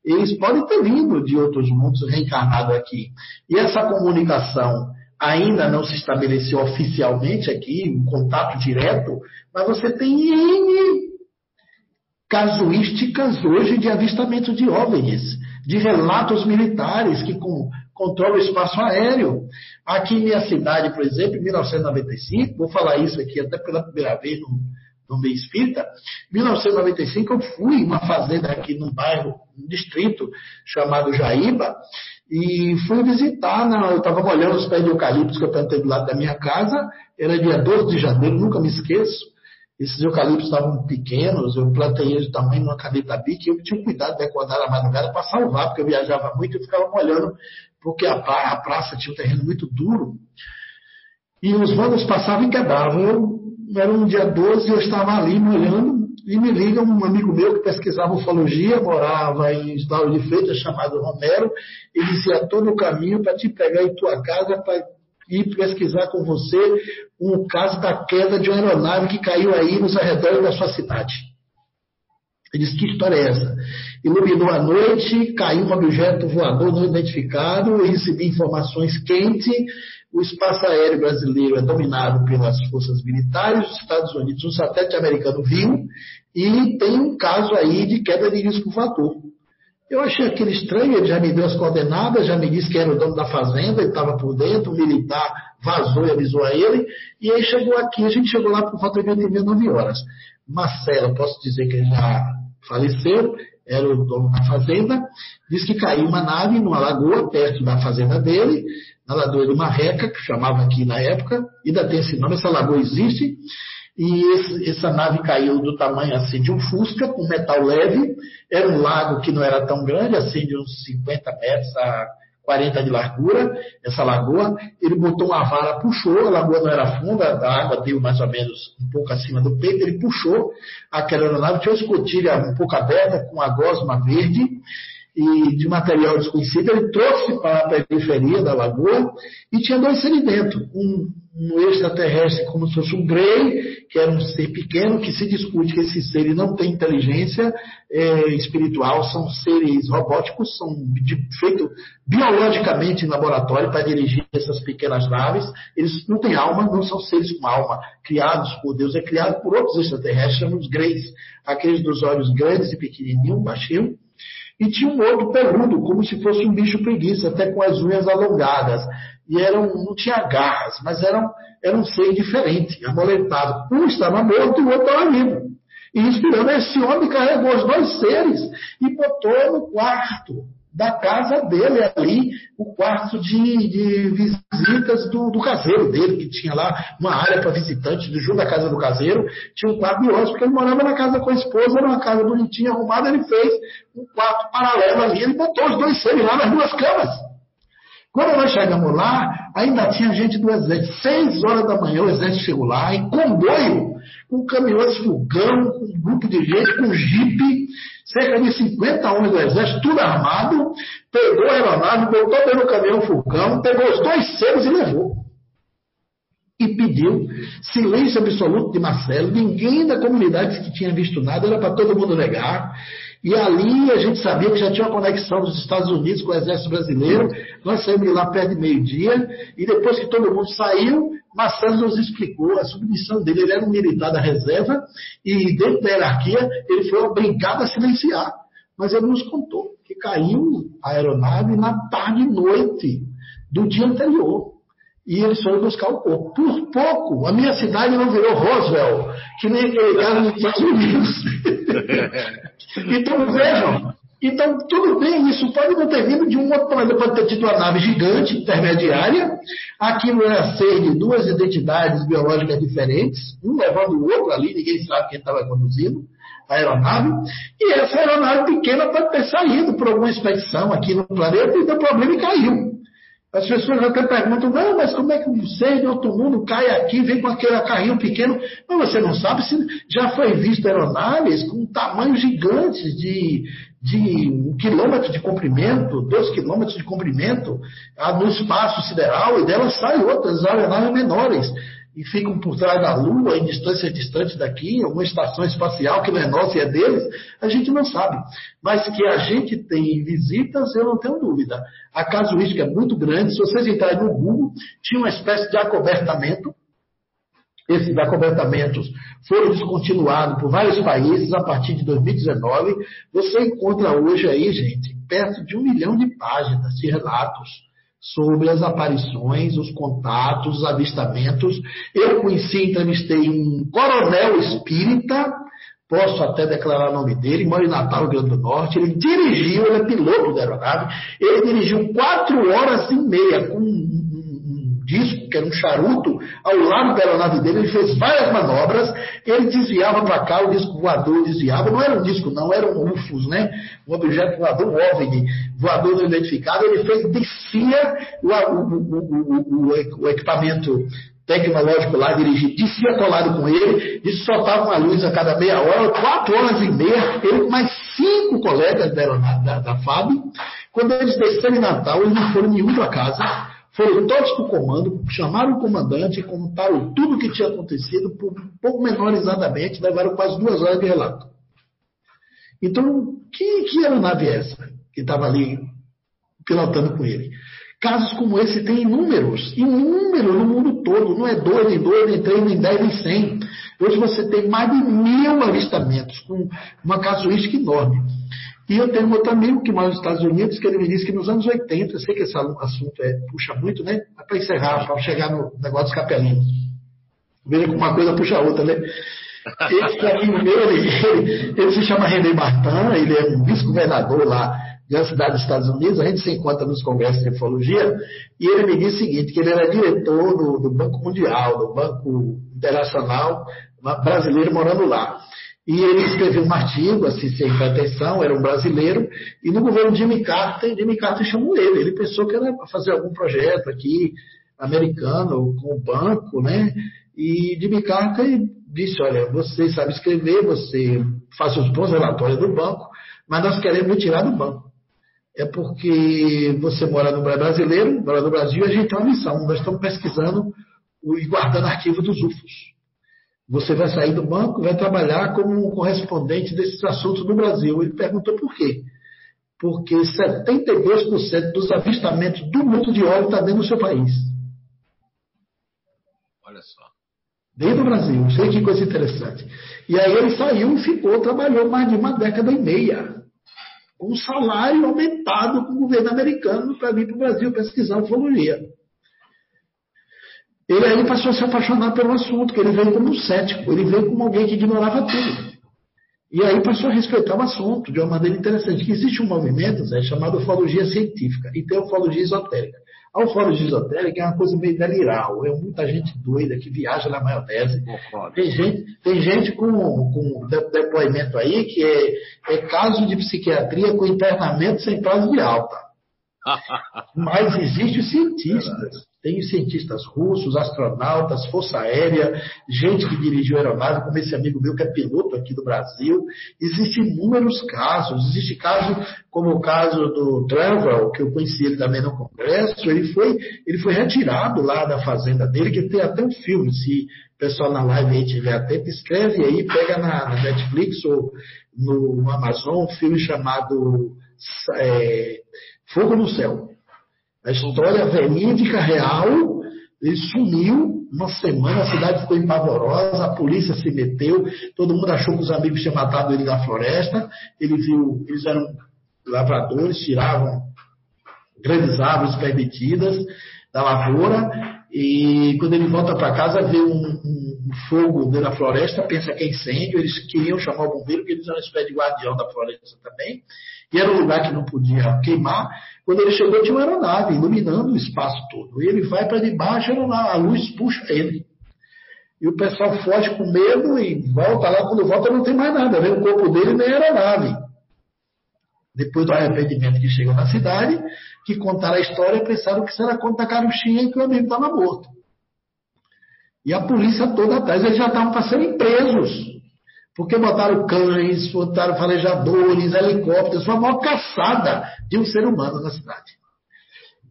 eles podem ter vindo de outros mundos reencarnado aqui. E essa comunicação ainda não se estabeleceu oficialmente aqui, um contato direto, mas você tem N casuísticas hoje de avistamento de OVNIs, de relatos militares que com, controlam o espaço aéreo. Aqui em minha cidade, por exemplo, em 1995, vou falar isso aqui até pela primeira vez no, no meio espírita, em 1995 eu fui uma fazenda aqui num bairro, um distrito chamado Jaíba, e fui visitar, na, eu estava molhando os pés de eucaliptos que eu plantei do lado da minha casa, era dia 12 de janeiro, nunca me esqueço, esses eucaliptos estavam pequenos, eu plantei eles do tamanho de uma caneta bique, eu tinha cuidado de acordar a madrugada para salvar, porque eu viajava muito e ficava molhando, porque a, a praça tinha um terreno muito duro, e os vândalos passavam e quebravam. Eu era um dia 12, eu estava ali molhando e me liga um amigo meu que pesquisava ufologia, morava em Estado de Freitas, chamado Romero, e dizia todo o caminho para te pegar em tua casa para ir pesquisar com você um caso da queda de uma aeronave que caiu aí nos arredores da sua cidade. Ele disse, que história é essa? Iluminou a noite, caiu um objeto voador não identificado, recebi informações quentes, o espaço aéreo brasileiro é dominado pelas forças militares, os Estados Unidos, um satélite americano viu, e tem um caso aí de queda de risco voador. Eu achei aquilo estranho, ele já me deu as coordenadas, já me disse que era o dono da fazenda, ele estava por dentro, o militar vazou e avisou a ele, e aí chegou aqui, a gente chegou lá por volta de 8 e 9 horas. Marcelo, posso dizer que ele já faleceu, era o dono da fazenda, disse que caiu uma nave numa lagoa perto da fazenda dele, na Lagoa do Marreca, que chamava aqui na época, ainda tem esse nome, essa lagoa existe, e esse, essa nave caiu do tamanho assim de um Fusca, com metal leve, era um lago que não era tão grande, assim de uns 50 metros a 40 de largura, essa lagoa, ele botou uma vara, puxou, a lagoa não era funda, a água deu mais ou menos um pouco acima do peito, ele puxou aquela aeronave, tinha uma escotilha um pouco aberta, com a gosma verde, e de material desconhecido, ele trouxe para a periferia da lagoa e tinha dois dentro. Um, um extraterrestre como se fosse um grey, que era um ser pequeno, que se discute que esses seres não têm inteligência é, espiritual, são seres robóticos, são feitos biologicamente em laboratório para dirigir essas pequenas naves. Eles não têm alma, não são seres com alma, criados por Deus, é criado por outros extraterrestres, chamamos greys, aqueles dos olhos grandes e pequenininhos, baixinho, e tinha um outro peludo, como se fosse um bicho preguiça, até com as unhas alongadas. E eram, não tinha garras, mas eram, era um ser diferente, amoletado. Um estava morto e o outro estava vivo. E inspirando, esse homem carregou os dois seres e botou no quarto da casa dele ali, o quarto de, de visitas do, do, caseiro dele, que tinha lá uma área para visitantes, junto da casa do caseiro, tinha um quarto de hóspede, porque ele morava na casa com a esposa, era uma casa bonitinha, arrumada, ele fez um quarto paralelo ali, ele botou os dois seres lá nas duas camas. Quando nós chegamos lá, ainda tinha gente do exército. Seis horas da manhã o exército chegou lá, em comboio, com caminhões fogão, com um grupo de gente, com jipe, cerca de 50 homens do exército, tudo armado, pegou a aeronave, botou pelo caminhão fogão, pegou os dois seres e levou. E pediu silêncio absoluto de Marcelo. Ninguém da comunidade que tinha visto nada, era para todo mundo negar. E ali a gente sabia que já tinha uma conexão dos Estados Unidos com o Exército Brasileiro. Nós saímos de lá perto de meio-dia. E depois que todo mundo saiu, Marcelo nos explicou a submissão dele. Ele era um militar da reserva e, dentro da hierarquia, ele foi obrigado a silenciar. Mas ele nos contou que caiu a aeronave na tarde e noite do dia anterior. E eles foram buscar o corpo. Por pouco, a minha cidade não virou Roswell, que nem aquele caso nos Estados Unidos. então vejam, então, tudo bem, isso pode não ter vindo de um outro planeta, pode ter tido uma nave gigante, intermediária, aquilo era ser de duas identidades biológicas diferentes, um levando o outro ali, ninguém sabe quem estava conduzindo a aeronave, e essa aeronave pequena pode ter saído por alguma expedição aqui no planeta e deu problema e caiu. As pessoas até perguntam, não, mas como é que um ser de outro mundo cai aqui, vem com aquele carrinho pequeno? Mas você não sabe se já foi visto aeronaves com tamanhos gigantes de, de um quilômetro de comprimento, dois quilômetros de comprimento, ah, no espaço sideral, e delas saem outras aeronaves menores e ficam por trás da Lua, em distâncias distantes daqui, alguma estação espacial que não é nossa e é deles, a gente não sabe. Mas que a gente tem visitas, eu não tenho dúvida. A casuística é muito grande. Se vocês entrarem no Google, tinha uma espécie de acobertamento. Esses acobertamentos foram descontinuados por vários países a partir de 2019. Você encontra hoje aí, gente, perto de um milhão de páginas de relatos sobre as aparições, os contatos, os avistamentos. Eu conheci, entrevistei um coronel espírita, posso até declarar o nome dele, mora em Natal, Rio Grande do Norte. Ele dirigiu, ele é piloto da aeronave, ele dirigiu quatro horas e meia com disco, que era um charuto, ao lado da aeronave dele, ele fez várias manobras, ele desviava para cá, o disco voador desviava, não era um disco não, era um UFOS, né? Um objeto voador, um OVNI, voador não identificado, ele fez, descia o, o, o, o equipamento tecnológico lá, dirigido, descia colado com ele, e soltava uma luz a cada meia hora, quatro horas e meia, ele mais cinco colegas da, da, da FAB, quando eles desceram em Natal, eles não foram nenhum para casa, foram todos para o comando, chamaram o comandante, contaram tudo o que tinha acontecido, por pouco menorizadamente, levaram quase duas horas de relato. Então, que, que aeronave é essa que estava ali pilotando com ele? Casos como esse tem inúmeros, inúmeros no mundo todo. Não é dois, nem dois, nem três, nem dez, nem cem. Hoje você tem mais de mil avistamentos, com uma casuística enorme. E eu tenho um outro amigo que mora nos Estados Unidos, que ele me disse que nos anos 80, sei que esse assunto é, puxa muito, né? Para encerrar, para chegar no negócio dos capelinhos. Veja como uma coisa puxa a outra, né? Esse amigo meu, ele, ele, ele se chama René Martin, ele é um vice-governador lá da cidade dos Estados Unidos, a gente se encontra nos congressos de ufologia, e ele me disse o seguinte, que ele era diretor do, do Banco Mundial, do Banco Internacional brasileiro morando lá. E ele escreveu um artigo, assim, sem pretensão, era um brasileiro, e no governo de Jimmy Carter, Jimmy Carter chamou ele. Ele pensou que era fazer algum projeto aqui, americano, com o banco, né? E Jimmy Carter disse, olha, você sabe escrever, você faz os bons relatórios do banco, mas nós queremos tirar do banco. É porque você mora no brasileiro, mora no Brasil, e a gente tem uma missão. Nós estamos pesquisando e guardando arquivo dos UFOs. Você vai sair do banco, vai trabalhar como um correspondente desses assuntos no Brasil. Ele perguntou por quê. Porque 72% dos avistamentos do mundo de óleo está dentro do seu país. Olha só. Dentro do Brasil. Sei que coisa interessante. E aí ele saiu e ficou, trabalhou mais de uma década e meia. Com um salário aumentado com o governo americano para vir para o Brasil pesquisar ufologia. Ele aí passou a se apaixonar pelo assunto, que ele veio como um cético, ele veio como alguém que ignorava tudo. E aí passou a respeitar o assunto de uma maneira interessante. Que existe um movimento Zé, chamado ufologia científica e tem a ufologia esotérica. A ufologia esotérica é uma coisa meio deliral, é muita gente doida que viaja na maionese. Tem gente, tem gente com, com depoimento aí que é, é caso de psiquiatria com internamento sem prazo de alta. Mas existem cientistas tem cientistas russos, astronautas, força aérea, gente que dirigiu aeronave, como esse amigo meu que é piloto aqui do Brasil. Existem inúmeros casos. Existe caso como o caso do Trevor, que eu conheci ele também no Congresso. Ele foi, ele foi retirado lá da fazenda dele, que tem até um filme. Se o pessoal na live aí tiver atento, escreve aí, pega na, na Netflix ou no Amazon um filme chamado é, Fogo no Céu. A história verídica, real, ele sumiu uma semana, a cidade ficou empavorosa, a polícia se meteu, todo mundo achou que os amigos tinham matado ele na floresta. Ele viu, eles eram lavradores, tiravam grandes árvores permitidas da lavoura, E quando ele volta para casa, vê um, um, fogo na floresta, pensa que é incêndio. Eles queriam chamar o bombeiro, porque eles eram uma espécie de guardião da floresta também. E era um lugar que não podia queimar. Quando ele chegou, tinha uma aeronave iluminando o espaço todo. Ele vai para debaixo, a luz puxa ele. E o pessoal foge com medo e volta lá. Quando volta, não tem mais nada. Vê o corpo dele nem a aeronave. Depois do arrependimento que chegou na cidade, que contaram a história, pensaram que isso era conta da caruchinha e que o amigo estava morto. E a polícia toda atrás, eles já estavam serem presos. Porque botaram cães, botaram farejadores, helicópteros, foi uma maior caçada de um ser humano na cidade.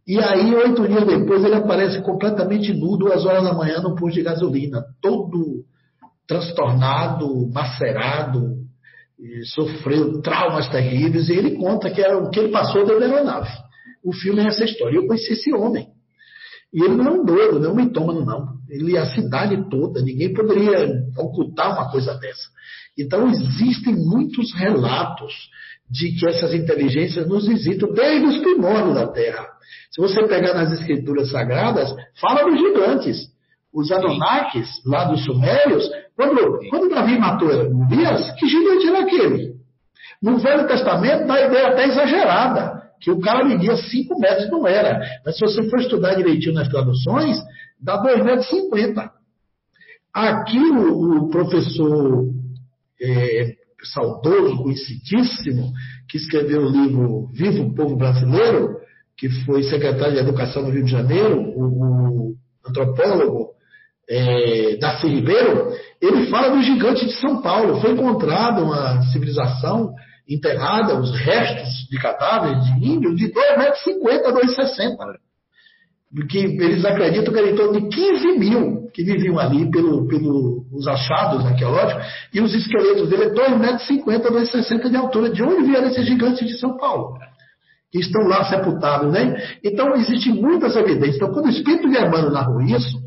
E aí, oito dias depois, ele aparece completamente nu, duas horas da manhã, no posto de gasolina, todo transtornado, macerado, sofreu traumas terríveis, e ele conta que era o que ele passou dentro da aeronave. O filme é essa história. Eu conheci esse homem. E ele não é um doido, não é um mitômano, não. Ele é a cidade toda, ninguém poderia ocultar uma coisa dessa. Então, existem muitos relatos de que essas inteligências nos visitam desde os primórdios da Terra. Se você pegar nas escrituras sagradas, fala dos gigantes. Os Anunnakis, lá dos Sumérios, quando, quando Davi matou Urias, que gigante era aquele? No Velho Testamento dá a ideia até exagerada, que o cara media 5 metros, não era. Mas se você for estudar direitinho nas traduções, dá 2,50 metros. Aqui o, o professor é, saudoso, conhecidíssimo, que escreveu o livro Viva o Povo Brasileiro, que foi secretário de Educação no Rio de Janeiro, o, o antropólogo é, Darcy Ribeiro, ele fala do gigante de São Paulo. Foi encontrada uma civilização enterrada, os restos de cadáveres de índios, de 2,50 metros a 2,60. Porque eles acreditam que era em torno de 15 mil que viviam ali pelos pelo, achados arqueológicos, e os esqueletos dele é 2,50 metros a 2,60 de altura. De onde vieram esses gigantes de São Paulo? Que estão lá sepultados, né? Então, existem muitas evidências. Então, quando o Espírito de Emmanuel narrou isso,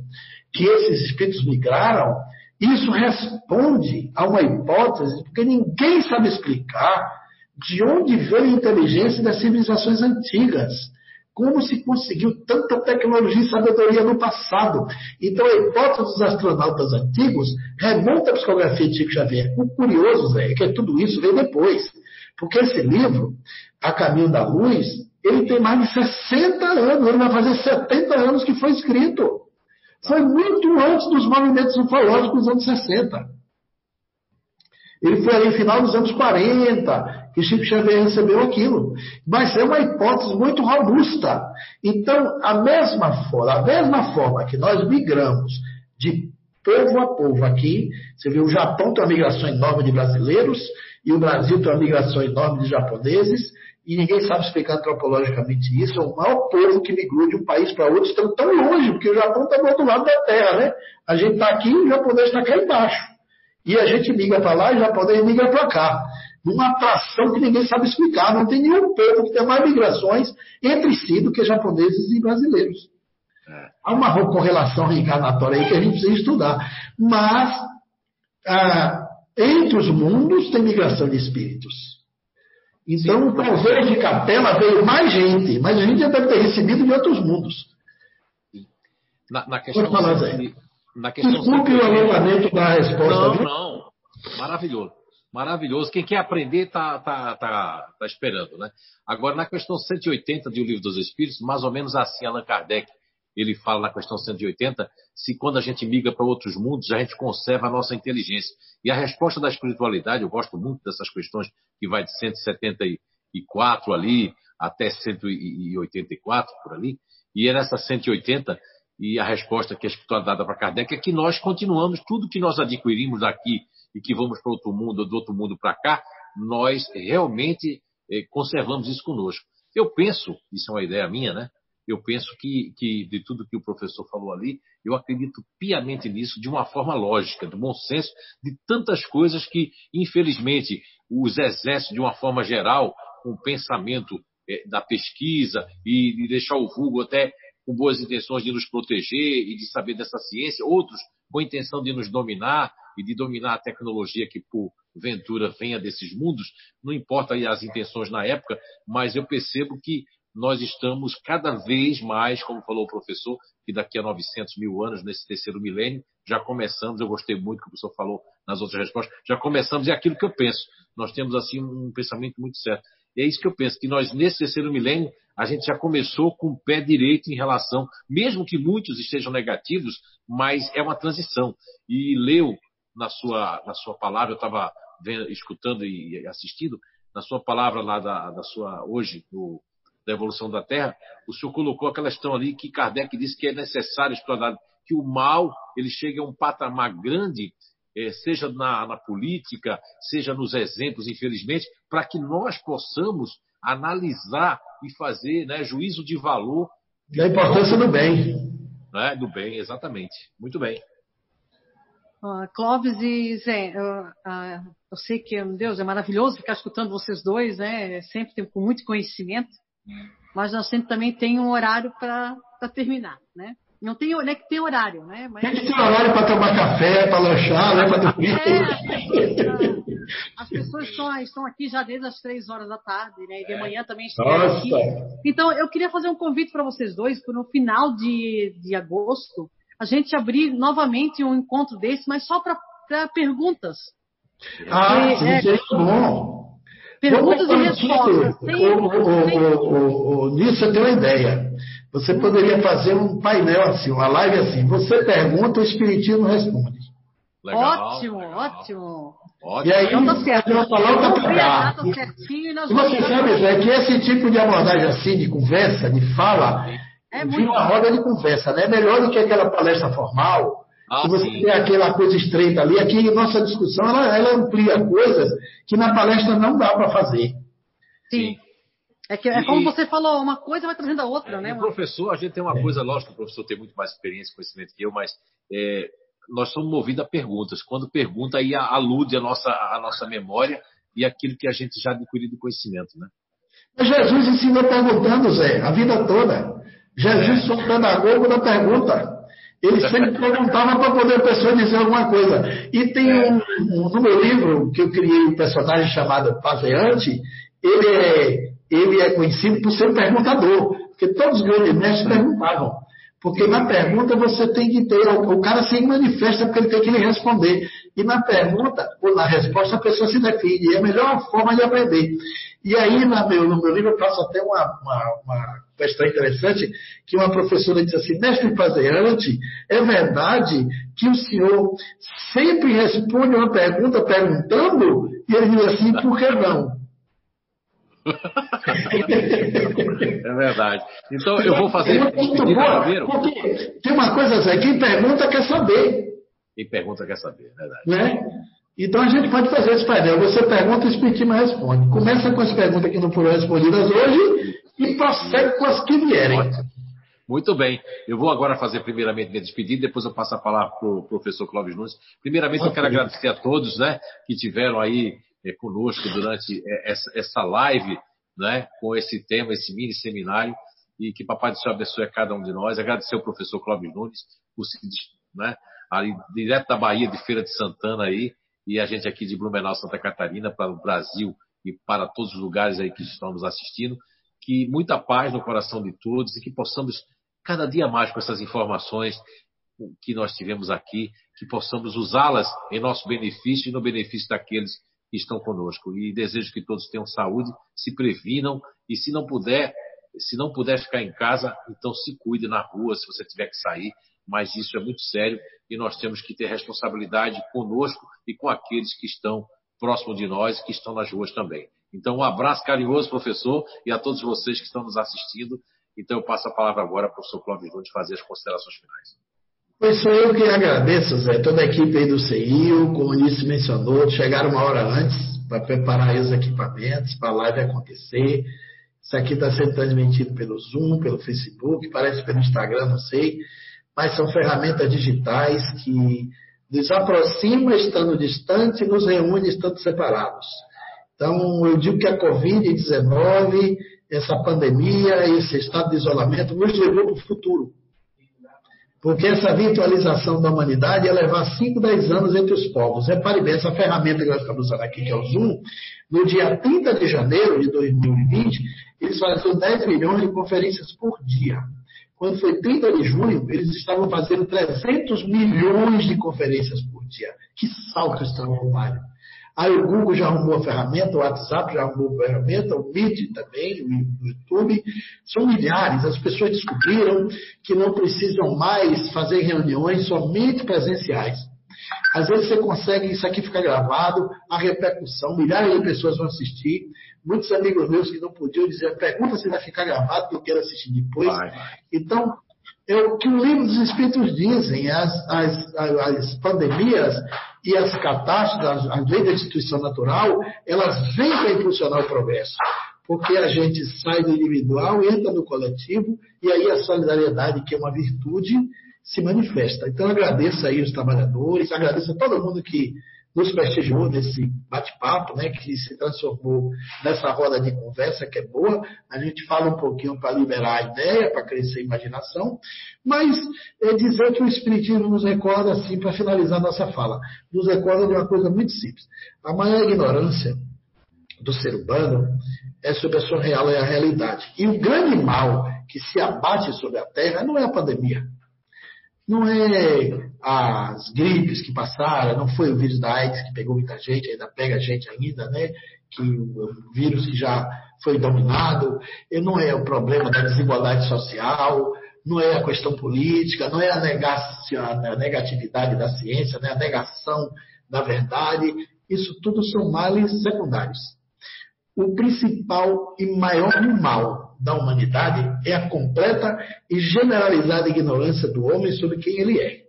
que esses espíritos migraram, isso responde a uma hipótese, porque ninguém sabe explicar de onde veio a inteligência das civilizações antigas. Como se conseguiu tanta tecnologia e sabedoria no passado? Então, a hipótese dos astronautas antigos remonta à psicografia de Chico Xavier. O curioso, Zé, é que tudo isso veio depois. Porque esse livro, A Caminho da Luz, ele tem mais de 60 anos, ele vai fazer 70 anos que foi escrito. Foi muito antes dos movimentos ufológicos dos anos 60. Ele foi ali no final dos anos 40 que Chico Xavier recebeu aquilo. Mas é uma hipótese muito robusta. Então, a mesma forma, a mesma forma que nós migramos de povo a povo aqui, você vê o Japão tem uma migração enorme de brasileiros e o Brasil tem uma migração enorme de japoneses, e ninguém sabe explicar antropologicamente isso, é o maior povo que migrou de um país para outro, estão tão longe, porque o Japão está do outro lado da Terra, né? A gente está aqui e o japonês está cá embaixo. E a gente migra para lá e o japonês migra para cá. Numa atração que ninguém sabe explicar. Não tem nenhum povo que tenha mais migrações entre si do que japoneses e brasileiros. É. Há uma correlação reencarnatória aí que a gente precisa estudar. Mas, ah, entre os mundos tem migração de espíritos. Então, talvez de capela veio mais gente, mas a gente já deve ter recebido de outros mundos. Na, na questão. Falar, Zé. Na questão Desculpe o alongamento da resposta. Não, viu? não. Maravilhoso. Maravilhoso. Quem quer aprender está tá, tá, tá esperando, né? Agora, na questão 180 do Livro dos Espíritos, mais ou menos assim, Allan Kardec ele fala na questão 180, se quando a gente migra para outros mundos, a gente conserva a nossa inteligência. E a resposta da espiritualidade, eu gosto muito dessas questões, que vai de 174 ali até 184 por ali, e é nessa 180, e a resposta que a espiritualidade dá para Kardec é que nós continuamos, tudo que nós adquirimos daqui e que vamos para outro mundo, do outro mundo para cá, nós realmente eh, conservamos isso conosco. Eu penso, isso é uma ideia minha, né? Eu penso que, que, de tudo que o professor falou ali, eu acredito piamente nisso, de uma forma lógica, de bom senso, de tantas coisas que, infelizmente, os exércitos, de uma forma geral, com o pensamento é, da pesquisa e de deixar o vulgo até com boas intenções de nos proteger e de saber dessa ciência, outros com a intenção de nos dominar e de dominar a tecnologia que, por ventura, venha desses mundos, não importa as intenções na época, mas eu percebo que nós estamos cada vez mais, como falou o professor, que daqui a 900 mil anos, nesse terceiro milênio, já começamos, eu gostei muito que o professor falou nas outras respostas, já começamos, é aquilo que eu penso. Nós temos, assim, um pensamento muito certo. E é isso que eu penso, que nós, nesse terceiro milênio, a gente já começou com o pé direito em relação, mesmo que muitos estejam negativos, mas é uma transição. E leu na sua, na sua palavra, eu estava escutando e assistindo, na sua palavra lá da, da sua, hoje, do, da evolução da Terra, o senhor colocou aquela questão ali que Kardec disse que é necessário explorar, que o mal ele chega a um patamar grande, eh, seja na, na, política, seja nos exemplos, infelizmente, para que nós possamos analisar e fazer né, juízo de valor. Da importância do bem. Né, do bem, exatamente. Muito bem. Uh, Clóvis e Zé, uh, uh, eu sei que, meu Deus, é maravilhoso ficar escutando vocês dois, né? Sempre com muito conhecimento, mas nós sempre também tem um horário para terminar, né? Não tem, não é que tem horário, né? Mas... Tem que ter horário para tomar café, para lanchar, né? Para dormir. É, as pessoas estão, estão, aqui já desde as três horas da tarde, né? E de manhã também estão aqui. Então, eu queria fazer um convite para vocês dois, para no final de, de agosto, a gente abrir novamente um encontro desse, mas só para perguntas. Ah, é, é, é bom. Perguntas e respostas. Nisso eu tenho uma ideia. Você poderia fazer um painel assim, uma live assim. Você pergunta, o Espiritismo responde. Legal, ótimo, legal. ótimo. Ótimo. E aí, então, tá certo. Vamos falar outra E você sabe, Zé, que esse tipo de abordagem assim, de conversa, de fala, é muito... uma roda de conversa, né? Melhor do que aquela palestra formal. Ah, se você sim. tem aquela coisa estreita ali, aqui nossa discussão ela, ela amplia coisas que na palestra não dá para fazer. Sim. É, que, é e, como você falou, uma coisa vai trazendo a outra, né? O professor, a gente tem uma é. coisa, lógico que o professor tem muito mais experiência e conhecimento que eu, mas é, nós somos movidos a perguntas. Quando pergunta, aí alude a nossa, a nossa memória e aquilo que a gente já adquiriu de conhecimento, né? Jesus ensinou perguntando, Zé, a vida toda. Jesus foi um pedagogo da pergunta. Ele sempre perguntava para poder a pessoa dizer alguma coisa. E tem um, um, no meu livro, que eu criei um personagem chamado Paseante, ele é, ele é conhecido por ser um perguntador, porque todos os grandes mestres perguntavam. Porque na pergunta você tem que ter, o cara se manifesta porque ele tem que lhe responder. E na pergunta, ou na resposta, a pessoa se define. É a melhor forma de aprender. E aí, no meu, no meu livro, eu faço até uma, uma, uma questão interessante, que uma professora disse assim, mestre Pazeante, é verdade que o senhor sempre responde uma pergunta perguntando? E ele diz assim, por que não? É verdade. Então eu vou fazer. É muito boa, porque tem uma coisa, Zé, quem pergunta quer saber. Quem pergunta quer saber, é verdade. Né? Então a gente pode fazer esse painel. Você pergunta e o Espiritismo responde. Começa com as perguntas que não foram respondidas hoje e prossegue com as que vierem. Muito bem. Eu vou agora fazer primeiramente minha despedida, depois eu passo a palavra para o professor Clóvis Nunes. Primeiramente, eu quero agradecer a todos né, que tiveram aí é, conosco durante é, essa, essa live, né, com esse tema, esse mini seminário, e que Papai do Céu abençoe a cada um de nós. Agradecer ao professor Clóvis Nunes por se, né, ali, direto da Bahia, de Feira de Santana aí, e a gente aqui de Blumenau, Santa Catarina, para o Brasil e para todos os lugares aí que estão nos assistindo. Que muita paz no coração de todos e que possamos cada dia mais com essas informações que nós tivemos aqui, que possamos usá-las em nosso benefício e no benefício daqueles que estão conosco. E desejo que todos tenham saúde, se previnam e se não puder, se não puder ficar em casa, então se cuide na rua se você tiver que sair. Mas isso é muito sério e nós temos que ter responsabilidade conosco e com aqueles que estão próximo de nós e que estão nas ruas também. Então, um abraço carinhoso, professor, e a todos vocês que estão nos assistindo. Então, eu passo a palavra agora para o professor Clóvis Nunes fazer as considerações finais. Pois sou eu que agradeço, Zé. Toda a equipe aí do CIO, como o Início mencionou, chegaram uma hora antes para preparar os equipamentos, para a live acontecer. Isso aqui está sendo transmitido pelo Zoom, pelo Facebook, parece pelo Instagram, não sei. Mas são ferramentas digitais que nos aproximam estando distante e nos reúne estando separados. Então, eu digo que a Covid-19, essa pandemia, esse estado de isolamento, nos levou para o futuro Porque essa virtualização da humanidade ia levar 5, 10 anos entre os povos. Repare bem, essa ferramenta que nós estamos usando aqui, que é o Zoom, no dia 30 de janeiro de 2020, eles faziam 10 milhões de conferências por dia. Quando foi 30 de junho, eles estavam fazendo 300 milhões de conferências por dia. Que salto extraordinário. Aí o Google já arrumou a ferramenta, o WhatsApp já arrumou a ferramenta, o Meet também, o YouTube. São milhares. As pessoas descobriram que não precisam mais fazer reuniões somente presenciais. Às vezes você consegue isso aqui ficar gravado, a repercussão, milhares de pessoas vão assistir. Muitos amigos meus que não podiam dizer, pergunta se vai ficar gravado, que eu quero assistir depois. Vai, vai. Então, é o que o livro dos Espíritos dizem, as, as, as pandemias e as catástrofes, as leis da instituição natural, elas vêm para impulsionar o progresso. Porque a gente sai do individual, entra no coletivo, e aí a solidariedade, que é uma virtude, se manifesta. Então, agradeço aí os trabalhadores, agradeço a todo mundo que nos prestigiou nesse bate-papo, né, que se transformou nessa roda de conversa que é boa. A gente fala um pouquinho para liberar a ideia, para crescer a imaginação, mas é dizer que o Espiritismo nos recorda, assim, para finalizar nossa fala, nos recorda de uma coisa muito simples. A maior ignorância do ser humano é sobre a sua real e a realidade. E o grande mal que se abate sobre a Terra não é a pandemia, não é as gripes que passaram, não foi o vírus da AIDS que pegou muita gente, ainda pega gente ainda, né? Que o vírus que já foi dominado, e não é o problema da desigualdade social, não é a questão política, não é a, negação, a negatividade da ciência, né? a negação da verdade. Isso tudo são males secundários. O principal e maior mal da humanidade é a completa e generalizada ignorância do homem sobre quem ele é,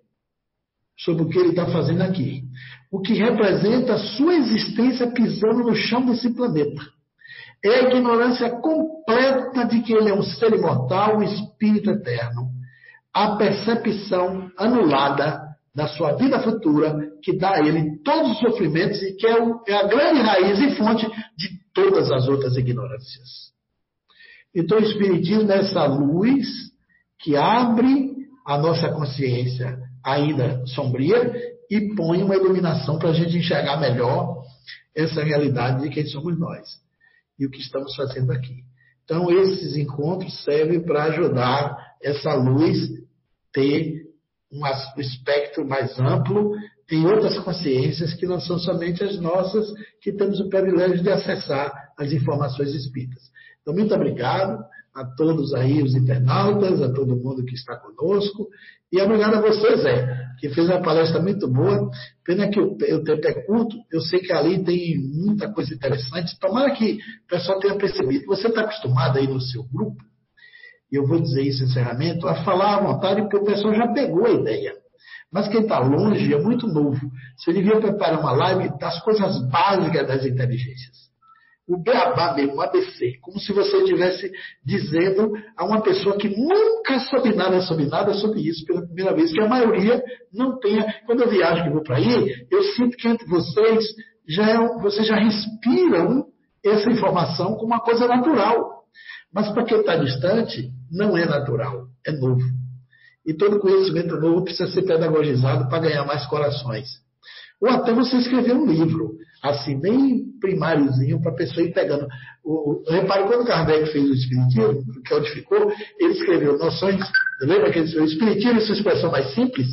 sobre o que ele está fazendo aqui. O que representa a sua existência pisando no chão desse planeta. É a ignorância completa de que ele é um ser imortal, um espírito eterno. A percepção anulada da sua vida futura, que dá a ele todos os sofrimentos e que é, é a grande raiz e fonte de todas as outras ignorâncias. Então, o Espiritismo é essa luz que abre a nossa consciência ainda sombria e põe uma iluminação para a gente enxergar melhor essa realidade de quem somos nós e o que estamos fazendo aqui. Então, esses encontros servem para ajudar essa luz ter um espectro mais amplo em outras consciências que não são somente as nossas, que temos o privilégio de acessar as informações espíritas. Então, muito obrigado a todos aí, os internautas, a todo mundo que está conosco. E obrigado a você, Zé, que fez uma palestra muito boa. Pena que o, o tempo é curto, eu sei que ali tem muita coisa interessante. Tomara que o pessoal tenha percebido. Você está acostumado aí no seu grupo, e eu vou dizer isso em a falar à vontade, porque o pessoal já pegou a ideia. Mas quem está longe é muito novo. Você devia preparar uma live das coisas básicas das inteligências o beabá mesmo, o ABC, como se você estivesse dizendo a uma pessoa que nunca soube nada sobre nada sobre isso pela primeira vez, que a maioria não tenha. Quando eu viajo que vou para aí, eu sinto que entre vocês já é, vocês já respiram essa informação como uma coisa natural. Mas para quem está distante, não é natural, é novo. E todo conhecimento novo precisa ser pedagogizado para ganhar mais corações. Ou até você escrever um livro assim, bem primáriozinho, para a pessoa ir pegando. O, repare, quando Kardec fez o Espiritismo, que é onde ficou, ele escreveu noções, lembra que ele escreveu Espiritismo, sua expressão mais simples,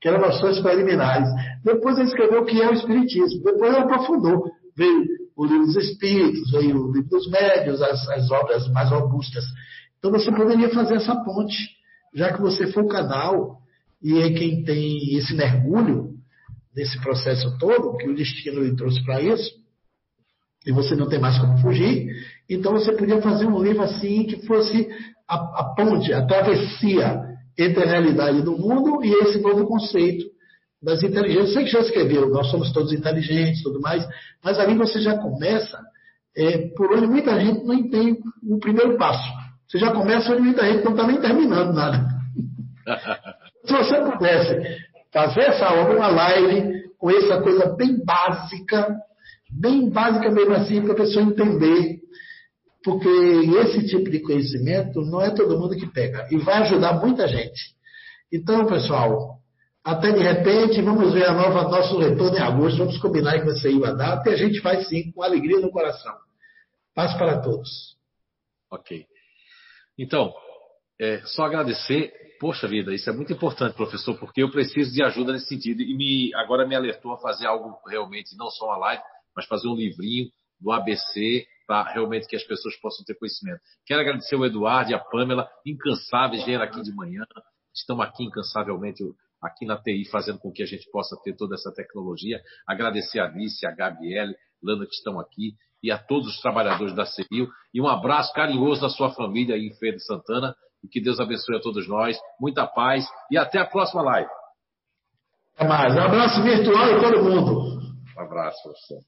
que eram noções preliminares. Depois ele escreveu o que é o Espiritismo, depois ele aprofundou. Veio o livro dos Espíritos, veio o livro dos Médios, as, as obras mais robustas. Então você poderia fazer essa ponte, já que você foi o canal e é quem tem esse mergulho nesse processo todo, que o destino lhe trouxe para isso, e você não tem mais como fugir, então você podia fazer um livro assim que fosse a, a ponte, a travessia entre a realidade do mundo e esse novo conceito das inteligências. Você que já escreveu, nós somos todos inteligentes tudo mais, mas ali você já começa é, por onde muita gente não tem o primeiro passo. Você já começa onde muita gente não está nem terminando nada. Se você pudesse fazer essa obra, uma live, com essa coisa bem básica, bem básica mesmo assim, para a pessoa entender. Porque esse tipo de conhecimento não é todo mundo que pega. E vai ajudar muita gente. Então, pessoal, até de repente, vamos ver a nova nosso retorno em agosto, vamos combinar que você ia data e a gente vai sim, com alegria no coração. Paz para todos. Ok. Então, é, só agradecer. Poxa vida, isso é muito importante, professor, porque eu preciso de ajuda nesse sentido. E me, agora me alertou a fazer algo realmente, não só uma live, mas fazer um livrinho do ABC para realmente que as pessoas possam ter conhecimento. Quero agradecer o Eduardo e a Pamela, incansáveis, vieram aqui de manhã, estão aqui incansavelmente aqui na TI, fazendo com que a gente possa ter toda essa tecnologia. Agradecer a Alice, a Gabriele, Lana que estão aqui e a todos os trabalhadores da CEIU. E um abraço carinhoso da sua família aí em Feira de Santana. E que Deus abençoe a todos nós. Muita paz e até a próxima live. Até mais. Um abraço virtual em todo mundo. Um abraço, professor.